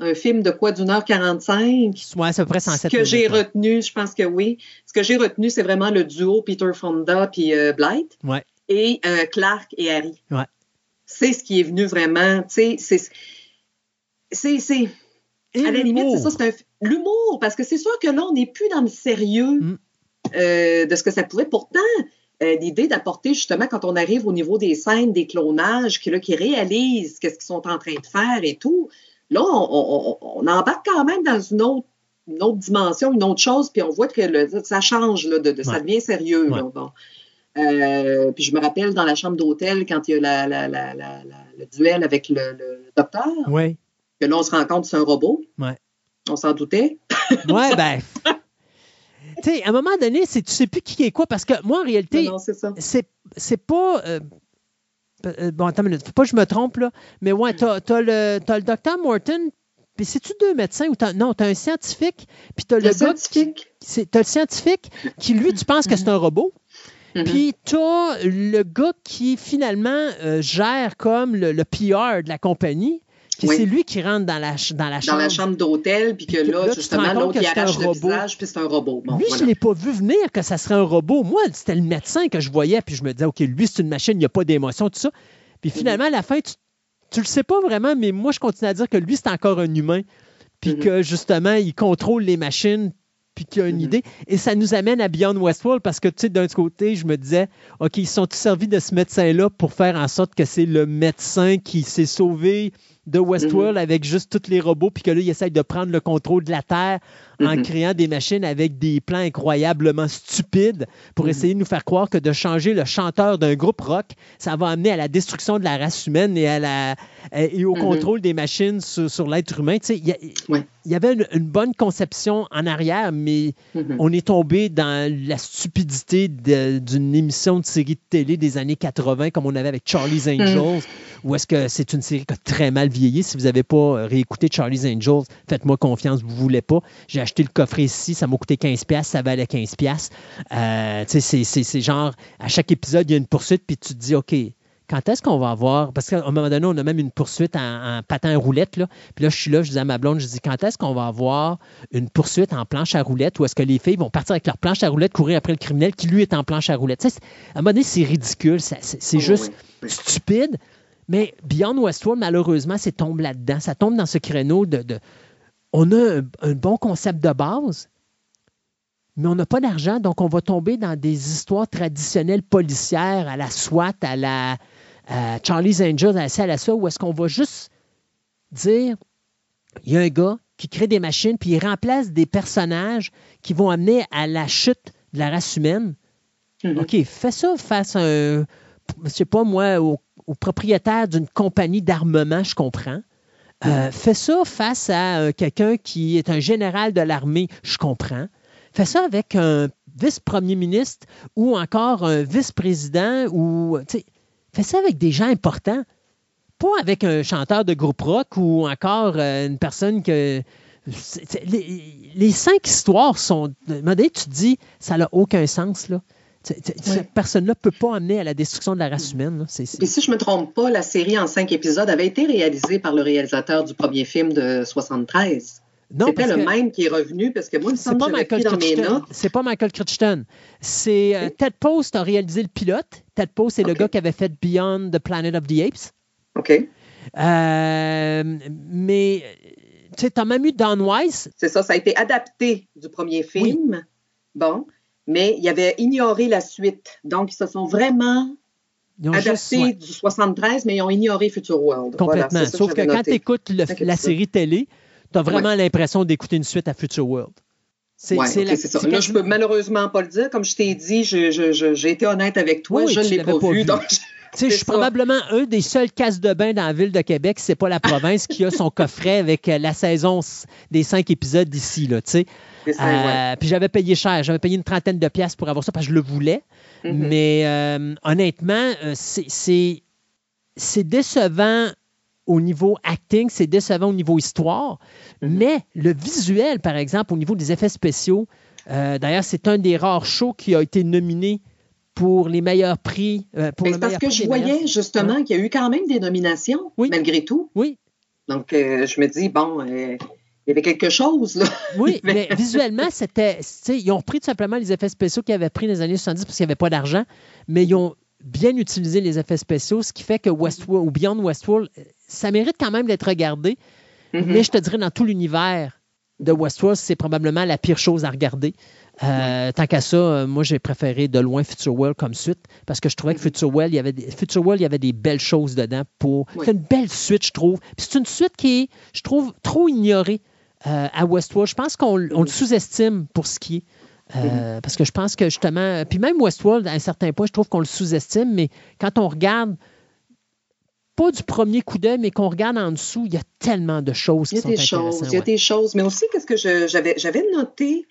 un film de quoi d'une heure 45. Ouais, c'est à peu près Ce 107 que j'ai retenu, je pense que oui. Ce que j'ai retenu, c'est vraiment le duo Peter Fonda puis euh, Blight Ouais, et euh, Clark et Harry. ouais. C'est ce qui est venu vraiment, tu sais, c'est. C'est. à la limite, c'est ça, c'est un l'humour, parce que c'est sûr que là, on n'est plus dans le sérieux Mm. euh, de ce que ça pouvait. Pourtant, euh, l'idée d'apporter justement quand on arrive au niveau des scènes, des clonages, qui, là, qui réalisent qu'est-ce qu'ils sont en train de faire et tout, là, on, on- on- on embarque quand même dans une autre, une autre dimension, une autre chose, puis on voit que le- ça change, là, de, de- ça devient sérieux. là, Ouais. bon. Euh, puis je me rappelle dans la chambre d'hôtel, quand il y a la- le duel avec le, le docteur, Ouais, que là, on se rend compte que c'est un robot. ouais. On s'en doutait. Ouais, ben. tu sais, à un moment donné, c'est, tu sais plus qui est quoi, parce que moi, en réalité, Non, c'est ça. c'est, c'est pas. euh, euh, bon, attends une minute, faut pas que je me trompe, là. Mais ouais, t'as, t'as le, t'as le docteur Morton, puis c'est-tu deux médecins ou t'as, non, t'as un scientifique, puis t'as le, Le gars. scientifique. qui- c'est- t'as le scientifique qui, lui, tu penses que c'est un robot? Mhm. Puis t'as le gars qui finalement euh, gère comme le, le PR de la compagnie, Oui. c'est lui qui rentre dans la, dans la dans chambre. la chambre d'hôtel, puis que là, justement, l'autre, il arrache le robot. visage, puis c'est un robot. Bon, lui, voilà. je ne l'ai pas vu venir que ça serait un robot. Moi, c'était le médecin que je voyais, puis je me disais, OK, lui, c'est une machine, il n'y a pas d'émotion, tout ça. Puis Mhm. finalement, à la fin, tu, tu le sais pas vraiment, mais moi, je continue à dire que lui, c'est encore un humain, puis Mhm. que justement, il contrôle les machines, puis qu'il a une Mhm. idée. Et ça nous amène à Beyond Westworld, parce que, tu sais, d'un côté, je me disais, OK, ils sont tous servis de ce médecin-là pour faire en sorte que c'est le médecin qui s'est sauvé de Westworld avec juste tous les robots, puis que là, il essaye de prendre le contrôle de la Terre en Mhm. créant des machines avec des plans incroyablement stupides pour Mhm. essayer de nous faire croire que de changer le chanteur d'un groupe rock, ça va amener à la destruction de la race humaine et, à la, et au Mhm. contrôle des machines sur, sur l'être humain. Tu sais, Il y, Ouais. il y avait une, une bonne conception en arrière, mais on est tombé dans la stupidité d'une émission de série de télé des années 80, comme on avait avec Charlie's Angels, ou est-ce que c'est une série qui a très mal vieilli? Si vous n'avez pas euh, réécouté Charlie's Angels, faites-moi confiance, vous ne voulez pas. J'ai acheté le coffret ici, ça m'a coûté 15$, piastres, ça valait 15$. piastres. Euh, tu sais, c'est- genre, à chaque épisode, il y a une poursuite, puis tu te dis, OK, quand est-ce qu'on va avoir. Parce qu'à un moment donné, on a même une poursuite en, en patin à roulette. Là. Puis là, je suis là, je dis à ma blonde, je dis quand est-ce qu'on va avoir une poursuite en planche à roulette ou est-ce que les filles vont partir avec leur planche à roulette, courir après le criminel qui lui est en planche à roulette? Tu sais, à un moment donné, c'est ridicule. ça- C'est Oh, juste oui. stupide. Mais Beyond Westworld, malheureusement, c'est tombe là-dedans. Ça tombe dans ce créneau de. de- on a un, un bon concept de base, mais on n'a pas d'argent, donc on va tomber dans des histoires traditionnelles policières à la SWAT, à la à Charlie's Angels, à la ci, à la ça, où est-ce qu'on va juste dire il y a un gars qui crée des machines, puis il remplace des personnages qui vont amener à la chute de la race humaine. Mhm. OK, fais ça face à un, je sais pas moi, au, au propriétaire d'une compagnie d'armement, je comprends. Euh, fais ça face à euh, quelqu'un qui est un général de l'armée, je comprends. Fais ça avec un vice-premier ministre ou encore un vice-président ou, fais ça avec des gens importants. Pas avec un chanteur de groupe rock ou encore euh, une personne que. les, les cinq histoires sont. à un moment donné, tu te dis, ça n'a aucun sens, là. Cette personne-là ne peut pas amener à la destruction de la race humaine. là. Puis si je me trompe pas, la série en cinq épisodes avait été réalisée par le réalisateur du premier film de 73. Non, C'était le même qui est revenu parce que moi, C'est pas Michael dans mes notes. C'est pas Michael Crichton. C'est euh, Ted Post a réalisé le pilote. Ted Post, c'est le gars qui avait fait Beyond the Planet of the Apes. OK. Euh, mais, tu tu as même eu Don Weiss. C'est ça, ça a été adapté du premier film. Bon, mais il avait ignoré la suite. Donc, ils se sont vraiment adaptés du 73, mais ils ont ignoré Future World. Complètement. Sauf que, quand tu écoutes la série télé, tu as vraiment l'impression d'écouter une suite à Future World. C'est ouais, ça. Là, je peux malheureusement pas le dire. Comme je t'ai dit, j'ai été honnête avec toi. je ne l'ai pas, vu. Donc, je suis probablement un des seuls casse de bain dans la ville de Québec, c'est pas la province qui a son coffret avec euh, la saison des cinq épisodes d'ici. Là, euh, Puis j'avais payé cher, j'avais payé une trentaine de pièces pour avoir ça parce que je le voulais. Mm-hmm. Mais euh, honnêtement, c'est décevant au niveau acting, c'est décevant au niveau histoire, mm-hmm. mais le visuel, par exemple, au niveau des effets spéciaux, d'ailleurs, c'est un des rares shows qui a été nominé pour les meilleurs prix. Euh, pour le parce que je voyais justement qu'il y a eu quand même des nominations, malgré tout. Oui. Donc, euh, je me dis, bon, euh, il y avait quelque chose, là. Oui, mais visuellement, c'était. Ils ont repris tout simplement les effets spéciaux qu'ils avaient pris dans les années 70 parce qu'il n'y avait pas d'argent, mais ils ont bien utilisé les effets spéciaux, ce qui fait que Westworld ou Beyond Westworld, ça mérite quand même d'être regardé. Mm-hmm. Mais je te dirais, dans tout l'univers de Westworld, c'est probablement la pire chose à regarder. Euh, tant qu'à ça, euh, moi, j'ai préféré de loin Future World comme suite parce que je trouvais que Future World, il y avait des, Future World, il y avait des belles choses dedans. pour C'est une belle suite, je trouve. c'est une suite qui est, je trouve, trop ignorée euh, à Westworld. Je pense qu'on le sous-estime pour ce qui est. Parce que je pense que justement, puis même Westworld, à un certain point, je trouve qu'on le sous-estime, mais quand on regarde pas du premier coup d'œil, mais qu'on regarde en dessous, il y a tellement de choses qui sont intéressantes. Il y a des choses, mais aussi, qu'est-ce que j'avais noté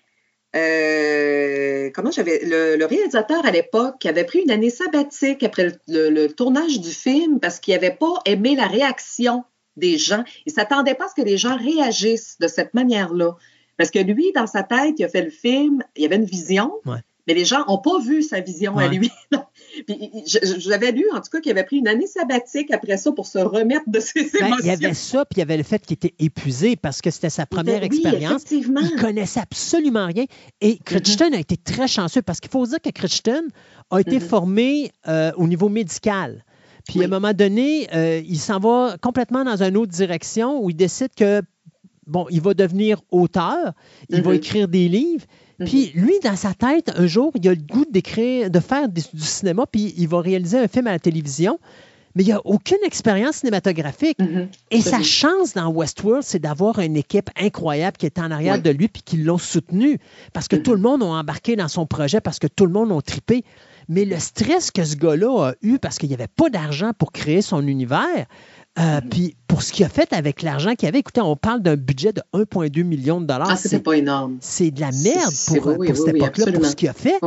euh, comment j'avais le, réalisateur à l'époque avait pris une année sabbatique après le, tournage du film parce qu'il n'avait pas aimé la réaction des gens. Il s'attendait pas à ce que les gens réagissent de cette manière-là. Parce que lui, dans sa tête, il a fait le film, il y avait une vision, mais les gens n'ont pas vu sa vision à lui. J'avais lu, en tout cas, qu'il avait pris une année sabbatique après ça pour se remettre de ses émotions. Ben, il y avait ça, puis il y avait le fait qu'il était épuisé parce que c'était sa première expérience. Il connaissait absolument rien. Et mm-hmm. Crichton a été très chanceux parce qu'il faut dire que Crichton a été mm-hmm. formé euh, au niveau médical. Puis à un moment donné, euh, il s'en va complètement dans une autre direction où il décide que, bon, il va devenir auteur, il va mm-hmm. écrire des livres. Puis lui, dans sa tête, un jour, il a le goût d'écrire, de faire du, cinéma, puis il va réaliser un film à la télévision. Mais il n'y a aucune expérience cinématographique. Mm-hmm. Et sa chance dans Westworld, c'est d'avoir une équipe incroyable qui est en arrière de lui puis qui l'ont soutenu. Parce que tout le monde a embarqué dans son projet, parce que tout le monde a tripé. Mais le stress que ce gars-là a eu parce qu'il n'y avait pas d'argent pour créer son univers, euh, puis pour ce qu'il a fait avec l'argent qu'il avait, écoutez, on parle d'un budget de 1,2 million de dollars. Ah, c'est pas énorme. C'est de la merde pour, cette époque-là, pour ce qu'il a fait.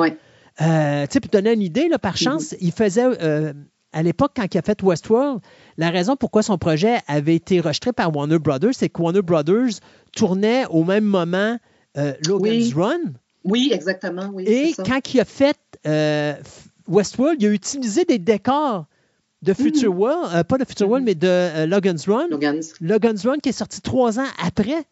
Euh, tu sais, pour donner une idée, là, par mm-hmm. chance, il faisait, euh, à l'époque, quand il a fait Westworld, la raison pourquoi son projet avait été rejeté par Warner Brothers, c'est que Warner Brothers tournait au même moment Logan's Run. Oui, exactement. Oui, Et quand il a fait Westworld, il a utilisé des décors de Future mm. World, euh, pas de Future World, mm-hmm. mais de euh, Logan's Run. Logan's. Run qui est sorti trois ans après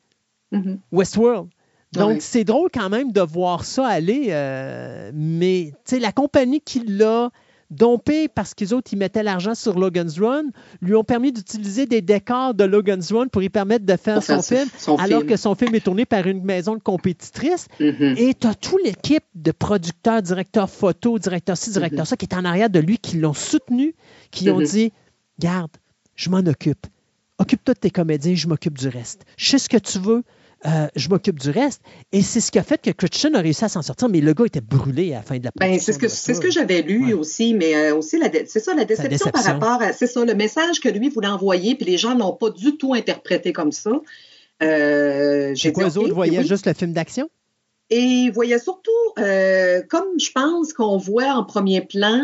mm-hmm. Westworld. Donc, c'est drôle quand même de voir ça aller, euh, mais la compagnie qui l'a dompé parce qu'ils autres, ils mettaient l'argent sur Logan's Run, lui ont permis d'utiliser des décors de Logan's Run pour lui permettre de faire, son, film, alors que son film est tourné par une maison de compétitrice. Mm-hmm. Et tu as toute l'équipe de producteurs, directeurs photo, directeurs ci, directeurs ça, qui est en arrière de lui, qui l'ont soutenu, qui ont mhm. dit Garde, je m'en occupe. Occupe-toi de tes comédiens, je m'occupe du reste. Je sais ce que tu veux, euh, je m'occupe du reste. Et c'est ce qui a fait que Christian a réussi à s'en sortir, mais le gars était brûlé à la fin de la ben, C'est ce que, ce que j'avais lu aussi, mais euh, aussi, c'est ça, la déception, par rapport à. C'est ça, le message que lui voulait envoyer, puis les gens n'ont pas du tout interprété comme ça. Euh, c'est quoi, eux autres voyaient juste le film d'action? Et ils voyaient surtout, euh, comme je pense qu'on voit en premier plan,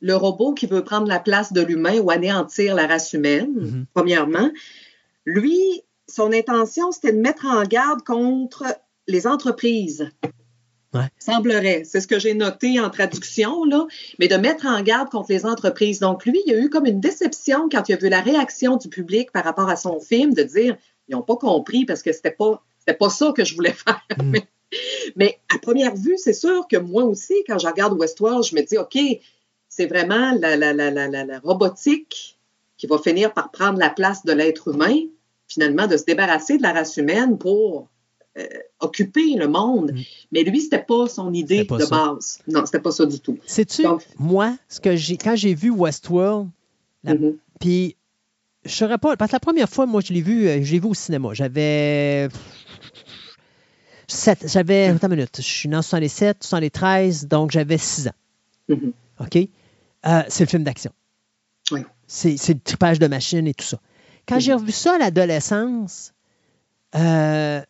le robot qui veut prendre la place de l'humain ou anéantir la race humaine, mhm. premièrement. Lui, son intention, c'était de mettre en garde contre les entreprises. Semblerait. C'est ce que j'ai noté en traduction, là, mais de mettre en garde contre les entreprises. Donc, lui, il y a eu comme une déception quand il a vu la réaction du public par rapport à son film, de dire ils n'ont pas compris parce que c'était pas, pas ça que je voulais faire. Mhm. mais, mais, à première vue, c'est sûr que moi aussi, quand je regarde Westworld, je me dis OK, c'est vraiment la, robotique qui va finir par prendre la place de l'être humain. Finalement, de se débarrasser de la race humaine pour euh, occuper le monde. Mais lui, c'était pas son idée pas de ça. base. Non, c'était pas ça du tout. Sais-tu, moi, ce que j'ai quand j'ai vu Westworld, Mm-hmm. puis je saurais pas, parce que la première fois, moi, je l'ai vu, euh, je l'ai vu au cinéma. J'avais. sept- J'avais. Attends une minute. Je suis né en 67, 73, donc j'avais 6 ans. Mhm. OK? Euh, c'est le film d'action. Oui. C'est c'est le tripage de machine et tout ça. Quand j'ai revu ça à l'adolescence, euh,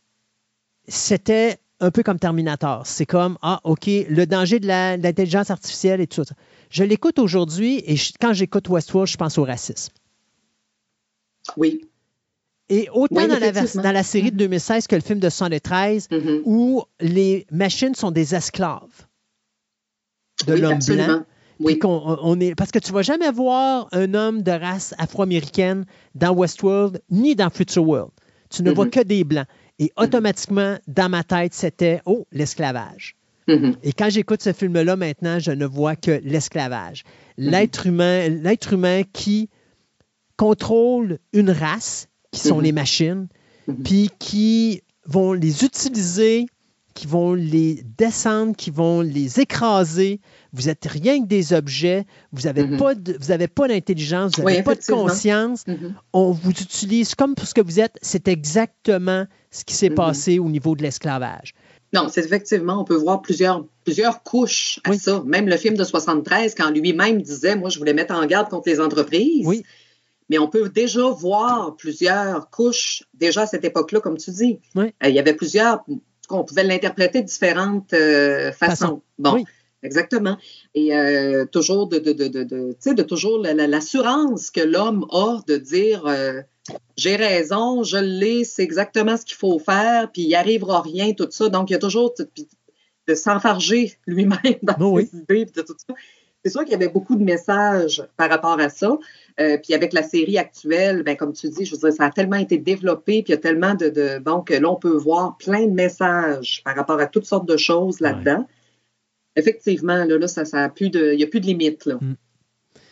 c'était un peu comme Terminator. C'est comme, ah, OK, le danger de l'intelligence artificielle et tout ça. Je l'écoute aujourd'hui et je- quand j'écoute Westworld, je pense au racisme. Oui. Et autant Oui, dans, la, dans série de 2016 que le film de 73, Mm-hmm. où les machines sont des esclaves de Oui, l'homme blanc. Qu'on- on- on est, parce que tu vas jamais voir un homme de race afro-américaine dans Westworld ni dans Future World. Tu ne vois Mhm. que des blancs. Et automatiquement, dans ma tête, c'était oh, l'esclavage. Mm-hmm. Et quand j'écoute ce film-là maintenant, je ne vois que l'esclavage. Mhm. L'être humain, l'être humain qui contrôle une race, qui sont les machines, puis qui vont les utiliser, qui vont les descendre, qui vont les écraser. Vous n'êtes rien que des objets, vous n'avez pas de- vous avez pas d'intelligence, vous Oui, n'avez pas de conscience. Mhm. On vous utilise comme pour ce que vous êtes. C'est exactement ce qui s'est Mhm. passé au niveau de l'esclavage. Non, c'est effectivement, on peut voir plusieurs, plusieurs couches à ça. Même le film de 73, quand lui-même disait, moi, je voulais mettre en garde contre les entreprises. Oui. Mais on peut déjà voir plusieurs couches, déjà à cette époque-là, comme tu dis. Oui. Euh, il y avait plusieurs, on pouvait l'interpréter de différentes euh, façons. Façon. Bon. Exactement. Et euh, toujours de, de, de, de, de, tu sais, de toujours la- la- l'assurance que l'homme a de dire euh, j'ai raison, je l'ai, c'est exactement ce qu'il faut faire, puis il arrivera rien, tout ça. Donc, il y a toujours de s'enfarger lui-même dans Oh oui. ses idées, puis de tout ça. C'est sûr qu'il y avait beaucoup de messages par rapport à ça. Euh, puis avec la série actuelle, ben, comme tu dis, je veux dire, ça a tellement été développé, puis il y a tellement de, de donc là, on peut voir plein de messages par rapport à toutes sortes de choses là-dedans. Effectivement, là, là ça, ça a plus de, il n'y a plus de limite là, Mm.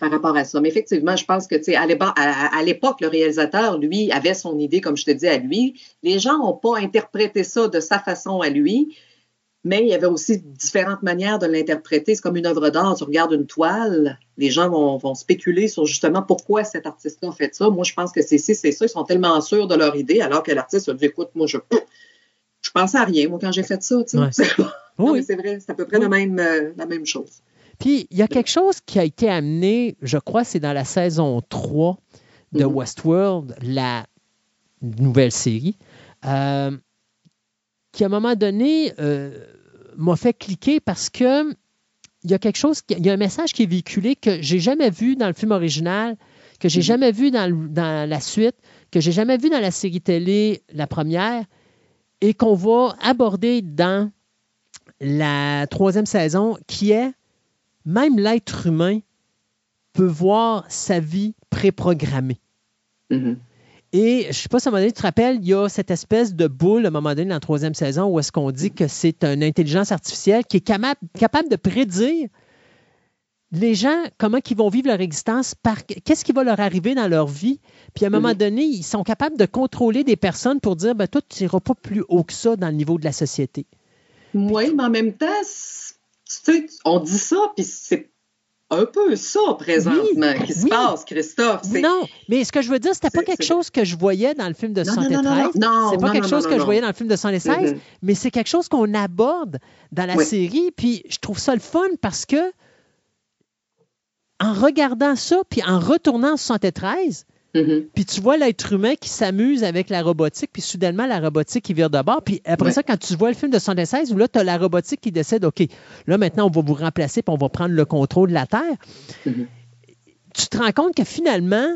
par rapport à ça. Mais effectivement, je pense que tu sais, à l'époque, le réalisateur, lui, avait son idée, comme je te dis, à lui. Les gens n'ont pas interprété ça de sa façon à lui. Mais il y avait aussi différentes manières de l'interpréter. C'est comme une œuvre d'art. Tu regardes une toile, les gens vont, vont spéculer sur justement pourquoi cet artiste-là a fait ça. Moi, je pense que c'est ci, c'est ça. Ils sont tellement sûrs de leur idée, alors que l'artiste a dit Écoute, moi, je, je pensais à rien, moi, quand j'ai fait ça. tu sais. Ouais. Non, Oui. mais c'est vrai, c'est à peu près la, même, euh, la même chose. Puis, il y a quelque chose qui a été amené, je crois, c'est dans la saison 3 de Mhm. Westworld, la nouvelle série, euh, qui à un moment donné euh, m'a fait cliquer parce que il y a quelque chose, il y a un message qui est véhiculé que j'ai jamais vu dans le film original, que j'ai Mhm. jamais vu dans la suite, que j'ai jamais vu dans la série télé, la première, et qu'on va aborder dans la troisième saison, qui est même l'être humain peut voir sa vie préprogrammée. Mhm. Et je ne sais pas si à un moment donné, tu te rappelles, il y a cette espèce de boule à un moment donné dans la troisième saison où est-ce qu'on dit que c'est une intelligence artificielle qui est capable de prédire les gens, comment ils vont vivre leur existence, par qu'est-ce qui va leur arriver dans leur vie. Puis à un moment Mhm. donné, ils sont capables de contrôler des personnes pour dire, ben toi, tu n'iras pas plus haut que ça dans le niveau de la société. Oui, mais en même temps, c'est- tu sais, on dit ça, puis c'est un peu ça présentement qui se oui. passe, Christophe. Non, mais ce que je veux dire, c'était pas quelque chose que je voyais dans le film de Non, non, 73. non, non, non. c'est pas quelque chose que je voyais dans le film de 76, Mhm. mais c'est quelque chose qu'on aborde dans la Oui. série. Puis je trouve ça le fun parce que en regardant ça, puis en retournant en 73, Mhm. puis tu vois l'être humain qui s'amuse avec la robotique, puis soudainement, la robotique qui vire de bord. Puis après Ouais. ça, quand tu vois le film de 76, où là, tu as la robotique qui décide, OK, là, maintenant, on va vous remplacer, puis on va prendre le contrôle de la Terre. Mhm. Tu te rends compte que finalement,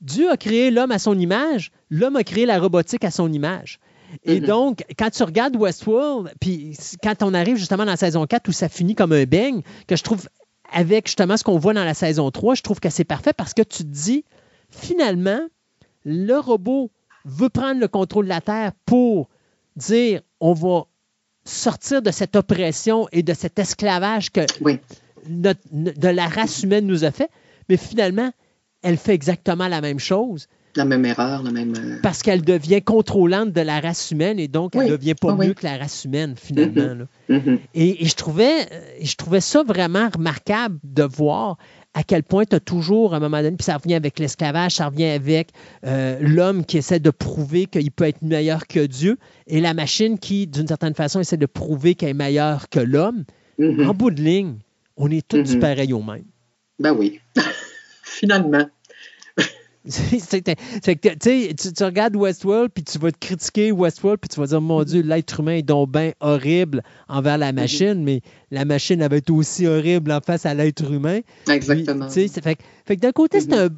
Dieu a créé l'homme à son image, l'homme a créé la robotique à son image. Et Mhm. donc, quand tu regardes Westworld, puis quand on arrive justement dans la saison 4 où ça finit comme un beigne, que je trouve, avec justement ce qu'on voit dans la saison 3, je trouve que c'est parfait parce que tu te dis, finalement, le robot veut prendre le contrôle de la Terre pour dire, on va sortir de cette oppression et de cet esclavage que Oui. notre- de la race humaine nous a fait, mais finalement, elle fait exactement la même chose. La même erreur, la même. euh, Parce qu'elle devient contrôlante de la race humaine et donc elle Oui. ne devient pas Ah oui. mieux que la race humaine, finalement. là. mhm. Et, et je, trouvais, euh, je trouvais ça vraiment remarquable de voir à quel point tu as toujours, à un moment donné, puis ça revient avec l'esclavage, ça revient avec euh, l'homme qui essaie de prouver qu'il peut être meilleur que Dieu et la machine qui, d'une certaine façon, essaie de prouver qu'elle est meilleure que l'homme. Mhm. En bout de ligne, on est tous pareils au même. Ben oui. Finalement. Tu tu, regardes Westworld, puis tu vas te critiquer Westworld, puis tu vas dire, mon Dieu, l'être humain est donc bien horrible envers la machine, mais la machine avait été aussi horrible en face à l'être humain. Exactement. Puis, fait, que- fait que d'un côté, c'est un,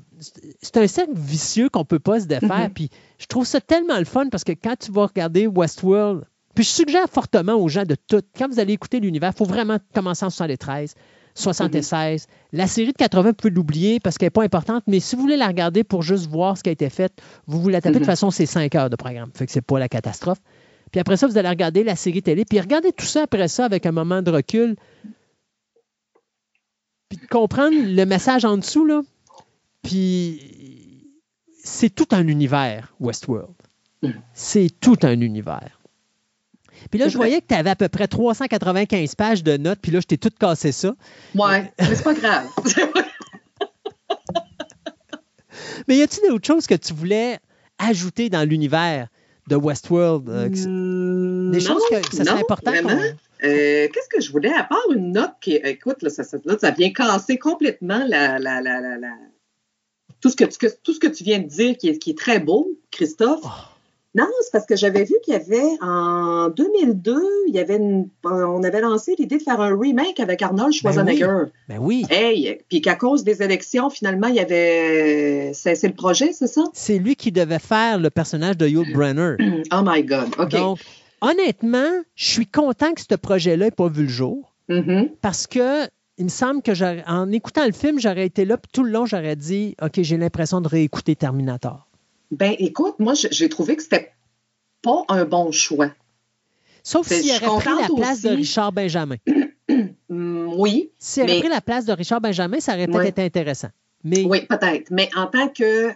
c'est un cercle vicieux qu'on peut pas se défaire. Mhm. Puis je trouve ça tellement le fun parce que quand tu vas regarder Westworld, puis je suggère fortement aux gens de tout, quand vous allez écouter l'univers, il faut vraiment commencer en 73, 76. La série de 80, vous pouvez l'oublier parce qu'elle n'est pas importante, mais si vous voulez la regarder pour juste voir ce qui a été fait, vous vous la tapez. De toute Mhm. façon, c'est 5 heures de programme. Fait que c'est pas la catastrophe. Puis après ça, vous allez regarder la série télé, puis regardez tout ça après ça avec un moment de recul. Puis comprendre le message en dessous, là. Puis c'est tout un univers, Westworld. C'est tout un univers. Puis là, je voyais que tu avais à peu près 395 pages de notes, puis là, je t'ai tout cassé ça. Ouais, mais c'est pas grave. Mais y a-t-il d'autres choses que tu voulais ajouter dans l'univers de Westworld? euh, que- des choses que ça serait non, important vraiment. Euh, Qu'est-ce que je voulais, à part une note qui, écoute, là, ça, ça, là, ça vient casser complètement la, la, la, la, la- Tout, ce que tu, que- tout ce que tu viens de dire qui est, qui est très beau, Christophe. Oh. Non, c'est parce que j'avais vu qu'il y avait, en 2002, il y avait une- on avait lancé l'idée de faire un remake avec Arnold Schwarzenegger. Ben oui. Hey, puis qu'à cause des élections, finalement, il y avait cessé le projet, c'est ça? C'est lui qui devait faire le personnage de Yul Brenner. Oh my God, OK. Donc, honnêtement, je suis content que ce projet-là n'ait pas vu le jour. Mhm. Parce que il me semble que en écoutant le film, j'aurais été là, puis tout le long, j'aurais dit OK, j'ai l'impression de réécouter Terminator. Ben, écoute, moi, j'ai- trouvé que c'était pas un bon choix. Sauf s'il aurait pris la place de. Richard Benjamin. Hmm, oui. S'il aurait mais- pris la place de Richard Benjamin, ça aurait peut-être été intéressant. Mais Oui, peut-être. Mais en tant que euh,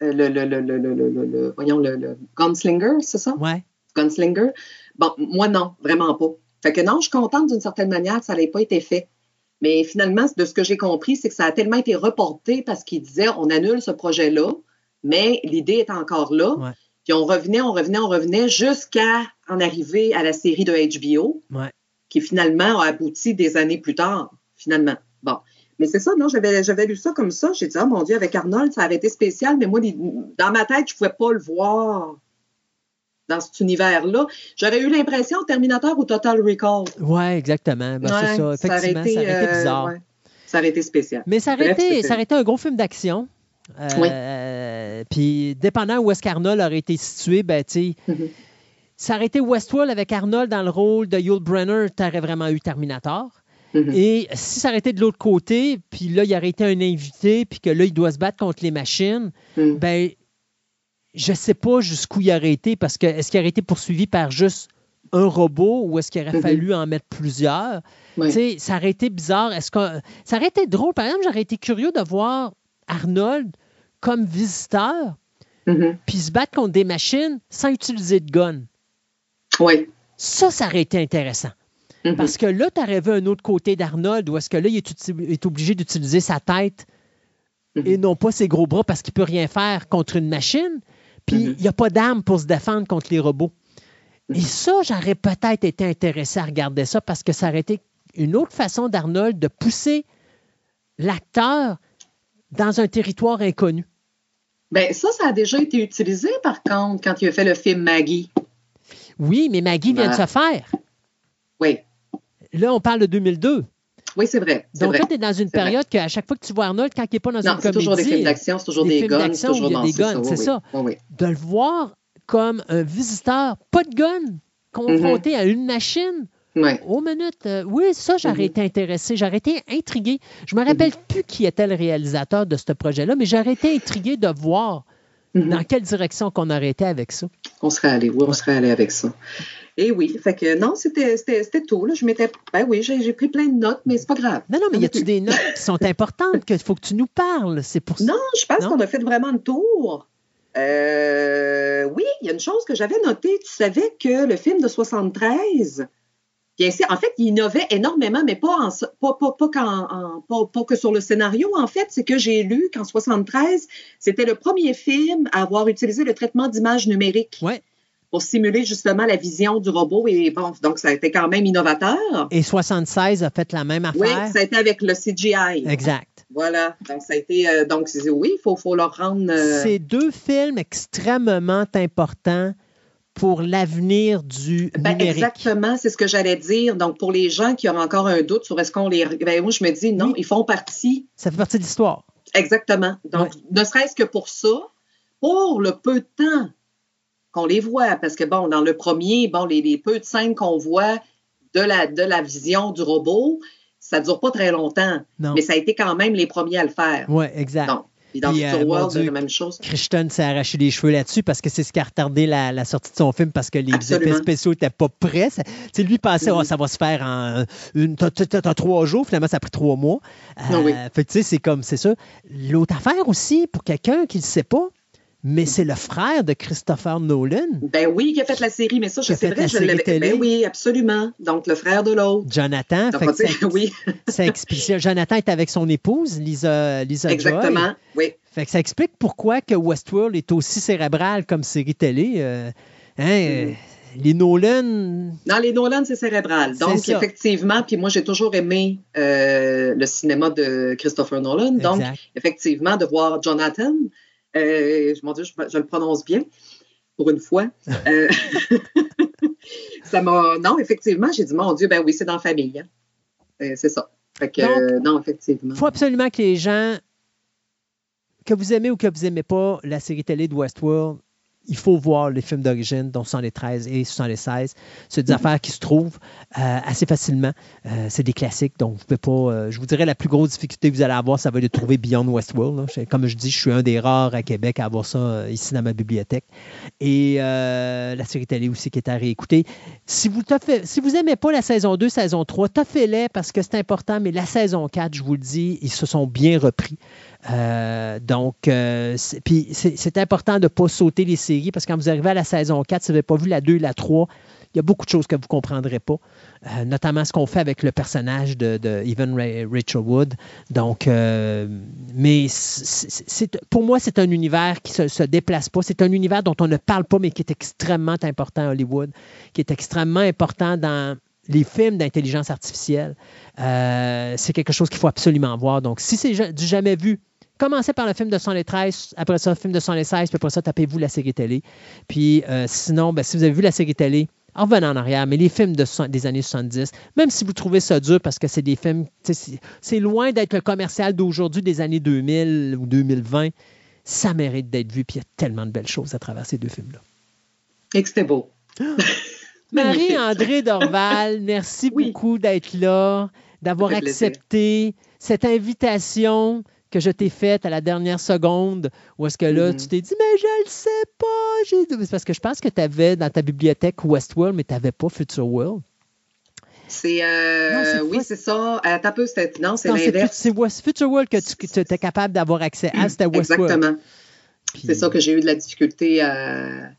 le, le, le, le, le, le, le- le- voyons, le, le gunslinger, c'est ça? Ouais. Gunslinger? Bon, moi, non, vraiment pas. Fait que non, je suis contente d'une certaine manière que ça n'ait pas été fait. Mais finalement, de ce que j'ai compris, c'est que ça a tellement été reporté parce qu'ils disaient on annule ce projet-là, mais l'idée est encore là. Ouais. Puis on revenait, on revenait, on revenait jusqu'à en arriver à la série de HBO, Ouais. qui finalement a abouti des années plus tard, finalement. Bon. Mais c'est ça, non, j'avais, lu ça comme ça. J'ai dit, oh mon Dieu, avec Arnold, ça avait été spécial, mais moi, dans ma tête, je ne pouvais pas le voir dans cet univers-là. J'aurais eu l'impression Terminator ou Total Recall. Ouais, exactement. Ben, Ouais, c'est ça. aurait Effectivement, ça aurait été euh, bizarre. ouais, ça aurait été spécial. Mais ça aurait, Bref, été, ça aurait été un gros film d'action. Euh, Puis, dépendant où est-ce qu'Arnold aurait été situé, ben, tu sais, ça aurait été Westworld avec Arnold dans le rôle de Yul Brenner, tu aurais vraiment eu Terminator. Mhm. Et si ça aurait été de l'autre côté, puis là, il aurait été un invité, puis que là, il doit se battre contre les machines, Mhm. ben, je sais pas jusqu'où il aurait été, parce que est-ce qu'il aurait été poursuivi par juste un robot ou est-ce qu'il aurait Mhm. fallu en mettre plusieurs? Sais, ça aurait été bizarre. Est-ce que ça aurait été drôle? Par exemple, j'aurais été curieux de voir Arnold comme visiteur, Mhm. puis se battre contre des machines sans utiliser de gun. Oui. Ça, ça aurait été intéressant. Mhm. Parce que là, tu aurais vu un autre côté d'Arnold où est-ce que là, il est, obligé d'utiliser sa tête Mhm. et non pas ses gros bras parce qu'il peut rien faire contre une machine. Puis il n'y a pas d'armes pour se défendre contre les robots. Et ça, j'aurais peut-être été intéressé à regarder ça parce que ça aurait été une autre façon d'Arnold de pousser l'acteur dans un territoire inconnu. Ben, ça, ça a déjà été utilisé, par contre, quand il a fait le film Maggie. Oui, mais Maggie vient de Ah. se faire. Oui. Là, on parle de 2002. Oui, c'est vrai. c'est Donc vrai. là, tu es dans une C'est période qu'à chaque fois que tu vois Arnold, quand il n'est pas dans Non, une c'est comédie... toujours des films d'action, c'est toujours des films guns, c'est toujours dans- des c'est guns, c'est ça. Oui, oui. De le voir comme un visiteur, pas de gun, confronté à une machine. Mhm. Ouais. Aux minutes, euh, oui, ça, j'aurais Mhm. été intéressé, j'aurais été intrigué. Je me rappelle plus qui était le réalisateur de ce projet-là, mais j'aurais été intrigué de voir Mhm. dans quelle direction qu'on aurait été avec ça. On serait allé, oui, on serait allé avec ça. Et oui, fait que non, c'était tout. Là. Je m'étais. Ben oui, j'ai pris plein de notes, mais c'est pas grave. Non, non, mais y a-tu des notes qui sont importantes qu'il faut que tu nous parles? C'est pour ça. Non, je pense qu'on a fait vraiment le tour. Euh, oui, il y a une chose que j'avais notée. Tu savais que le film de 73, bien sûr, en fait, il innovait énormément, mais pas, en, pas, pas, pas, en- que sur le scénario. En fait, c'est que j'ai lu qu'en 73, c'était le premier film à avoir utilisé le traitement d'image numérique Ouais. pour simuler justement la vision du robot. Et bon, donc ça a été quand même innovateur. Et 76 a fait la même Oui, affaire. ça a été avec le CGI. Exact. Voilà. Donc, ça a été. euh, donc, c'est- oui, il faut, faut leur rendre. euh, C'est deux films extrêmement importants pour l'avenir du Ben, numérique. exactement, c'est ce que j'allais dire. Donc, pour les gens qui ont encore un doute sur est-ce qu'on les. Ben, moi, je me dis non, ils font partie. Ça fait partie de l'histoire. Exactement. Donc, ne serait-ce que pour ça, pour le peu de temps qu'on les voit, parce que, bon, dans le premier, bon, les, les peu de scènes qu'on voit de la, de la vision du robot, ça ne dure pas très longtemps. Non. Mais ça a été quand même les premiers à le faire. Oui, exact. Donc, puis dans Future euh, World, c'est la même chose. Christian s'est arraché les cheveux là-dessus parce que c'est ce qui a retardé la, la sortie de son film parce que les Absolument. effets spéciaux n'étaient pas prêts. Tu lui pensait, Mhm. oh, ça va se faire en une, trois jours. Finalement, ça a pris trois mois. Euh, Ah oui. Fait que, tu sais, c'est comme, c'est ça. L'autre affaire aussi, pour quelqu'un qui ne le sait pas, mais c'est le frère de Christopher Nolan. Ben oui, qui a fait la série, mais ça, je- c'est fait vrai, je l'avais. Ben oui, absolument. Donc, le frère de l'autre. Jonathan. Donc, Fait que tu sais, ça, oui, ça explique- Jonathan est avec son épouse, Lisa, Lisa Joy. exactement. Oui. Fait que ça explique pourquoi que Westworld est aussi cérébral comme série télé. euh, hein, euh, Les Nolan, Dans les Nolan, c'est cérébral. Donc, effectivement, puis moi, j'ai toujours aimé euh, le cinéma de Christopher Nolan. Donc, effectivement, de voir Jonathan, euh, mon Dieu, je, je le prononce bien, pour une fois. Euh, ça m'a. Non, effectivement, j'ai dit, mon Dieu, ben oui, c'est dans la famille. hein. Euh, c'est ça. Fait que, Donc, non, effectivement. il faut absolument que les gens, que vous aimez ou que vous n'aimez pas la série télé de Westworld, il faut voir les films d'origine, dont 73 et 76. C'est des affaires qui se trouvent euh, assez facilement. Euh, c'est des classiques, donc vous pouvez pas. euh, je vous dirais la plus grosse difficulté que vous allez avoir, ça va être de trouver Beyond Westworld. là. Comme je dis, je suis un des rares à Québec à avoir ça ici dans ma bibliothèque. Et la série télé aussi qui est à réécouter. Si vous taffez- si vous aimez pas la saison 2, saison 3, taffez-les parce que c'est important, mais la saison 4, je vous le dis, ils se sont bien repris. Euh, donc, euh, c'est- important de ne pas sauter les séries parce que quand vous arrivez à la saison 4, si vous n'avez pas vu la 2 et la 3, il y a beaucoup de choses que vous ne comprendrez pas, euh, notamment ce qu'on fait avec le personnage de, de Evan Ra- Rachel Wood. Donc, mais pour moi, c'est un univers qui ne se, déplace pas. C'est un univers dont on ne parle pas, mais qui est extrêmement important à Hollywood, qui est extrêmement important dans les films d'intelligence artificielle. C'est quelque chose qu'il faut absolument voir. Donc, si c'est du jamais vu, commencez par le film de 113, après ça, le film de 116, puis après ça, tapez-vous la série télé. Puis euh, sinon, ben, si vous avez vu la série télé, en revenant en arrière, mais les films de des années 70, même si vous trouvez ça dur parce que c'est des films, c'est- loin d'être le commercial d'aujourd'hui des années 2000 ou 2020, ça mérite d'être vu, puis il y a tellement de belles choses à travers ces deux films-là. Et que c'était beau. Marie-André Dorval, merci beaucoup d'être là, d'avoir accepté cette invitation que je t'ai faite à la dernière seconde, où est-ce que là, Mhm. tu t'es dit, mais je le sais pas. parce que je pense que tu avais dans ta bibliothèque Westworld, mais tu n'avais pas Future World. C'est. euh, oui, c'est ça. Attends un peu, c'était- non, c'est l'inverse. c'est Future World que tu étais capable d'avoir accès à, c'était Westworld. Exactement. Puis- C'est ça que j'ai eu de la difficulté à,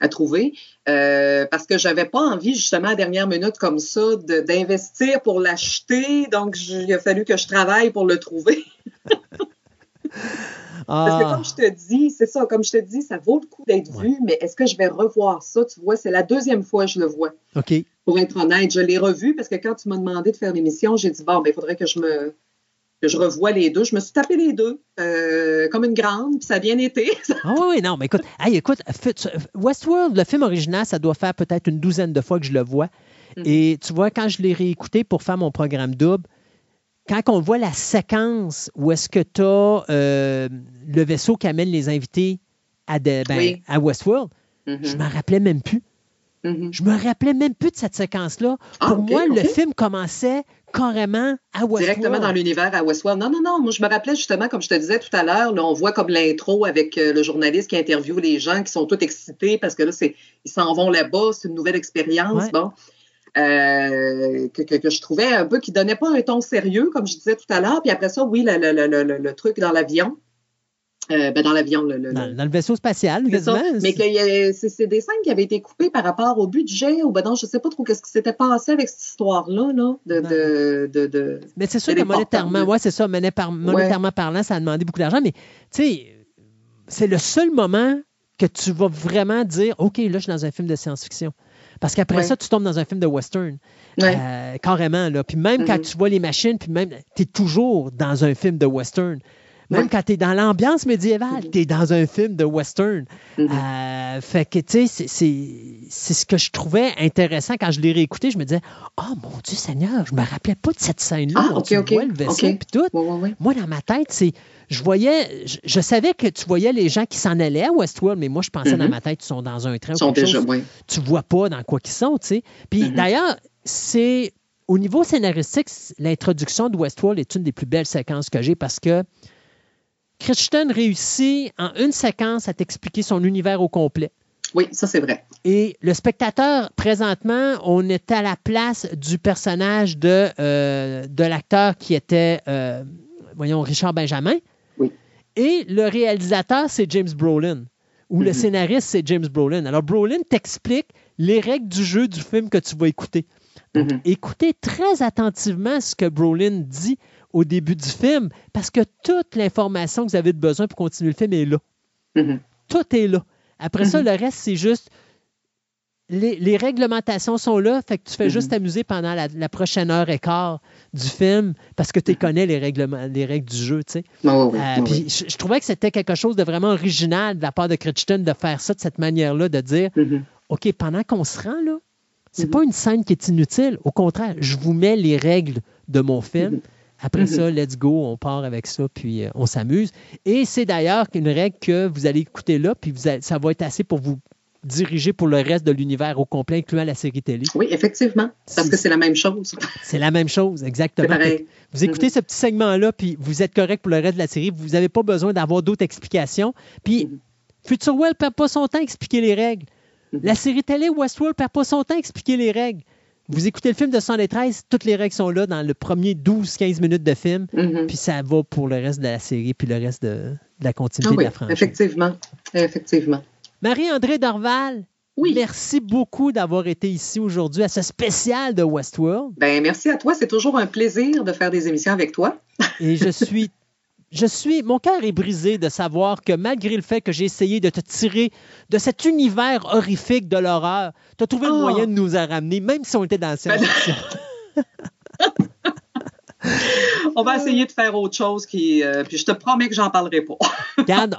à trouver. Euh, parce que j'avais pas envie, justement, à dernière minute comme ça, d'investir pour l'acheter. Donc, il a fallu que je travaille pour le trouver. Parce que Ah, comme je te dis, c'est ça, comme je te dis, ça vaut le coup d'être vu, mais est-ce que je vais revoir ça? Tu vois, c'est la deuxième fois que je le vois. OK. Pour être honnête, je l'ai revu parce que quand tu m'as demandé de faire l'émission, j'ai dit, bon, ben, il faudrait que je me que je revoie les deux. Je me suis tapé les deux euh, comme une grande, puis ça a bien été. Ah oui, oui, non, mais écoute, hey, écoute, Westworld, le film original, ça doit faire peut-être une douzaine de fois que je le vois. Mhm. Et tu vois, quand je l'ai réécouté pour faire mon programme double, quand on voit la séquence où est-ce que tu as le vaisseau qui amène les invités à, de- ben, Oui. à Westworld, Mhm. je me rappelais même plus. Mhm. Je me rappelais même plus de cette séquence-là. Ah, Pour moi, le film commençait carrément à Westworld. Directement dans l'univers à Westworld. Non, non, non. Moi, je me rappelais justement, comme je te disais tout à l'heure, là, on voit comme l'intro avec euh, le journaliste qui interviewe les gens qui sont tous excités parce que là, c'est, ils s'en vont là-bas, c'est une nouvelle expérience. Ouais. Bon. Euh, que, que- que je trouvais un peu qui donnait pas un ton sérieux, comme je disais tout à l'heure. Puis après ça, oui, le, le- le- le- le truc dans l'avion. Euh, ben, dans l'avion. Le, le- Dans, dans le vaisseau spatial. Mais que a- c'est des scènes qui avaient été coupées par rapport au budget ou ben non, je sais pas trop qu'est-ce qui s'était passé avec cette histoire-là, là, de, de, de, de- Mais c'est sûr que monétairement, ouais, c'est ça, monétairement parlant, ça a demandé beaucoup d'argent, mais tu sais, c'est le seul moment que tu vas vraiment dire OK, là, je suis dans un film de science-fiction. Parce qu'après Ouais. ça, tu tombes dans un film de western. Ouais. Euh, carrément, là. Puis même quand Mhm. tu vois les machines, puis même, tu es toujours dans un film de western. Même Ouais. quand tu es dans l'ambiance médiévale, tu es dans un film de western. Mhm. Euh, fait que, tu sais, c'est- ce que je trouvais intéressant quand je l'ai réécouté. Je me disais, oh mon Dieu Seigneur, je me rappelais pas de cette scène-là. Ah, où ok, tu ok, vois le vaisseau, ok. puis tout. Ouais, ouais, ouais. Moi, dans ma tête, c'est. Je voyais. Je, je savais que tu voyais les gens qui s'en allaient à Westworld, mais moi, je pensais dans ma tête qu'ils sont dans un train Ils ou sont déjà, chose. Tu vois pas dans quoi qu'ils sont, tu sais. Puis Mhm. d'ailleurs, c'est. Au niveau scénaristique, l'introduction de Westworld est une des plus belles séquences que j'ai parce que Crichton réussit en une séquence à t'expliquer son univers au complet. Oui, ça c'est vrai. Et le spectateur, présentement, on est à la place du personnage de, euh, de l'acteur qui était, euh, voyons, Richard Benjamin. Oui. Et le réalisateur, c'est James Brolin. Ou le Mhm. scénariste, c'est James Brolin. Alors, Brolin t'explique les règles du jeu du film que tu vas écouter. Donc, Mhm. écoutez très attentivement ce que Brolin dit au début du film, parce que toute l'information que vous avez besoin pour continuer le film est là. Mhm. Tout est là. Après ça, Mhm. le reste, c'est juste. Les, les réglementations sont là, fait que tu fais juste t'amuser pendant la, la prochaine heure et quart du film parce que tu connais les, règlements, les règles du jeu. tu sais. Euh, ouais. je, je trouvais que c'était quelque chose de vraiment original de la part de Crichton de faire ça de cette manière-là, de dire. OK, pendant qu'on se rend là, c'est pas une scène qui est inutile. Au contraire, je vous mets les règles de mon film. Mhm. Après Mhm. ça, let's go, on part avec ça, puis euh, on s'amuse. Et c'est d'ailleurs une règle que vous allez écouter là, puis vous allez- ça va être assez pour vous diriger pour le reste de l'univers au complet, incluant la série télé. Oui, effectivement. Parce que c'est la même chose. C'est la même chose, exactement. Vous écoutez ce petit segment-là, puis vous êtes correct pour le reste de la série. Vous n'avez pas besoin d'avoir d'autres explications. Puis Mhm. Future World ne perd pas son temps à expliquer les règles. Mhm. La série télé Westworld ne perd pas son temps à expliquer les règles. Vous écoutez le film de 113, toutes les règles sont là dans le premier 12-15 minutes de film, Mhm. puis ça va pour le reste de la série, puis le reste de, de la Ah continuité oui, de la franchise. effectivement. Effectivement. Marie-André Dorval, Oui. merci beaucoup d'avoir été ici aujourd'hui à ce spécial de Westworld. Ben, merci à toi. C'est toujours un plaisir de faire des émissions avec toi. Et je suis, je suis, mon cœur est brisé de savoir que malgré le fait que j'ai essayé de te tirer de cet univers horrifique de l'horreur, tu as trouvé le Oh. moyen de nous en ramener, même si on était dans la science-fiction. On va essayer de faire autre chose, qui, euh, puis je te promets que j'en parlerai pas. Regarde.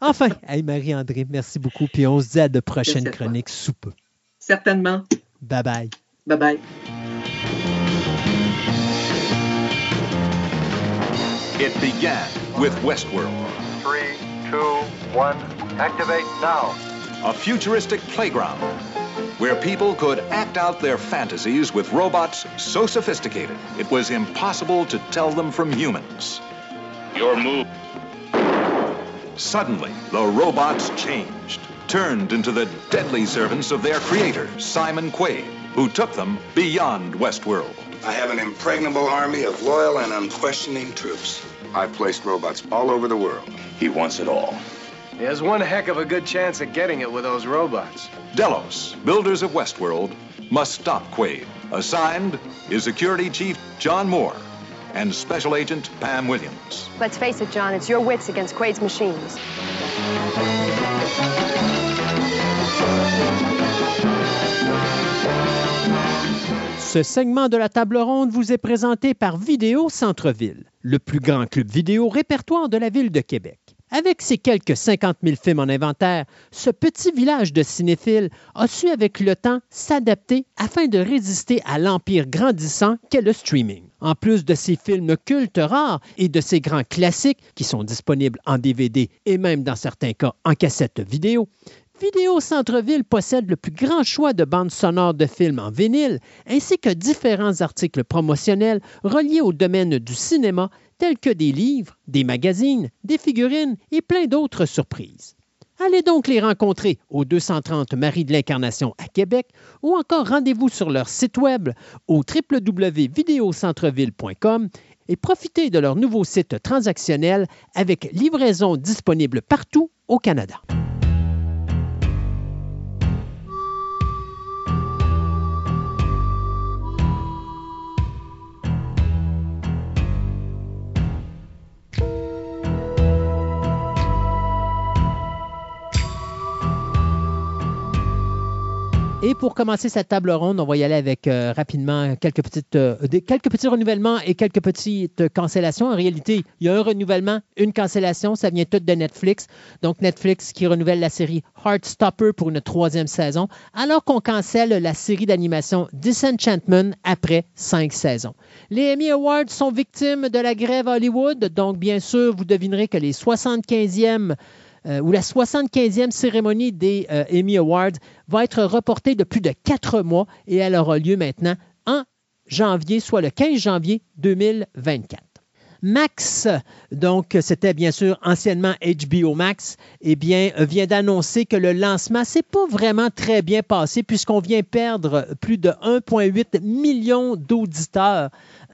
Enfin, hey Marie-André, merci beaucoup. Puis on se dit à de prochaines chroniques sous peu. Certainement. Bye bye. Bye bye. It began with Westworld. Three, two, one, activate now. a futuristic playground where people could act out their fantasies with robots so sophisticated it was impossible to tell them from humans. Your move. Suddenly, the robots changed, turned into the deadly servants of their creator, Simon Quaid, who took them beyond Westworld. I have an impregnable army of loyal and unquestioning troops. I've placed robots all over the world. He wants it all. He has one heck of a good chance at getting it with those robots. Delos, builders of Westworld, must stop Quaid. Assigned is Security Chief John Moore and Special Agent Pam Williams. Let's face it, John, it's your wits against Quaid's machines. Ce segment de la table ronde vous est présenté par Vidéo Centre-Ville, le plus grand club vidéo répertoire de la ville de Québec. Avec ses quelques 50 000 films en inventaire, ce petit village de cinéphiles a su avec le temps s'adapter afin de résister à l'empire grandissant qu'est le streaming. En plus de ses films cultes rares et de ses grands classiques qui sont disponibles en DVD et même dans certains cas en cassette vidéo, Vidéo Centre-Ville possède le plus grand choix de bandes sonores de films en vinyle, ainsi que différents articles promotionnels reliés au domaine du cinéma, tels que des livres, des magazines, des figurines et plein d'autres surprises. Allez donc les rencontrer au 230 Marie de l'Incarnation à Québec ou encore rendez-vous sur leur site web au www.videocentreville.com et profitez de leur nouveau site transactionnel avec livraison disponible partout au Canada. Et pour commencer cette table ronde, on va y aller avec euh, rapidement euh, quelques petits renouvellements et quelques petites cancellations. En réalité, il y a un renouvellement, une cancellation, ça vient tout de Netflix. Donc Netflix qui renouvelle la série Heartstopper pour une troisième saison, alors qu'on cancelle la série d'animation Disenchantment après cinq saisons. Les Emmy Awards sont victimes de la grève Hollywood, donc bien sûr, vous devinerez que les 75e euh, où la 75e cérémonie des euh, Emmy Awards va être reportée de plus de quatre mois et elle aura lieu maintenant en janvier, soit le 15 janvier 2024. Max, donc c'était bien sûr anciennement HBO Max, eh bien vient d'annoncer que le lancement s'est pas vraiment très bien passé puisqu'on vient perdre plus de 1,8 million d'auditeurs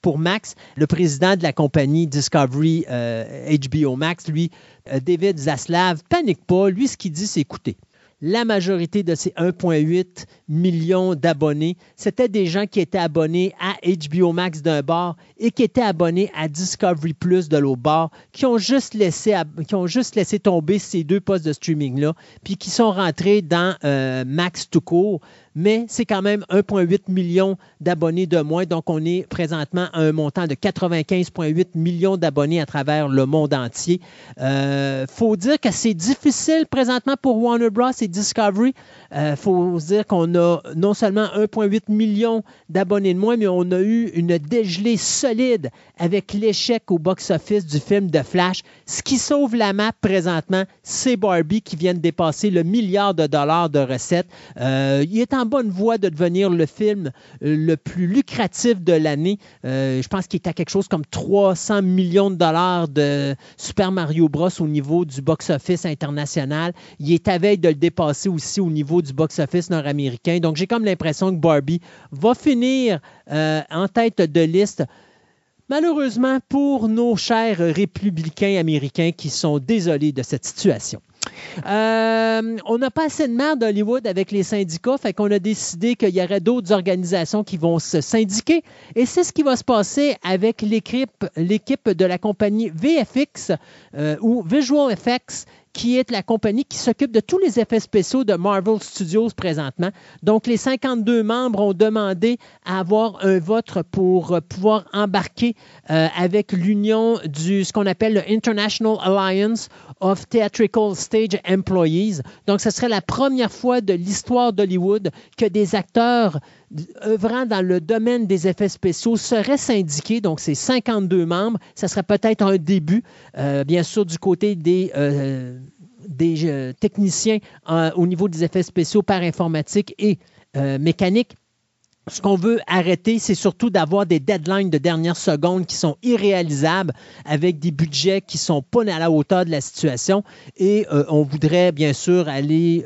pour Max. Le président de la compagnie Discovery euh, HBO Max, lui, euh, David Zaslav, panique pas. Lui, ce qu'il dit, c'est écoutez. La majorité de ces 1,8 millions d'abonnés, c'était des gens qui étaient abonnés à HBO Max d'un bar et qui étaient abonnés à Discovery Plus de l'autre bar, qui ont juste laissé, qui ont juste laissé tomber ces deux postes de streaming-là, puis qui sont rentrés dans euh, Max tout court. Mais c'est quand même 1,8 million d'abonnés de moins. Donc, on est présentement à un montant de 95,8 millions d'abonnés à travers le monde entier. Il faut dire que c'est difficile présentement pour Warner Bros. et Discovery. Il faut se dire qu'on non seulement 1,8 million d'abonnés de moins, mais on a eu une dégelée solide avec l'échec au box-office du film de Flash. Ce qui sauve la map présentement, c'est Barbie qui vient de dépasser le milliard de dollars de recettes. Euh, il est en bonne voie de devenir le film euh, le plus lucratif de l'année. Euh, je pense qu'il est à quelque chose comme 300 millions de dollars de Super Mario Bros. au niveau du box-office international. Il est à veille de le dépasser aussi au niveau du box-office nord-américain. Donc, j'ai comme l'impression que Barbie va finir euh, en tête de liste. Malheureusement pour nos chers républicains américains qui sont désolés de cette situation. Euh, on n'a pas assez de merde d'Hollywood avec les syndicats, fait qu'on a décidé qu'il y aurait d'autres organisations qui vont se syndiquer. Et c'est ce qui va se passer avec l'équipe, de la compagnie VFX euh, ou Visual Effects qui est la compagnie qui s'occupe de tous les effets spéciaux de Marvel Studios présentement. Donc, les 52 membres ont demandé à avoir un vote pour euh, pouvoir embarquer euh, avec l'union du ce qu'on appelle le International Alliance of Theatrical Stage Employees. Donc, ce serait la première fois de l'histoire d'Hollywood que des acteurs œuvrant dans le domaine des effets spéciaux seraient syndiqués. Donc, c'est 52 membres. Ça serait peut-être un début, euh, bien sûr, du côté des, euh, euh, techniciens au niveau des effets spéciaux par informatique et mécanique. Ce qu'on veut arrêter, c'est surtout d'avoir des deadlines de dernière seconde qui sont irréalisables avec des budgets qui ne sont pas à la hauteur de la situation. Et on voudrait bien sûr aller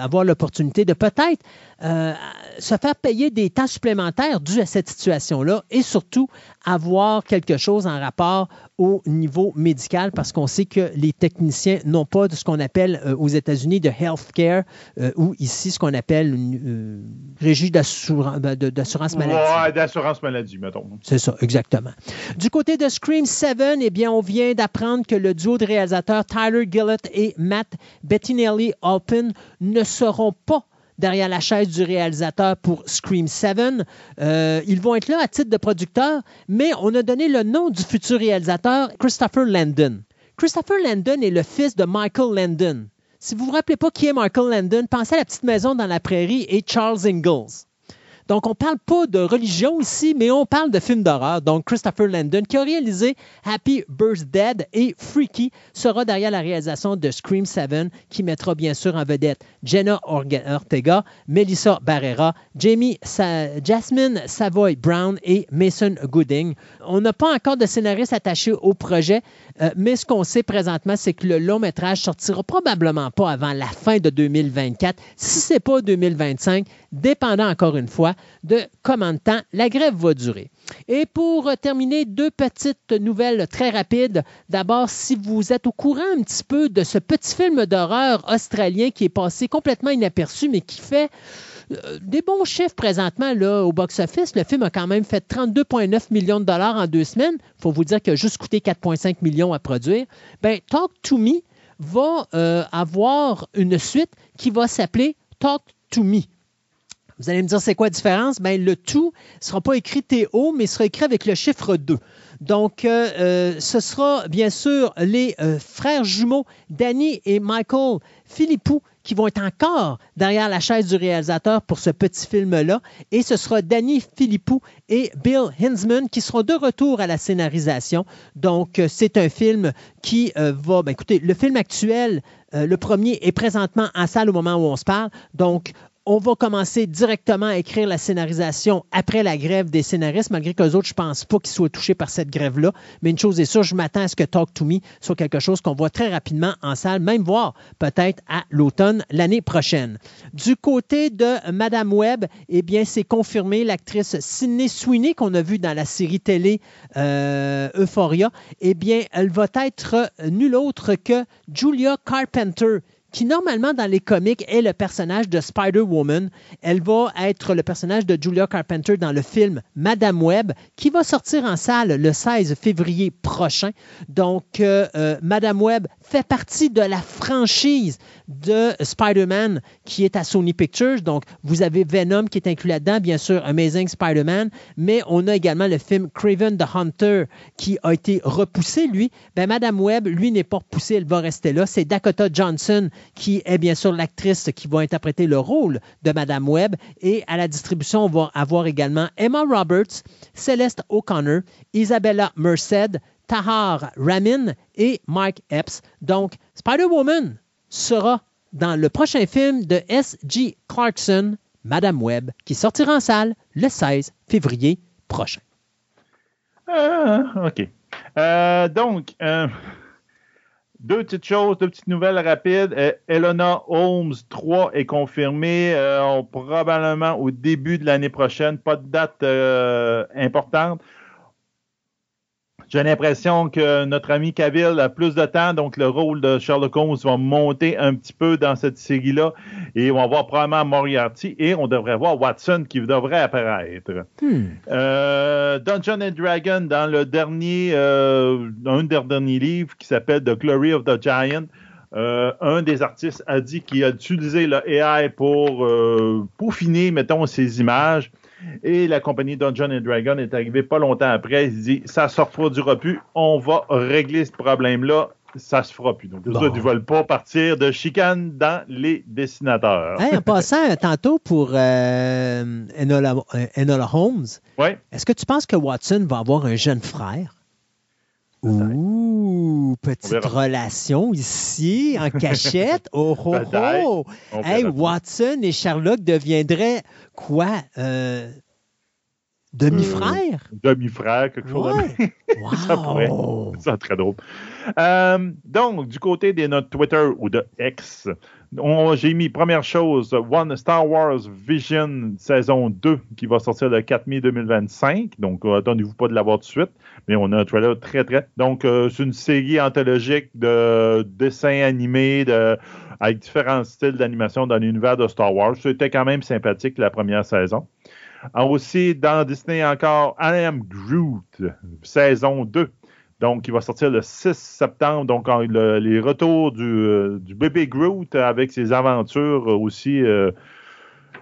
avoir l'opportunité de peut-être euh, se faire payer des temps supplémentaires dus à cette situation-là et surtout avoir quelque chose en rapport au niveau médical parce qu'on sait que les techniciens n'ont pas de ce qu'on appelle euh, aux États-Unis de healthcare euh, ou ici ce qu'on appelle une euh, régie d'assurance maladie. Ouais, d'assurance maladie, mettons. C'est ça, exactement. Du côté de Scream 7, eh bien, on vient d'apprendre que le duo de réalisateurs Tyler Gillett et Matt Bettinelli Alpin ne seront pas derrière la chaise du réalisateur pour Scream 7. Euh, ils vont être là à titre de producteur, mais on a donné le nom du futur réalisateur, Christopher Landon. Christopher Landon est le fils de Michael Landon. Si vous ne vous rappelez pas qui est Michael Landon, pensez à la petite maison dans la prairie et Charles Ingalls. Donc, on ne parle pas de religion ici, mais on parle de films d'horreur. Donc, Christopher Landon, qui a réalisé Happy Birthday et Freaky, sera derrière la réalisation de Scream 7, qui mettra bien sûr en vedette Jenna Ortega, Melissa Barrera, Jamie Jasmine Savoy Brown et Mason Gooding. On n'a pas encore de scénariste attaché au projet, euh, mais ce qu'on sait présentement, c'est que le long métrage sortira probablement pas avant la fin de 2024. Si ce n'est pas 2025, dépendant encore une fois de combien de temps la grève va durer. Et pour euh, terminer, deux petites nouvelles très rapides. D'abord, si vous êtes au courant un petit peu de ce petit film d'horreur australien qui est passé complètement inaperçu, mais qui fait euh, des bons chiffres présentement au box-office. Le film a quand même fait 32,9 millions de dollars en deux semaines. Il faut vous dire qu'il a juste coûté 4,5 millions à produire. Ben, Talk to Me va euh, avoir une suite qui va s'appeler Talk to Me. Vous allez me dire, c'est quoi la différence? Ben, le tout ne sera pas écrit TO, mais sera écrit avec le chiffre 2. Donc, euh, euh, ce sera bien sûr les euh, frères jumeaux Danny et Michael Philippou qui vont être encore derrière la chaise du réalisateur pour ce petit film-là. Et ce sera Danny Philippou et Bill Hinsman qui seront de retour à la scénarisation. Donc, c'est un film qui va... Ben, écoutez, le film actuel, le premier, est présentement en salle au moment où on se parle. Donc, on va commencer directement à écrire la scénarisation après la grève des scénaristes, malgré qu'eux autres, je pense pas qu'ils soient touchés par cette grève-là. Mais une chose est sûre, je m'attends à ce que Talk to Me soit quelque chose qu'on voit très rapidement en salle, même voir peut-être à l'automne l'année prochaine. Du côté de Madame Webb, eh bien, c'est confirmé, l'actrice Sydney Sweeney qu'on a vue dans la série télé euh, Euphoria, eh bien, elle va être nulle autre que Julia Carpenter, qui normalement dans les comics est le personnage de Spider-Woman. Elle va être le personnage de Julia Carpenter dans le film Madame Web, qui va sortir en salle le 16 février prochain. Donc, euh, euh, Madame Web fait partie de la franchise de Spider-Man qui est à Sony Pictures. Donc, vous avez Venom qui est inclus là-dedans, bien sûr, Amazing Spider-Man, mais on a également le film Craven the Hunter qui a été repoussé, lui. Ben, Madame Web, lui, n'est pas repoussé, elle va rester là. C'est Dakota Johnson qui est bien sûr l'actrice qui va interpréter le rôle de Madame Webb. Et à la distribution, on va avoir également Emma Roberts, Céleste O'Connor, Isabella Merced, Tahar Ramin et Mike Epps. Donc, Spider-Woman sera dans le prochain film de S.G. Clarkson, Madame Webb, qui sortira en salle le 16 février prochain. Ah, OK. Euh, donc, euh, deux petites choses, deux petites nouvelles rapides. Euh, Elona Holmes 3 est confirmée euh, probablement au début de l'année prochaine. Pas de date importante. J'ai l'impression que notre ami Cavill a plus de temps, donc le rôle de Sherlock Holmes va monter un petit peu dans cette série-là. Et on va voir probablement Moriarty et on devrait voir Watson qui devrait apparaître. Hmm. Euh, Dungeon and Dragon, dans le dernier, euh, un des derniers livres qui s'appelle The Glory of the Giant, euh, un des artistes a dit qu'il a utilisé le AI pour euh, peaufiner, mettons, ses images. Et la compagnie Dungeon and Dragon est arrivée pas longtemps après. Il dit ça se reproduira plus. On va régler ce problème-là. Ça se fera plus. Donc, les autres, ils ne veulent pas partir de chicane dans les dessinateurs. Hey, en passant, tantôt pour euh, Enola, euh, Enola Holmes, Ouais. est-ce que tu penses que Watson va avoir un jeune frère? Ouh, petite relation ici, en cachette? Oh, oh, oh. Hey. Watson et Sherlock deviendraient quoi? Euh, Demi-frères? Demi-frère, quelque chose. Ouais. de ça pourrait. Ça très drôle. Euh, donc, du côté de notre Twitter ou de X, j'ai mis première chose, One Star Wars Vision saison 2 qui va sortir le 4 mai 2025. Donc, euh, attendez-vous pas de l'avoir tout de suite, mais on a un trailer très très. Donc, euh, c'est une série anthologique de dessins animés de, avec différents styles d'animation dans l'univers de Star Wars. C'était quand même sympathique la première saison. Ah, aussi, dans Disney encore, I Am Groot, saison 2. Donc, il va sortir le 6 septembre. Donc, le- les retours du, euh, du bébé Groot avec ses aventures aussi euh,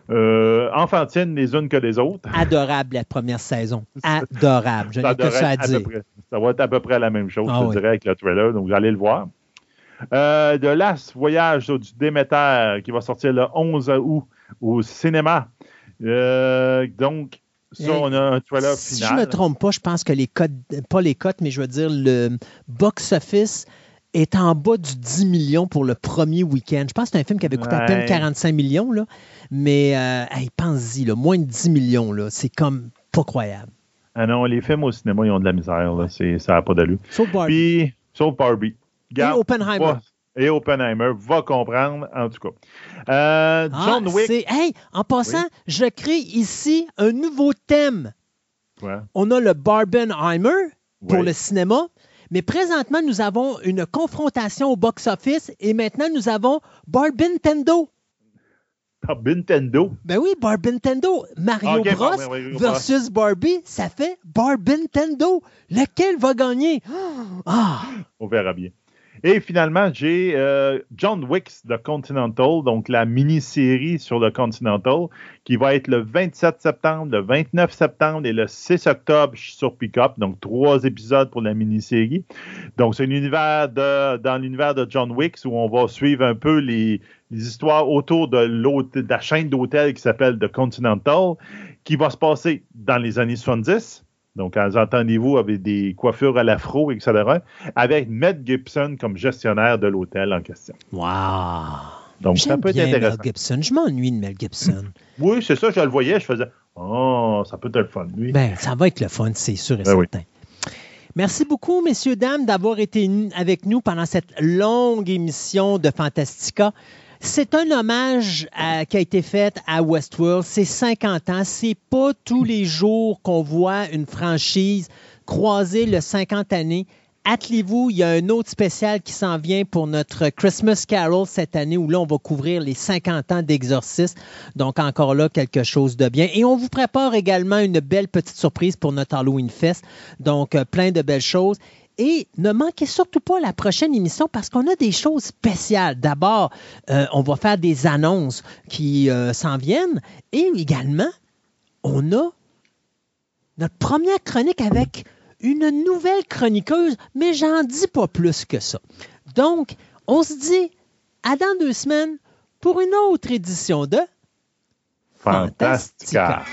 euh, enfantines les unes que les autres. Adorable la première saison. Adorable. Je n'ai que ça à dire. près- ça va être à peu près la même chose, Ah je oui. dirais, avec le trailer. Donc, vous allez le voir. Euh, The Last Voyage du Déméter qui va sortir le 11 août au cinéma. Euh, donc, ça, Hey, on a un trailer Si final. je ne me trompe pas, je pense que les cotes, pas les cotes, mais je veux dire le box-office est en bas du 10 millions pour le premier week-end. Je pense que c'est un film qui avait coûté à peine Ouais. 45 millions, là. mais euh, hey, pense-y, moins de 10 millions, là, c'est comme pas croyable. Ah non, les films au cinéma, ils ont de la misère. Là. Ça n'a pas d'allure. Sauf Barbie. Puis, sauf Barbie. Et Oppenheimer. Pas, Et Oppenheimer va comprendre, en tout cas. Euh, John Ah, Wick. c'est- Hey, en passant, je crée ici un nouveau thème. Ouais. On a le Barbenheimer pour Oui. le cinéma, mais présentement, nous avons une confrontation au box-office et maintenant, nous avons Barbintendo. Ah, Nintendo. Ben oui, Barbintendo. Mario Ok, Bros versus Barbie, ça fait Barbintendo. Lequel va gagner? Ah! On verra bien. Et finalement, j'ai euh, John Wick's The Continental, donc la mini-série sur le Continental, qui va être le 27 septembre, le 29 septembre et le 6 octobre sur Pickup. Donc, trois épisodes pour la mini-série. Donc, c'est un univers de, dans l'univers de John Wick où on va suivre un peu les, histoires autour de, de la chaîne d'hôtels qui s'appelle The Continental, qui va se passer dans les années 70. Donc, entendez-vous avec des coiffures à l'afro, etc., avec Mel Gibson comme gestionnaire de l'hôtel en question. Wow! Donc, ça peut être bien Mel intéressant. Gibson. Je m'ennuie de Mel Gibson. Oui, c'est ça, je le voyais, je faisais Oh, ça peut être le fun, lui. Ben, ça va être le fun, c'est sûr et Ben oui. certain. Merci beaucoup, messieurs, dames, d'avoir été avec nous pendant cette longue émission de Fantastica. C'est un hommage qui a été fait à Westworld. C'est 50 ans. C'est pas tous les jours qu'on voit une franchise croiser le 50 années. Attelez-vous, il y a un autre spécial qui s'en vient pour notre Christmas Carol cette année où là, on va couvrir les 50 ans d'Exorciste. Donc, encore là, quelque chose de bien. Et on vous prépare également une belle petite surprise pour notre Halloween Fest. Donc, euh, plein de belles choses. Et ne manquez surtout pas la prochaine émission parce qu'on a des choses spéciales. D'abord, euh, on va faire des annonces qui euh, s'en viennent. Et également, on a notre première chronique avec une nouvelle chroniqueuse, mais j'en dis pas plus que ça. Donc, on se dit à dans deux semaines pour une autre édition de Fantastica.